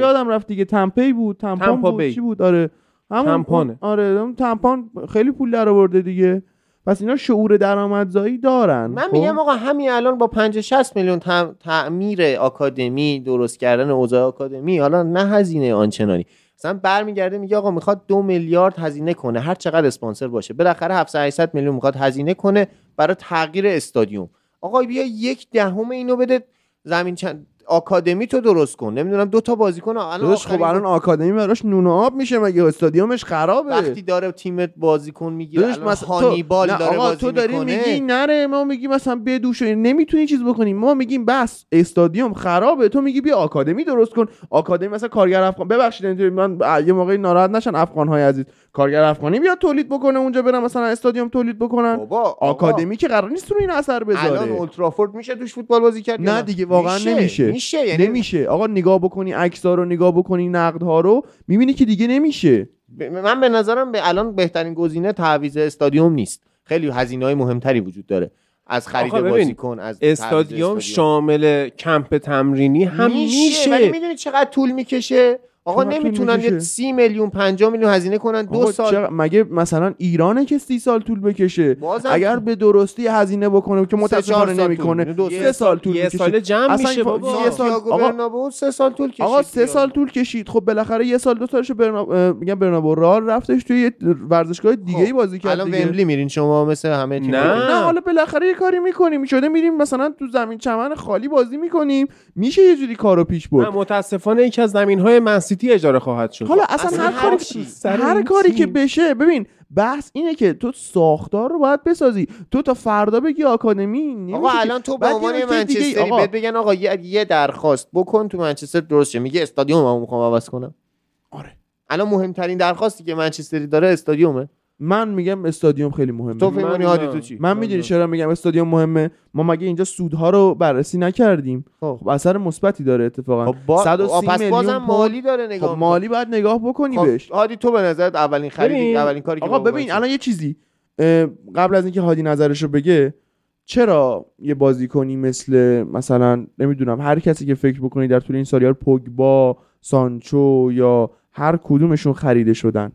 یادم رفت دیگه. تمپی بود. تمپان تمپا بود. بی. چی بود؟ آره. همون تمپانه. آره اون تمپان خیلی پول در آورده دیگه. پس اینا شعور درآمدزایی دارن من خب؟ میگم آقا همین الان با 50 60 میلیون تعمیر آکادمی درست کردن اوضاع آکادمی حالا نه هزینه آنچنانی. مثلا برمیگرده میگه آقا می‌خواد دو میلیارد هزینه کنه هر چقدر اسپانسر باشه. بالاخره 700 800 میلیون می‌خواد هزینه کنه برای تغییر استادیوم. آقا بیا یک دهم اینو بده زمین چند آکادمی تو درست کن. نمی‌دونم دو تا بازیکن الان داداش خب الان آکادمی براش نون آب میشه مگه استادیومش خرابه؟ وقتی داره تیمت بازیکن می‌گیره الان مثلا هانیبال تو... داره بازی تو داری میگی نره ما میگی مثلا بدوش نمی‌تونی چیز بکنی. ما میگیم بس استادیوم خرابه. تو میگی بیا آکادمی درست کن. آکادمی مثلا کارگر افغان ببخشید من یه موقعی ناراحت نشن افغان های عزیز. کارگر افغانی بیاد تولید بکنه اونجا برن مثلا استادیوم تولید بکنن؟ بابا آکادمی که قرار نیست رو این اثر الان بذاره. اولترافورد میشه توش فوتبال بازی کرد نه دیگه واقعا نمیشه. میشه یعنی نمیشه. آقا نگاه بکنی عکس‌ها رو نگاه بکنی نقدها رو می‌بینی که دیگه نمیشه. ب- من به نظرم به الان بهترین گزینه تعویض استادیوم نیست. خیلی هزینه های مهمتری وجود داره. از خرید بازیکن از تعویض استادیوم شامل کمپ تمرینی هم میشه ولی میشه می‌دونی چقدر طول می‌کشه؟ آقا نمی‌تونن یه؟ سی میلیون 50 میلیون هزینه کنن. دو سال چقدر- مگه مثلا ایرانه که سی سال طول بکشه؟ بازم اگر به درستی هزینه بکنه که سال نمی‌کنه. سه سال طول یه سال جمع اصلا میشه بابا. یه سال- آقا- سه سال طول کشید آقا سه. سال طول کشید. خب بالاخره یه سال دو برنا... اه، میگم برنابو. رال رفتش توی یه ورزشگاه دیگه ای خب، بازی کرد الان. ومبلی میرین شما مثل همه تیم نه. نه حالا بالاخره یه کاری می‌کنیم. شده میریم مثلا تو زمین چمن خالی بازی می‌کنیم. میشه یه جوری کارو پیش برد. نه، متاسفانه یکی از زمین منسیتی اجاره خواهد شد. حالا اصلا, اصلا هر هر کاری چی. هر کاری. که بشه ببین بحث اینه که تو ساختار رو باید بسازی. تو تا فردا بگی آکادمی آقا الان تو به عنوان منچستری آقا، بهت بگن آقا یه, یه درخواست بکن تو منچستر درست شه میگه استادیوم هم می‌خوام عوض کنم. آره. الان مهمترین درخواستی که منچستری داره استادیومه. من میگم استادیوم خیلی مهمه تو فکر هادی. تو چی من می‌دونی چرا میگم استادیوم مهمه ما مگه اینجا سودها رو بررسی نکردیم خب. خب اثر مثبتی داره اتفاقا خب با... 130 آه، پس میلیون بازم. مالی داره نگاه خب مالی باید نگاه بکنی می‌کنه. بهش خب هادی تو به نظرت اولین خریدی ببین، اولین کاری که آقا ببین الان یه چیزی اه، قبل از اینکه هادی نظرش رو بگه چرا یه بازیکنی مثل مثلا نمی‌دونم هر کسی که فکر بکنی در طول این سالیار پوگبا سانچو یا هر کدومشون خریده شدن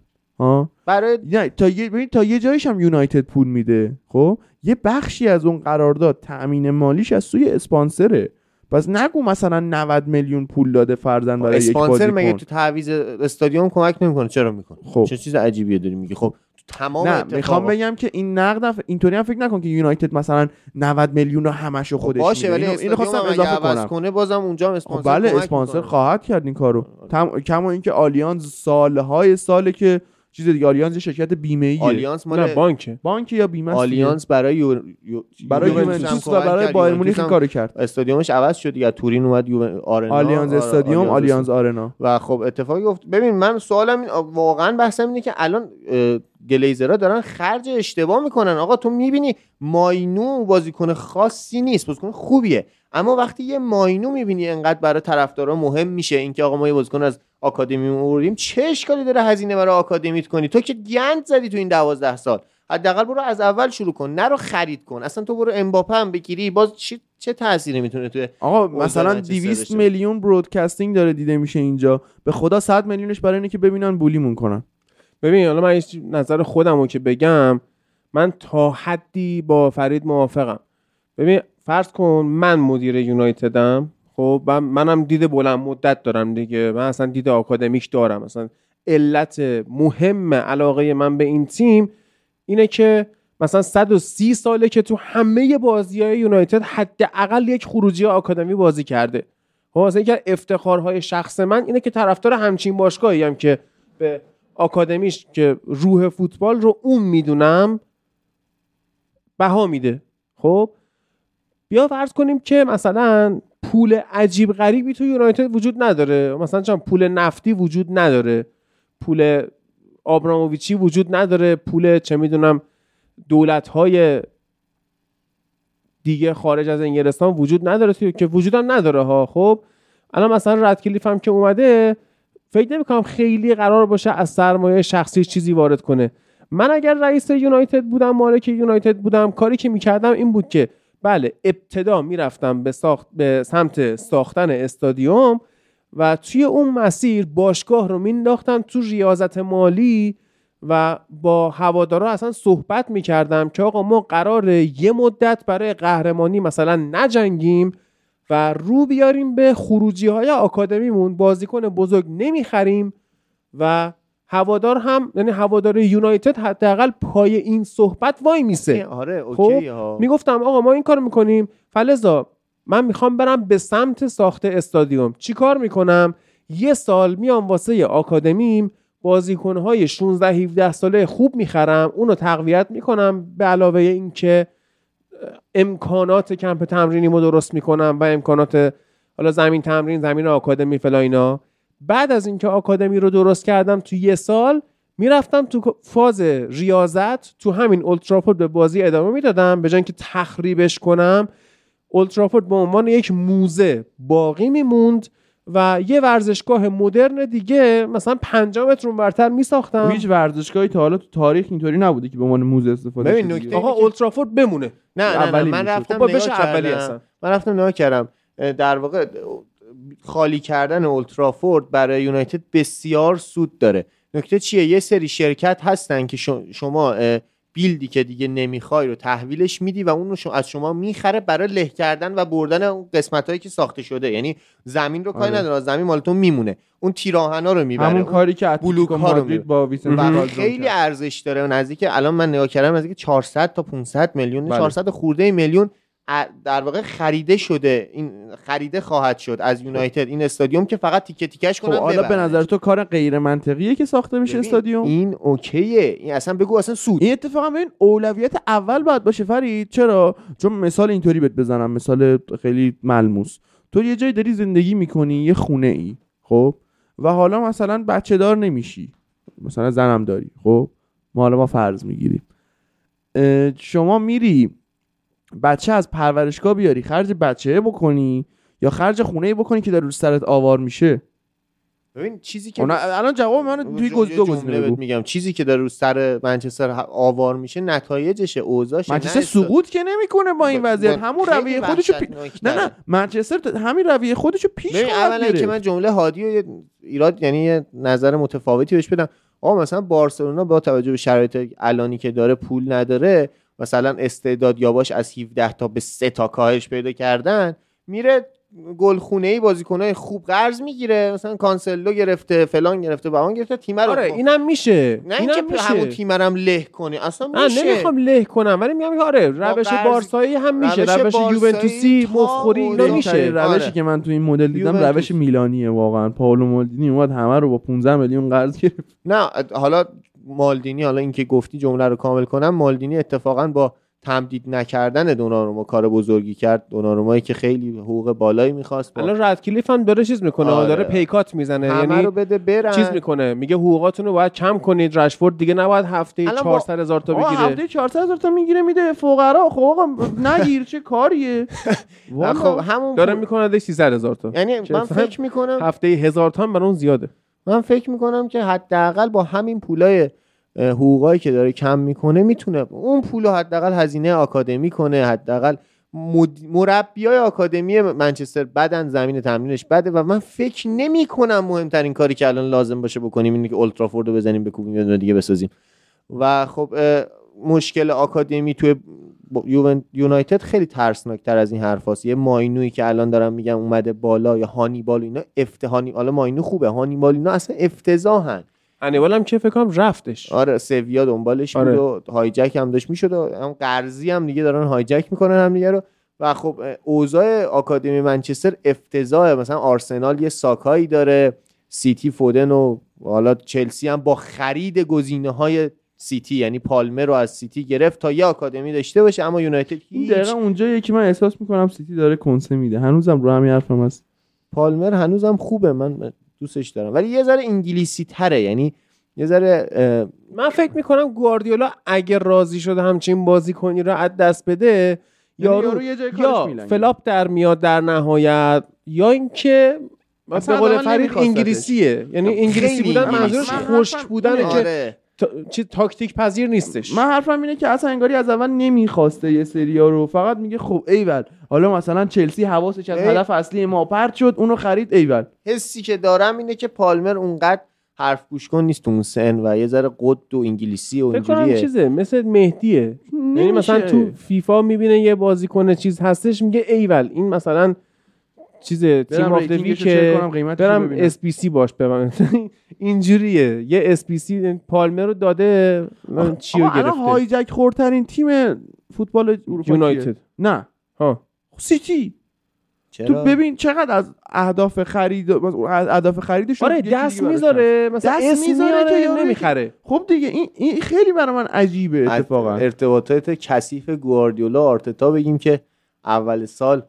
برای نه تا یه ببین تا یه جایش هم یونایتد پول میده. خب؟ یه بخشی از اون قرارداد تأمین مالیش از سوی اسپانسره. پس نگو مثلا 90 میلیون پول داده فرزن برای یک اسپانسر مگه تو تعویض استادیوم کمک نمی‌کنه؟ چرا می‌کنه؟ خب. چه چیز عجیبیه داری میگی؟ خب تو تمام نه اتفاقا- می‌خوام بگم که این نقد هم- اینطوری هم فکر نکن که یونایتد مثلا 90 میلیون رو همشو خب خودش باشه ولی اینو, خواستم اضافه کنم. کنه بازم اونجا هم خب اسپانسر بله اسپانسر. خواهد کرد این کارو. تم... کما اینکه آلیانز سالهای ساله که چیز دیگه آلیانز یه شرکت بیمه ایه آلیانس نه مال بانکه. بانک یا بیمه. آلیانس برای یو... یو... برای یوونتوس و برای. بایرن مونیخ کارو کرد. استادیومش عوض شد دیگه تورین اومد یو... آرنا آلیانز استادیوم آلیانز آرنا. و خب اتفاقی گفت ببین من سوالم این واقعا بحثم اینه که الان گلیزرها دارن خرج اشتباه می‌کنن. آقا تو می‌بینی ماینو بازیکن خاصی نیست بازیکن خوبیه. اما وقتی یه ماینو می‌بینی انقدر برای طرفدارا مهم میشه اینکه آقا ما یه بازیکن از آکادمی آوردیم. چه اشکالی داره هزینه برای آکادمیت کنی؟ تو که گند زدی تو این دوازده سال. حداقل برو از اول شروع کن. نرو خرید کن. اصلا تو برو امباپه هم بگیری. باز چه, چه تأثیری می‌تونه توی آقا مثلا منچستر 200 داشته. میلیون برودکاستینگ داره دیده میشه اینجا. به خدا 100 میلیونش برای اینه که ببینن بولیمون کنن. ببین حالا من نظر خودم رو که بگم من تا حدی با فرید موافقم. ببین فرض کن من مدیر یونایتدم. خب من- منم دید بلند مدت دارم دیگه. من اصلا دید آکادمیک دارم. مثلا علت مهم علاقه من به این تیم اینه که مثلا 130 ساله که تو همه بازی های یونایتد حداقل یک خروجی آکادمی بازی کرده. خب مثلا یکی افتخارهای شخص من اینه که طرفدار همچین باشگاهی هم که به آکادمیش که روح فوتبال رو اون می‌دونم بها میده. خب بیا فرض کنیم که مثلا پول عجیب غریبی تو یونایتد وجود نداره. مثلا چون پول نفتی وجود نداره. پول آبراموویچی وجود نداره. پول چه می‌دونم دولت های دیگه خارج از انگلستان وجود نداره توی که وجود هم نداره ها. خب الان مثلا ردکلیف هم که اومده فکر نمی‌کنم خیلی قرار باشه از سرمایه شخصی چیزی وارد کنه. من اگر رئیس یونایتد بودم مالک یونایتد بودم کاری که می‌کردم این بود که بله ابتدا می‌رفتم به ساخت به سمت ساختن استادیوم و توی اون مسیر باشگاه رو مینداختم تو ریاضت مالی و با هوادارا اصلا صحبت می‌کردم که آقا ما قرار یه مدت برای قهرمانی مثلا نجنگیم و رو بیاریم به خروجی های آکادمیمون بازیکن بزرگ نمی‌خریم و هوادار هم یعنی هوادار یونایتد حداقل پای این صحبت وای میسه. آره خب، اوکی ها می‌گفتم آقا ما این کار می‌کنیم. فلزا من می‌خوام برم به سمت ساخت استادیوم. چی کار می‌کنم؟ یه سال میام واسه آکادمیم بازیکنهای 16 17 ساله خوب می‌خرم اونو تقویت می‌کنم به علاوه اینکه امکانات کمپ تمرینیمو درست می‌کنم و امکانات حالا زمین تمرین زمین آکادمی فلا اینا. بعد از اینکه آکادمی رو درست کردم تو یه سال می‌رفتم تو فاز ریاضت تو همین اولترافورد به بازی ادامه می‌دادم به جای اینکه تخریبش کنم اولترافورد به عنوان یک موزه باقی میموند و یه ورزشگاه مدرن دیگه مثلا 5 متر اونورتر میساختم هیچ ورزشگاهی تا حالا تو تاریخ اینطوری نبوده که به عنوان موزه استفاده ببین نکته. آقا که- اولترافورد بمونه نه نه, نه من. رفتم خب نگاه کردم اصلا. من رفتم نگاه کردم در واقع خالی کردن اولترافورد برای یونایتد بسیار سود داره نکته چیه یه سری شرکت هستن که شما بیلدی که دیگه نمی‌خوای رو تحویلش میدی و اون رو شما- از شما می‌خره برای له کردن و بردن اون قسمت هایی که ساخته شده یعنی زمین رو کاری آره. نداره زمین مالتون میمونه اون تیراهنا رو می‌بره همون کاری که بلوک ها رو. با خیلی. ارزش داره نزدیک الان من نگاه کردم نزدیک 400 تا 500 میلیون بله. 400 خورده میلیون در واقع خریده شده. این خریده خواهد شد از یونایتد. این استادیوم که فقط تیکه تیکش خب کنن حالا به. نظر تو کار غیر منطقیه که ساخته ببین، استادیوم؟ این, این اوکیه. این اصلا بگو اصلا سود. اتفاقا ببین اولویت اول باید باشه فرید. چرا؟ چون مثال اینطوری بهت بزنم. مثال خیلی ملموس. تو یه جای داری زندگی می‌کنی یه خونه ای خب؟ و حالا مثلا بچه دار نمیشی. مثلا زنم داری خب؟ ما حالا ما فرض می‌گیریم. شما میری بچه از پرورشگاه بیاری خرج بچه بکنی یا خرج خونه بکنی که در رو سرت آوار میشه؟ ببین چیزی که الان جواب من توی گز دو گزینه بگو میگم. چیزی که در رو سر منچستر آوار میشه نتایجشه اوضاعشه منچستر سقوط که نمی‌کنه با این وضعیت. همون رویه خودشو پی... نه داره. نه منچستر همین رویه خودشو پیش ببین خواهد اولا که. من جمله هادی و ایراد یعنی یه نظر متفاوتی بهش بدم. آقا مثلا بارسلونا با توجه به شرایط الانی که داره پول نداره مثلا استعداد یاباش از 17 تا به 3 تا کاهش پیدا کردن میره گلخونه ای بازیکنای خوب قرض می‌گیره مثلا کانسلو گرفته فلان گرفته بهان گرفته تیم رو آره اینم میشه. نه اینم اینکه همون تیم رو هم له کنی اصلا نه میشه. نمی‌خوام له کنم ولی میگم که آره روش بارسایی هم میشه روش یوونتوسی مفخوری اینا میشه. بهترین روشی آره. که من تو این مدل دیدم. روش میلانیه واقعا. پائولو مالدینی اومد همه رو با 15 میلیون قرض گرفت. نه حالا مالدینی حالا اینکه گفتی جمله رو کامل کنم مالدینی اتفاقا با تمدید نکردن دوناروما کار بزرگی کرد. دونارومایی که خیلی حقوق بالایی می‌خواست با الان رد هم داره چیز می‌کنه آره. داره پیکات می‌زنه همه یعنی رو بده برن. چیز می‌کنه میگه حقوقاتون رو باید کم کنید رشفورد دیگه نباید هفته الان با- 400 هزار تا بگیره. هفته 400 هزار تا می‌گیره میده فقرا. خب آقا نگیر چه کاریه. خب همون داره می‌کنه 300 هزار تا. یعنی من فکر می‌کنم هفته هزار تا هم برای اون زیاده. من فکر می‌کنم که حداقل با همین پولای حقوقایی که داره کم می‌کنه می‌تونه اون پول حداقل هزینه آکادمی کنه حداقل مربی های آکادمی منچستر بدن زمین تمرینش بده و من فکر نمی کنم مهمترین کاری که الان لازم باشه بکنیم اینه که اولترافورد رو بزنیم بکوبیم یه دیگه بسازیم. و خب مشکل آکادمی توی یونایتد خیلی ترسناک تر از این حرفاست. یه ماینویی که الان دارم میگم اومده بالا یا هانیبال اینا افتهانی حالا ماینو خوبه. هانیبال اینا اصلا افتضاحن. انیبال هم که فکر کنم رفتش. آره سویا دنبالش آره. بود و هایجک هم داشت می‌شد و هم قرضی هم دیگه دارن هایجک می‌کنن هم دیگه رو. و خب اوضاع آکادمی منچستر افتضاحه. مثلا آرسنال یه ساکایی داره. سیتی فودن و حالا چلسی هم با خرید گزینه های سیتی یعنی پالمر رو از سیتی گرفت تا یه آکادمی داشته باشه اما یونایتد هیچ دقیقا اونجاییه که من احساس می‌کنم سیتی داره کنسه میده هنوزم رو همین حرفم هست پالمر هنوزم خوبه من دوستش دارم ولی یه ذره انگلیسی تره یعنی یه ذره من فکر می‌کنم گواردیولا اگه راضی شده همچین بازیکنی رو از دست بده یعنی یارو یارو یه جای کارش یا میلنگه. flop در میاد در نهایت یا اینکه به اصلا قول فرید. انگلیسیه یعنی انگلیسی خیلی بودن انگلیسی. منظورش من خشک بودنه اینه. که آره تا... چی تاکتیک پذیر نیستش. من حرفم اینه که اصلا انگاری از اول نمی‌خواسته یه سریا رو. فقط میگه خب ایول. حالا مثلا چلسی حواسش از ای. هدف اصلی ما پرت شد اونو خرید ایول. حسی که دارم اینه که پالمر اونقدر حرف گوش کن نیست تو اون سن و یه ذره قد و انگلیسی و فکر کنم اینجوریه. چیزه مثل مهدیه. یعنی مثلا تو فیفا می‌بینه یه بازیکن چیز هستش میگه ایول. این مثلا چیز تیم چک کنم، قیمتشو برم. SBC باش ببرم اینجوریه. یه SBC پالمر رو داده من چیو آقا الان گرفته؟ hijack خوردترین تیم فوتبال اروپا؟ یونایتد. نه. ها. سیتی. تو چرا؟ ببین چقدر از اهداف خرید از اهداف خریدش آره دست می‌ذاره. مثلا دست می‌ذاره که یارو نمی‌خره. خب دیگه این, این خیلی برای من عجیبه اتفاقا. ارتباطات کثیف گواردیولا آرتتا بگیم که اول سال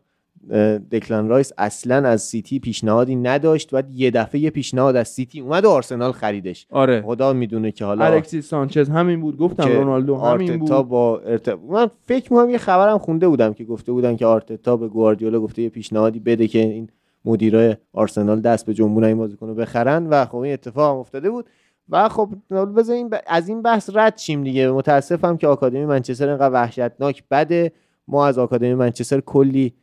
دکلان رایس اصلا از سیتی پیشنهادی نداشت. و یه دفعه یه پیشنهاد از سیتی اومد و آرسنال خریدش. آره. خدا می‌دونه که حالا الکسیس سانچز همین بود. گفتم رونالدو همین بود. با ارت... من فکر می‌کنم یه خبرم خونده بودم که گفته بودن که آرتتا به گواردیولا گفته یه پیشنهادی بده که این مدیرای آرسنال دست بجنبونن این بازیکن رو بخرن. و خب این اتفاق هم افتاده بود. و خب بذاریم ب... از این بحث رد شیم دیگه. متاسفم که آکادمی منچستر اینقدر وحشتناک بده. ما از آکادمی منچستر کلی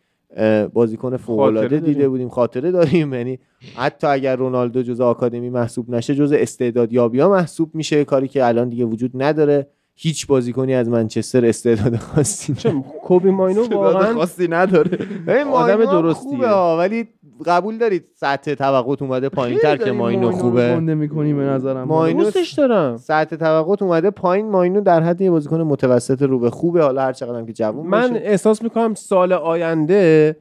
بازیکن فوق العاده دیده. بودیم. خاطره داریم. یعنی حتی اگر رونالدو جزء آکادمی محسوب نشه جزء استعدادیابی ها محسوب میشه. کاری که الان دیگه وجود نداره. هیچ بازیکنی از منچستر استعداد خاصی چه کوبی ماینو واقعا خاصی نداره. آدم درستیه. ولی قبول دارید سطح توقعت اومده پایین تر که ماینو خوبه؟ می‌کنی به نظرم. ماینو دارم. سطح توقعت اومده پایین ماینو در حد یه بازیکن متوسط رو به خوبه. حالا هر چقدر هم که جوون من باشه. احساس می‌کنم سال آینده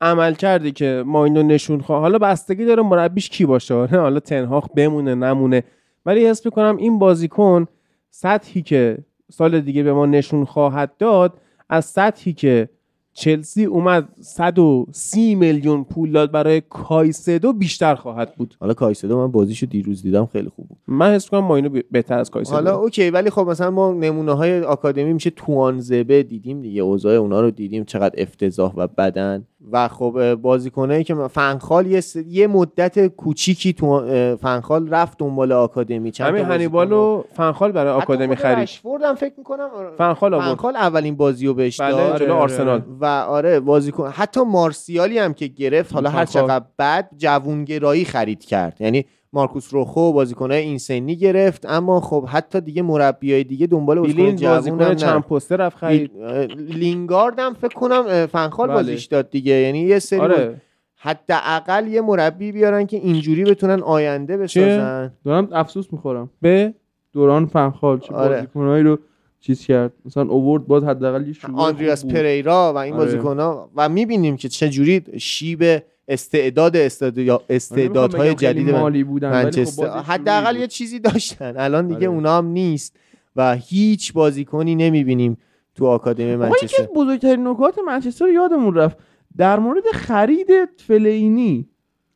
عمل کردی که ماینو نشون خواه حالا بستگی داره مربیش کی باشه. حالا تنهاخ بمونه نمونه. ولی حس می‌کنم این بازیکن سطحی که سال دیگه به ما نشون خواهد داد از سطحی که چلسی اومد 130 میلیون پول داد برای کایسدو بیشتر خواهد بود. حالا کایسدو من بازیشو دیروز دیدم خیلی خوب بود. من حس می‌کنم ماینو بهتر از کایسدو. حالا اوکی ولی خب مثلا ما نمونه های آکادمی میشه توانزبه دیدیم دیگه اوضاع اونا رو دیدیم چقدر افتضاح و بدن. و خب بازیکنایی که فنخال یه, س- یه مدت کوچیکی تو فنخال رفت دنبال آکادمی. چند همین هنیبال و فنخال برای آکادمی خرید. رشفورد هم فکر می‌کنم فنخال آورد. فنخال اولین بازی رو بهش بله داد. آره، آرسنال. و آره بازیکن حتی مارسیالی هم که گرفت حالا هر فنخال. چقدر بعد جوونگرایی خرید کرد. یعنی مارکوس روخو بازیکنای این سنی گرفت اما خب حتی دیگه مربیای دیگه دنبال بازیکن جوون هم چند. پسته رفت خرید لینگارد هم فکر کنم فنخال بله. بازیش داد دیگه یعنی یه سری آره حداقل یه مربی بیارن که اینجوری بتونن آینده بسازن دارم افسوس می‌خورم به دوران فنخال چه آره. بازیکنایی رو چیز کرد مثلا اوورد باز حداقل یه آندریاس. پریرا و این آره. بازیکن‌ها و می‌بینیم که چه جوری شیب استعداد استعداد- استعدادهای جدید مالی بودن خب منچستر حداقل یه. چیزی داشتن الان دیگه آره. اونا هم نیست و هیچ بازیکنی نمی‌بینیم تو آکادمی آقا یکی منچستر از بزرگترین نکات منچستر یادمون رفت در مورد خرید فلینی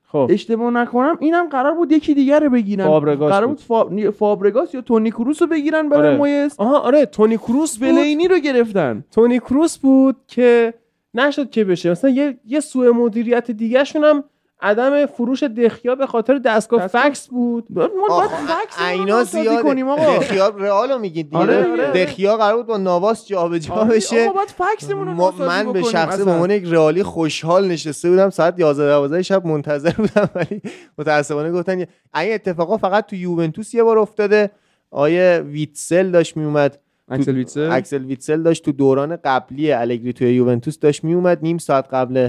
خب اشتباه نکنم اینم قرار بود یکی دیگر رو بگیرن فابرگاس قرار بود. بود فا... نی- فابرگاس یا تونی کروس رو بگیرن برای آره. مویس آها آره تونی کروس فلینی رو گرفتن تونی کروس بود که نشد که بشه. مثلا یه یه سوء مدیریت دیگه هم عدم فروش دخیا به خاطر دستگاه دستگاه- فکس بود. ما باید فکس اینا زیاده. کنیم آقا. دخیا رئالو میگید دیگه. آره، آره. دخیا قرار بود با ناواس جابجا آره، بشه. آقا باید فکسمون رو من به شخصه به. عنوان یک رئالی خوشحال نشسته بودم. ساعت 11 12 شب منتظر بودم ولی متاسفانه گفتن این اتفاقا فقط تو یوونتوس یه بار افتاده. آیه ویتسل داشت میومد. اکسل ویتسل؟ اکسل ویتسل داشت تو دوران قبلی الگری توی یوونتوس داشت میومد. نیم ساعت قبل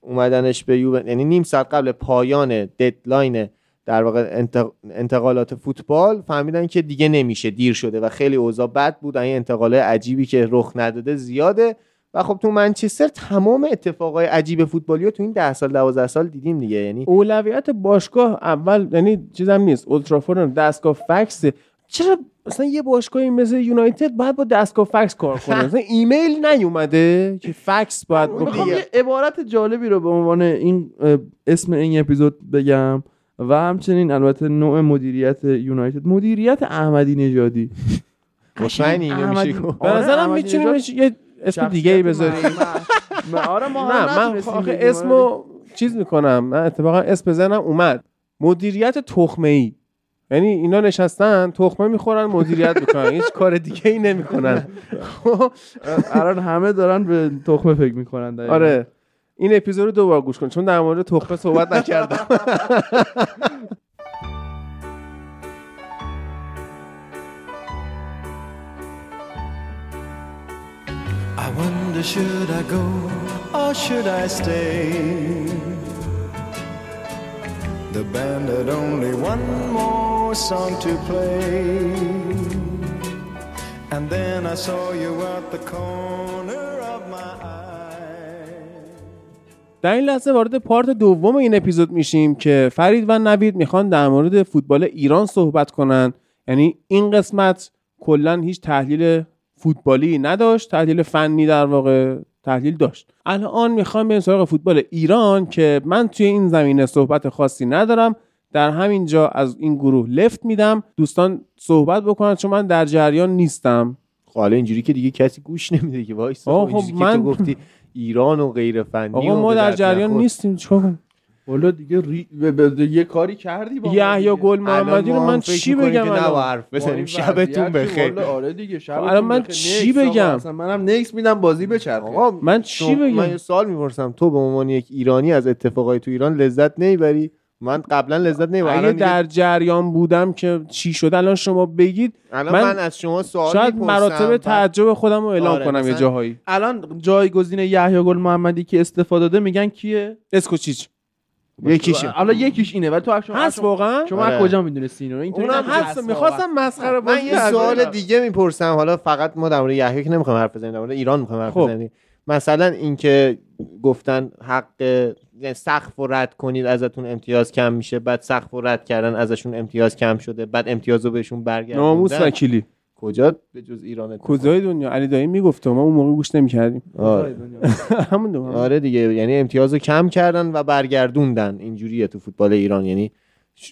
اومدنش به یوونتوس یعنی نیم ساعت قبل پایان deadline در واقع انت- انتقالات فوتبال فهمیدن که دیگه نمیشه دیر شده و خیلی اوضاع بد بود. این انتقالات عجیبی که رخ نداده زیاده. و خب تو منچستر تمام اتفاقای عجیب فوتبالی رو تو این 10 سال 12 سال دیدیم دیگه. یعنی اولویت باشگاه اول یعنی چیزم نیست. اولترافورد دستگاه فکس. چرا مثلا یه باشگاهی مثل یونایتد باید با دستگاه فکس کار کنه. مثلا ایمیل نیومده که فکس باید می‌خوام یه عبارت جالبی رو به عنوان این اسم این اپیزود بگم و همچنین البته نوع مدیریت یونایتد. مدیریت احمدی نژادی. گفت. به آره، نظرم می‌تونیم یه اسم دیگه ای بذاریم. آره ما نه من اسمو چیز می‌کنم. من اتفاقا اسم بزنم اومد. مدیریت تخمه ای یعنی اینا نشستن تخمه می‌خورن مدیریت می‌کنن. هیچ کار دیگه ای نمی‌کنن. الان همه دارن به تخمه فکر می‌کنن آره. این اپیزود رو دوبار گوش کن چون در مورد تخمه صحبت نکردم. I wonder should I go or should I stay? The band had only one more song to play. And then I saw you at the corner of my eye. در این لحظه وارد پارت دوم این اپیزود میشیم که فرید و نوید می‌خوان در مورد فوتبال ایران صحبت کنن یعنی این قسمت کلا هیچ تحلیل فوتبالی نداشت تحلیل فنی در واقع تحلیل داشت. الان می‌خوام بریم سراغ فوتبال ایران که من توی این زمینه صحبت خاصی ندارم. در همین جا از این گروه لفت میدم. دوستان صحبت بکنن چون من در جریان نیستم. خب حالا اینجوری که دیگه کسی گوش نمیده که وایس خب اینجوری که من- تو گفتی ایران و غیر فنی آقا ما به در جریان نخور. نیستیم چیکار والا دیگه ری... یه کاری کردی با یحیی. گل محمدی رو من چی بگم که نه الان؟ بزنیم شبتون بخیر آره دیگه شبتون الان من. چی. بگم؟ منم نکس میدم بازی بچرخه آقا من چی بگم؟ من یه سوال می‌پرسم تو به عنوان یک ایرانی از اتفاقای تو ایران لذت نمی‌بری من قبلا لذت نمی‌برم اگه در جریان بودم که چی شد الان شما بگید الان من من, از شما سوال شاید. مراتب تعجب خودم رو اعلام آره، کنم یه جاهایی الان جایگزین یحیی گل محمدی که استفاده داده میگن کیه اسکوچیچ یکیشه حالا یکیش اینه ولی تو شما هست شما, واقعا شما آره. از کجا می‌دونستی اینو اینطوری اونم. هست می‌خواستم مسخره من بازی یه در سوال. دیگه می‌پرسم حالا فقط ما در مورد یحیی که نمی‌خوایم حرف بزنیم در مورد ایران می‌خوایم حرف خب. بزنیم مثلا اینکه گفتن حق یعنی سقف رو رد کنید ازتون امتیاز کم میشه بعد سقف رو رد کردن ازشون امتیاز کم شده بعد امتیاز رو بهشون برگردوندن ناموس وکیلی کجا به جز ایران اتفاق؟ کجای دنیا؟ علی دایی می‌گفت ما اون موقع گوش نمی‌کردیم. آره. همون دو آره دیگه یعنی امتیاز رو کم کردن و برگردوندن. اینجوریه تو فوتبال ایران. یعنی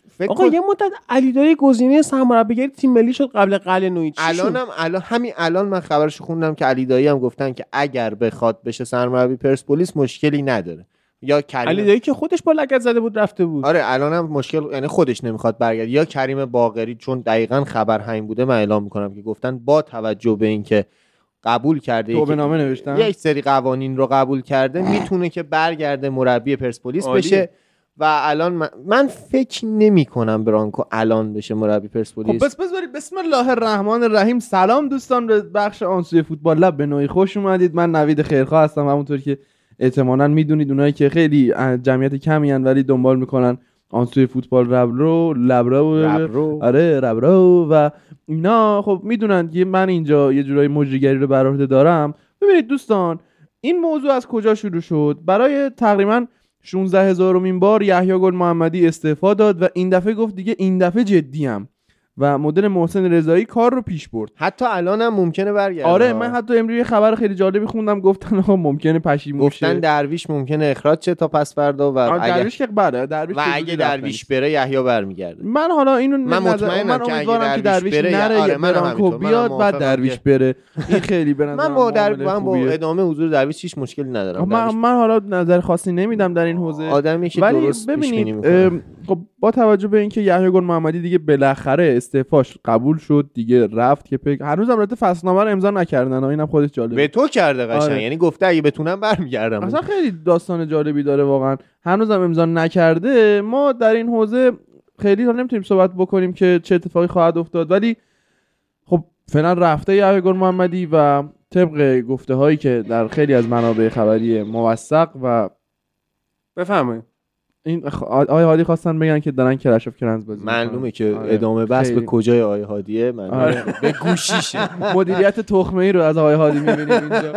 فکر آقا کن یه مدت علی دایی گزینه سرمربیگری تیم ملی شد قبل قل نوعی. چی شد؟ الانم الان همین الان من خبرش خوندم که علی دایی هم گفتن که اگر بخواد بشه سرمربی پرسپولیس مشکلی نداره. یا کریم علی دایی که خودش با لگت زده بود رفته بود. آره الان هم مشکل یعنی خودش نمی‌خواد برگرد یا کریم باقری چون دقیقا خبر همین بوده من اعلام می‌کنم که گفتن با توجه به اینکه قبول کرده توبه یک- نامه نوشتن؟ یک سری قوانین رو قبول کرده می‌تونه که برگرده مربی پرسپولیس. بشه و الان من, من فکر نمی کنم برانکو الان بشه مربی پرسپولیس. خب بس بس برید. بسم الله الرحمن الرحیم. سلام دوستان به بخش آنسوی فوتبال. لب به نوعی خوش اومدید. من نوید خیرخواه هستم. همونطور که احتمالا می‌دونید اونایی که خیلی جمعیت کمی هن ولی دنبال می‌کنن آنسوی فوتبال ربرو لبرو. ربرو. آره ربرو و اینا. خب می‌دونن که من اینجا یه جورایی مجریگری رو بر عهده دارم. ببینید دوستان این موضوع از کجا شروع شد؟ برای تقریبا 16 هزارمین بار یحیی گل محمدی استعفا داد و این دفعه گفت دیگه این دفعه جدیم و مدل محسن رضایی کار رو پیش برد حتی الان هم ممکنه برگرده آره. من حتی امروز یه خبر خیلی جالبی خوندم گفتن آقا ممکنه پشیمون گفتن شه درویش ممکنه اخراج شه تا پس فردا و اگه, درویش که بله درویش و اگه درویش. بره یحیی برمیگرده من حالا اینو من مطمئنم من امیدوارم که درویش درویش بره، نره آره،. منم بیاد بعد درویش بره این خیلی به من با در معامله من با. ادامه حضور درویش هیچ مشکلی ندارم من, درویش من حالا نظر خاصی نمیدم در این حوزه آدمی که درست ببینید خب با توجه به اینکه یحیی گل محمدی دیگه بالاخره استعفاش قبول شد دیگه رفت که پک هنوزم البته فصلنامه رو امضا نکردن اینم خودش جالبه. به تو کرده قشنگ. آره. یعنی گفته اگه بتونم برمیگردم. اصلا خیلی داستان جالبی داره واقعا. هنوزم امضا نکرده. ما در این حوزه خیلی تا نمی‌تونیم صحبت بکنیم که چه اتفاقی خواهد افتاد. ولی خب فعلا رفته یحیی گل محمدی و طبق گفته هایی که در خیلی از منابع خبری موثق و بفرمایید. این خ- آقای هادی خواستن بگن که دارن کرش اف کرنز بازی معلومه. که آره. ادامه بس به. کجای آیه هادیه من آره. به گوشیشه مدیریت تخمه ای رو از آقای هادی می‌بینیم اینجا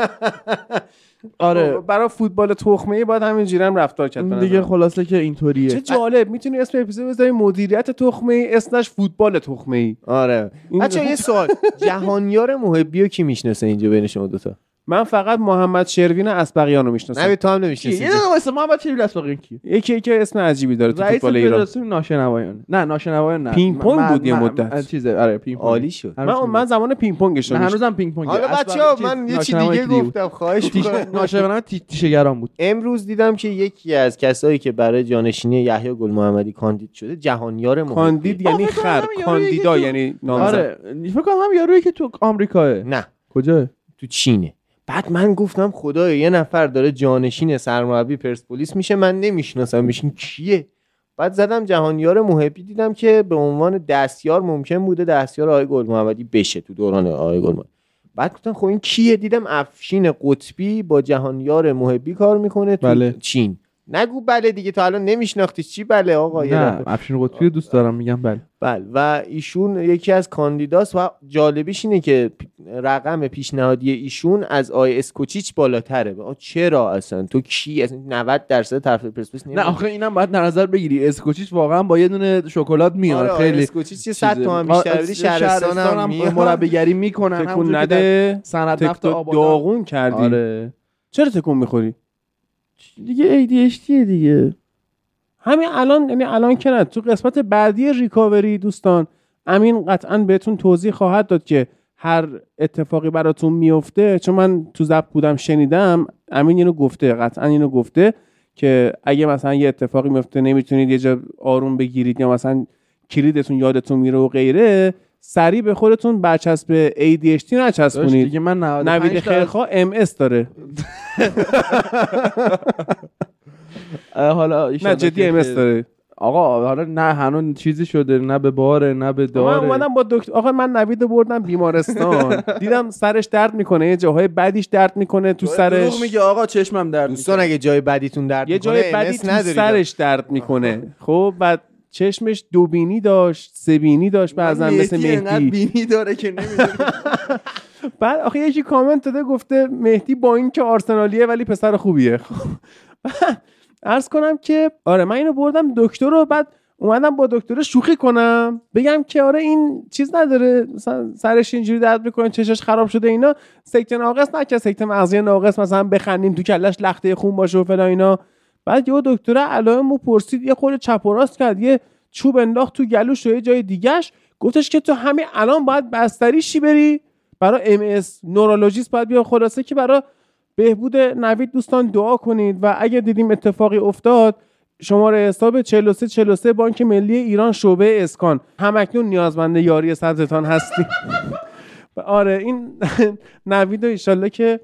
آره خب، برای فوتبال تخمه ای باید همینجوری هم رفتار کرد دیگه. خلاصه که اینطوریه چه جالب می‌تونی اسم اپیزود بذاری مدیریت تخمه ای اسمش فوتبال تخمه ای آره بچه یه سوال جهانیار محبی رو کی می‌شناسه اینجا بین شما دوتا من فقط محمد شروین اسبقیان رو می‌شناسم. نه تو هم؟ نمی‌شناسی یه دقیقه وایسا محمد چه اسباقی کیه یکی که اسم عجیبی داره تو رئیس فوتبال ایران. فدراسیون ناشنوایان. نه ناشنوایان نه. پینگ پونگ بود یه مدت. چیزه آره پینگ پونگ. عالی شد. من من زمان پینگ پونگش رو می‌شناسم. هنوزم پینگ پونگ حالا بچه ها من یه چی دیگه گفتم خواهش می‌کنم. ناشنوایان تیشگران بود. امروز دیدم که یکی از کسایی که برای جانشینی یحیی گل محمدی کاندید شده جهانیار کاندید یعنی خر. کاندیدا یکی یعنی نامزد. آره فکر کنم هم یارویی که تو آمریکاه. نه. کجا تو چینه. بعد من گفتم خدایا یه نفر داره جانشین سرمربی پرسپولیس میشه من نمی‌شناسم میشین کیه بعد زدم جهانیار محبی دیدم که به عنوان دستیار ممکن بوده دستیار آقای گل محمدی بشه تو دوران آقای گل محمدی بعد گفتم خب این کیه؟ دیدم افشین قطبی با جهانیار محبی کار می‌کنه تو بله. چین. نگو بله دیگه تا الان نمیشناختی چی بله آقا؟ یه نه. افشین قطبی دوست دارم میگم بله. بله و ایشون یکی از کاندیداست و جالبیش اینه که رقم پیشنهادی ایشون از آی اسکوچیچ بالاتره. آه، چرا اصلا؟ تو کی؟ اصلا 90 درصد طرف پرسپولیس نه آخه اینم باید در نظر بگیری. اسکوچیچ واقعا با یه دونه شکلات میاد. آره خیلی اسکوچیچ یه 100 چیزه. تومن بیشتر بدی شهرستان هم میاد. مربیگری می‌کنن تکون نده. صنعت نفت داغون کردی. آره. چرا تکون می‌خوری؟ دیگه ADHD دیگه. همین الان یعنی الان که نه. تو قسمت بعدی ریکاوری دوستان امین قطعا بهتون توضیح خواهد داد که هر اتفاقی براتون میفته. چون من تو زب بودم شنیدم. امین اینو گفته قطعا اینو گفته که اگه مثلا یه اتفاقی میفته نمی‌تونید یه جا آروم بگیرید یا مثلا کلیدتون یادتون میره و غیره سریع به خودتون برچسب ADHD نچسبونید. دیگه من 95 نوید خیرخواه MS داره. حالا نه جدی MS داره. آقا حالا نه هنوز چیزی شده نه به باره نه به من داره. اومدم با دکتر آقا من نوید بردم بیمارستان. دیدم سرش درد می‌کنه یه جاهای بدیش درد می‌کنه تو دروغ سرش. میگه آقا چشمم درد دوستان اگه جای بدیتون درد یه می‌کنه جای بدی تو. سرش درد می‌کنه. خب بعد چشمش دو بینی داشت سه بینی داشت بعضا مثل مهدی. بینی داره که بعد آخه یکی کامنت داده گفته مهدی با این که آرسنالیه ولی پسر خوبیه. عرض کنم که آره من اینو بردم دکتر رو بعد اومدم با دکتر شوخی کنم. بگم که آره این چیز نداره. مثلا سرش اینجوری درد می‌کنه چشش خراب شده اینا سکته ناقص نکرد سکته مغزی ناقص مثلا بخندیم تو کلش لخته خون باشه و فلان اینا. بعد یه دکتر علائمو پرسید یه خورده چپ و راست کرد یه چوب انداخت تو گلوش و یه جای دیگهش. گفتش که تو همین الان باید بستری چی بری؟ برای ام اس نورولوژیست باید بیا خلاصه که برای بهبود نوید دوستان دعا کنید و اگه دیدیم اتفاقی افتاد شماره حساب 43 43 بانک ملی ایران شعبه اسکان. همکنون نیازمند یاری صدرتان هستیم. آره این نوید و ایشالله که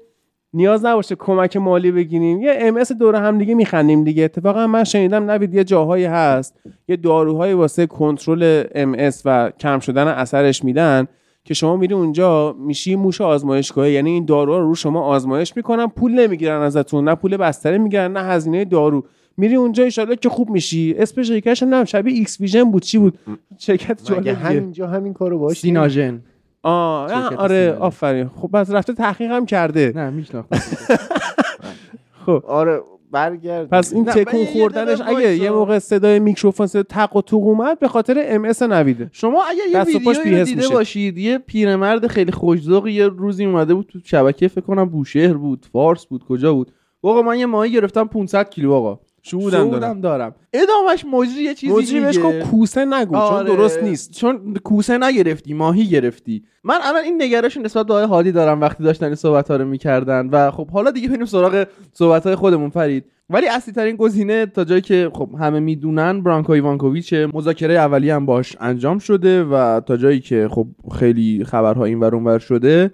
نیاز نباشه کمک مالی بگیریم. یه ام اس دور هم دیگه میخندیم دیگه. اتفاقا من شنیدم نوید یه جاهایی هست یه داروهایی واسه کنترل ام اس و کم شدن اثرش میدن که شما میری اونجا میشی موش آزمایشگاهی. یعنی این داروها رو رو شما آزمایش می‌کنن پول نمی‌گیرن ازتون نه پول بستری می‌گیرن نه هزینه دارو. میری اونجا ان که خوب میشی. اسم شرکتش هم شبیه ایکس ویژن بود. چی بود؟ شرکت جالبیه. همینجا همین کارو باش سیناژن. آه آره. آفرین. خب پس رفته تحقیق هم کرده. نه میشناختم. خب. آره برگرد پس این تکون یه خوردنش اگه. یه موقع صدای میکروفون صدای تق و توق اومد به خاطر ام اس نویده. شما اگه یه ویدیو رو دیده میشه. باشید یه پیرمرد خیلی خوشذوق یه روزی اومده بود تو شبکه فکر کنم بوشهر بود فارس بود کجا بود؟ آقا من یه ماهی گرفتم 500 کیلو آقا. شهودم دارم. دارم. ادامش مجری یه چیزی موجی بهش کوسه نگو چون آره، درست نیست. چون کوسه نگرفتی ماهی گرفتی. من الان این نگرش نسبت به هادی دارم وقتی داشتن این صحبت ها رو می‌کردن و خب حالا دیگه بریم سراغ صحبت های خودمون فرید. ولی اصلی ترین گزینه تا جایی که خب همه می‌دونن برانکو ایوانکوویچ مذاکره اولیه هم باش انجام شده و تا جایی که خب خیلی خبرها این ور اونور شده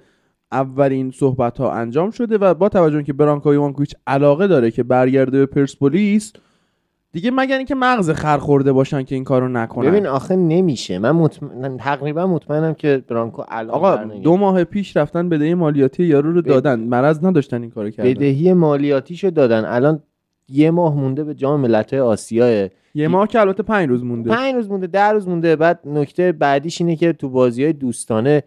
اولین صحبت ها انجام شده و با توجه که برانکو ایوانکوویچ علاقه داره که برگرده به پرسپولیس دیگه مگر اینکه مغز خر خورده باشن که این کارو نکنن. ببین آخه نمیشه. من مطمئن... تقریبا مطمئنم که برانکو الان آقا. دو ماه پیش رفتن بدهی مالیاتی یارو رو بد- دادن. مرض نداشتن این کارو کردن. بدهی مالیاتیشو دادن. الان یه ماه مونده به جام ملت‌های آسیا یه ماه که البته پنج روز مونده. پنج روز مونده ده روز مونده. بعد نکته بعدیش اینه که تو بازی های دوستانه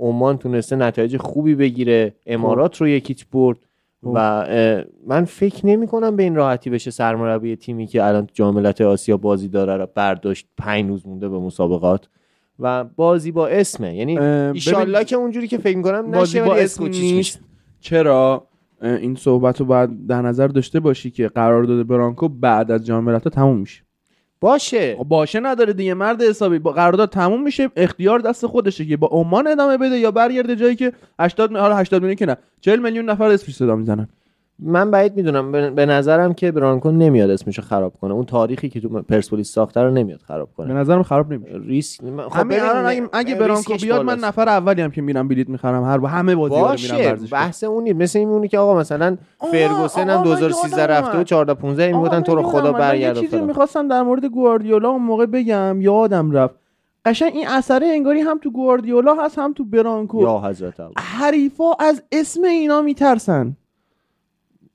عمان تونسته نتایج خوبی بگیره. امارات رو یکیچ برد خب. و من فکر نمی کنم به این راحتی بشه سرمربی تیمی که الان تو جام ملت‌های آسیا بازی داره رو برداشت پنج روز مونده به مسابقات. و بازی با اسمه. یعنی ایشالله که اونجوری که فکر کنم بازی نشه با اسم نیست. چرا؟ این صحبت رو باید در نظر داشته باشی که قرارداد برانکو بعد از جام ملت‌ها تموم میشه. باشه. خب باشه نداره دیگه مرد حسابی. با قرارداد تموم میشه اختیار دست خودشه که با عمان ادامه بده یا برگرده جایی که 80 حالا 80 میلیون که نه 40 میلیون نفر اسمش صدا می‌زنن. من بعید می‌دونم به به نظرم که برانکو نمیاد اسمشو خراب کنه. اون تاریخی که تو پرسپولیس ساخته رو نمیاد خراب به کنه نظرم خراب نمیشه. ریسک خب همین ببین، الان اگه, اگه برانکو بیاد من. نفر اولی هم که میرم بلیت می‌خرم. هر همه بازی رو میرم باشه ورزشگاه بحث اون نیست مثل این میمونه که آقا مثلا فرگوسن هم من 2013 یادم رفته و اومد. 14 15 می‌گفتن تو رو خدا. برگرد چیزی. می‌خواستم در مورد گواردیولا اون موقع بگم. یادم رفت. قشنگ این اثره انگاری هم تو گواردیولا هست هم تو برانکو. یا حضرت حریفا از اسم اینا میترسن.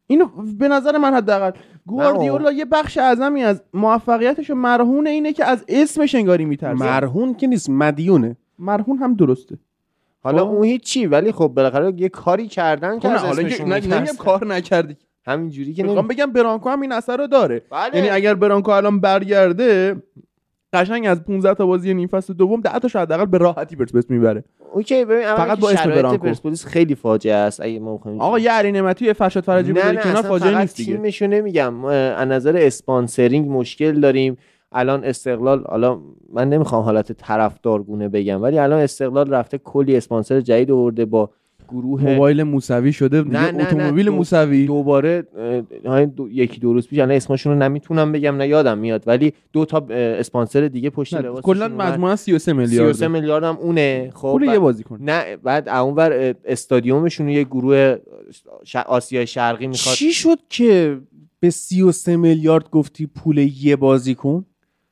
اینو به نظر من حداقل. گواردیولا یه بخش اعظمی از موفقیتش و مرهون اینه که از اسمش انگاری میترسه. مرهون که نیست مدیونه. مرهون هم درسته. حالا خب. اون هیچ چی ولی خب بالاخره یه کاری کردن که خب حالا نمیگم. کار نکردی. همینجوری که نمی... بگم برانکو هم این اثر رو داره. بله. یعنی اگر برانکو الان برگرده قشنگ از 15 تا بازی نیم فصل دوم 10 تاش حداقل به راحتی پرسپولیس می‌بره. okay ببین فقط که با اسم برانکو. پرسپولیس خیلی فاجعه است اگه ما بخوایم آقا یه علی نعمتی فرشاد فرجی نه بذاری نه کنار فاجعه نیست دیگه. تیمشو نمیگم. از نظر sponsoring مشکل داریم. الان استقلال حالا من نمی‌خوام حالت طرفدارگونه بگم ولی الان استقلال رفته کلی اسپانسر جدید آورده با گروه موبایل موسوی شده نه، نه، اتومبیل موسوی. دوباره دو- یکی دو روز پیش الان اسمشون رو نمی‌تونم بگم نه یادم میاد. ولی دو تا اسپانسر دیگه پشت لباسشون کلا. مجموعه 33 میلیارد. 33 میلیارد هم اونه. خب پول یه بعد- بازی کن نه بعد اونور استادیومشون یه گروه ش... آسیای شرقی می‌خواد چی شد که به 33 میلیارد گفتی پول یه بازی کن؟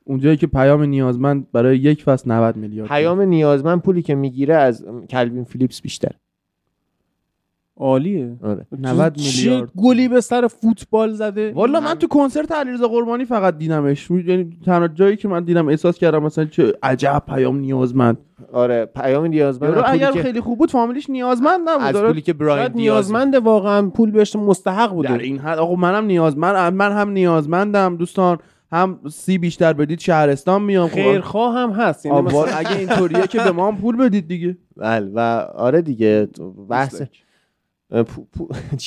اونجایی که پیام نیازمند برای یک فصل 90 میلیارد. پیام نیازمند پولی که می‌گیره از کلوین فیلیپس بیشتر. عالیه. آره. 90 چه میلیارد. گلی به سر فوتبال زده؟ والا من تو کنسرت علیرضا قربانی فقط دیدمش. یعنی تنها جایی که من دیدم احساس کردم مثلا چه عجب پیام نیازمند. آره پیام نیازمند. اگر که خیلی خوب بود فامیلیش نیازمند نبود. از. پولی که براین نیازمند واقعا. پول بهش مستحق در بوده این حد آقا منم نیازمند من هم نیازمندم دوستان. هم سی بیشتر بدید شهرستان میام. خب. خیرخواه هم هست. یعنی اگه اینطوریه که به ما هم پول بدید دیگه. بله و آره دیگه بحث. به؟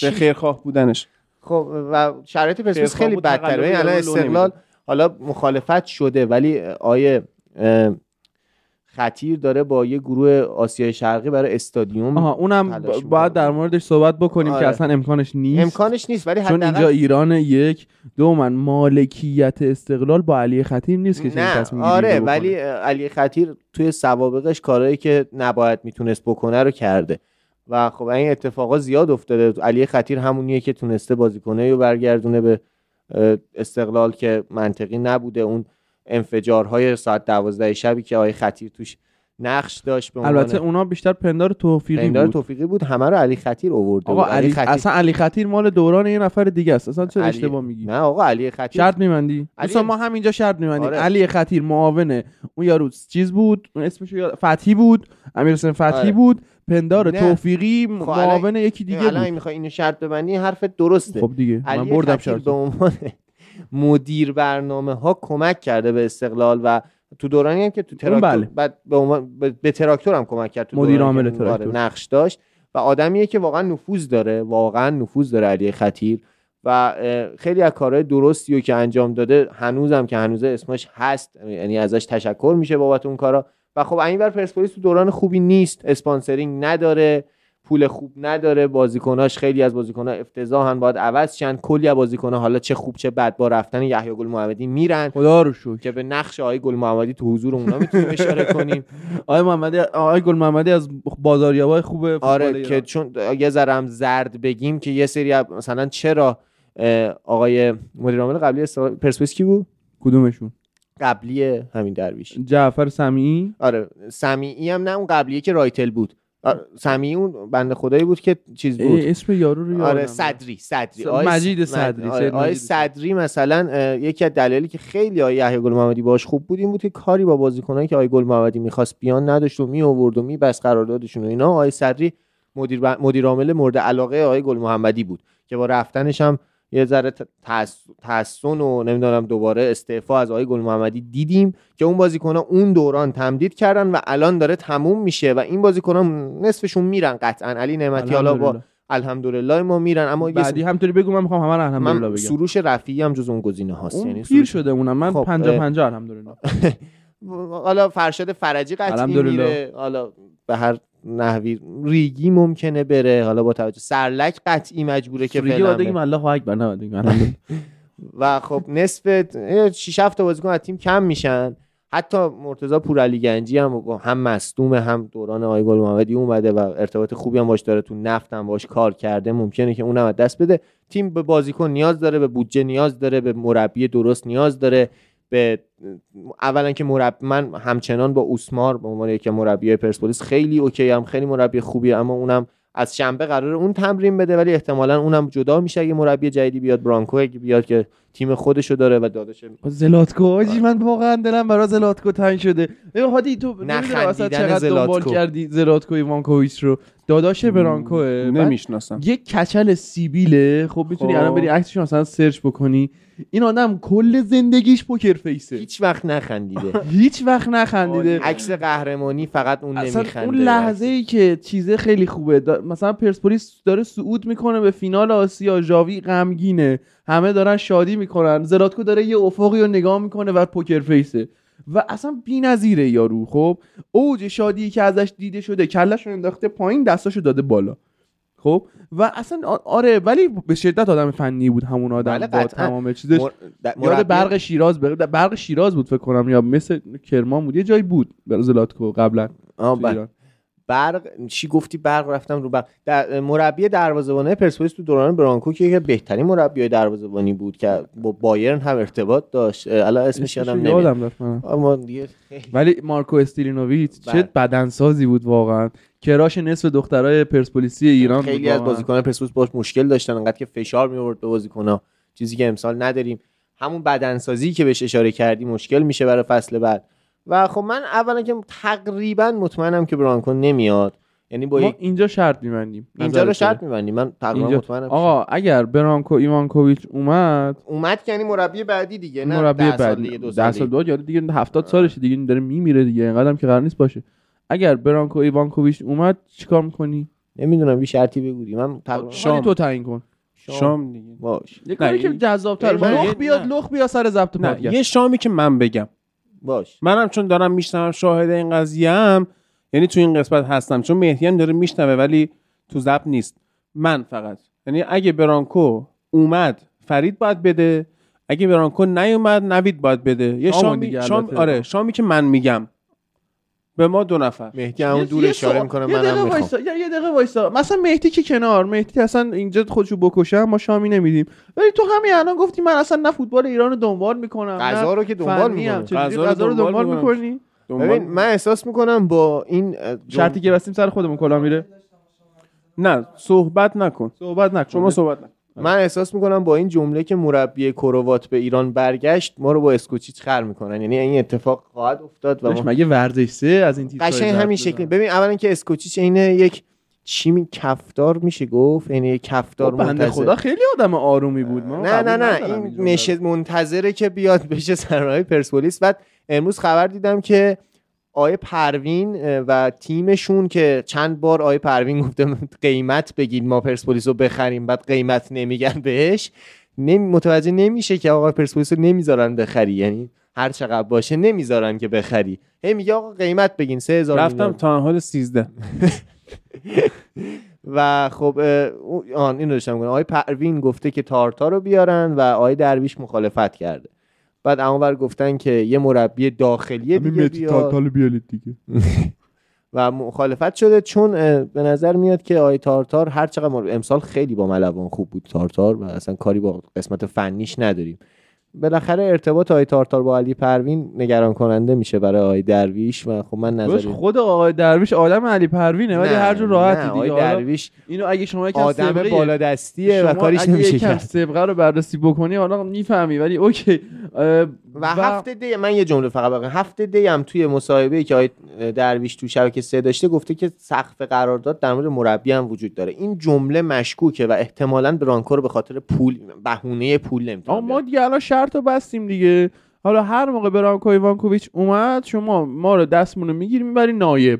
خیرخواه بودنش خب و شرایط پرسپولیس خیلی بدتره الان لو استقلال. حالا مخالفت شده ولی آیه خطیر داره با یه گروه آسیای شرقی برای استادیوم آها اونم. باید در موردش صحبت بکنیم آره. که اصلا امکانش نیست امکانش نیست ولی چون اینجا حداقل ایران یک دو من مالکیت استقلال با علی خطیر نیست که نه تصمیم آره. ولی علی خطیر توی سوابقش کارهایی که نباید می‌تونست بکنه رو کرده و خب این اتفاقا زیاد افتاده. علی خطیر همونیه که تونسته بازیکنه رو برگردونه به استقلال که منطقی نبوده. اون انفجارهای ساعت دوازده شبی که آقای خطیر توش نقش داشت به البته اونا بیشتر پندار توفیقی پیندار بود. توفیقی بود. همه رو علی خطیر آورده آقا. علی خطیر اصلا علی خطیر مال دوران یه نفر دیگه است. اصلا چه علی- اشتباه میگی؟ نه آقا علی خطیر شرط میبندی؟ علی- دوستان ما همینجا شرط میبندیم. آره. علی خطیر معاونه اون یارو چیز بود؟ اون اسمش یاد- فتحی بود. امیر حسین فتحی آره. بود. پندار. توفیقی خب معاون یکی دیگه الان بود می‌خوای اینو شرط ببندی حرفت درسته خب دیگه من بردم شرط به عنوان مدیر برنامه ها کمک کرده به استقلال و تو دورانی هم که تو تراکتور بله. بعد به, عنوان- به, تراکتور هم کمک کرد تو مدیر عامل که تراکتور. آره، نقش داشت و آدمیه که واقعا نفوذ داره واقعا نفوذ داره علی خطیر و خیلی از کارهای درستی رو که انجام داده هنوزم که هنوز اسمش هست یعنی ازش تشکر میشه بابت اون کارا و خب اینور پرسپولیس تو دوران خوبی نیست اسپانسرینگ نداره پول خوب نداره بازیکناش خیلی از بازیکنها افتضاحن باید عوض شن. کلی از بازیکنها حالا چه خوب چه بد با رفتن یحیی گل محمدی میرن. خدا رو شکر. که به نقش آقای گل محمدی تو حضور اونا می‌تونیم اشاره کنیم. آقای محمدی آقای گل محمدی از بازاریابای خوب فوتبال آره. که چون یه ذره هم زرد بگیم که یه سری مثلا چرا آقای مدیر عامل قبلی پرسپولیس کی بود؟ کدومشون؟ قبلی همین درویش. جعفر سمیعی؟ آره سمیعی هم نه اون قبلیه که رایتل بود. آره، سمیعی اون بنده خدایی بود که چیز بود. اسم یارو رو آره صدری صدری. س- آقای مجید صدری، آره، مجید صدری. مثلا یکی از دلایلی که خیلی آقای یحیی گل محمدی باش خوب بود این بود که کاری با بازیکنایی که آقای گل محمدی می‌خواست بیان نداشت و می آورد و میبست قراردادشون و اینا. آقای صدری مدیر ب- مدیر عامل مورد علاقه آقای گل محمدی بود که با رفتنش هم یه ذره تحسن و نمی‌دونم دوباره استعفا از آقای گل محمدی دیدیم که اون بازیکن‌ها اون دوران تمدید کردن و الان داره تموم میشه و این بازیکن‌ها نصفشون میرن قطعا علی نعمتی حالا با الحمدلله. ما میرن اما یه بعدی همطوری بگو من می‌خوام همه رو الحمدلله بگم سروش رفیعی هم جز اون گزینه هاست اون یعنی پیر شده اونم من خب، پنجا اه. پنجا الحمدلله حالا فرشاد فرجی قطعی. میره حالا به هر نحوی ریگی ممکنه بره. حالا با توجه سرلک قطعی مجبوره که باید بره. بگیم الله اکبر الحمدلله. و خب نصف 6 7 تا بازیکن از تیم کم میشن. حتی مرتضی پورعلی گنجی هم هم مصدومه هم دوران آقای گل محمدی اومده و ارتباط خوبی هم باش داره تو نفت هم باش کار کرده. ممکنه که اونم از دست بده. تیم به بازیکن نیاز داره به بودجه نیاز داره به مربی درست نیاز داره. به اولا که مربی من همچنان با اوسمار به عنوان یکی مربی پرسپولیس خیلی okay هم خیلی مربی خوبیه اما اونم از شنبه قراره اون تمرین بده ولی احتمالا اونم جدا میشه اگه مربی جدیدی بیاد برانکو اگه بیاد که تیم خودشو داره و داداش زلاتکو آجی من واقعا دلم برای زلاتکو تنگ شده. ببین هادی تو نخندیدن چقدر دنبال زلاتکو. کردی زلاتکو ایوانکوویچ رو. داداش برانکوه. بعد نمی‌شناسم. یه کچل سیبیله. خب می‌تونی خب. الان بری عکسش مثلا سرچ بکنی. این آدم کل زندگیش پوکر فیسه. هیچ وقت نخندیده. هیچ وقت نخندیده. عکس قهرمانی فقط اون اصلا نمیخنده اون لحظه ای که چیزه خیلی خوبه. دا- مثلا پرسپولیس داره صعود می‌کنه به فینال آسیا. ژاوی غمگینه. همه دارن شادی می‌کنن. زلاتکو داره یه افقی رو نگاه می‌کنه و پوکر فیسه. و اصلا بی‌نظیره یارو خب؟ اوج شادی که ازش دیده شده کلش رو انداخته پایین دستاشو داده بالا. خب؟ و اصلا آره ولی به شدت آدم فنی بود همون آدم بله، با. تمام چیزش. مر... یاد برق شیراز بر... برق شیراز بود فکر کنم یا مثل کرمان بود. یه جایی بود زلاتکو قبلا برق چی گفتی برق رفتم رو برق. در... مربی دروازه‌بانی پرسپولیس تو دوران برانکو که یکی بهترین مربی دروازه‌بانی بود که با بایرن هم ارتباط داشت. الان اسمش یادم نمیاد. دیگه ولی مارکو استیلینوویچ چه بله. بدنسازی بود واقعا. کراش نصف دخترای پرسپولیسی ایران خیلی بود از. بازیکنان پرسپولیس باش مشکل داشتن انقدر که فشار می آورد به بازیکن‌ها. چیزی که امسال نداریم. همون بدنسازی که بهش اشاره کردی مشکل میشه برای فصل بعد. و خب من اولا که تقریبا مطمئنم که برانکو نمیاد. یعنی با ما اینجا شرط میبندیم اینجا رو شرط میبندیم. من تقریبا اینجا... مطمئنم آقا اگر برانکو ایوانکوویچ اومد اومد که یعنی مربی بعدی دیگه نه مربی ده سال بعد دیگه دو ده سال دیگه. دو یا دیگه 70 سالشه دیگه داره میمیره دیگه اینقدرم که قرار نیست باشه. اگر برانکو ایوانکوویچ اومد چیکار می‌کنی؟ نمی‌دونم یه شرطی بگویی. من تقریبا شام. تو تعیین کن. شام. دیگه. باش. یه کاری که جذاب‌تر من- لخ بیاد. لخ بیا سر ضبط پادکست. یه شامی که من بگم. باش. منم چون دارم میشنوم شاهد این قضیه هم یعنی تو این قسمت هستم. چون مهدی هم داره میشنوه ولی تو ضبط نیست. من فقط. یعنی اگه برانکو اومد فرید باید بده. اگه برانکو نیومد نوید باید بده. یه شامی شام. آره شامی که من میگم. به ما دو نفر. مهدی همون یه- دور اشاره می‌کنه منم می‌خوام. یه دقیقه وایسا. مثلا مهدی که کنار؟ مهدی اصلا اینجا خودشو بکشه ما شامی نمیدیم. ولی تو همین الان گفتی من اصلا نه فوتبال ایران رو دنبال می‌کنم غذا رو که دنبال می‌کنم غذا رو دنبال. می‌کنی؟ ببین من احساس می‌کنم با این شرطی که بستیم سر خودمون کلا میره؟ نه صحبت نکن. صحبت نکن. شما صحبت نکن. من احساس می‌کنم با این جمله که مربی کروات به ایران برگشت ما رو با اسکوچیچ خر می‌کنن. یعنی این اتفاق خواهد افتاد و ما مگه ورزش سه از این قشنگ همین؟ شکلی. ببین اولا که اسکوچیچ عین یک چی می کفتار میشه گفت؟ یعنی یک کفتار خب، بنده خدا خیلی آدم آرومی بود ما نه نه نه این نشه منتظره که بیاد بشه سرمایه پرسپولیس. بعد امروز خبر دیدم که آیه پروین و تیمشون که چند بار آیه پروین گفته قیمت بگید ما پرسپولیس رو بخریم بعد قیمت نمیگن بهش. نمی متوجه نمیشه که آقا پرسپولیس رو نمی‌ذارن بخری. یعنی هر چقدر باشه نمی‌ذارن که بخری. هی میگه آقا قیمت بگین 3000 رفتم تا حال 13 و خب آن این رو داشتم آقای پروین گفته که تارتا رو بیارن و آقای درویش مخالفت کرده. بعد اونور گفتن که یه مربی داخلی دیگه بیاد بیارید دیگه. و مخالفت شده چون به نظر میاد که آقای تارتار هر چقدر امسال خیلی با ملوان خوب بود تارتار و اصلا کاری با قسمت فنیش نداریم. بالاخره ارتباط آقای تارتار با علی پروین نگران کننده میشه برای آقای درویش و خب من نظری خود آقای درویش آدم علی پروینه ولی هر جور راحتی آقای دیگه حالا درویش اینو اگه شما یکم آدم سابقه- بالادستیه و کاریش نمیشه کرد. سابقه رو بررسی بکنی حالا می‌فهمی ولی اوکی. و هفته دی من یه جمله فقط بگم. هفته دی هم توی مصاحبه که آقای درویش تو شبکه سه داشته گفته که سقف قرارداد در مورد مربی هم وجود داره. این جمله مشکوکه و احتمالاً برانکو رو به خاطر پول بهونه پول نمی‌تونه ما دیگه الان شرط رو بستیم دیگه. حالا هر موقع برانکو ایوانکوویچ اومد شما ما رو دستمون رو می‌گیری می‌بری نایب.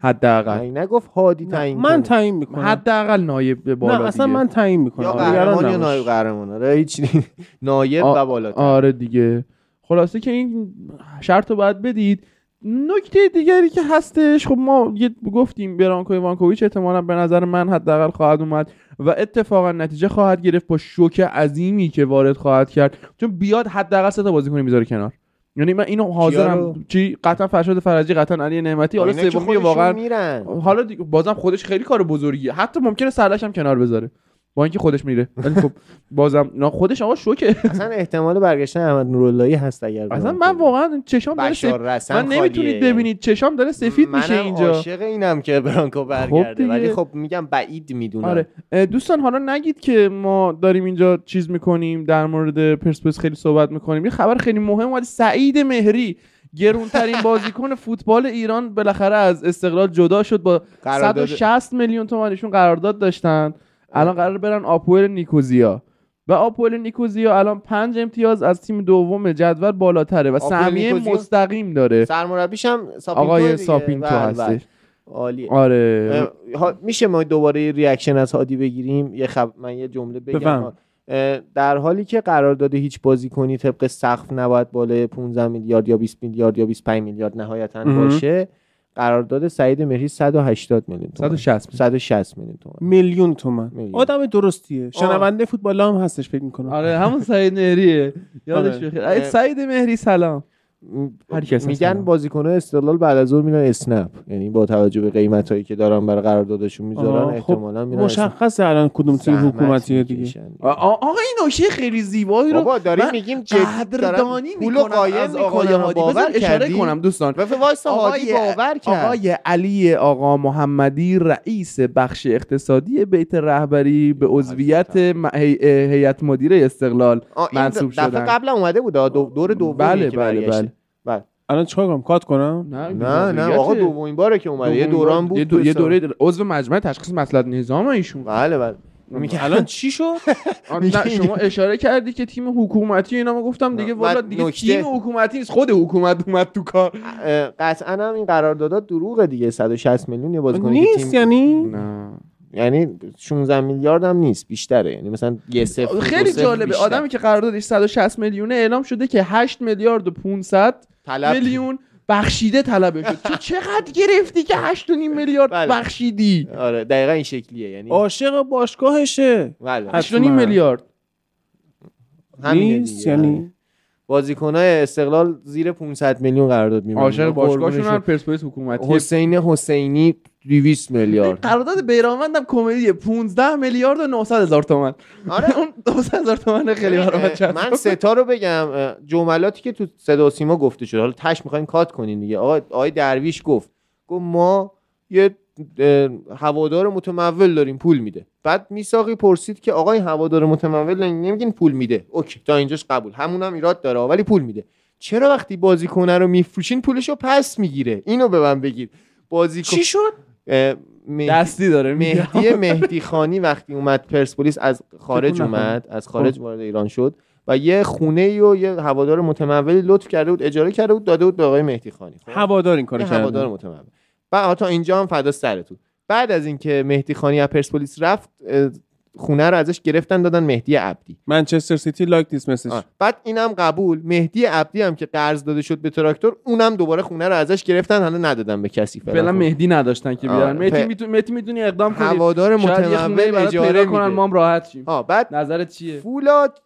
حداقل. نگفت هادی تعیین من. تعیین می‌کنم. حداقل نایب به بالا نه اصلا دیگه. من تعیین می‌کنم. یا نگران قهرمان یا. نایب قهرمان. آره هیچ نایب آ- و بالاتر. آره دیگه. خلاصه که این شرط رو باید بدید. نکته دیگری که هستش خب ما یه گفتیم برانکو ایوانکوویچ احتمالا به نظر من حداقل خواهد اومد. و اتفاقا نتیجه خواهد گرفت با شوک عظیمی که وارد خواهد کرد. چون بیاد حداقل سه تا بازیکن می‌ذاره کنار. یعنی من اینو؟ حاضرم. چی؟ قطعا فرشاد فرجی قطعا علی نعمتی. حالا سومی واقعا میرن. حالا دیگه بازم خودش خیلی کار بزرگیه. حتی ممکنه سرلش هم کنار بذاره. با اینکه خودش میره. ولی خب بازم نه خودش آقا شوکه. اصلا احتمال برگشتن احمد نوراللهی هست اگر اصلا من. واقعا چشام داره رسن من. نمی‌تونید ببینید چشام داره سفید میشه اینجا. عاشق اینم که برانکو برگرده. دیگه. ولی خب میگم بعید می‌دونم. آره. دوستان حالا نگید که ما داریم اینجا چیز می‌کنیم در مورد پرسپولیس خیلی صحبت می‌کنیم. یه خبر خیلی مهم ولی سعید مهری گرونترین بازیکن فوتبال ایران بالاخره از استقلال جدا شد. با قرارداد 160 میلیون تومانشون قرارداد داشتن. الان قرار برن آپول نیکوزیا و آپول نیکوزیا الان پنج امتیاز از تیم دوم جدول بالاتره و سهمیه؟ مستقیم داره سرمربیش هم ساپینتو آقای. ساپینتو بله، بله. هستش عالیه آره میشه ما دوباره یه ریاکشن از هادی بگیریم یه خب من یه جمله بگم در حالی که قرارداد هیچ بازیکنی طبق سقف نباید بالای 15 میلیارد یا 20 میلیارد یا 25 میلیارد نهایتا. باشه قرارداد سعید مهری 180 میلیون تومان 160 160 میلیون. تومان میلیون تومن. میلیون. آدم درستیه. شنونده فوتبال هم هستش فکر می‌کنم. آره همون سعید مهریه. یادش آره. بخیر ای سعید مهری سلام. هر کس میگن هستن. بازیکن استقلال بعد از ظهر میرن اسنپ یعنی با توجه به قیمت هایی که دارن برای قراردادشون می‌ذارن خب احتمالاً میرن. مشخصه الان کدوم تیم زحمت حکومتیه دیگه آقا این نکته خیلی زیبایی رو بابا داریم من میگیم قدردانی می‌کنم قایم از آقای می‌کنم هادی باور بذار اشاره؟ کنم دوستان و وایسا هادی باور کرد آقای علی آقا محمدی رئیس بخش اقتصادی بیت رهبری به عضویت هیئت مدیره استقلال منصوب دفعه شدن. قبل اومده بود دور دومی بله که بله برگشته. بله. الان چیکار کنم؟ کات کنم؟ نه نه آقا دومین باره که اومده. یه دوران بود یه. دوره عضو مجمع تشخیص مسئله نظام ایشون. بله بله. میگه الان چی شد؟ شما اشاره کردی که تیم حکومتی اینا ما گفتم دیگه والا دیگه نکته- تیم حکومتی نیست خود حکومت اومد تو کار. قطعا هم این قراردادات دروغه دیگه 160 میلیون یه بازیکنی که نیست یعنی؟ نه. یعنی 16 میلیارد هم نیست بیشتره. یعنی مثلا یه صفر دو خیلی جالبه. بیشتر. آدمی که قراردادش 160 میلیونه اعلام شده که 8 میلیارد و 500 طلب. میلیون بخشیده طلبه شد. تو چقدر گرفتی که 8 میلیارد بله. بخشیدی؟ آره دقیقا این شکلیه. یعنی عاشق باشگاهشه. بله. 8 حتما. میلیارد. همینه نیست. یعنی؟ بازیکنای استقلال زیر 500 میلیون قرارداد می‌بندن. عاشق باشگاهشون هم پرسپولیس حکومتی. حسین حسینی 200 میلیارد. قرارداد بیرانوند هم کمدیه. 15 میلیارد و 900 هزار تومن. آره. اون 200 هزار تومن خیلی برام جذاب من ستا رو بگم. جملاتی که تو صدا و سیما گفته شد حالا تش می‌خوایم کات کنین دیگه. آقا آقای درویش گفت. گفت ما یه هوادار متمول داریم. پول میده. بعد میساقی پرسید که آقای هوادار متمول نمیگین پول میده. اوکی. تا اینجاش قبول. همون هم ایراد داره. ولی پول میده. چرا وقتی بازیکنه رو میفروشین پولش رو پس می‌گیره؟ اینو به من بگید. بازیکن چی شد؟ مهدی- دستی داره. مهدی مهدی خانی وقتی اومد پرسپولیس از خارج. اومد از خارج وارد ایران شد و یه خونه و یه هوادار متمولی لطف کرده بود اجاره کرده بود داده بود به آقای مهدی خانی خب؟ هوادار این کارو یه هوادار متمول بعد تا اینجا هم فدا سرتون بعد از اینکه مهدی خانی از پرسپولیس رفت خونه رو ازش گرفتن دادن مهدی عبدی. منچستر سیتی like this message. آه. بعد اینم قبول. مهدی عبدی هم که قرض داده شد به تراکتور اونم دوباره خونه رو ازش گرفتن حالا ندادن به کسی فعلا. خب. مهدی نداشتن که بیارن. مهدی ف- می‌تونی مهدی می‌تونی اقدام کنی. هوادار متمول اجاره کنن ما هم راحت شیم. آه بعد نظرت چیه؟ فولاد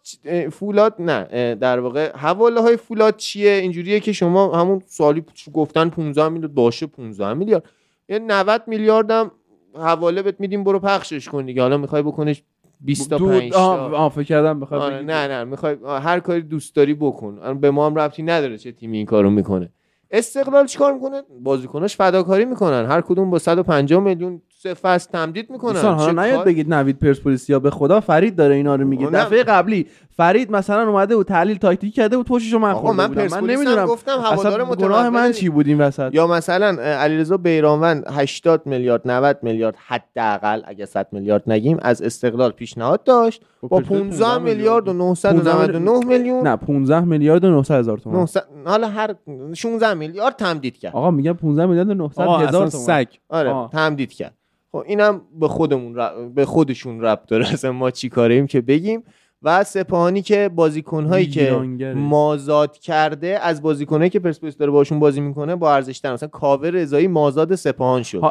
فولاد نه در واقع حواله های فولاد چیه؟ اینجوریه که شما همون سالی گفتن 15 میلیارد باشه 15 میلیارد. یه 90 میلیارد هم حواله بهت میدیم برو پخشش کن دیگه. حالا می‌خوای بکنش 20 تا دو- 5 آه تا فکر کردم بخواد آره. نه نه می‌خوای هر کاری دوست داری بکن. الان به ما هم ربطی نداره چه تیمی این کارو می‌کنه. استقلال چیکار می‌کنه؟ بازیکناش فداکاری می‌کنن. هر کدوم با 150 میلیون سه فصل تمدید می‌کنن. حالا نیاد بگید نوید پرسپولیس یا به خدا فرید داره اینا رو میگه. دفعه قبلی فرید مثلا اومده و تحلیل تاکتیکی کرده و پشتشو من آقا خورده من بودم من نمی‌دونم گفتم هوادار گناه من. چی بود این وسط؟ یا مثلا علیرضا بیرانوند 80 میلیارد 90 میلیارد حداقل اگه 100 میلیارد نگیم از استقلال پیشنهاد داشت. خب با پرسپولیس 15 میلیارد. و 999 میلیون. نه 15 میلیارد و 900 هزار تومان. 900 حالا هر 16 میلیارد تمدید کرد. آقا میگم 15 میلیارد و 900 آقا هزار تومان. سگ. آره. تمدید کرد. خب اینم به خودمون رب- به خودشون ربط داره. اصلا ما چی کاریم که بگیم. و سپاهانی که بازیکنهایی که. مازاد کرده از بازیکنهایی که پرسپولیس داره باشون بازی می‌کنه با ارزش تر مثلا کاوه رضایی مازاد سپاهان شد.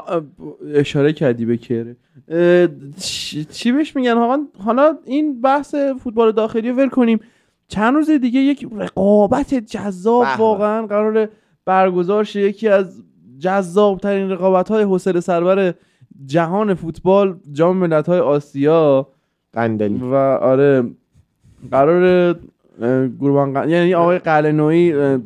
اشاره کردی به کره چی بهش میگن؟ حالا حالا این بحث فوتبال داخلی رو ول کنیم. چند روز دیگه یک رقابت جذاب به. واقعا قرار برگزار شه. یکی از جذاب ترین رقابت های حوصله سربر جهان فوتبال جام ملت های آسیا. قندلی. و آره قرار گروبان ق- یعنی آقای قلنویی اه،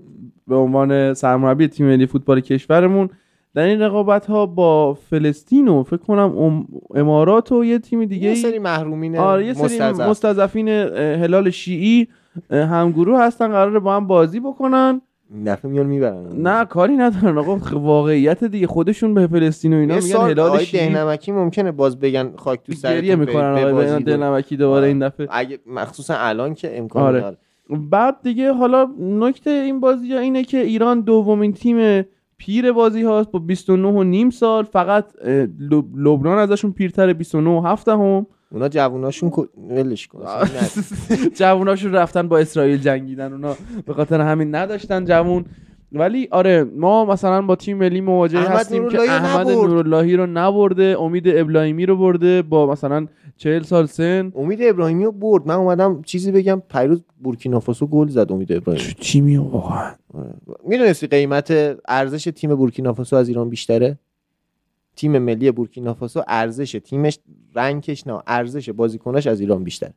به عنوان سرمربی تیم ملی فوتبال کشورمون در این رقابت ها با فلسطین و فکر کنم ام- امارات و یه تیم دیگه یه سری محرومین آره یه سری مستضعف. مستضعفین هلال شیعی همگروه هستن قراره با هم بازی بکنن دفعه میان می‌برن. نه کاری ندارن آقا. واقعیت دیگه. خودشون به فلسطین و اینا میگن هلال شیعی دهنمکی ممکنه باز بگن خاک تو سرتون گریه می‌کنن و- دلنمکی دوباره. این دفعه. اگه مخصوصا الان که امکان آره. داره. بعد دیگه حالا نکته این بازی ها اینه که ایران دومین تیم پیر بازی هاست با 29 و نیم سال. فقط لبنان ازشون پیرتر 29 و 7 هم اونا جووناشون کو- ولش کن. جووناشون رفتن با اسرائیل جنگیدن اونا به خاطر همین نداشتن جوون. ولی آره ما مثلا با تیم ملی مواجه هستیم که احمد. نوراللهی رو نبرده امید ابراهیمی رو برده با مثلا 40 سال سن. امید ابراهیمی رو برد. من اومدم چیزی بگم پیروز بورکینافاسو گل زد امید ابراهیمی. تیمی واقعا؟ می‌دونستی قیمت ارزش تیم بورکینافاسو از ایران بیشتره؟ تیم ملی بورکینافاسو ارزش تیمش رنکش نه ارزش بازیکناش از ایران بیشتر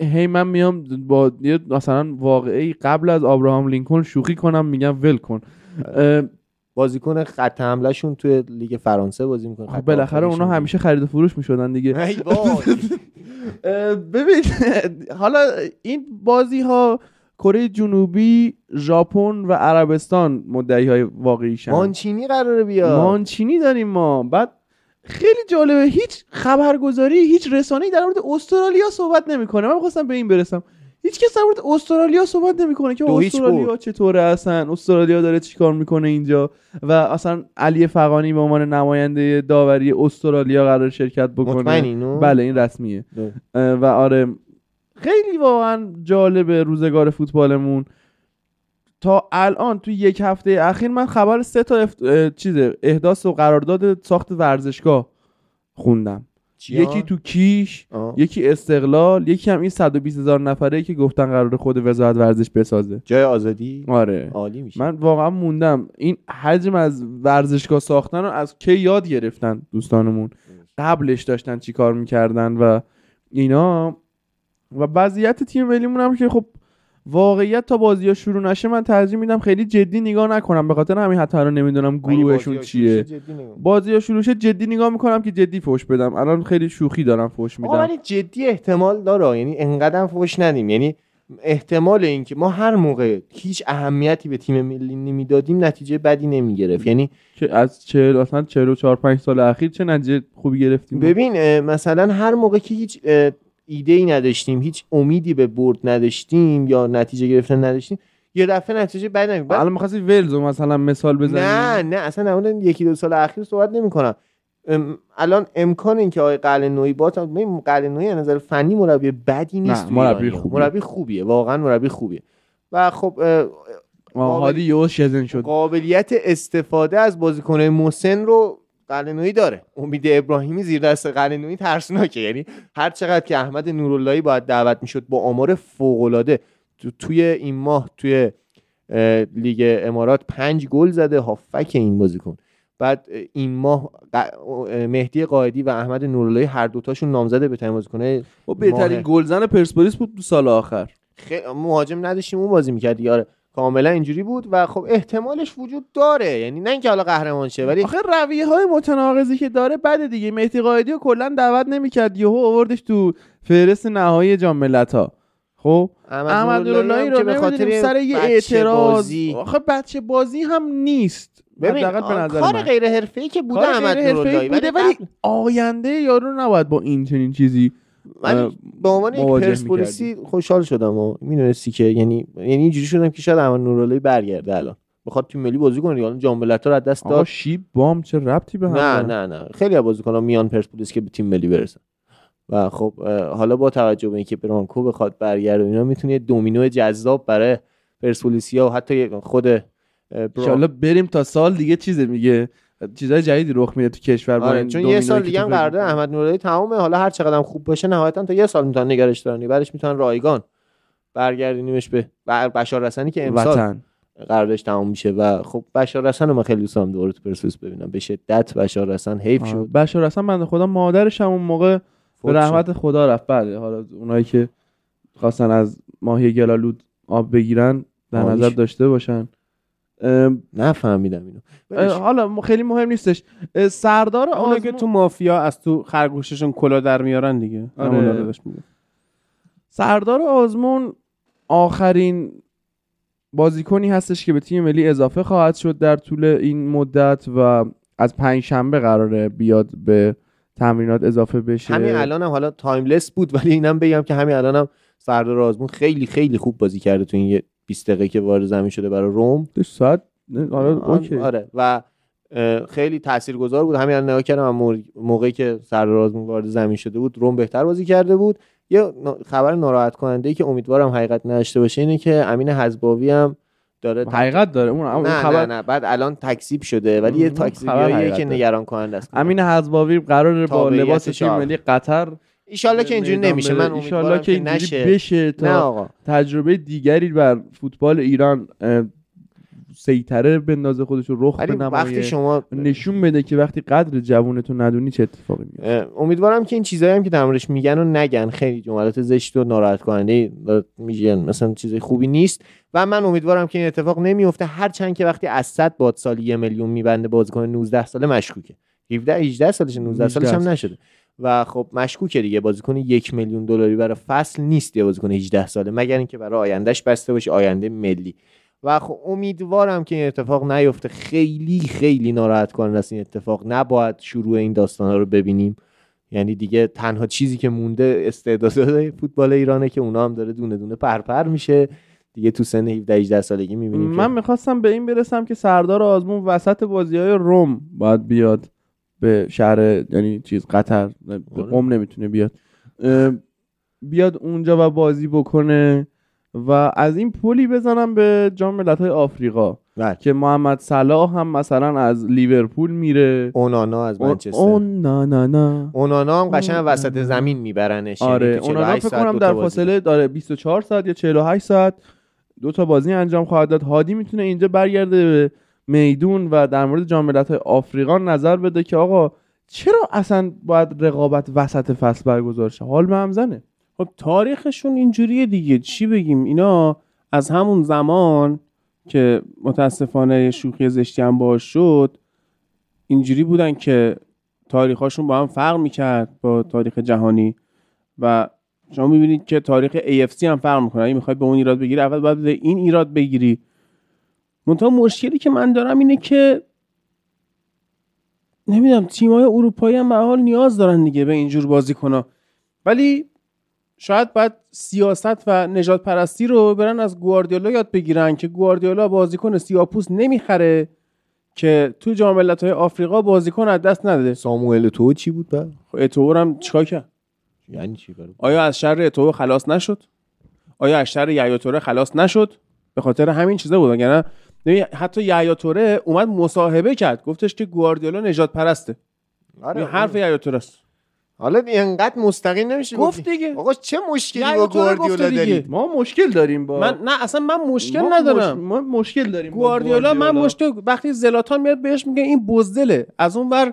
هی من میام با یه مثلا واقعی قبل از آبراهام لینکلن شوخی کنم میگم ول کن. اه، بازیکن خط حمله شون توی لیگ فرانسه بازی می‌کنه. خب بالاخره اونا همیشه خرید و فروش می‌شدن دیگه. ببین حالا این بازی ها کره جنوبی ژاپن و عربستان مدعی های واقعیشن مانچینی قراره بیاد. مانچینی داریم ما. بعد خیلی جالبه هیچ خبرگزاری هیچ رسانه‌ای در مورد استرالیا صحبت نمی‌کنه. من می‌خواستم به این برسم. هیچ کس در مورد استرالیا صحبت نمی‌کنه که استرالیا. چطوره اصلا؟ استرالیا داره چیکار می‌کنه اینجا؟ و اصلا علی فقانی به عنوان نماینده داوری استرالیا قرار شرکت بکنه. اینو؟ بله این رسمیه. و آره خیلی واقعا جالبه روزگار فوتبالمون. تا الان تو یک هفته اخیر من خبر سه تا. اه، چیزه احداث و قرارداد ساخت ورزشگاه خوندم. چیا؟ یکی تو کیش آه. یکی استقلال یکی هم این 120 هزار نفره که گفتن قرار خود وزارت ورزش بسازه. جای آزادی؟ آره. عالی میشه. من واقعا موندم. این حجم از ورزشگاه ساختن رو از کی یاد گرفتن دوستانمون؟ قبلش داشتن چی کار می‌کردن و اینا. و وضعیت تیم ملیمون هم که خب واقعیت تا بازی ها شروع نشه من ترجیح میدم خیلی جدی نگاه نکنم به خاطر همین حتی الان نمی‌دونم گروهشون چیه. بازی ها شروع شه جدی نگاه می‌کنم که جدی فوش بدم. الان خیلی شوخی دارم فوش میدم. ولی جدی احتمال داره یعنی انقدر فوش ندیم. یعنی احتمال اینکه ما هر موقع هیچ اهمیتی به تیم ملی نمی‌دادیم نتیجه بدی نمی‌گرفت. یعنی که از چهل اصلا 44 5 سال اخیر چه نتیجه خوبی گرفتیم؟ ببین مثلا هر موقع که هیچ ایده ای نداشتیم هیچ امیدی به برد نداشتیم یا نتیجه گرفتن نداشتیم. یه دفعه نتیجه بد نمی‌گرفت الان می‌خواستی ولز مثلا مثال بزنی؟ نه نه اصلا مورد یکی دو سال اخیر صحبت نمی کنم الان امکان این که آقای قلنویی با ببین قلنویی از نظر فنی مربی بدی نیست مربی. خوبیه. مربی خوبیه واقعا مربی خوبیه. و خب شزن شد. قابلیت استفاده از بازیکنهای مسن رو قلنویی داره. امید ابراهیمی زیر دست قلنویی ترسناکه. یعنی هر چقدر که احمد نوراللهی باید دعوت می‌شد با آمار فوق العاده تو توی این ماه توی لیگ امارات پنج گل زده. هافک این بازیکن. بعد این ماه مهدی قائدی و احمد نوراللهی هر دوتاشون نامزد به تیم بازیکن‌های و بهترین ماه. گلزن پرسپولیس بود تو سال آخر. خیلی مهاجم نداشتیم اون بازی می‌کرد یاره کاملا اینجوری بود و خب احتمالش وجود داره. یعنی نه اینکه حالا قهرمان شه ولی آخه رویه های متناقضی که داره بده دیگه. مهدی قائدی رو کلا دعوت نمی‌کرد. یهو آوردش تو فهرست نهایی جام ملت‌ها. خب؟ احمد نوراللهی رو به خاطر سر یه اعتراض. بازی آخه بچه بازی هم نیست. ببین کار. غیر حرفه‌ای که بوده احمد نوراللهی بوده ولی آینده یارو نباید با این چنین چیزی اه، ولی به عنوان یک پرسپولیسی خوشحال شدم و می‌دونستی که یعنی یعنی اینجوری شدم که شاید احمد نوراللهی برگرده الان. بخواد تیم ملی بازی کنه الان جام ملت‌ها رو از دست داد. شیب بام چه ربطی به هم نه؟ نه نه. خیلی از بازیکن‌ها میان پرسپولیس که به تیم ملی برسن. و خب حالا با توجه به اینکه برانکو بخواد برگرده اینا می‌تونه یه دومینو جذاب برای پرسپولیسیا و حتی خود انشالله بریم تا سال دیگه چیزه میگه. چیزای جدیدی رخ میده تو کشور آره چون یه سال دیگه هم قرارداد. احمد نوراللهی تمومه حالا هر چقدر خوب باشه نهایتا تا یه سال می‌تونن نگرش دارن بعدش می‌تونن رایگان برگردونیمش به بشار رسنی که امسال وطن قراردادش تموم میشه و خب بشار رسن رو من خیلی دوست دارم دوباره تو پرسپولیس ببینم به شدت بشار رسن حیف. شد بشار اصلا بنده خدا مادرش هم اون موقع به. رحمت خدا رفت بله حالا اونایی که خواستن از ماهی گلالود آب بگیرن در. نظر داشته باشن نفهمیدم اینو. حالا خیلی مهم نیستش. سردار اونا که آزمون تو مافیا از تو خرگوششون کلا در میارن دیگه. آره. سردار آزمون آخرین بازیکنی هستش که به تیم ملی اضافه خواهد شد در طول این مدت و از پنج شنبه قراره بیاد به تمرینات اضافه بشه. همین الانم حالا تایملس بود ولی اینم بگم که همین الانم سردار آزمون خیلی خیلی خوب بازی کرده تو این 20 دقیقه که وارد زمین شده برای روم. ساعت نه، آره اوکی. آره. و خیلی تاثیرگذار بود. همین الان نگاه کردم موقعی که سردار آزمون وارد زمین شده بود روم بهتر بازی کرده بود. یه خبر ناراحت کننده ای که امیدوارم حقیقت نداشته باشه اینه که امین حزباوی هم داره حقیقت داره. اون نه خبر نه. نه بعد الان تکسیب شده ولی یه حقیقت که. نگران کننده است. امین حزباوی قرار با لباس تیم. ملی قطر ایشالله که اینجوری نمیشه. من ایشالله امیدوارم که اینجوری نشه. بشه نه تا آقا. تجربه دیگری بر فوتبال ایران سیطره بندازه خودش رو رخ بنمایه وقتی شما نشون بده که وقتی قدر جوونتو ندونی چه اتفاقی میفته. امیدوارم که این چیزایی هم که در موردش میگن و نگن. خیلی جملات زشت و ناراحت کننده میگن. مثلا چیز خوبی نیست. و من امیدوارم که این اتفاق نمیفته. هرچند که وقتی از 100 باد سالی یه میلیون میبنده بازیکن 19 ساله مشکوکه. 17 18 سالشه 19 سالش هم 18 نشده. و خب مشکوکه دیگه. بازیکن یک میلیون دلاری برای فصل نیست یه بازیکن 18 ساله مگر اینکه برای آیندهش بسته باشه آینده ملی. و خب امیدوارم که این اتفاق نیفته. خیلی خیلی ناراحت کننده است این اتفاق. نباید شروع این داستانا رو ببینیم. یعنی دیگه تنها چیزی که مونده استعدادهای فوتبال ایرانه که اونا هم داره دونه دونه پرپر میشه. دیگه تو سن 17 18 سالگی می‌بینیم من می‌خواستم به این برسم که سردار آزمون وسط بازی های روم باید بیاد. به شهر یعنی چیز قطر به آره. قم نمی‌تونه بیاد. بیاد اونجا و بازی بکنه و از این پلی بزنم به جام ملت‌های آفریقا بله. که محمد صلاح هم مثلا از لیورپول میره. اونانا از منچستر اون نه نه نه اونانا هم قشنگ وسط زمین میبرنش یعنی آره تو اونا 48 فکر کنم در. فاصله داره. 24 ساعت یا 48 ساعت دو تا بازی انجام خواهد داد. هادی می‌تونه اینجا برگرده به میدون و در مورد جام ملت‌های آفریقا نظر بده که آقا چرا اصلا باید رقابت وسط فصل برگزار شه؟ حال به هم زنه. خب تاریخشون اینجوریه دیگه. چی بگیم؟ اینا از همون زمان که متاسفانه شوخی زشتی هم باش شد اینجوری بودن که تاریخاشون با هم فرق می‌کرد با تاریخ جهانی. و شما می‌بینید که تاریخ AFC هم فرق می‌کنه. اگه می‌خوای به اون ایراد بگیری اول باید این ایراد بگیری. منتها مشکلی که من دارم اینه که نمی‌دونم تیمای اروپایی هم به حال نیاز دارن دیگه به اینجور بازیکن‌ها. ولی شاید باید سیاست و نجات پرستی رو برن از گواردیولا یاد بگیرن که گواردیولا بازیکن سیاپوس نمی‌خره که تو جام ملت‌های آفریقا بازیکن از دست نده ساموئل تو چی بود بعد؟ خب اتوور هم چیکار کرد؟ یعنی چی برای؟ آیا از شر اتوور خلاص نشد؟ آیا از شر یحیی توره خلاص نشد؟ به خاطر همین چیزا بود وگرنه حتی یحیی توره اومد مصاحبه کرد. گفتش که گواردیولا نجات پرسته. آره این حرف یحیی توره است. حالا اینقدر مستقیم نمیشه گفت. دیگه. آقا چه مشکلی با گواردیولا دیگه. داری ما مشکل داریم با من نه اصلا من مشکل ما ندارم. مش- ما مشکل داریم با گواردیولا من مشکل وقتی زلاتان میاد بهش میگه این بزدله. از اون ور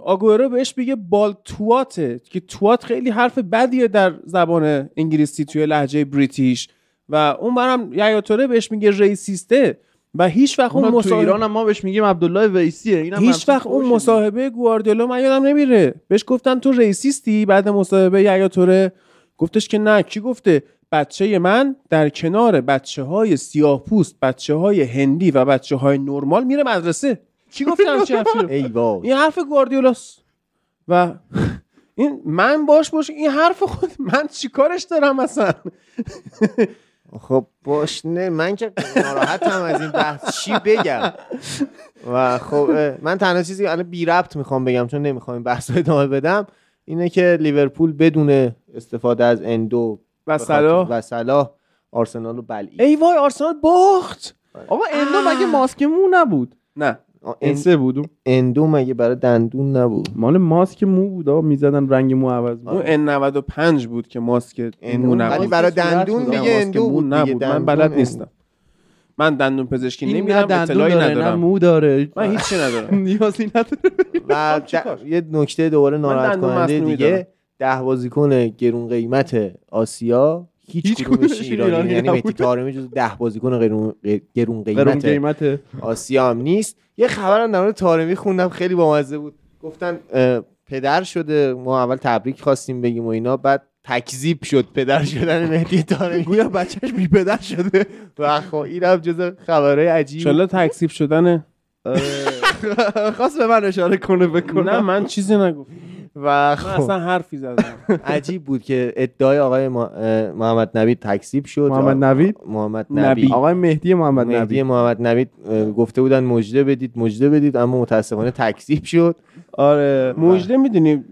آگورو بهش میگه بال تواته که توات خیلی حرف بدیه در زبان انگلیسی توی لهجه بریتیش. و اون برم یایاتوره بهش میگه ریسیسته و هیچ وقت اون اون تو مصاحبه ایران هم ما بهش میگیم عبدالله ویسیه. اینم هیچ وقت اون مصاحبه گواردیولا من یادم نمیره. بهش گفتن تو ریسیستی بعد مصاحبه یایاتوره. گفتش که نه. کی گفته؟ بچه من در کنار بچه های سیاه پوست بچه های هندی و بچه های نرمال میره مدرسه. کی گفته همچین حرفی این حرف گواردیولاست. و این من باش باش این حرف خود من چیکارش دارم اصلا؟ خب باش نه من که ناراحتم از این بحث. چی بگم؟ و خب من تنها چیزی که الان بی ربط می‌خوام بگم چون نمی‌خوام این بحث رو ادامه بدم اینه که لیورپول بدون استفاده از اندو و صلاح. و صلاح آرسنال رو بلعید. ای وای آرسنال باخت. آقا اندو مگه ماسک مو نبود؟ نه. آه، ان- انسه بود. اندو مگه برای دندون نبود. مال ماسک مو بود آقا می‌زدن رنگ مو عوض بود اون N95 بود که ماسک مو ولی نبود. برای صورت دندون. دیگه اندو بود نبود. من بلد. نیستم. من دندون پزشکی این نمیرم دندون اطلاعی ندارم. مو داره. من هیچی ندارم. نیازی نداره. و یه نکته دوباره ناراحت کننده دیگه. ده بازیکن گرون قیمت آسیا هیچ, هیچ کدومش ایرانی ایرانی یعنی مهدی. طارمی جز ده بازیکن گرون, گرون قیمت قیمت آسیا هم نیست. یه خبرم در مورد طارمی خوندم خیلی بامزه بود. گفتن پدر شده. ما اول تبریک خواستیم بگیم و اینا بعد تکذیب شد پدر شدن مهدی طارمی گویا بچهش بی پدر شده. و خب اینم جز خبرهای عجیب. انشالله تکسیب شدنه خواست به من اشاره کنه بکنم. نه من چیزی نگفتم. و من خب. اصلا حرفی زدم. عجیب بود که ادعای آقای محمد نوید تکذیب شد. محمد نوید؟ محمد نبی. نبی آقای مهدی محمد مهدی نبی محمد نوید گفته بودن مجده بدید مجده بدید اما متاسفانه تکذیب شد. آره. مجده می‌دونی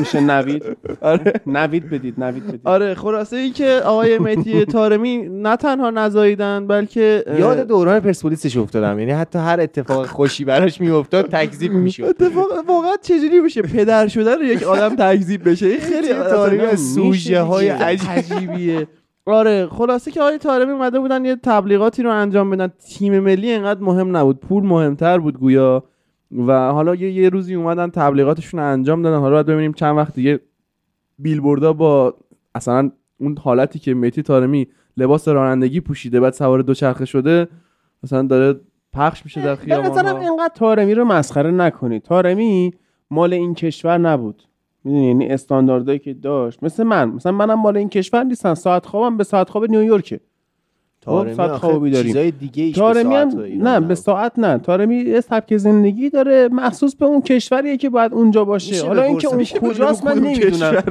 میشه نوید. آره. نوید بدید نوید بدید. آره خلاصه ای که آقای مهدی طارمی نه تنها نزاییدن بلکه یاد دوران پرسپولیسش افتادم. یعنی حتی هر اتفاق خوشی براش میافتاد تکذیب می‌شد. اتفاق واقعا چجوری میشه پدر شدن یک آدم تکذیب بشه؟ این خیلی از سوژه های عجیب. عجیبیه. آره خلاصه که آقای طارمی اومده بودن یه تبلیغاتی رو انجام بدن. تیم ملی انقدر مهم نبود. پول مهمتر بود گویا. و حالا یه, یه روزی اومدن تبلیغاتشون رو انجام دادن. حالا باید ببینیم چند وقت دیگه بیلبوردا با اصلا اون حالتی که مهدی طارمی لباس رانندگی پوشیده بعد سوار دوچرخه شده مثلا داره پخش میشه در خیابان اینقدر تارمی رو مسخره نکنید. تارمی مال این کشور نبود. می‌دونی؟ یعنی استانداردهایی که داشت. مثل من. مثلا منم مال این کشور نیستم. ساعت خوابم به ساعت خواب نیویورکه. ساعت آخه خوابی داریم. چیزای دیگه تارمی هم ساعت نه. به ساعت نه. تارمی یه سبک زندگی داره مخصوص به اون کشوریه که باید اونجا باشه. حالا اینکه؟ اون کجاست من نمی‌دونم.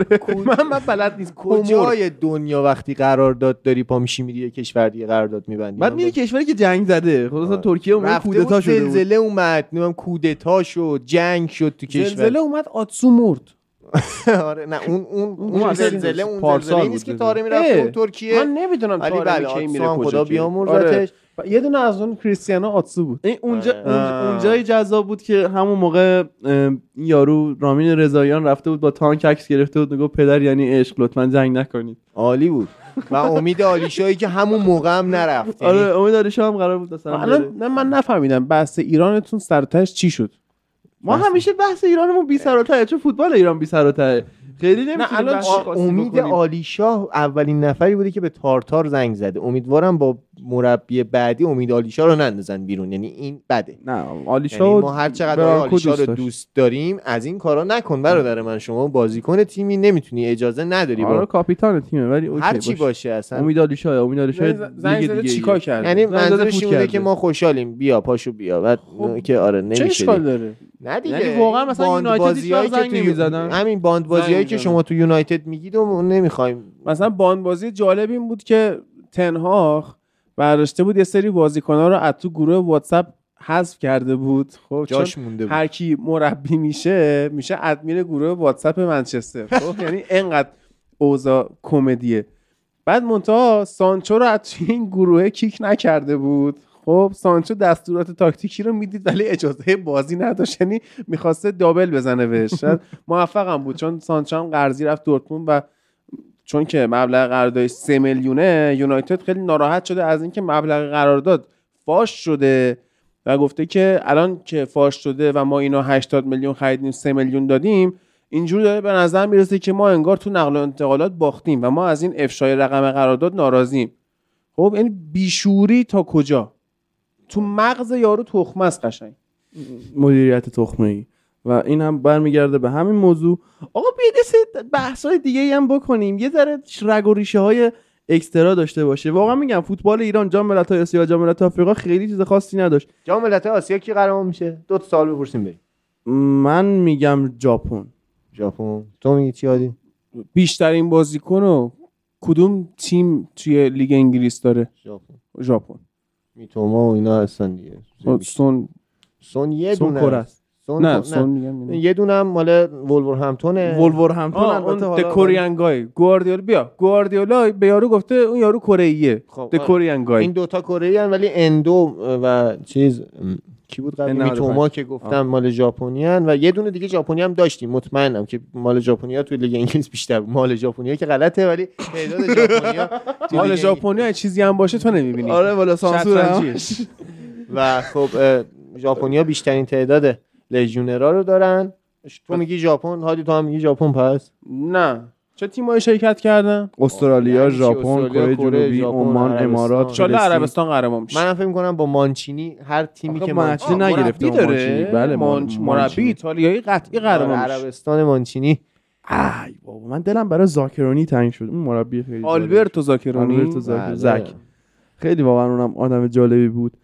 من من بلد نیست کجای دنیا وقتی قرارداد داری پا میشی میری یه کشور دیگه قرارداد میبندی؟ بعد میری کشوری که جنگ زده. خلاص آره. ترکیه رفته کودتا شده زلزله اومد نمی‌دونم کودتا شد جنگ شد تو کشور. زلزله اومد آتسو مرد. آره نه اون اون اون اون زلزله اون زلزله نیست که رفته اه، بود ترکیه. من نمی‌دونم تارمی بله کی میره کجا خدا. بیامرزتش. و یه دونه از اون کریستیانو آتسو بود. این اونجا آره. اونجا- اونجای جذاب بود که همون موقع یارو رامین رضاییان رفته بود با تانک عکس گرفته بود می‌گفت پدر یعنی عشق لطفا جنگ نکنید. عالی بود. و امید آلیشایی که همون موقع هم نرفت. یعنی آره امید علیشا هم قرار بود مثلا. الان نه من نفهمیدم بحث ایرانتون سر و تهش چی شد؟ ما همیشه بحث ایرانمون بی سر و چون فوتبال ایران بی سر و خیلی نمی‌تونیم الان امید بکنیم. آلیشاه اولین نفری بوده که به تارتار زنگ زده. امیدوارم با مربی بعدی امید آلیشا رو نندازن بیرون یعنی این بده نه یعنی آلیشا ما هر چقدر آلیشا رو. دوست داریم از این کارا نکن برادر من شما بازیکن تیمی نمی‌تونی اجازه نداری آره با کاپیتان تیمه ولی اوکی هر چی باشه. باشه اصلا امید آلیشا امید آلیشا زده دیگه چیکار کرد یعنی منظورش فوت این بوده کرده. که ما خوشحالیم بیا پاشو بیا بعد خب، که آره چه نمیشه اشکال دیگه. داره نه دیگه یعنی واقعا مثلا باند یونایتد زنگ تو- نمی‌زدن؟ همین باند بازیایی که. شما تو یونایتد میگید و نمی‌خوایم مثلا باندبازی جالب این بود که تن هاخ برداشته بود یه سری بازیکن‌ها رو از تو گروه واتساپ حذف کرده بود. خب جاش مونده بود. هر کی مربی میشه میشه ادمین گروه واتساپ منچستر. خب یعنی انقدر اوضاع کمدیه. بعد منتها سانچو رو از توی این گروه kick نکرده بود. خب سانچو دستورات تاکتیکی رو می‌دید ولی اجازه بازی نداشت. یعنی می‌خواسته دابل بزنه بهش. موفقم بود چون سانچو هم قرضی رفت دورتموند و چون که مبلغ قراردادش 3 میلیونه یونایتد خیلی ناراحت شده از اینکه مبلغ قرارداد فاش شده و گفته که الان که فاش شده و ما اینو 80 میلیون خریدیم 3 میلیون دادیم اینجور داره به نظر می‌رسه که ما انگار تو نقل و انتقالات باختیم و ما از این افشای رقم قرارداد ناراضیم. خب این بیشوری تا کجا؟ تو مغز یارو تخمه است قشنگ. مدیریت تخمه ای و این هم برمیگرده به همین موضوع. آقا بیاید یه سری بحث های دیگه هم بکنیم. یه ذره رگ و ریشه های اکسترا داشته باشه. واقعا میگم فوتبال ایران جام ملت‌های آسیا و جام ملت‌های آفریقا خیلی چیز خاصی نداشت. جام ملت‌های آسیا کی قرار میشه؟ دو تا سال بپرسیم بریم. من میگم ژاپن. ژاپن. تو میگی چی عادی بیشترین بازیکن رو کدوم تیم توی لیگ انگلیس داره؟ ژاپن. ژاپن. میتوما و اینا هستن دیگه. خب، سون سون یه دونه. سون نه نه. سون میگم یه دونه هم مال وولورهمپتونه. ولور همتون آه البته اون حالا دکورین گای گواردیولا بیا. گواردیولا به یارو گفته اون یارو کره ایه خب دکورین گای این دوتا کره ان ولی اندو و چیز کی بود قبل؟ میتوما که گفتم مال ژاپنی ان و یه دونه دیگه ژاپنی هم داشتیم. مطمئنم که مال ژاپنیا توی لیگ انگلیس بیشتر. مال ژاپنیا که غلطه ولی تعداد ژاپنیا حال لیگ ژاپنی چیزی هم باشه تو نمی‌بینی. آره والا سانسور. و خب ژاپنیا بیشترین تعداد لژیونرا رو دارن تو میگی ژاپن هادی تو هم میگی ژاپن پس نه چه تیمایی شرکت کردن استرالیا چی؟ ژاپن کره جنوبی عمان. امارات فلسطین. عربستان قهرمان میشه منم فکر می‌کنم با مانچینی هر تیمی که مانچینی نگرفته مانچینی. داره بله، مانچ- مان- مربی. ایتالیایی قطعی قهرمان میشه عربستان مانچینی ای بابا من دلم برای زاکرونی تنگ شد اون مربی خیلی. آلبرتو زاکرونی آلبرتو زاکر- بله. زک خیلی واقعا اونم آدم جالبی بود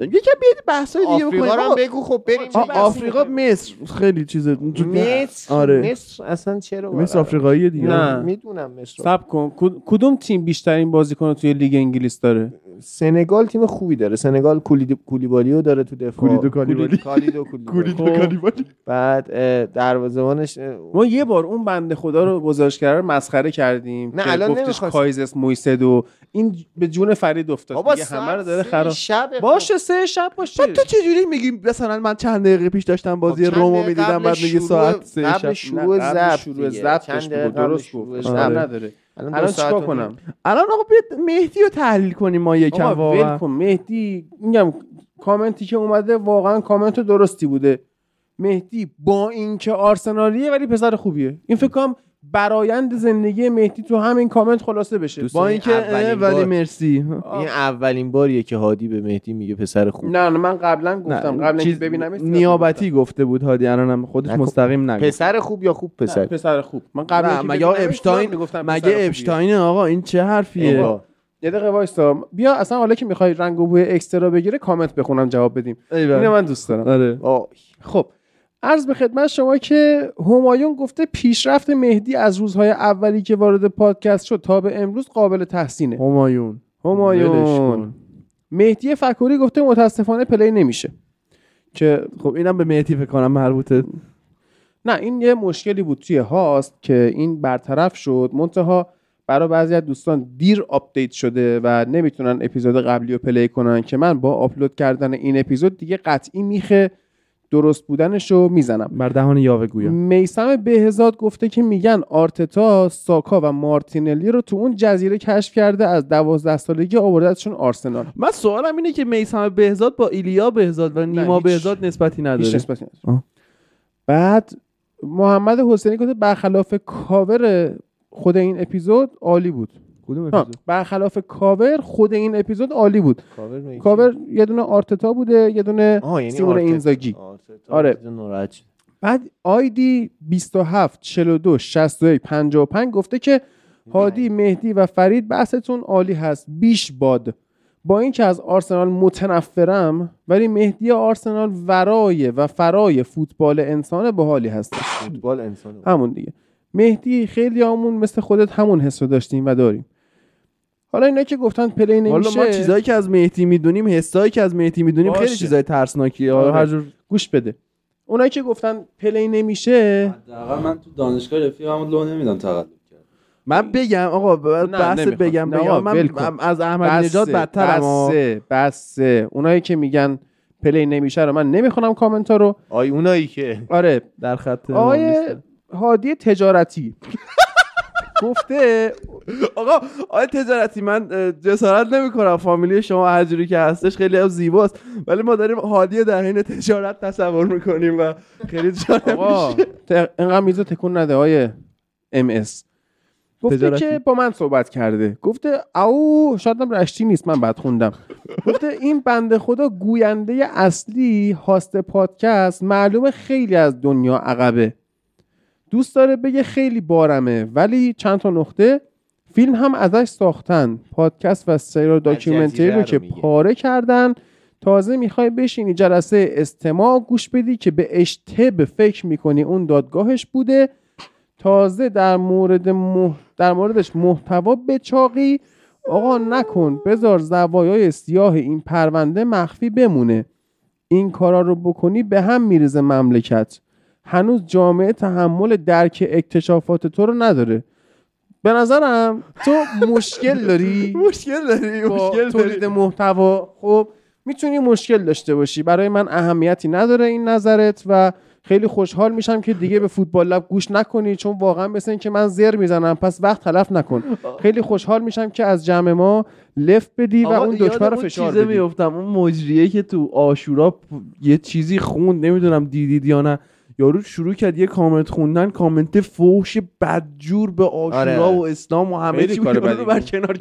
یکم بیاید بحثای دیگه آفریقا بکنیم. رو هم آقا، بگو خب بریم آفریقا؟ مصر خیلی چیزه مصر آره. مصر اصلا چرا مصر؟ آفریقایی دیگه. نه. می‌دونم مصر. صبر کن. کد- کدوم تیم بیشترین بازیکن رو توی لیگ انگلیس داره؟ سنگال تیم خوبی داره سنگال کولید کولیبالیو داره تو دفاع کولیدو کالیبالی. کالیدو. کولیدو کالیبالی. بعد دروازه‌بانش ما یه بار اون بنده خدا رو گزارشگر رو مسخره کردیم نه، الان گفتش. کایزس مویسدو این به جون فرید افتاد بابا دیگه همه رو داره خراب شب باشه سه شب باشه تو چجوری میگی مثلا من چند دقیقه پیش داشتم بازی خب رومو می‌دیدم بعد میگی شروع- ساعت سه قبل شب شروع قبل ضبط شروع دیگه. ضبطش چند بود دقیقه درست گفت شروع. نداره الان الان چیکار کنم. الان آقا بیاد مهدی رو تحلیل کنیم ما یکم واقعا. کن. مهدی میگم کامنتی که اومده واقعا کامنت درستی بوده. مهدی با اینکه آرسنالیه ولی پسر خوبیه. این فکر کنم برایند زندگی مهدی تو همین کامنت خلاصه بشه با اینکه اه، ولی بار. مرسی این اولین باریه که هادی به مهدی میگه پسر خوب نه نه من قبلا گفتم نه، قبل اینکه چیز ببینم نیابتی گفته بود هادی الانم خودش نگفت. مستقیم نگفت پسر خوب یا خوب پسر پسر خوب من قبل نه، اینکه مگه پسر مگه. اپشتاینه آقا این چه حرفیه. یه دقیقه وایسا بیا اصلا حالا که می‌خوای رنگ و بوی اکسترا بگیره کامنت بخونم جواب بدیم. اینو من دوست دارم آره. خب عرض به خدمت شما که همایون گفته پیشرفت مهدی از روزهای اولی که وارد پادکست شد تا به امروز قابل تحسینه. همایون. همایون. مهدی فکوری گفته متاسفانه پلی نمیشه. که خب اینم به مهدی فکر کنم مربوطه. نه این یه مشکلی بود توی هاست که این برطرف شد. منتها برای بعضی از دوستان دیر update شده و نمی‌تونن اپیزود قبلی رو play کنن که من با آپلود کردن این اپیزود دیگه قطعی میخ درست بودنش رو می‌زنم بر دهان یاوه گویا میسم بهزاد گفته که میگن آرتتا ساکا و مارتینلی رو تو اون جزیره کشف کرده از دوازده سالگی آوردتشون آرسنال من سوالم اینه که میسم بهزاد با ایلیا بهزاد و نیما هیچ. بهزاد نسبتی نداره هیچ نسبتی نداره. آه. بعد محمد حسینی گفته برخلاف کاور خود این اپیزود عالی بود کدوم اپیزود؟ برخلاف کاور خود این اپیزود عالی بود. کاور یه دونه آرتتا بوده یه دونه یعنی سیمون. اینزاگی. آره. بعد ID 27 42 61 55 گفته که هادی مهدی و فرید بحثتون عالی هست. بیش باد. با اینکه از آرسنال متنفرم ولی مهدی آرسنال ورای و فرای فوتبال انسان باحالی هست. فوتبال انسان همون دیگه. مهدی خیلی همون مثل خودت همون حس رو داشتیم و داریم. حالا اینا که گفتن play نمیشه ما چیزایی که از مهدی می‌دونیم حسایی که از مهدی می‌دونیم خیلی. چیزای ترسناکیه حالا آره. هر جور گوش بده اونایی که گفتن play نمیشه حداقل من تو دانشگاه رفیقمو لو نمیدم تقلب من بگم آقا بحث. بگم نه بگم آقا، من ول کن. من از احمدی نژاد بدترم. بسه بسه اونایی که میگن play نمیشه رو من نمی‌خونم کامنت ها رو آی اونایی که آره در خط آقای. هادی تجارتی گفته. آقا آقای تجارتی من جسارت نمی کنم فامیلی شما هر جوری که هستش خیلی هم زیباست. ولی ما داریم هادی در حین تجارت تصور می‌کنیم و خیلی جالب میشه. اینقدر میزو تکون نده های MS. گفته تجارتی. که با من صحبت کرده. گفته او شاید هم رشتی نیست من بد خوندم. گفته این بنده خدا گوینده اصلی هاست پادکست معلومه خیلی از دنیا عقبه. دوست داره بگه خیلی بارمه ولی چند تا نقطه فیلم هم ازش ساختن. پادکست و سریال داکیومنتری رو که میگه. پاره کردن. تازه می‌خوای بشینی جلسه استماع گوش بدی که به اشتب فکر می‌کنی. اون دادگاهش بوده. تازه در مورد مح... در موردش محتوا بچاقی. آقا نکن بذار زوایای سیاه این پرونده مخفی بمونه. این کارا رو بکنی به هم میرزه مملکت. هنوز جامعه تحمل درک اکتشافات تو رو نداره. به نظرم تو مشکل داری. مشکل داری مشکل تولید محتوا. خب می‌تونی مشکل داشته باشی. برای من اهمیتی نداره این نظرت و خیلی خوشحال میشم که دیگه به فوتبال لب گوش نکنی چون واقعا مثل این که من زر می‌زنم. پس وقت تلف نکن. خیلی خوشحال میشم که از جمع ما لفت بدی و اون دکمه رو فشار بدی. میفتم اون مجریه که تو آشورا یه چیزی خوند نمی‌دونم دیدید یا نه. یارو شروع کرد یه کامنت خوندن کامنت فوش بدجور به آشورا آره. و اسلام و همه چی کار بر. کنار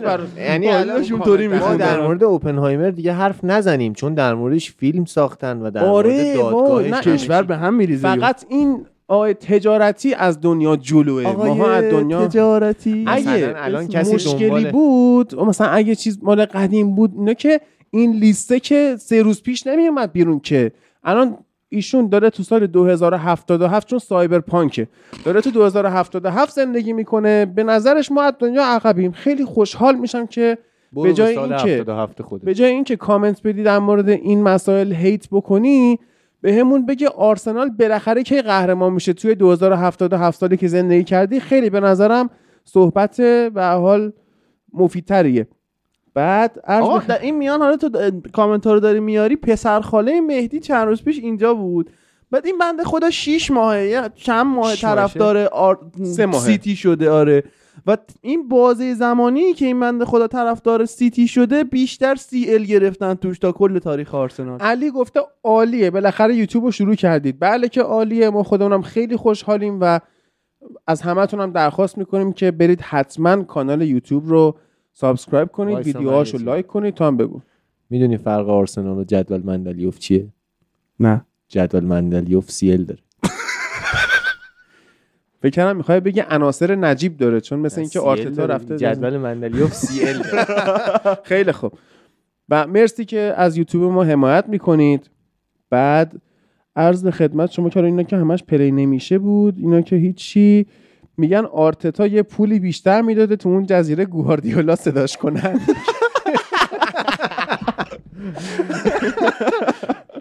بر یعنی بالای الان اون طوری کامنت. ما. در مورد اوپنهایمر دیگه حرف نزنیم چون در موردش فیلم ساختن و در آره، مورد دادگاهش کشور. به هم میریزه فقط این آقای تجارتی از دنیا جلوه ماها از دنیا تجارتی مثلا اگه الان کسی مشکلی دنبال- بود مثلا اگه چیز مال قدیم بود اینا که این لیسته که سه روز پیش نمیومد بیرون که الان ایشون داره تو سال 2077 چون سایبر پانکه داره تو 2077 زندگی می‌کنه. به نظرش ما از دنیا عقبیم. خیلی خوشحال میشم که به جای اینکه- 77 خودت. به جای اینکه کامنت بدی در مورد این مسائل هیت بکنی به همون بگه آرسنال بالاخره کی قهرمان میشه توی 2077 سالی که زندگی کردی؟ خیلی به نظرم صحبت به حال مفیدتریه. بعد آقا بخ- در این میان حالا تو کامنت ها رو داری میاری پسر خاله مهدی چند روز پیش اینجا بود. بعد این بنده خدا شیش ماهه یا چند ماه؟ طرفدار آر... سیتی شده آره. و این بازه زمانی که این بنده خدا طرفدار سیتی شده بیشتر CL گرفتن توش تا کل تاریخ آرسنال. علی گفته عالیه بالاخره یوتیوب رو شروع کردید. بله که عالیه ما خودمونم خیلی خوشحالیم و از همتون هم درخواست می‌کنیم که برید حتما کانال یوتیوب رو subscribe کنید ویدیوهاشو like کنید تا هم بگو. می‌دونی فرق آرسنال و جدول مندلیوف چیه؟ نه. جدول مندلیوف CL داره. فکر کردم می‌خوای بگی عناصر نجیب داره چون مثل اینکه آرتتا. رفته جدول مندلیوف سیل داره. خیلی خوب. و مرسی که از یوتیوب ما حمایت می‌کنید. بعد عرض به خدمت شما که اینا که همش پلی نمیشه بود اینا که هیچی. میگن آرتتا یه پولی بیشتر می‌داده تو اون جزیره گواردیولا صداش کنن.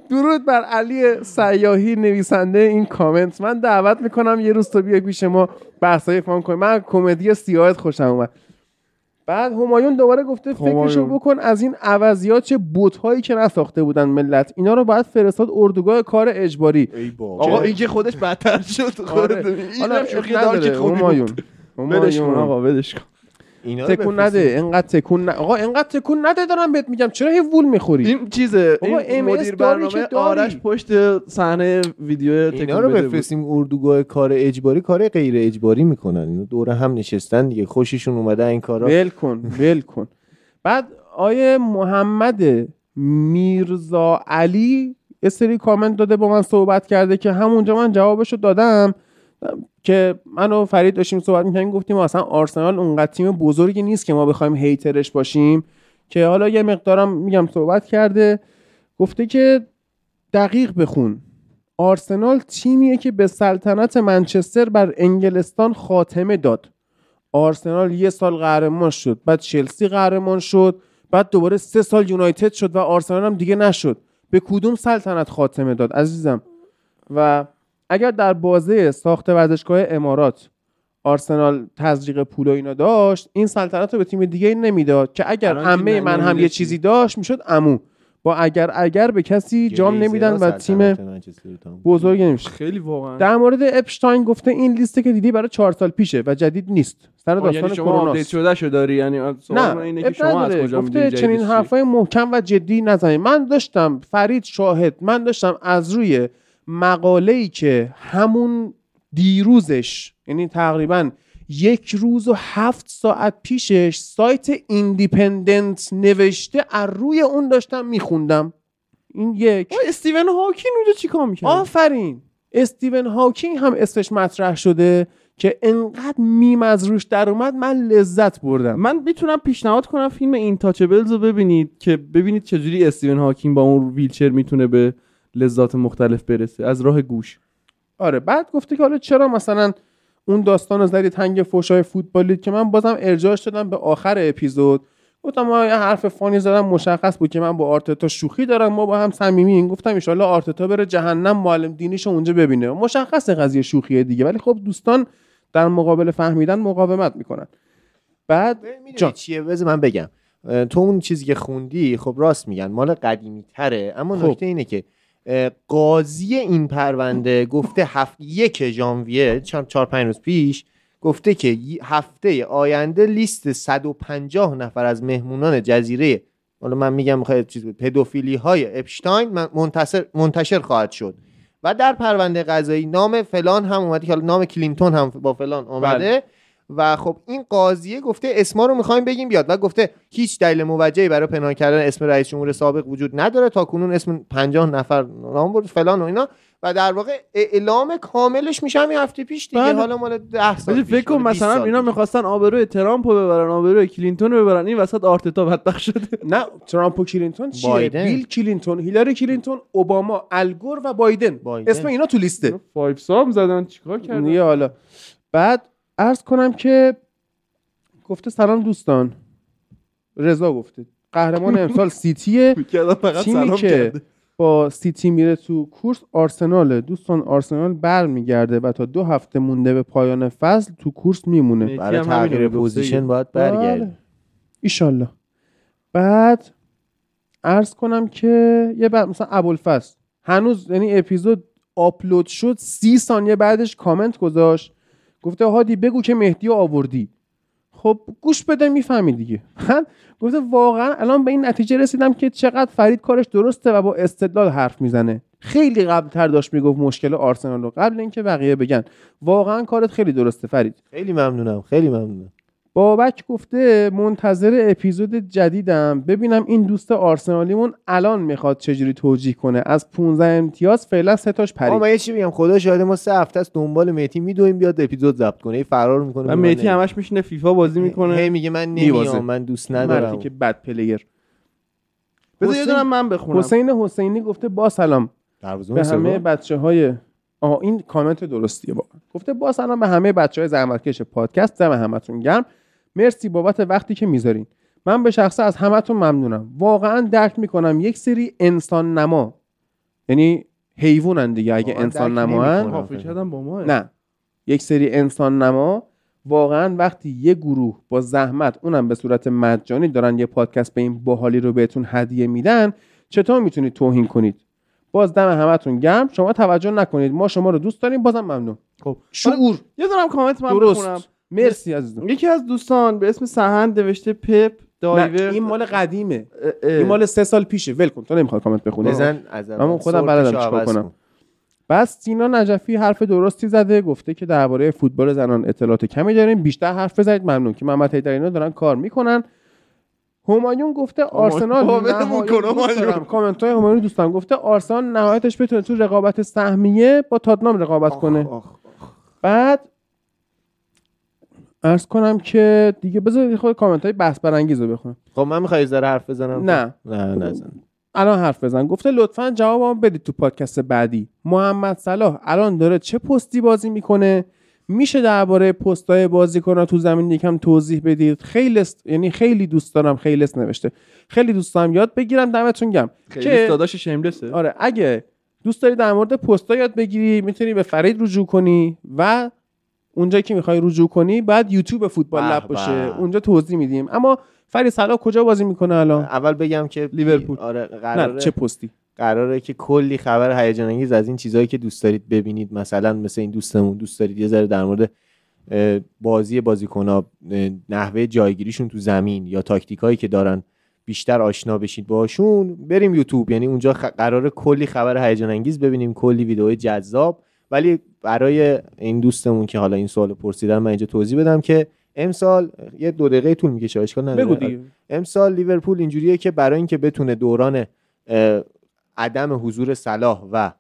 درود بر علی سیاهی نویسنده این کامنت. من دعوت می‌کنم یه روز تو بیای پیش ما بحثای فان کنیم. من کمدی سیاهت خوشم اومد. بعد همایون دوباره گفته فکرشو. بکن از این عوضیات چه بوت هایی که نساخته بودن ملت اینا رو باید فرستاد اردوگاه کار اجباری ای آقا این که خودش بدتر شد آره. خودت حالا اینم شوخی نداره، دارک خوبی بود. همایون همایون. آقا ولش کن اینا رو تکون. نده انقدر تکون نه آقا انقدر تکون نده دارم بهت میگم چرا هی وول می‌خوری این چیزه این مدیر برنامه. آرش پشت صحنه ویدیو اینا تکون رو بده بود. بفرستیم اردوگاه کار اجباری کار غیر اجباری می‌کنن اینا دوره هم نشستن دیگه خوششون اومده این کارا ول کن ول کن بعد آیه محمد میرزا علی یه سری کامنت داده با من صحبت کرده که همونجا من جوابشو دادم که من و فرید داشتیم صحبت می‌کنیم گفتیم اصلا آرسنال اونقدر تیم بزرگی نیست که ما بخوایم هیترش باشیم. که حالا یه مقدارم میگم صحبت کرده گفته که دقیق بخون. آرسنال تیمیه که به سلطنت منچستر بر انگلستان خاتمه داد. آرسنال یه سال قهرمان شد بعد چلسی قهرمان شد بعد دوباره سه سال یونایتد شد و آرسنال هم دیگه نشد. به کدوم سلطنت خاتمه داد عزیزم؟ و اگر در بازه ساخت ورزشگاه امارات آرسنال تزریق پول و اینا داشت این سلطنت رو به تیم دیگه نمی‌داد که اگر عمه من هم یه چی؟ چیزی داشت می‌شد عمو. با اگر اگر به کسی جام نمیدن و تیم. بزرگی نمیشه خیلی واقعا در مورد اپشتاین گفته این لیسته که دیدی برای چهار سال پیشه و جدید نیست سر آه، داستان یعنی شما update شده شو داری یعنی نه اینه که شما از. کجا گفته چنین؟ حرفای محکم و جدی نزنید من داشتم فرید شاهد من داشتم از روی مقاله ای که همون دیروزش یعنی تقریبا یک روز و هفت ساعت پیشش سایت ایندیپندنت نوشته از روی اون داشتم میخوندم. این یک. استیون هاکین اونجا چیکار می‌کرد؟ آفرین. استیون هاکینگ هم اسمش مطرح شده که انقدر میم از روش در اومد من لذت بردم. من می‌تونم پیشنهاد کنم فیلم Intouchables رو ببینید که ببینید چجوری استیون هاکینگ با اون ویلچر می‌تونه به لذات مختلف برسه از راه گوش. آره بعد گفته که حالا چرا مثلا اون داستان رو زدی تنگ فوشای فوتبالی که من بازم ارجاعش دادم به آخر اپیزود. گفتم ما یه حرف funny زدم مشخص بود که من با آرتتا شوخی دارم ما با هم صمیمیم گفتم ان آرتتا بره جهنم معلم دینیشو اونجا ببینه. مشخص قضیه شوخیه دیگه ولی خب دوستان در مقابل فهمیدن مقاومت می‌کنن. بعد جان. چیه؟ بذار من بگم. تو اون چیزی که خوندی خب راست میگن مال قدیمی تره اما خب. نکته اینه که قاضی این پرونده گفته هفت یک ژانویه چهار پنج روز پیش گفته که هفته آینده لیست 150 نفر از مهمونان جزیره حالا من میگم خیلی چیز بود پدوفیلی های اپشتاین من- منتشر منتشر خواهد شد. و در پرونده قضایی نام فلان هم اومده که حالا نام کلینتون هم با فلان اومده. و خب این قاضیه گفته اسما رو می‌خوایم بگیم بیاد و گفته هیچ دلیل موجهی برای پنهان کردن اسم رئیس جمهور سابق وجود نداره تا کنون اسم 50 نفر نام برد فلان و اینا و در واقع اعلام کاملش میشه همین هفته پیش دیگه بله. حالا مال 10 سال فکر کن مال 20 مثلا اینا. می‌خواستن آبروی ترامپ رو ببرن آبروی کلینتون رو ببرن این وسط آرتتا بدبخت شده نه ترامپ و کلینتون چیه بایدن. بیل کلینتون هیلاری کلینتون اوباما الگور و بایدن. بایدن. اسم اینا تو لیسته fivesome زدن چیکار کردن حالا بعد عرض کنم که گفته سلام دوستان. رضا گفته. قهرمان امسال سیتیه. تیمی سلام که کرده. با سیتی میره تو کورس آرسناله. دوستان آرسنال برمیگرده و تا دو هفته مونده به پایان فصل تو کورس میمونه. برای تغییر position. باید برگرده. بله. ایشالله. بعد عرض کنم که یه بعد مثلا ابوالفضل. هنوز یعنی اپیزود آپلود شد سی ثانیه بعدش کامنت گذاشت. گفته هادی بگو که مهدی آوردی. خب گوش بده می‌فهمی دیگه. من گفته واقعا الان به این نتیجه رسیدم که چقدر فرید کارش درسته و با استدلال حرف می‌زنه. خیلی قبل تر داشت می‌گفت مشکل آرسنال رو. قبل اینکه بقیه بگن. واقعا کارت خیلی درسته فرید. خیلی ممنونم خیلی ممنونم. بابک گفته منتظر اپیزود جدیدم. ببینم این دوست آرسنالیمون الان می‌خواد چجوری توجیه کنه. از 15 امتیاز فعلا سه تاش آقا فرید من یه چی بگم؟ خدا شاهده ما سه هفته است دنبال مهدی میدویم بیاد اپیزود ضبط کنه. فرار می‌کنه و مهدی همش میشینه فیفا بازی هی می‌کنه. میگه من. نمیام من دوست مردی ندارم. که bad player. بذار یه دونم من بخونم. حسین حسینی گفته با سلام. به همه؟ بچه های آها این کامنت درستیه با گفته با سلام به همه بچه های زحمتکش پادکست. دم همتون گرم. مرسی بابت وقتی که می‌ذارین. من به شخصه از همتون ممنونم. واقعا درک می‌کنم یک سری انسان نما. یعنی حیوانن دیگه اگه انسان درک نماهن. نمی‌کنم. ما فکر کردم با ما. نه. یک سری انسان نما. واقعا وقتی یه گروه با زحمت اونم به صورت مجانی دارن یه پادکست به این باحالی رو بهتون هدیه میدن چطور می‌تونید توهین کنید؟ باز دم همتون گرم. شما توجه نکنید. ما شما رو دوست داریم. بازم ممنون. خب. شعور. یه دارم کامنت من درست. بخونم. مرسی عزیزم. یکی از دوستان به اسم سهند نوشته پپ دایور. این مال قدیمه. اه، اه. این مال سه سال پیشه. ول کن تو نمی‌خوای کامنت بخونی. بزن از من خودم بلدم چیکار کنم. کن. بس سینا نجفی حرف درستی زده گفته که درباره فوتبال زنان اطلاعات کمی داریم. بیشتر حرف بزنید. ممنون که محمد حیدری اینا دارن کار می‌کنن. همایون گفته آرسنال. کامنت های همایون دوستان. گفته آرسنال نهایتش بتونه تو رقابت سهمیه با تاتنام رقابت کنه. آخ، آخ. بعد ارز کنم که دیگه بذار خود کامنت های بحث برانگیز رو بخونم. خب من می‌خوای ذره حرف بزنم؟ نه. نه نزن. الان حرف بزن. گفته لطفا جوابمو بدید تو پادکست بعدی. محمد صلاح الان داره چه پستی بازی می‌کنه؟ میشه درباره پستای بازیکن‌ها تو زمین یکم توضیح بدید؟ خیلی است... یعنی خیلی دوست دارم خیلی است نوشته. خیلی دوست دارم یاد بگیرم دمتون گم خیلی که داداش شیملسه آره اگه دوست داری در مورد پستا یاد بگیری می‌تونی به فرید رجوع کنی و اونجایی که می‌خوای رجوع کنی بعد یوتیوب فوتبال لب باشه. اونجا توضیح میدیم. اما فرید صلاح کجا بازی می‌کنه الان؟ اول بگم که لیورپول. آره نه قراره چه پستی. قراره که کلی خبر هیجان انگیز از این چیزهایی که دوست دارید ببینید مثلا مثل این دوستمون دوست دارید یه ذره در مورد بازی بازیکن‌ها نحوه جایگیریشون تو زمین یا تاکتیکایی که دارن بیشتر آشنا بشید باشون بریم یوتیوب. یعنی اونجا خ... قرار کلی خبر هیجان انگیز ببینیم کلی ویدیو جذاب. ولی برای این دوستمون که حالا این سوال پرسیدن من اینجا توضیح بدم که امسال یه دو دقیقه طول می‌کشه اشکال نداره امسال لیورپول اینجوریه که برای اینکه بتونه دوران عدم حضور صلاح و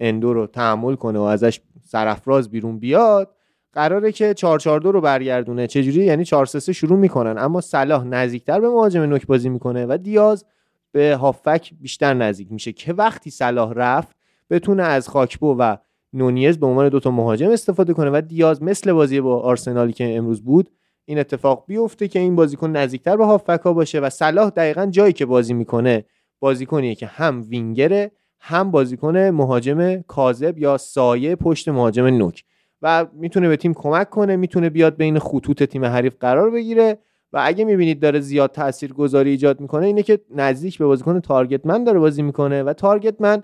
اندو رو تحمل کنه و ازش سرافراز بیرون بیاد قراره که 442 رو برگردونه. چجوری؟ یعنی 433 شروع می‌کنن. اما صلاح نزدیکتر به مهاجم نوک بازی می‌کنه و دیاز به هافک بیشتر نزدیک میشه. که وقتی صلاح رفت بتونه از خاکپو و نونیز به عنوان دوتا مهاجم استفاده کنه و دیاز مثل بازی با آرسنالی که امروز بود این اتفاق بیفته که این بازیکن نزدیکتر به هافک ها باشه و صلاح دقیقا جایی که بازی می‌کنه بازیکنیه که هم وینگره هم بازیکن مهاجم کاذب یا سایه پشت مهاجم نوک و می‌تونه به تیم کمک کنه می‌تونه بیاد بین خطوط تیم حریف قرار بگیره و اگه می‌بینید داره زیاد تاثیرگذاری ایجاد می‌کنه اینه که نزدیک به بازیکن target man داره بازی می‌کنه و target man.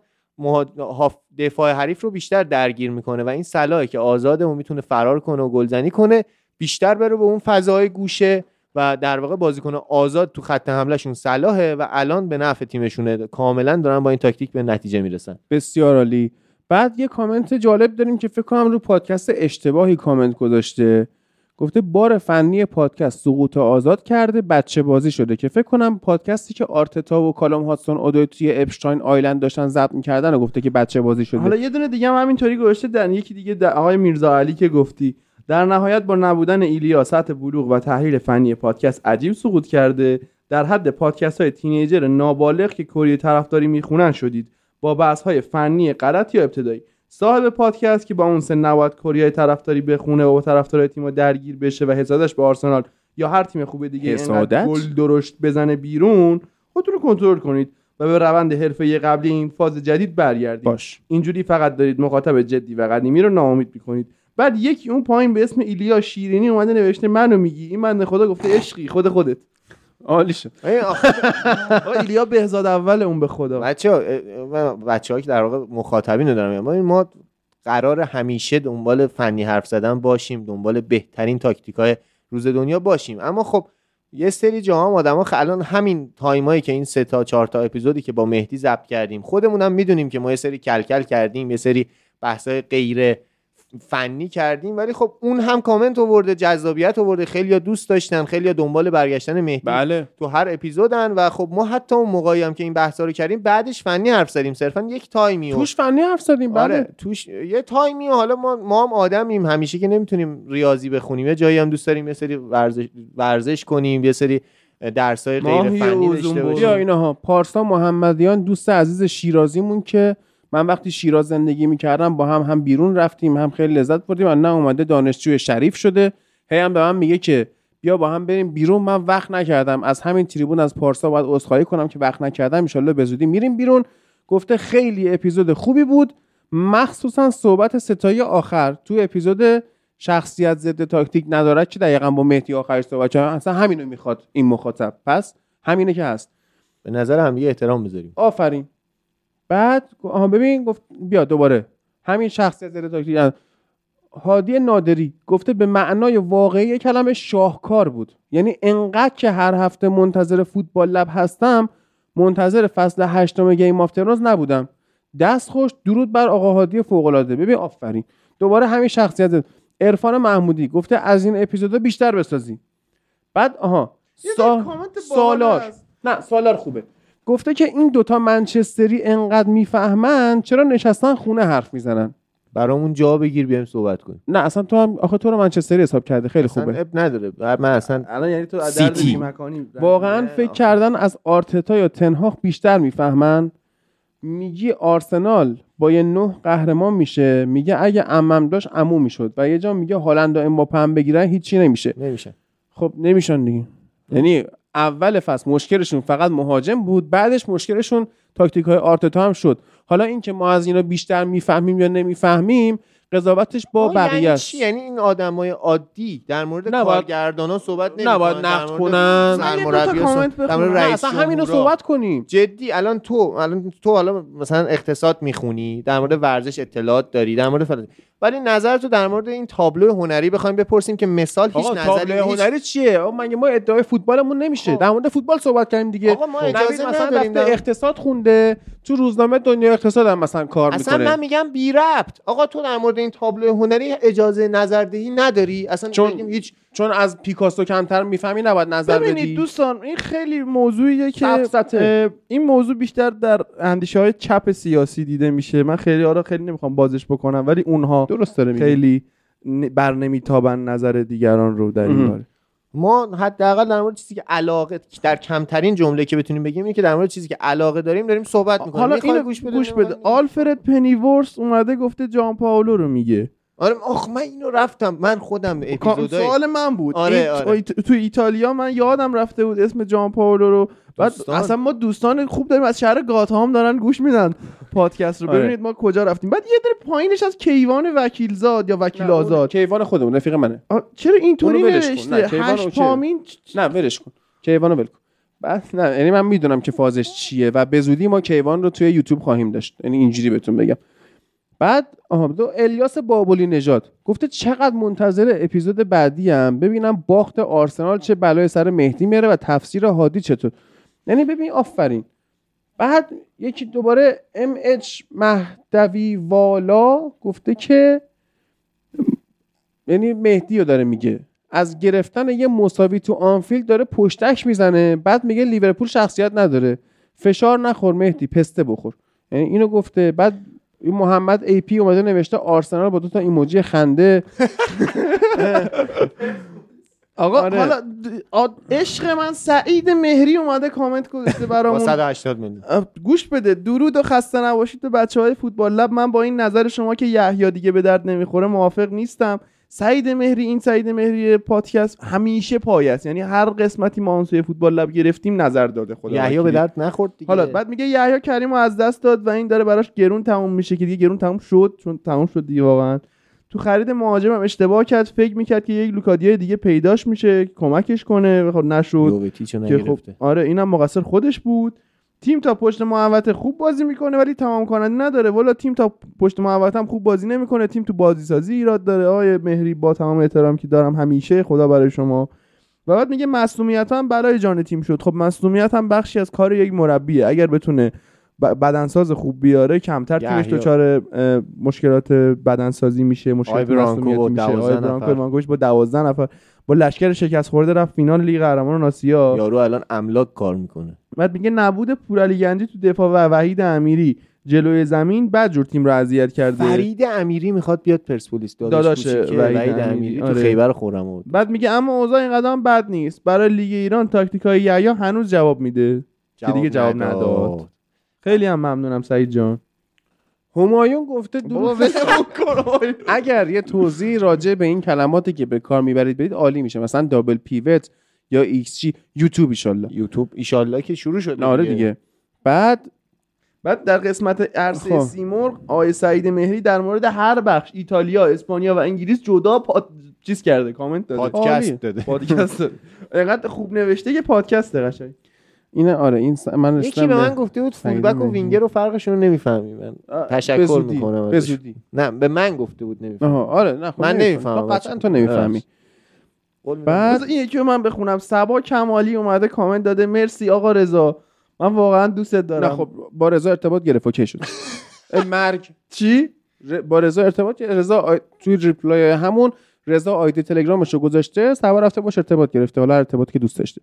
هاف- دفاع حریف رو بیشتر درگیر می‌کنه و این صلاحه که آزاده و می‌تونه فرار کنه و گلزنی کنه بیشتر بره به اون فضای گوشه و در واقع بازیکن آزاد تو خط حملهشون صلاحه و الان به نفع تیمشونه. کاملا دارن با این تاکتیک به نتیجه می‌رسن. بسیار عالی. بعد یه کامنت جالب داریم که فکر کنم رو پادکست اشتباهی کامنت گذاشته. گفته بار فنی پادکست سقوط آزاد کرده بچه بازی شده که فکر کنم پادکستی که آرتتا و کالوم هاتسون اودوی توی اپشتاین آیلند داشتن ضبط می‌کردن و گفته که بچه بازی شده. حالا یه دونه دیگه هم همینطوری گذاشته در یکی دیگه در آقای میرزا علی که گفتی در نهایت با نبودن ایلیا سطح بلوغ و تحلیل فنی پادکست عجیب سقوط کرده. در حد پادکست های تینیجر نابالغ که کری طرفداری می‌خونن شدید. با بحث های فنی غلط یا ابتدایی. صاحب پادکست که با اون سن نباید کره طرفداری بخونه و با طرفدار تیم درگیر بشه و حسادش به آرسنال یا هر تیم خوب دیگه گل درشت بزنه بیرون خودتون رو کنترل کنید و به روند حرفه قبلی این فاز جدید برگردید. باش. اینجوری فقط دارید مخاطب جدی و قدیمی رو ناامید می‌کنید. بعد یکی اون پایین به اسم ایلیا شیرینی اومده نوشته منو میگی؟ این بنده خدا گفته عشقی خود خودت. عالی شد. ایلیا بهزاد اول اون به خدا. بچه ها بچه که در واقع مخاطبین رو دارم. ما ما قرار همیشه دنبال فنی حرف زدن باشیم دنبال بهترین تاکتیک های روز دنیا باشیم. اما خب یه سری جاها هم آدم الان همین time ایی که این سه تا چهار تا اپیزودی که با مهدی ضبط کردیم خودمونم می‌دونیم که ما یه سری کلکل کردیم یه سری بحثای غیر فنی کردیم ولی خب اون هم کامنت آورده جذابیت آورده. خیلی دوست داشتن خیلی دنبال برگشتن مهدی بله. تو هر اپیزودن و خب ما حتی اون موقعی هم که این بحثا رو کردیم بعدش فنی حرف زدیم صرفا. یک time ی و توش فنی حرف زدیم آره بله توش یه time ی و حالا ما ما هم آدمیم. همیشه که نمی‌تونیم ریاضی بخونیم. یه جایی هم دوست داریم یه سری ورزش, ورزش کنیم یه سری درسای غیر فنی داشته. باشیم. بیا اینها پارسا محمدیان دوست عزیز شیرازیمون که من وقتی شیراز زندگی می‌کردم با هم هم بیرون رفتیم هم خیلی لذت بردیم و نه اومده دانشجوی شریف شده. هی هم به من میگه که بیا با هم بریم بیرون. من وقت نکردم. از همین تریبون از پارسا باید عذرخواهی کنم که وقت نکردم. ان به زودی میریم بیرون. گفته خیلی اپیزود خوبی بود. مخصوصا صحبت ستایی آخر. تو اپیزود شخصیت ضد تاکتیک ندارد که دقیقا با مهدی آخرش صحبت کرد اصلا همینو می‌خواد این مخاطب. پس همینه که هست. به نظر هم یه احترام بذاریم آفرین. بعد آها ببین گفت بیا دوباره. همین شخصیت تاکتیک ندارد. هادی نادری گفته به معنای واقعی کلمه شاهکار بود. یعنی انقدر که هر هفته منتظر فوتبال لب هستم منتظر فصل هشتم Game of نبودم. دست خوش درود بر آقا هادی فوق العاده ببین آفرین. دوباره همین شخصیت عرفان محمودی گفته از این اپیزودا بیشتر بسازی. بعد آها سا... سالار. نه سالار خوبه. گفته که این دوتا منچستری انقدر می‌فهمن چرا نشستن خونه حرف می‌زنن؟ برامون جا بگیر بیایم صحبت کنیم. نه اصلا تو هم آخه تو رو منچستری حساب کرده خیلی اصلا خوبه. اب نداره. من اصلا الان یعنی تو از سیتی. مکانی؟ واقعا فکر کردن از آرتتا یا تنهاخ بیشتر می‌فهمن. میگی آرسنال با یه نه قهرمان میشه. میگه اگه امم داشت عمو می‌شد. و یه جا میگه هالند و امباپه هم بگیرن هیچی نمیشه. نمیشه. خب نمیشن دیگه. یعنی اول فصل مشکلشون فقط مهاجم بود بعدش مشکلشون تاکتیک های آرتتا هم شد. حالا اینکه ما از اینا بیشتر می‌فهمیم یا نمی‌فهمیم قضاوتش با آه، بقیه یعنی چی؟ یعنی این آدمای عادی در مورد نباید- کارگردانا صحبت نمی‌کنن نباید نقد کنن. در مورد رئیس اصلا همینو. صحبت کنیم. جدی الان تو الان تو حالا مثلا اقتصاد می‌خونی در مورد ورزش اطلاعات داری در مورد فلان ولی نظر تو در مورد این تابلو هنری بخوایم بپرسیم که مثال هیچ نظری تابلو هنری چیه؟ آقا مگه ما ادعای فوتبالمون نمیشه. در مورد فوتبال صحبت کردیم دیگه. آقا ما اجازه مثلا اقتصاد خونده تو روزنامه دنیا اقتصاد هم مثلا کار اصلا می‌کنه. من میگم بی ربط آقا تو در مورد این تابلو هنری اجازه نظردهی نداری؟ اصلا چون- هیچ چون از پیکاسو کمتر می‌فهمی نباید نظر بدی. ببینید دوستان این خیلی موضوعیه که این موضوع بیشتر در اندیشه های چپ سیاسی دیده میشه. من خیلی آره خیلی نمی‌خوام بازش بکنم ولی اونها درست داره خیلی بر نمیتابن نظر دیگران رو در این. باره. ما حداقل در مورد چیزی که علاقه در کمترین جمله که بتونیم بگیم اینه که در مورد چیزی که علاقه داریم داریم صحبت می‌کنیم. حالا اینو گوش بده, گوش بده. آلفرد پنیورس اومده گفته جان پاولو رو میگه. آره آخ من اینو رفتم. من خودم اپیزودای سوال من بود. آره، آره. تو ایتالیا من یادم رفته بود اسم جان پاولو رو. بعد. اصلا ما دوستان خوب داریم از شهر گاتهام دارن گوش میدن پادکست رو. آره. ببینید ما کجا رفتیم. بعد یه دونه پایینش از کیوان وکیلزاد یا وکیل آزاد کیوان خودمون رفیق منه. آه، چرا اینطوری نوشته؟ هشت OK. پامین؟ نه ولش کن. کیوانو ول کن. بعد نه یعنی من می‌دونم که فازش چیه و به زودی ما کیوان رو توی یوتیوب خواهیم داشت. یعنی اینجوری بهتون بگم. بعد آها دو الیاس بابولی نژاد. گفته چقدر منتظر اپیزود بعدی هم ببینم باخت آرسنال چه بلای سر مهدی میاره و تفسیر هادی چطور. یعنی ببین آفرین. بعد یکی دوباره MH مهدوی والا گفته که یعنی مهدی رو داره میگه. از گرفتن یه مساوی تو آنفیلد داره پشتک می‌زنه. بعد میگه لیورپول شخصیت نداره. فشار نخور مهدی پسته بخور. یعنی اینو گفته. بعد این محمد AP اومده نوشته آرسنال با دو تا ایموجی خنده. آقا آره. حالا عشق من سعید مهری اومده کامنت گذاشته با برامون 180 میلیون. گوش بده درود و خسته نباشید به بچه های فوتبال لب. من با این نظر شما که یحیی دیگه به درد نمی‌خوره موافق نیستم. سعید مهری این سعید مهری پادکست همیشه پای است. یعنی هر قسمتی ما اون سوی فوتبال لب گرفتیم نظر داده خدا یحیی به. درد نخورد دیگه. حالا بعد میگه یحیی کریم رو از دست داد و این داره براش گرون تموم میشه که دیگه گرون تموم شد چون تموم شد دیگه واقعا. تو خرید مهاجم هم اشتباه کرد فکر می‌کرد که یک لوکادیای دیگه پیداش میشه کمکش کنه خب نشد که خب آره اینم مقصر خودش بود. تیم تا پشت محوطه خوب بازی می‌کنه ولی تمام کننده نداره. والا تیم تا پشت محوطه هم خوب بازی نمی‌کنه. تیم تو بازی سازی ایراد داره. آیه مهری با تمام احترام که دارم همیشه خدا برای شما. و بعد میگه مصونیت هم برای جان تیم شد. خب مصونیت هم بخشی از کار یک مربیه. اگر بتونه بدنساز خوب بیاره کمتر تیمش. دچار مشکلات بدنسازی میشه مشکلات با میشه. 12 آی برانکو با 12 نفر. با لشکر شکست خورده رفت فینال لیگ قهرمانان آسیا. یارو الان املاک کار می‌کنه. بعد میگه نبود پورعلی گنجی تو دفاع و وحید امیری. جلوی زمین بعد جور تیم رو اذیت کرده. فرید امیری می‌خواد بیاد پرسپولیس. داداش وحید وحید امیری. امیری تو آره. خیبر خورم بود بعد میگه اما اوضاع این قدم بد نیست. برای لیگ ایران تاکتیک های یحیی هنوز جواب میده. که دیگه جواب نداد. خیلی هم ممنونم سعید جان. همایون گفته درود اگر یه توضیح راجع به این کلماتی که به کار می‌برید بدید عالی میشه. مثلا double pivot یا ایکس جی یوتیوب ایشالله. یوتیوب ایشالله که شروع شد آره دیگه. بعد بعد در قسمت عرصه خب. سیمرغ آقای سعید مهری در مورد هر بخش ایتالیا اسپانیا و انگلیس جدا پاد... چیز کرده کامنت داده. پادکست داده پادکست داده. اینقدر خوب نوشته که پادکست قشنگ. اینه آره این س... من یکی به من گفته بود سعید fullback و. وینگر رو فرقشون رو نمی‌فهمی. من تشکر. می‌کنم به ازش. زودی. نه به من گفته بود نمی‌فهمی. آره نه خب من نمی‌فهمی. نمی‌فهمم. تو قطعا تو نمی‌فهمی. بعد این یکی رو من بخونم. سبا کمالی اومده کامنت داده. مرسی آقا رضا. من واقعا دوستت دارم. نه خب با رضا ارتباط گرفت. OK شد. مرگ. چی؟ ر- با رضا ارتباط گرفت. رضا آی... توی reply همون رضا آیدی تلگرامش رو گذاشته سبا رفته باش ارتباط گرفته. حالا ارتباطی که دوست داشته.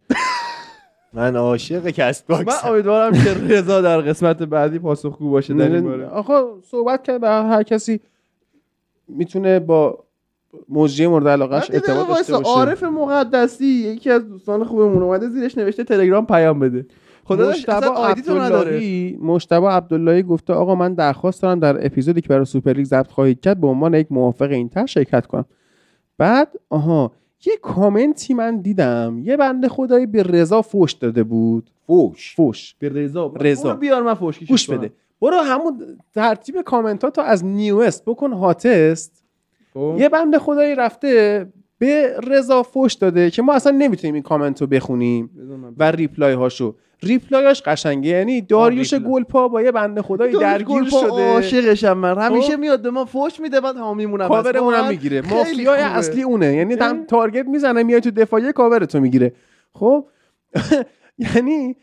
من عاشق کست من باکس امیدوارم که رضا در قسمت بعدی پاسخگو باشه در این باره. آقا صحبت کرد به هر کسی می‌تونه با موجی مورد دقیقه ارتباط داشته باشه. عارف مقدسی یکی از دوستان خوبمون اومده زیرش نوشته تلگرام پیام بده. خدا داشت مشتبه اصلا آیدی تو نداره مشتبه عبداللهی گفته آقا من درخواست دارم در اپیزودی که برای سوپر لیگ ضبط خواهید کرد به عنوان یک موافق این تر شرکت کنم. بعد آها یه کامنتی من دیدم. یه بنده خدایی به رضا فوش داده بود. فوش. فوش. به رضا. رضا. بیار من فوشکیش گوش. بده. برو همون ترتیب کامنتاتو از newest بکن hottest خب؟ یه بنده خدایی رفته به رضا فوش داده که ما اصلا نمی‌تونیم این کامنت رو بخونیم و reply هاشو reply اش قشنگه یعنی داریوش. گلپا با یه بنده خدایی درگیر شده. عاشقشم من همیشه خب. میاد به ما فوش میده بعد همه میمونم کاورمون هم می‌گیره. مافیای اصلی اونه. یعنی هم target می‌زنه میای تو دفاعی کاورتو می‌گیره. خب؟ یعنی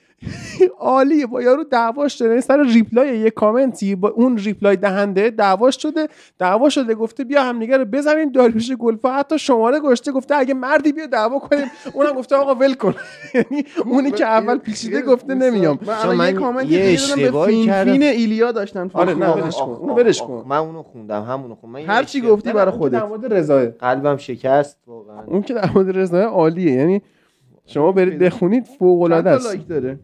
عالیه. با یارو دعواش شده. یعنی سر reply یه کامنتی. با اون reply دهنده دعواش شده. دعوا شده. گفته بیا همدیگه رو بزنین. داریوش گلفا حتی شماره گشته گفته اگه مردی بیا دعوا کنیم. اونم گفته آقا ول کن. یعنی اونی که اول پیچیده گفته نمیام. من یه یه اشتباهی کردم. فین ایلیا داشتن. آره، نه،. ولش کن. اونو آخ، کن. من اونو خوندم. همونو خوندم هر چی گفتی برای که در خودت. مورد رضاه قلبم شکست واقعا. اون که در مورد رضاه عالیه. یعنی شما برید بخونید فوق العاده است. لایک داره؟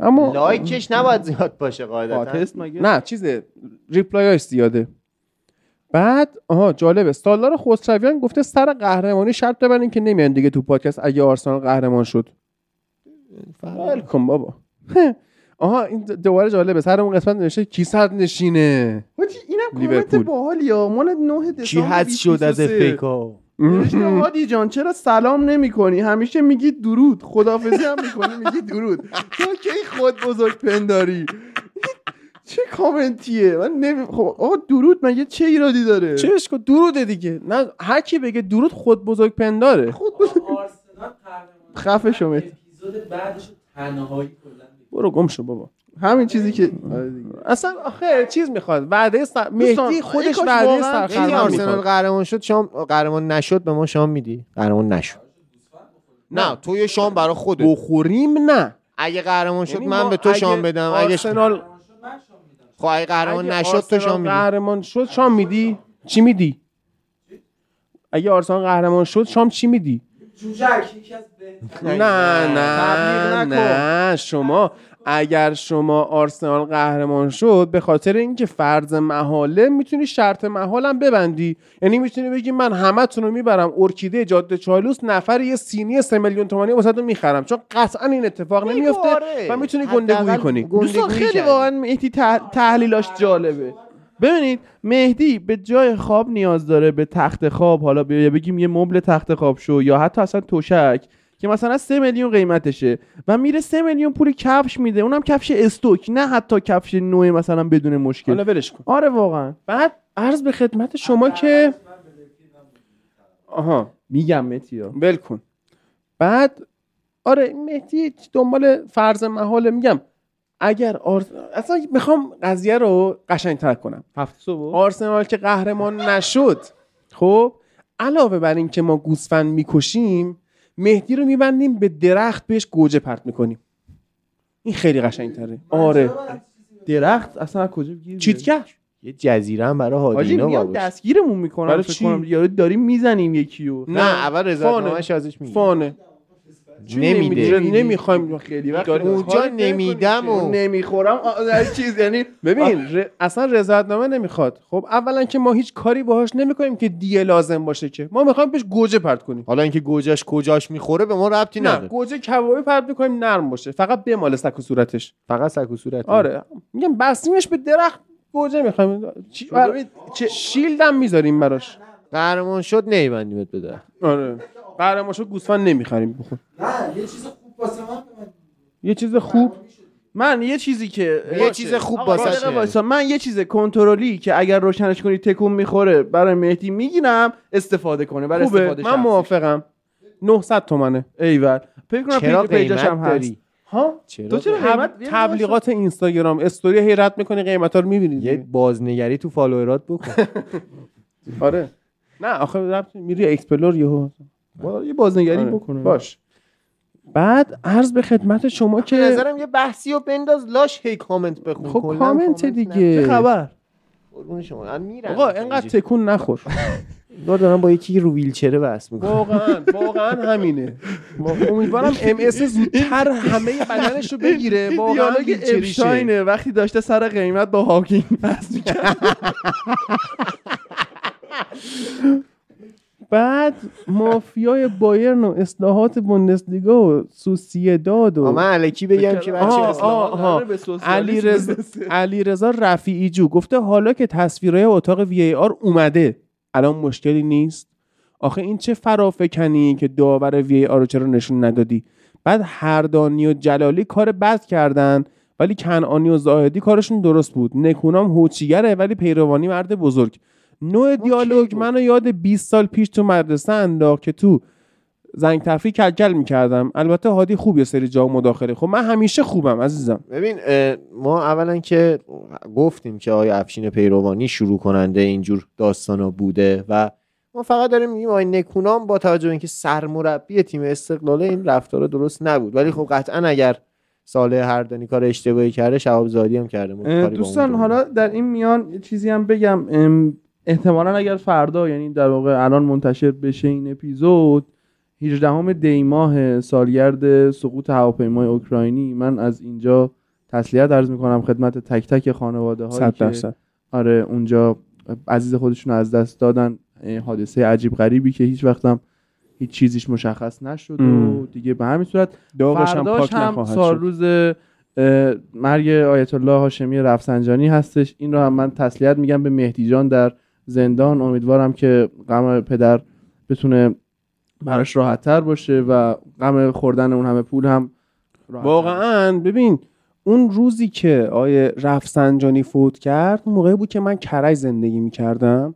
اما لایکش نباید زیاد باشه قاعدتا. مگه؟ نه چیزه ریپلایاش زیاده. بعد آها جالبه. سالار خسرویان گفته سر قهرمانی شرط ببرین که نمیان دیگه تو پادکست اگه آرسنال قهرمان شد. کن بابا. آها این دوباره جالبه. سر اون قسمت نوشته کی صد نشینه؟ اینم کامنت لیورپول. باحالی ها مال 9 دسامبر کی حد شد از 2023. افیکا نوشته هادی جان چرا سلام نمی کنی همیشه میگی درود. خدافزی هم می‌کنی میگی درود. تو کی خود بزرگ پنداری؟ چه کامنتیه؟ من نمی... خب آقا درود مگه چه ایرادی داره؟ چش کن دروده دیگه. نه هر کی بگه درود خود بزرگ پنداره. خود بزرگ خفه شو بعدش رو تنهایی کلا برو گم شو بابا. همین چیزی که آره. اصلا آخه چیز می‌خواد. وعده سر... مهدی خودش وعده واقعاً این سرخرم آرسنال قهرمان شد شام قهرمان نشد به ما شام میدی. قهرمان نشد. نه. تو یه شام برای خودت. بخوریم نه. اگه قهرمان شد یعنی من به تو شام بدم. اگه آرسنال خب اگه قهرمان نشد تو شام میدی. قهرمان شد شام میدی؟ چی میدی؟ اگه آرسنال قهرمان شد شام چی میدی؟ جوجک یکی از بهترین نه نه. نه شما اگر شما آرسنال قهرمان شد به خاطر اینکه فرض محاله می‌تونی شرط محالم ببندی. یعنی می‌تونی بگی من همتون رو می‌برم. ارکیده جاده چالوس نفر یه سینی سه میلیون تومانی واسه می‌خرم. چون قطعا این اتفاق نمیفته. و می‌تونی گندگویی کنی. دوستان خیلی واقعا مهدی تح- تحلیلاش جالبه. ببینید مهدی به جای خواب نیاز داره به تخت خواب حالا بیا یا بگیم یه مبل تخت خواب شو یا حتی اصلا توشک که مثلا سه میلیون قیمتشه و میره سه میلیون پول کفش میده. اونم کفش استوک نه حتی کفش نوع مثلا بدون حالا مشکل ولش کن. آره واقعا. بعد عرض به خدمت شما که آها. میگم متیا ول کن. بعد آره مهدی دنبال فرض محاله میگم. اگر آرس... اصلا می‌خوام قضیه رو قشنگتر کنم. هفت صبح. آرسنال که قهرمان نشد. خب علاوه بر این که ما گوسفند می‌کشیم مهدی رو میبندیم به درخت بهش گوجه پرت می‌کنیم. این خیلی قشنگتره. آره. درخت اصلا از کجا گیر چیتگر یه جزیره هم برای حاجی هادینا باشه. دستگیرمون می‌کنم برای فکر چی؟ کنم. یارو داریم می‌زنیم یکیو نه اول. رضایتنامه‌اش ازش می‌گیره فانه. نمیده. نمی‌خوایم خیلی وقت اونجا نمیدم. و نمی‌خورم؟ چیز. یعنی ببین ر- اصلا رضایتنامه نمی‌خواد. خب اولا که ما هیچ کاری باهاش نمی‌کنیم که دیه لازم باشه که. ما می‌خوایم بهش گوجه پرت کنیم. حالا اینکه گوجش کجاش می‌خوره به ما ربطی نه نداره. گوجه کبابی پرت می‌کنیم نرم باشه. فقط بمال سک و صورتش. فقط سک و صورت آره. میگم بستیمش به درخت گوجه می‌خوایم. شیلدم می‌ذاریم براش. قهرمان شد نیبندیمت بده آره. قهرمانشو گوسفند نمی‌خریم. بخور نه یه چیز خوب واسه من یه چیز خوب؟ من یه چیزی که یه چیز خوب وایسا. من یه چیز کنترلی که اگر روشنش کنی تکون می‌خوره برای مهدی می‌گیرم استفاده کنه برای خوبه. استفاده من شخصی. موافقم. 900 تومنه. ایول. فکر کنم چرا پیج پیجش هم هست. داری ها؟ چرا تو چرا قیمت؟ قیمت تب... تبلیغات اینستاگرام استوری هی رد می‌کنی قیمتا رو می‌بینید یه بازنگری تو فالوورات بکن. آره. نه آخه ربط میری explore یهو. یه بازنگری آره. بکنه. باش. بعد عرض به خدمت شما به که نظرم یه بحثی رو بنداز لاش هی کامنت بخون. خب کامنت کامنت دیگه. چه خبر؟ قربون شما. میرن آقا اینقدر تکون نخور. انگار دارم با یکی رو ویلچره بحث می‌کنم. واقعا واقعا همینه. امیدوارم ام اس زودتر همه بدنش رو بگیره. واقعا دیالوگ وقتی داشته سر قیمت با هاکینگ بحث می‌کرد. بعد مافیای بایرن و اصلاحات بوندسلیگا و سوسیداد و من علکی بگم که بچه علی رضا. علی رضا رفیعی جو گفته حالا که تصویرهای اتاق وی ای آر اومده. الان مشکلی نیست. آخه این چه فرافکنی که داور وی ای آر رو چرا نشون ندادی؟ بعد هردانی و جلالی کار بد کردن ولی کنعانی و زاهدی کارشون درست بود. نکونام هوچیگره ولی پیروانی مرد بزرگ. نوع دیالوگ منو یاد 20 سال پیش تو مدرسه انداخت که تو زنگ تفریح کلکل می‌کردم. البته هادی خوب یه سری جا مداخله. خب من همیشه خوبم عزیزم. ببین ما اولا که گفتیم که آقای افشین پیروانی شروع کننده اینجور داستانا بوده و ما فقط داریم میگیم آقای نکونام با توجه اینکه سرمربی تیم استقلال این رفتار درست نبود. ولی خب قطعا اگر ساله هردانی کار اشتباهی کرده شهاب زادی هم کرده. دوستان حالا در این میان چیزی هم بگم. احتمالا اگر فردا یعنی در واقع الان منتشر بشه این اپیزود 18 دی ماه سالگرد سقوط هواپیمای اوکراینی من از اینجا تسلیت عرض می‌کنم خدمت تک تک خانواده هایی 100 که درصد. آره اونجا عزیز خودشون از دست دادن حادثه عجیب غریبی که هیچ وقتم هیچ چیزیش مشخص نشد و. دیگه به همین صورت فرداش پاک هم نخواهد سال شد روز اه، مرگ آیت الله هاشمی رفسنجانی هستش. این رو هم من تسلیت میگم به مهدی جان در زندان. امیدوارم که غم پدر بتونه براش راحت تر باشه و غم خوردن اون همه پول هم راحت‌تر واقعا. ببین اون روزی که آیه رفسنجانی فوت کرد اون موقعی بود که من کرج زندگی می‌کردم.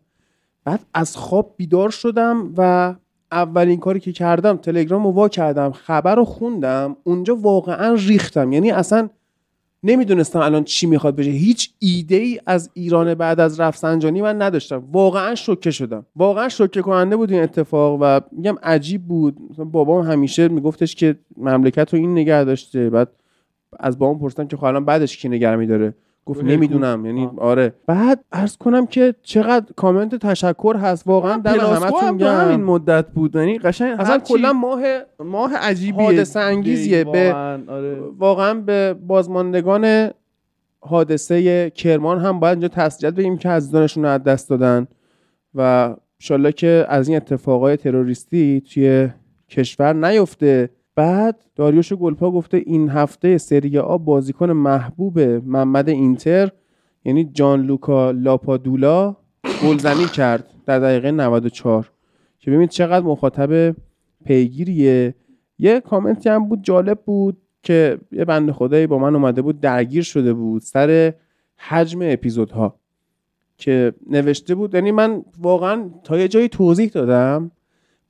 بعد از خواب بیدار شدم و اولین کاری که کردم تلگرام رو وا کردم خبر رو خوندم اونجا واقعا ریختم. یعنی اصلا نمی‌دونستم الان چی می‌خواد بشه. هیچ ایده ای از ایران بعد از رفسنجانی من نداشتم. واقعا شوکه شدم. واقعا شوکه کننده بود این اتفاق و میگم عجیب بود. مثلا بابام همیشه میگفتش که مملکت رو این نگه داشته. بعد از بابام پرسیدم که خب الان بعدش کی نگه میداره؟ گفت. نمی‌دونم یعنی. آره بعد عرض کنم که چقدر کامنت تشکر هست واقعا پلاسکو همتون هم تو همین مدت بود یعنی قشنگ اصلا کلا ماه ماه عجیبیه حادثه انگیزیه. به- واقعاً، آره. واقعا به بازماندگان حادثه کرمان هم باید اینجا تسلیت بگیم که عزیزانشون رو از دست دادن و انشالله که از این اتفاقای تروریستی توی کشور نیفته بعد داریوش گلپا گفته این هفته سری آ بازیکن محبوب محمد اینتر یعنی جان لوکا لاپادولا گلزنی کرد در دقیقه 94 که ببینید چقدر مخاطب پیگیریه. یه کامنتی هم بود جالب بود که یه بند خدایی با من اومده بود درگیر شده بود سر حجم اپیزودها که نوشته بود یعنی من واقعا تا یه جایی توضیح دادم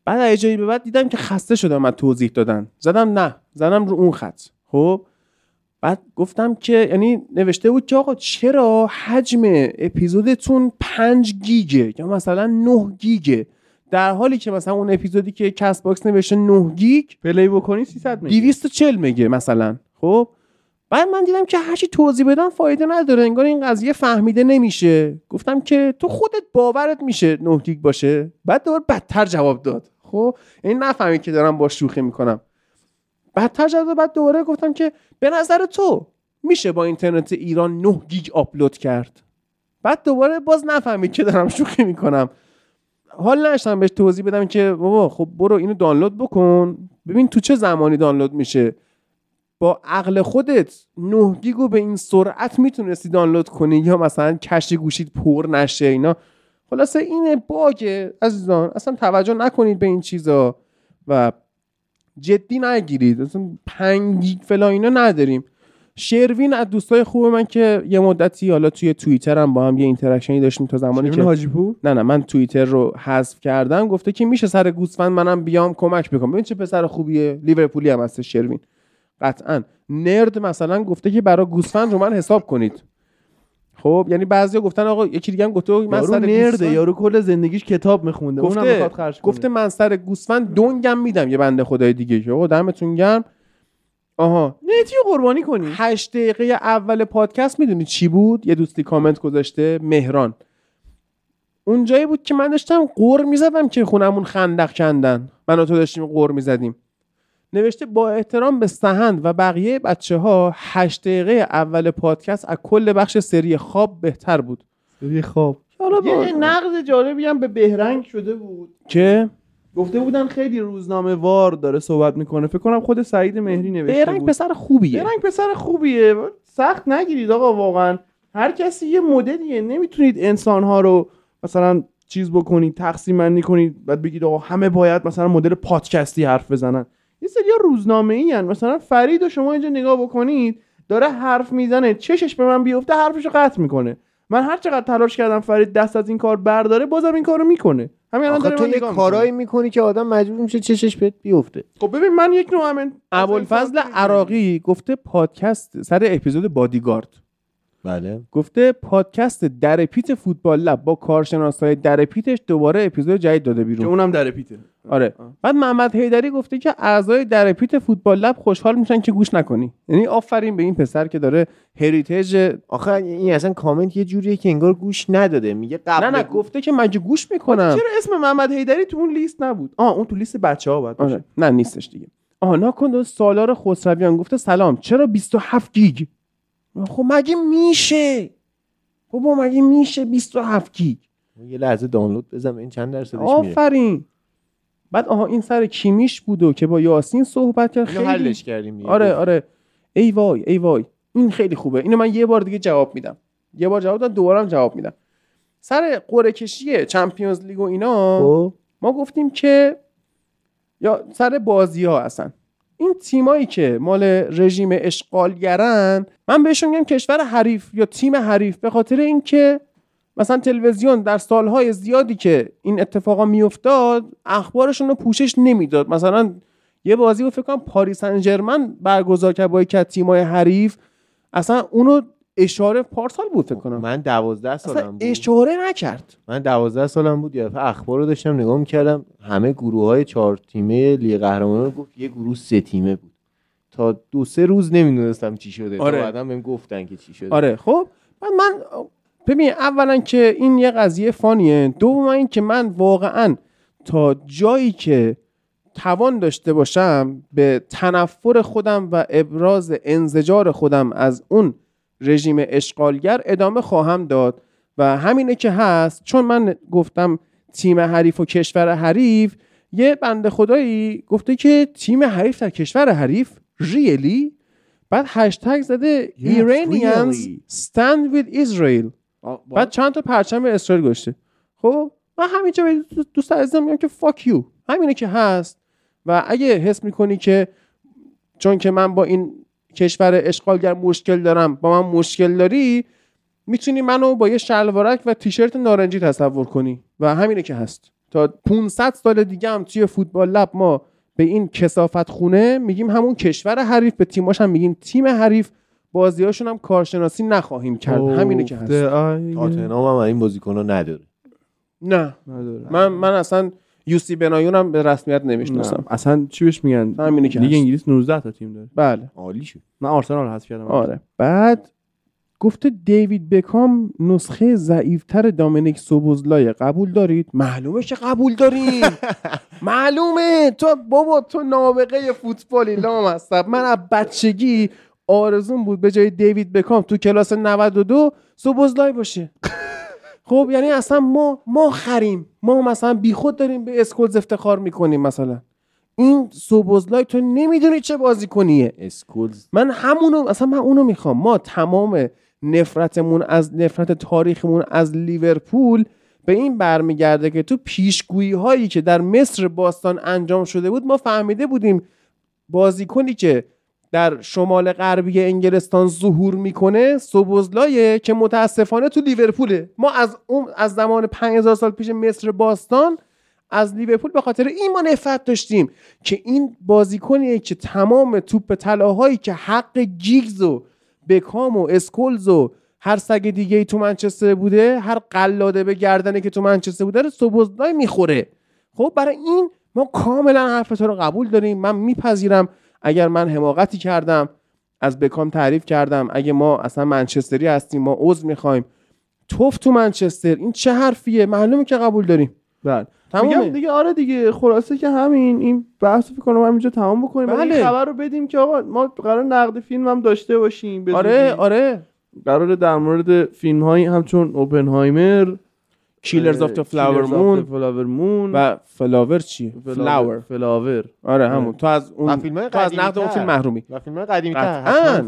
بعد از یه جایی به بعد دیدم که خسته شدم از توضیح دادن. زدم نه زدم رو اون خط. خب؟ بعد گفتم که یعنی نوشته بود که آقا چرا حجم اپیزودتون 5 گیگه یا مثلا 9 گیگه؟ در حالی که مثلا اون اپیزودی که Castbox نوشته 9 گیگ play بکنی 300 مگه 240 مگه مثلا. خب؟ بعد من دیدم که هرچی توضیح بدم فایده نداره انگار این قضیه فهمیده نمیشه. گفتم که تو خودت باورت میشه 9 گیگ باشه. بعد دوباره بدتر جواب داد. خب این نفهمید که دارم با شوخی می‌کنم. بدتر جواب داد. بعد دوباره گفتم که به نظر تو میشه با اینترنت ایران 9 گیگ آپلود کرد؟ بعد دوباره باز نفهمید که دارم شوخی می‌کنم. حال نداشتم بهش توضیح بدم که بابا خب برو اینو دانلود بکن. ببین تو چه زمانی دانلود میشه. با عقل خودت 9 گیگو به این سرعت می‌تونستی دانلود کنی یا مثلا کش گوشید پر نشه اینا؟ خلاصه این bug ه عزیزان اصلا توجه نکنید به این چیزا و جدی نگیرید. اصلا 5 گیگ فلان اینا نداریم. شروین از دوستای خوب من که یه مدتی حالا توی توییتر هم با هم یه interaction ی داشتیم تا زمانی که حاجی پور نه نه من توییتر رو حذف کردم. گفته که میشه سر گوسفند منم بیام کمک بکنم. ببین چه پسر خوبیه. لیورپولی هم هست شروین. قطعا. نرد مثلا گفته که برای گوسفند رو من حساب کنید. خب یعنی بعضیا گفتن آقا یکی دیگه هم گفته من سر نرده یارو کل زندگیش کتاب میخونده اونم گفته می‌خواد خرج کنه. گفته من سر گوسفند دونگم میدم یه بنده خدای دیگه که آقا دمتون گرم. آها. نیتی رو قربانی کنی. هشت دقیقه اول پادکست می‌دونی چی بود؟ یه دوستی کامنت گذاشته مهران. اونجایی بود که من داشتم قور می‌زدم که خونمون خندق کندن. من و تو داشتیم قور می‌زدیم. نوشته با احترام به سهند و بقیه بچه ها هشت دقیقه اول پادکست از کل بخش سری خواب بهتر بود. سری خواب. حالا یه نقد جالبی هم به بهرنگ شده بود. که؟ گفته بودن خیلی روزنامه وار داره صحبت می‌کنه. فکر کنم خود سعید مهری نوشته بیرنگ بود. پسر خوبیه. بیرنگ پسر خوبیه. سخت نگیرید آقا واقعا. هر کسی یه مدلیه. نمی‌تونید انسانها رو مثلا چیز بکنید تقسیم بندی کنید بعد بگید آقا همه باید مثلا مدل پادکستی حرف بزنن. یه سری روزنامه ای مثلا فرید رو شما اینجا نگاه بکنید داره حرف می‌زنه چشش به من بیفته حرفشو قطع می‌کنه. من هر چقدر تلاش کردم فرید دست از این کار برداره بازم این کارو می‌کنه. همین الان داره تو من یه کارایی. می‌کنی که آدم مجبور میشه چشش بهت بیفته. خب ببین من یک نوع همین ابوالفضل عراقی گفته پادکست سر اپیزود بادیگارد. بله. گفته پادکست در پیت فوتبال لب با کارشناسای در پیتش دوباره اپیزود جدید داده که بیرون اونم در پیته. آره. بعد محمد حیدری گفته که اعضای در پیت فوتبال لب خوشحال میشن که گوش نکنی. یعنی آفرین به این پسر که داره هریتیج آخه این اصلا کامنت یه جوریه که انگار گوش نداده. میگه قبل نه نه گو- گفته که مگه گوش می‌کنم. چرا اسم محمد حیدری تو اون لیست نبود؟ آه اون تو لیست بچه ها باید باشه. آره. نه نیستش دیگه. آها ناکن سالار خسرویان گفته سلام. چرا 27 گیگ؟ خب مگه میشه؟ بابا مگه میشه 27 گیگ؟ یه لحظه دانلود بزن این چند درصدش میره؟ آفرین. بعد آها این سر کیمیش بودو که با یاسین صحبت کرد. خیلی حلش کردیم. آره. آره. ای وای ای وای. این خیلی خوبه. اینو من یه بار دیگه جواب میدم. یه بار جواب دادم دوباره هم جواب میدم. سر قرعه کشی چمپیونز لیگ و اینا خب. ما گفتیم که یا سر بازی ها اصلا. این تیمایی که مال رژیم اشغالگرن من بهشون میگم کشور حریف یا تیم حریف به خاطر اینکه مثلا تلویزیون در سالهای زیادی که این اتفاقا میافتاد اخبارشون رو پوشش نمی‌داد. مثلا یه بازی رو فکر کنم پاریس سن ژرمن برگزار کرد با یک تیمای حریف. اصلا اونو اشاره پارسال بود فکر کنم. من دوازده اصلا سالم بود. اشاره نکرد. من دوازده سالم بود یه دفعه اخبار رو داشتم نگاه می‌کردم همه گروه های چهار تیمه لیگ قهرمانان گفت یه گروه سه تیمه بود. تا دو سه روز نمی‌دونستم چی شده. آره. بعدا بهم گفتن که چی شده. آره خب بعد من ببین اولا که این یه قضیه فانیه دوم این که من واقعا تا جایی که توان داشته باشم به تنفر خودم و ابراز انزجار خودم از اون رژیم اشغالگر ادامه خواهم داد و همینه که هست چون من گفتم تیم حریف و کشور حریف یه بنده خدایی گفته که تیم حریف در کشور حریف ریلی بعد هشتگ زده Yes, Iranians really. stand with Israel. بعد چند تا پرچم اسرائیل گذاشته. خب من همینجا به دو- دوست عزیزم میگم که fuck you. همینه که هست. و اگه حس می‌کنی که چون که من با این کشور اشغالگر مشکل دارم با من مشکل داری می‌تونی منو با یه شلوارک و تیشرت نارنجی تصور کنی. و همینه که هست. تا 500 سال دیگه هم توی فوتبال لب ما به این کسافت خونه میگیم همون کشور حریف. به تیماش هم میگیم تیم حریف. بازیاشون هم کارشناسی نخواهیم کرد. همینه که هست. تاتنهام هم این بازیکن ها نداره. نه. نداره. من من اصلا یوسی بنایونم به رسمیت نمی‌شناسم. اصلا چی بهش میگن؟ همینه که لیگ انگلیس 19 تا تیم داره. بله. عالی شد. من آرسنال حذف کردم. آره. بعد گفته دیوید بکام نسخه ضعیفتر دامینیک سوبوزلای قبول دارید؟ معلومه که قبول داریم. معلومه. تو بابا تو نابغه فوتبالی لامصب. من از بچگی آرزوم بود به جای دیوید بکام تو کلاس 92 سوبوسلای باشه. خب یعنی اصلا ما ما خریم. ما مثلا بیخود داریم به اسکولز افتخار می‌کنیم مثلا. این سوبوسلای تو نمی‌دونی چه بازی کنیه اسکولز. من همونو اصلا من اونو می‌خوام. ما تمام نفرتمون از نفرت تاریخمون از لیورپول به این برمیگرده که تو پیشگویی هایی که در مصر باستان انجام شده بود ما فهمیده بودیم بازیکنی که در شمال غربی انگلستان ظهور می‌کنه سوبوزلایه که متاسفانه تو لیورپوله. ما از اون از زمان 5000 سال پیش مصر باستان از لیورپول به خاطر این ما نفرت داشتیم که این بازیکنیه که تمام توپ طلاهایی که حق گیگز و بکام و اسکولز و هر سگ دیگه ای تو منچستر بوده هر قلاده به گردنه که تو منچستر بوده رو سوبوزلای می‌خوره. خب برای این ما کاملا حرف تو رو قبول داریم. من میپذیرم اگر من حماقتی کردم از بکام تعریف کردم اگه ما اصلا منچستری هستیم ما عضو می‌خوایم توف تو منچستر این چه حرفیه معلومه که قبول داریم بله. میگم دیگه آره دیگه خلاصه که همین این بحث فکر کنم همینجا تمام بکنیم بله. این خبر رو بدیم که آقا ما قرار نقد فیلم هم داشته باشیم آره. آره قرار در مورد فیلم هایی همچون اوپنهایمر کیلرز آف فلاور مون فلاور مون و فلاور چیه فلاور فلاور آره همون. تو از اون فیلم‌های تو از نقد اون. فیلم محرومی. و فیلم های قدیمی قطعاً،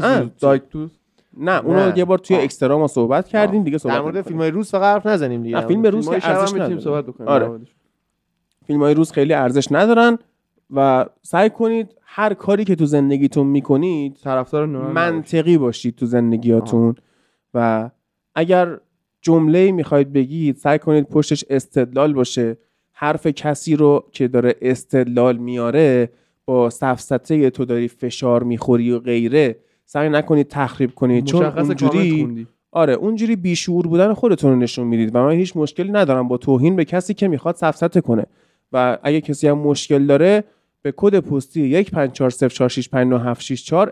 تر. دایکتوس نه اونو نه. یه بار توی. اکسترا ما صحبت کردیم دیگه صحبت در مورد. فیلم های روس فقط حرف نزنیم دیگه. فیلم روس فیلم‌های که ارزش می‌تونیم نداره. صحبت بکنیم. آره. فیلم های روز خیلی ارزش ندارن و سعی کنید هر کاری که تو زندگیتون می‌کنید طرفدار منطقی باشید تو زندگیاتون. و اگر جمله می‌خواید بگید سعی کنید پشتش استدلال باشه. حرف کسی رو که داره استدلال میاره با سفسطه تو داری فشار می‌خوری و غیره سعی نکنید تخریب کنید. چون اونجوری. آره اونجوری بیشعور بودن خودتون رو نشون می‌دید و من هیچ مشکلی ندارم با توهین به کسی که می‌خواد سفسطه کنه. و اگه کسی هم مشکل داره به کد پستی 15404659764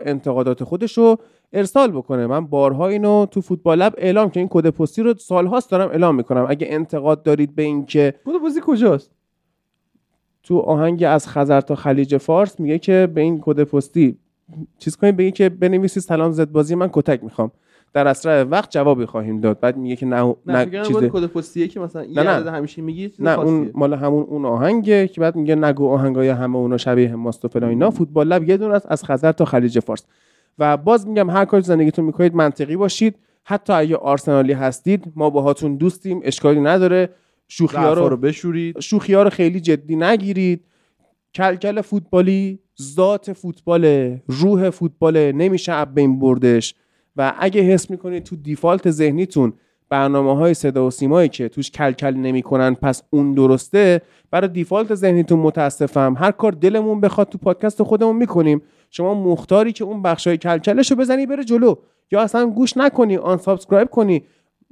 انتقادات خودش رو ارسال بکنه. من بارها اینو تو فوتبال لب اعلام که این کد پستی رو سالهاست دارم اعلام می‌کنم. اگه انتقاد دارید به اینکه کد بازی کجاست؟ تو آهنگ از خزر تا خلیج فارس میگه که به این کد پستی چیز کنید بگی که بنویسید سلام زد بازی من کتک می‌خوام. در اسرع وقت جوابی خواهیم داد. بعد میگه که نه نه, نه, چیز کد پستیه که مثلا نه، نه. عدد همیشه میگی نه اون خاصیه. مال همون اون آهنگه که بعد میگه نگو آهنگای همه اونا شبیه ماست و فلان اینا. فوتبال لب یه دونه است از خزر تا خلیج فارس. و باز میگم هر کاری تو زندگیتون می‌کنید منطقی باشید. حتی اگه آرسنالی هستید ما باهاتون دوستیم اشکالی نداره. شوخی ها رو رو بشورید. شوخی ها رو خیلی جدی نگیرید. کلکل فوتبالی ذات فوتباله روح فوتباله نمیشه اب بین بردش. و اگه حس می‌کنید تو دیفالت ذهنیتون برنامه های صدا و سیمایی که توش کلکل نمی‌کنن پس اون درسته. برای دیفالت ذهنیتون متاسفم هر کار دلمون بخواد تو پادکست خودمون می‌کنیم. شما مختاری که اون بخشای کلکلش رو بزنی بره جلو. یا اصلا گوش نکنی unsubscribe کنی.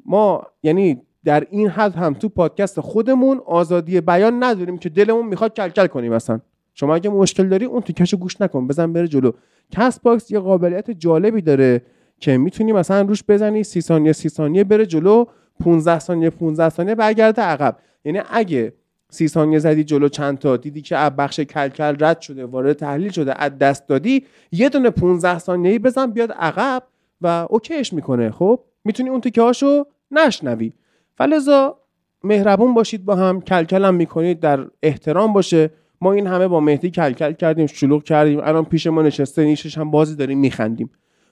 ما یعنی در این حد هم تو پادکست خودمون آزادی بیان نداریم که دلمون می‌خواد کلکل کنیم مثلا شما اگه مشکل داری اون تیکشو گوش نکن بزن بره جلو. کست‌باکس یه قابلیت جالبی داره که می‌تونی مثلا روش بزنی 30 ثانیه 30 ثانیه بره جلو 15 ثانیه 15 ثانیه برگرده عقب. یعنی اگه 30 ثانیه زدی جلو چند تا دیدی که از بخش کلکل رد شده وارد تحلیل شده از دست دادی. یه دونه 15 ثانیه‌ای بزن بیاد عقب و اوکیش می‌کنه. خب؟ می‌تونی اون تیکه هاشو نشنوی. فلزا مهربون باشید با هم. کلکل هم می‌کنید در احترام باشه. ما این همه با مهدی کلکل کردیم شلوغ کردیم. الان پیش ما نشسته نیشش هم بازی داریم میخندیم.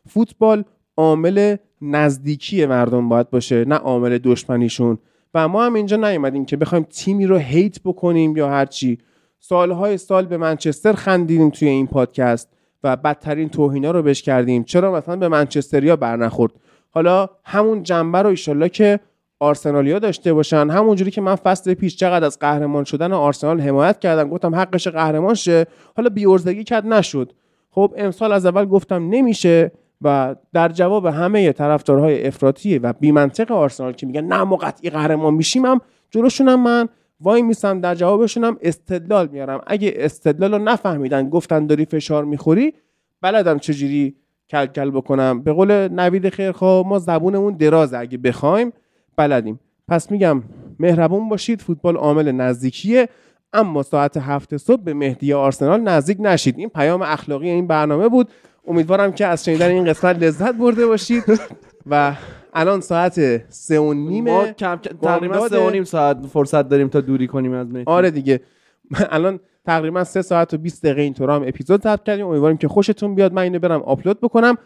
فوتبال عامل نزدیکی مردم باید باشه نه عامل دشمنیشون. و ما هم اینجا نیومدیم که بخوایم تیمی رو هیت بکنیم یا هرچی سالهای سال به منچستر خندیدیم توی این پادکست و بدترین توهینا رو بهش کردیم. چرا مثلا به منچستریا برنخورد حالا همون جنبه رو ایشالله که آرسنالیا داشته باشن. همونجوری که من فصل پیش چقدر از قهرمان شدن آرسنال حمایت کردم گفتم حقش قهرمان شه حالا بیورزگی کرد نشد. خب امسال از اول گفتم نمیشه. و در جواب همه طرفدارهای افراطی و بیمنطق آرسنال که میگن نه ما قطعی قهرمان میشیم هم جلوشونم من وای میسم در جوابشونم استدلال میارم. اگه استدلال رو نفهمیدن گفتن داری فشار می‌خوری بلدم چجوری کل کل بکنم. به قول نوید خیرخواه ما زبونمون درازه اگه بخوایم بلدیم. پس میگم مهربون باشید فوتبال عامل نزدیکیه اما ساعت هفت صبح به مهدی آرسنال نزدیک نشید. این پیام اخلاقی این برنامه بود. امیدوارم که از شنیدن این قسمت لذت برده باشید. و الان ساعت سه و ما نیمه کم کم- تقریبا سه و نیم ساعت فرصت داریم تا دوری کنیم از مهدی آره دیگه. الان تقریبا سه ساعت و 20 دقیقه اینطور هم اپیزود ضبط کردیم. امیدواریم که خوشتون بیاد. من اینو برم آپلود بکنم.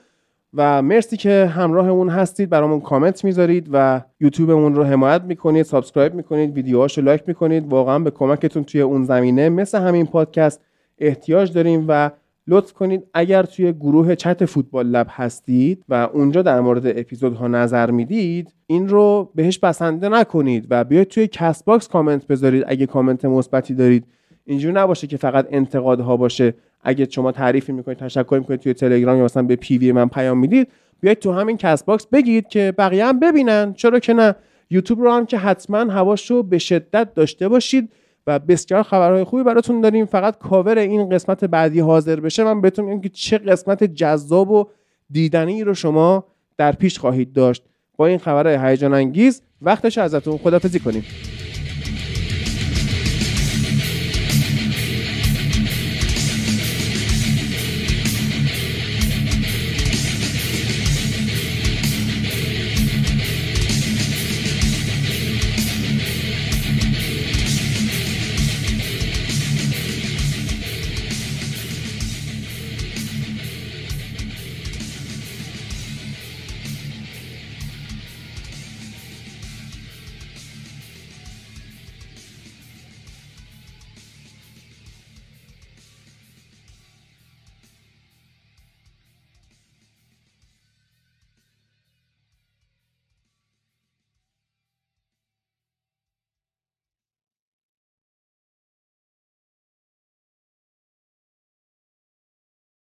و مرسی که همراهمون هستید. برامون کامنت می‌ذارید و یوتیوبمون رو حمایت می‌کنید subscribe می‌کنید ویدیوهاشو like می‌کنید. واقعا به کمکتون توی اون زمینه مثل همین پادکست احتیاج داریم و لطف کنید اگر توی گروه چت فوتبال لب هستید و اونجا در مورد اپیزودها نظر می‌دید این رو بهش بسنده نکنید و بیاید توی کست باکس کامنت بذارید. اگه کامنت مثبتی دارید اینجوری نباشه که فقط انتقادها باشه. اگه شما تعریفی می‌کنید تشکر می‌کنید توی تلگرام یا مثلا به PV من پیام می‌دید بیاید تو همین کست باکس بگید که بقیه هم ببینن. چرا که نه؟ یوتیوب رو هم که حتما هواش رو به شدت داشته باشید. و بسیار خبرهای خوبی براتون داریم. فقط کاور این قسمت بعدی حاضر بشه من بهتون میگم که چه قسمت جذاب و دیدنی رو شما در پیش خواهید داشت. با این خبرهای هیجان انگیز وقتش ازتون خدافزی کنیم.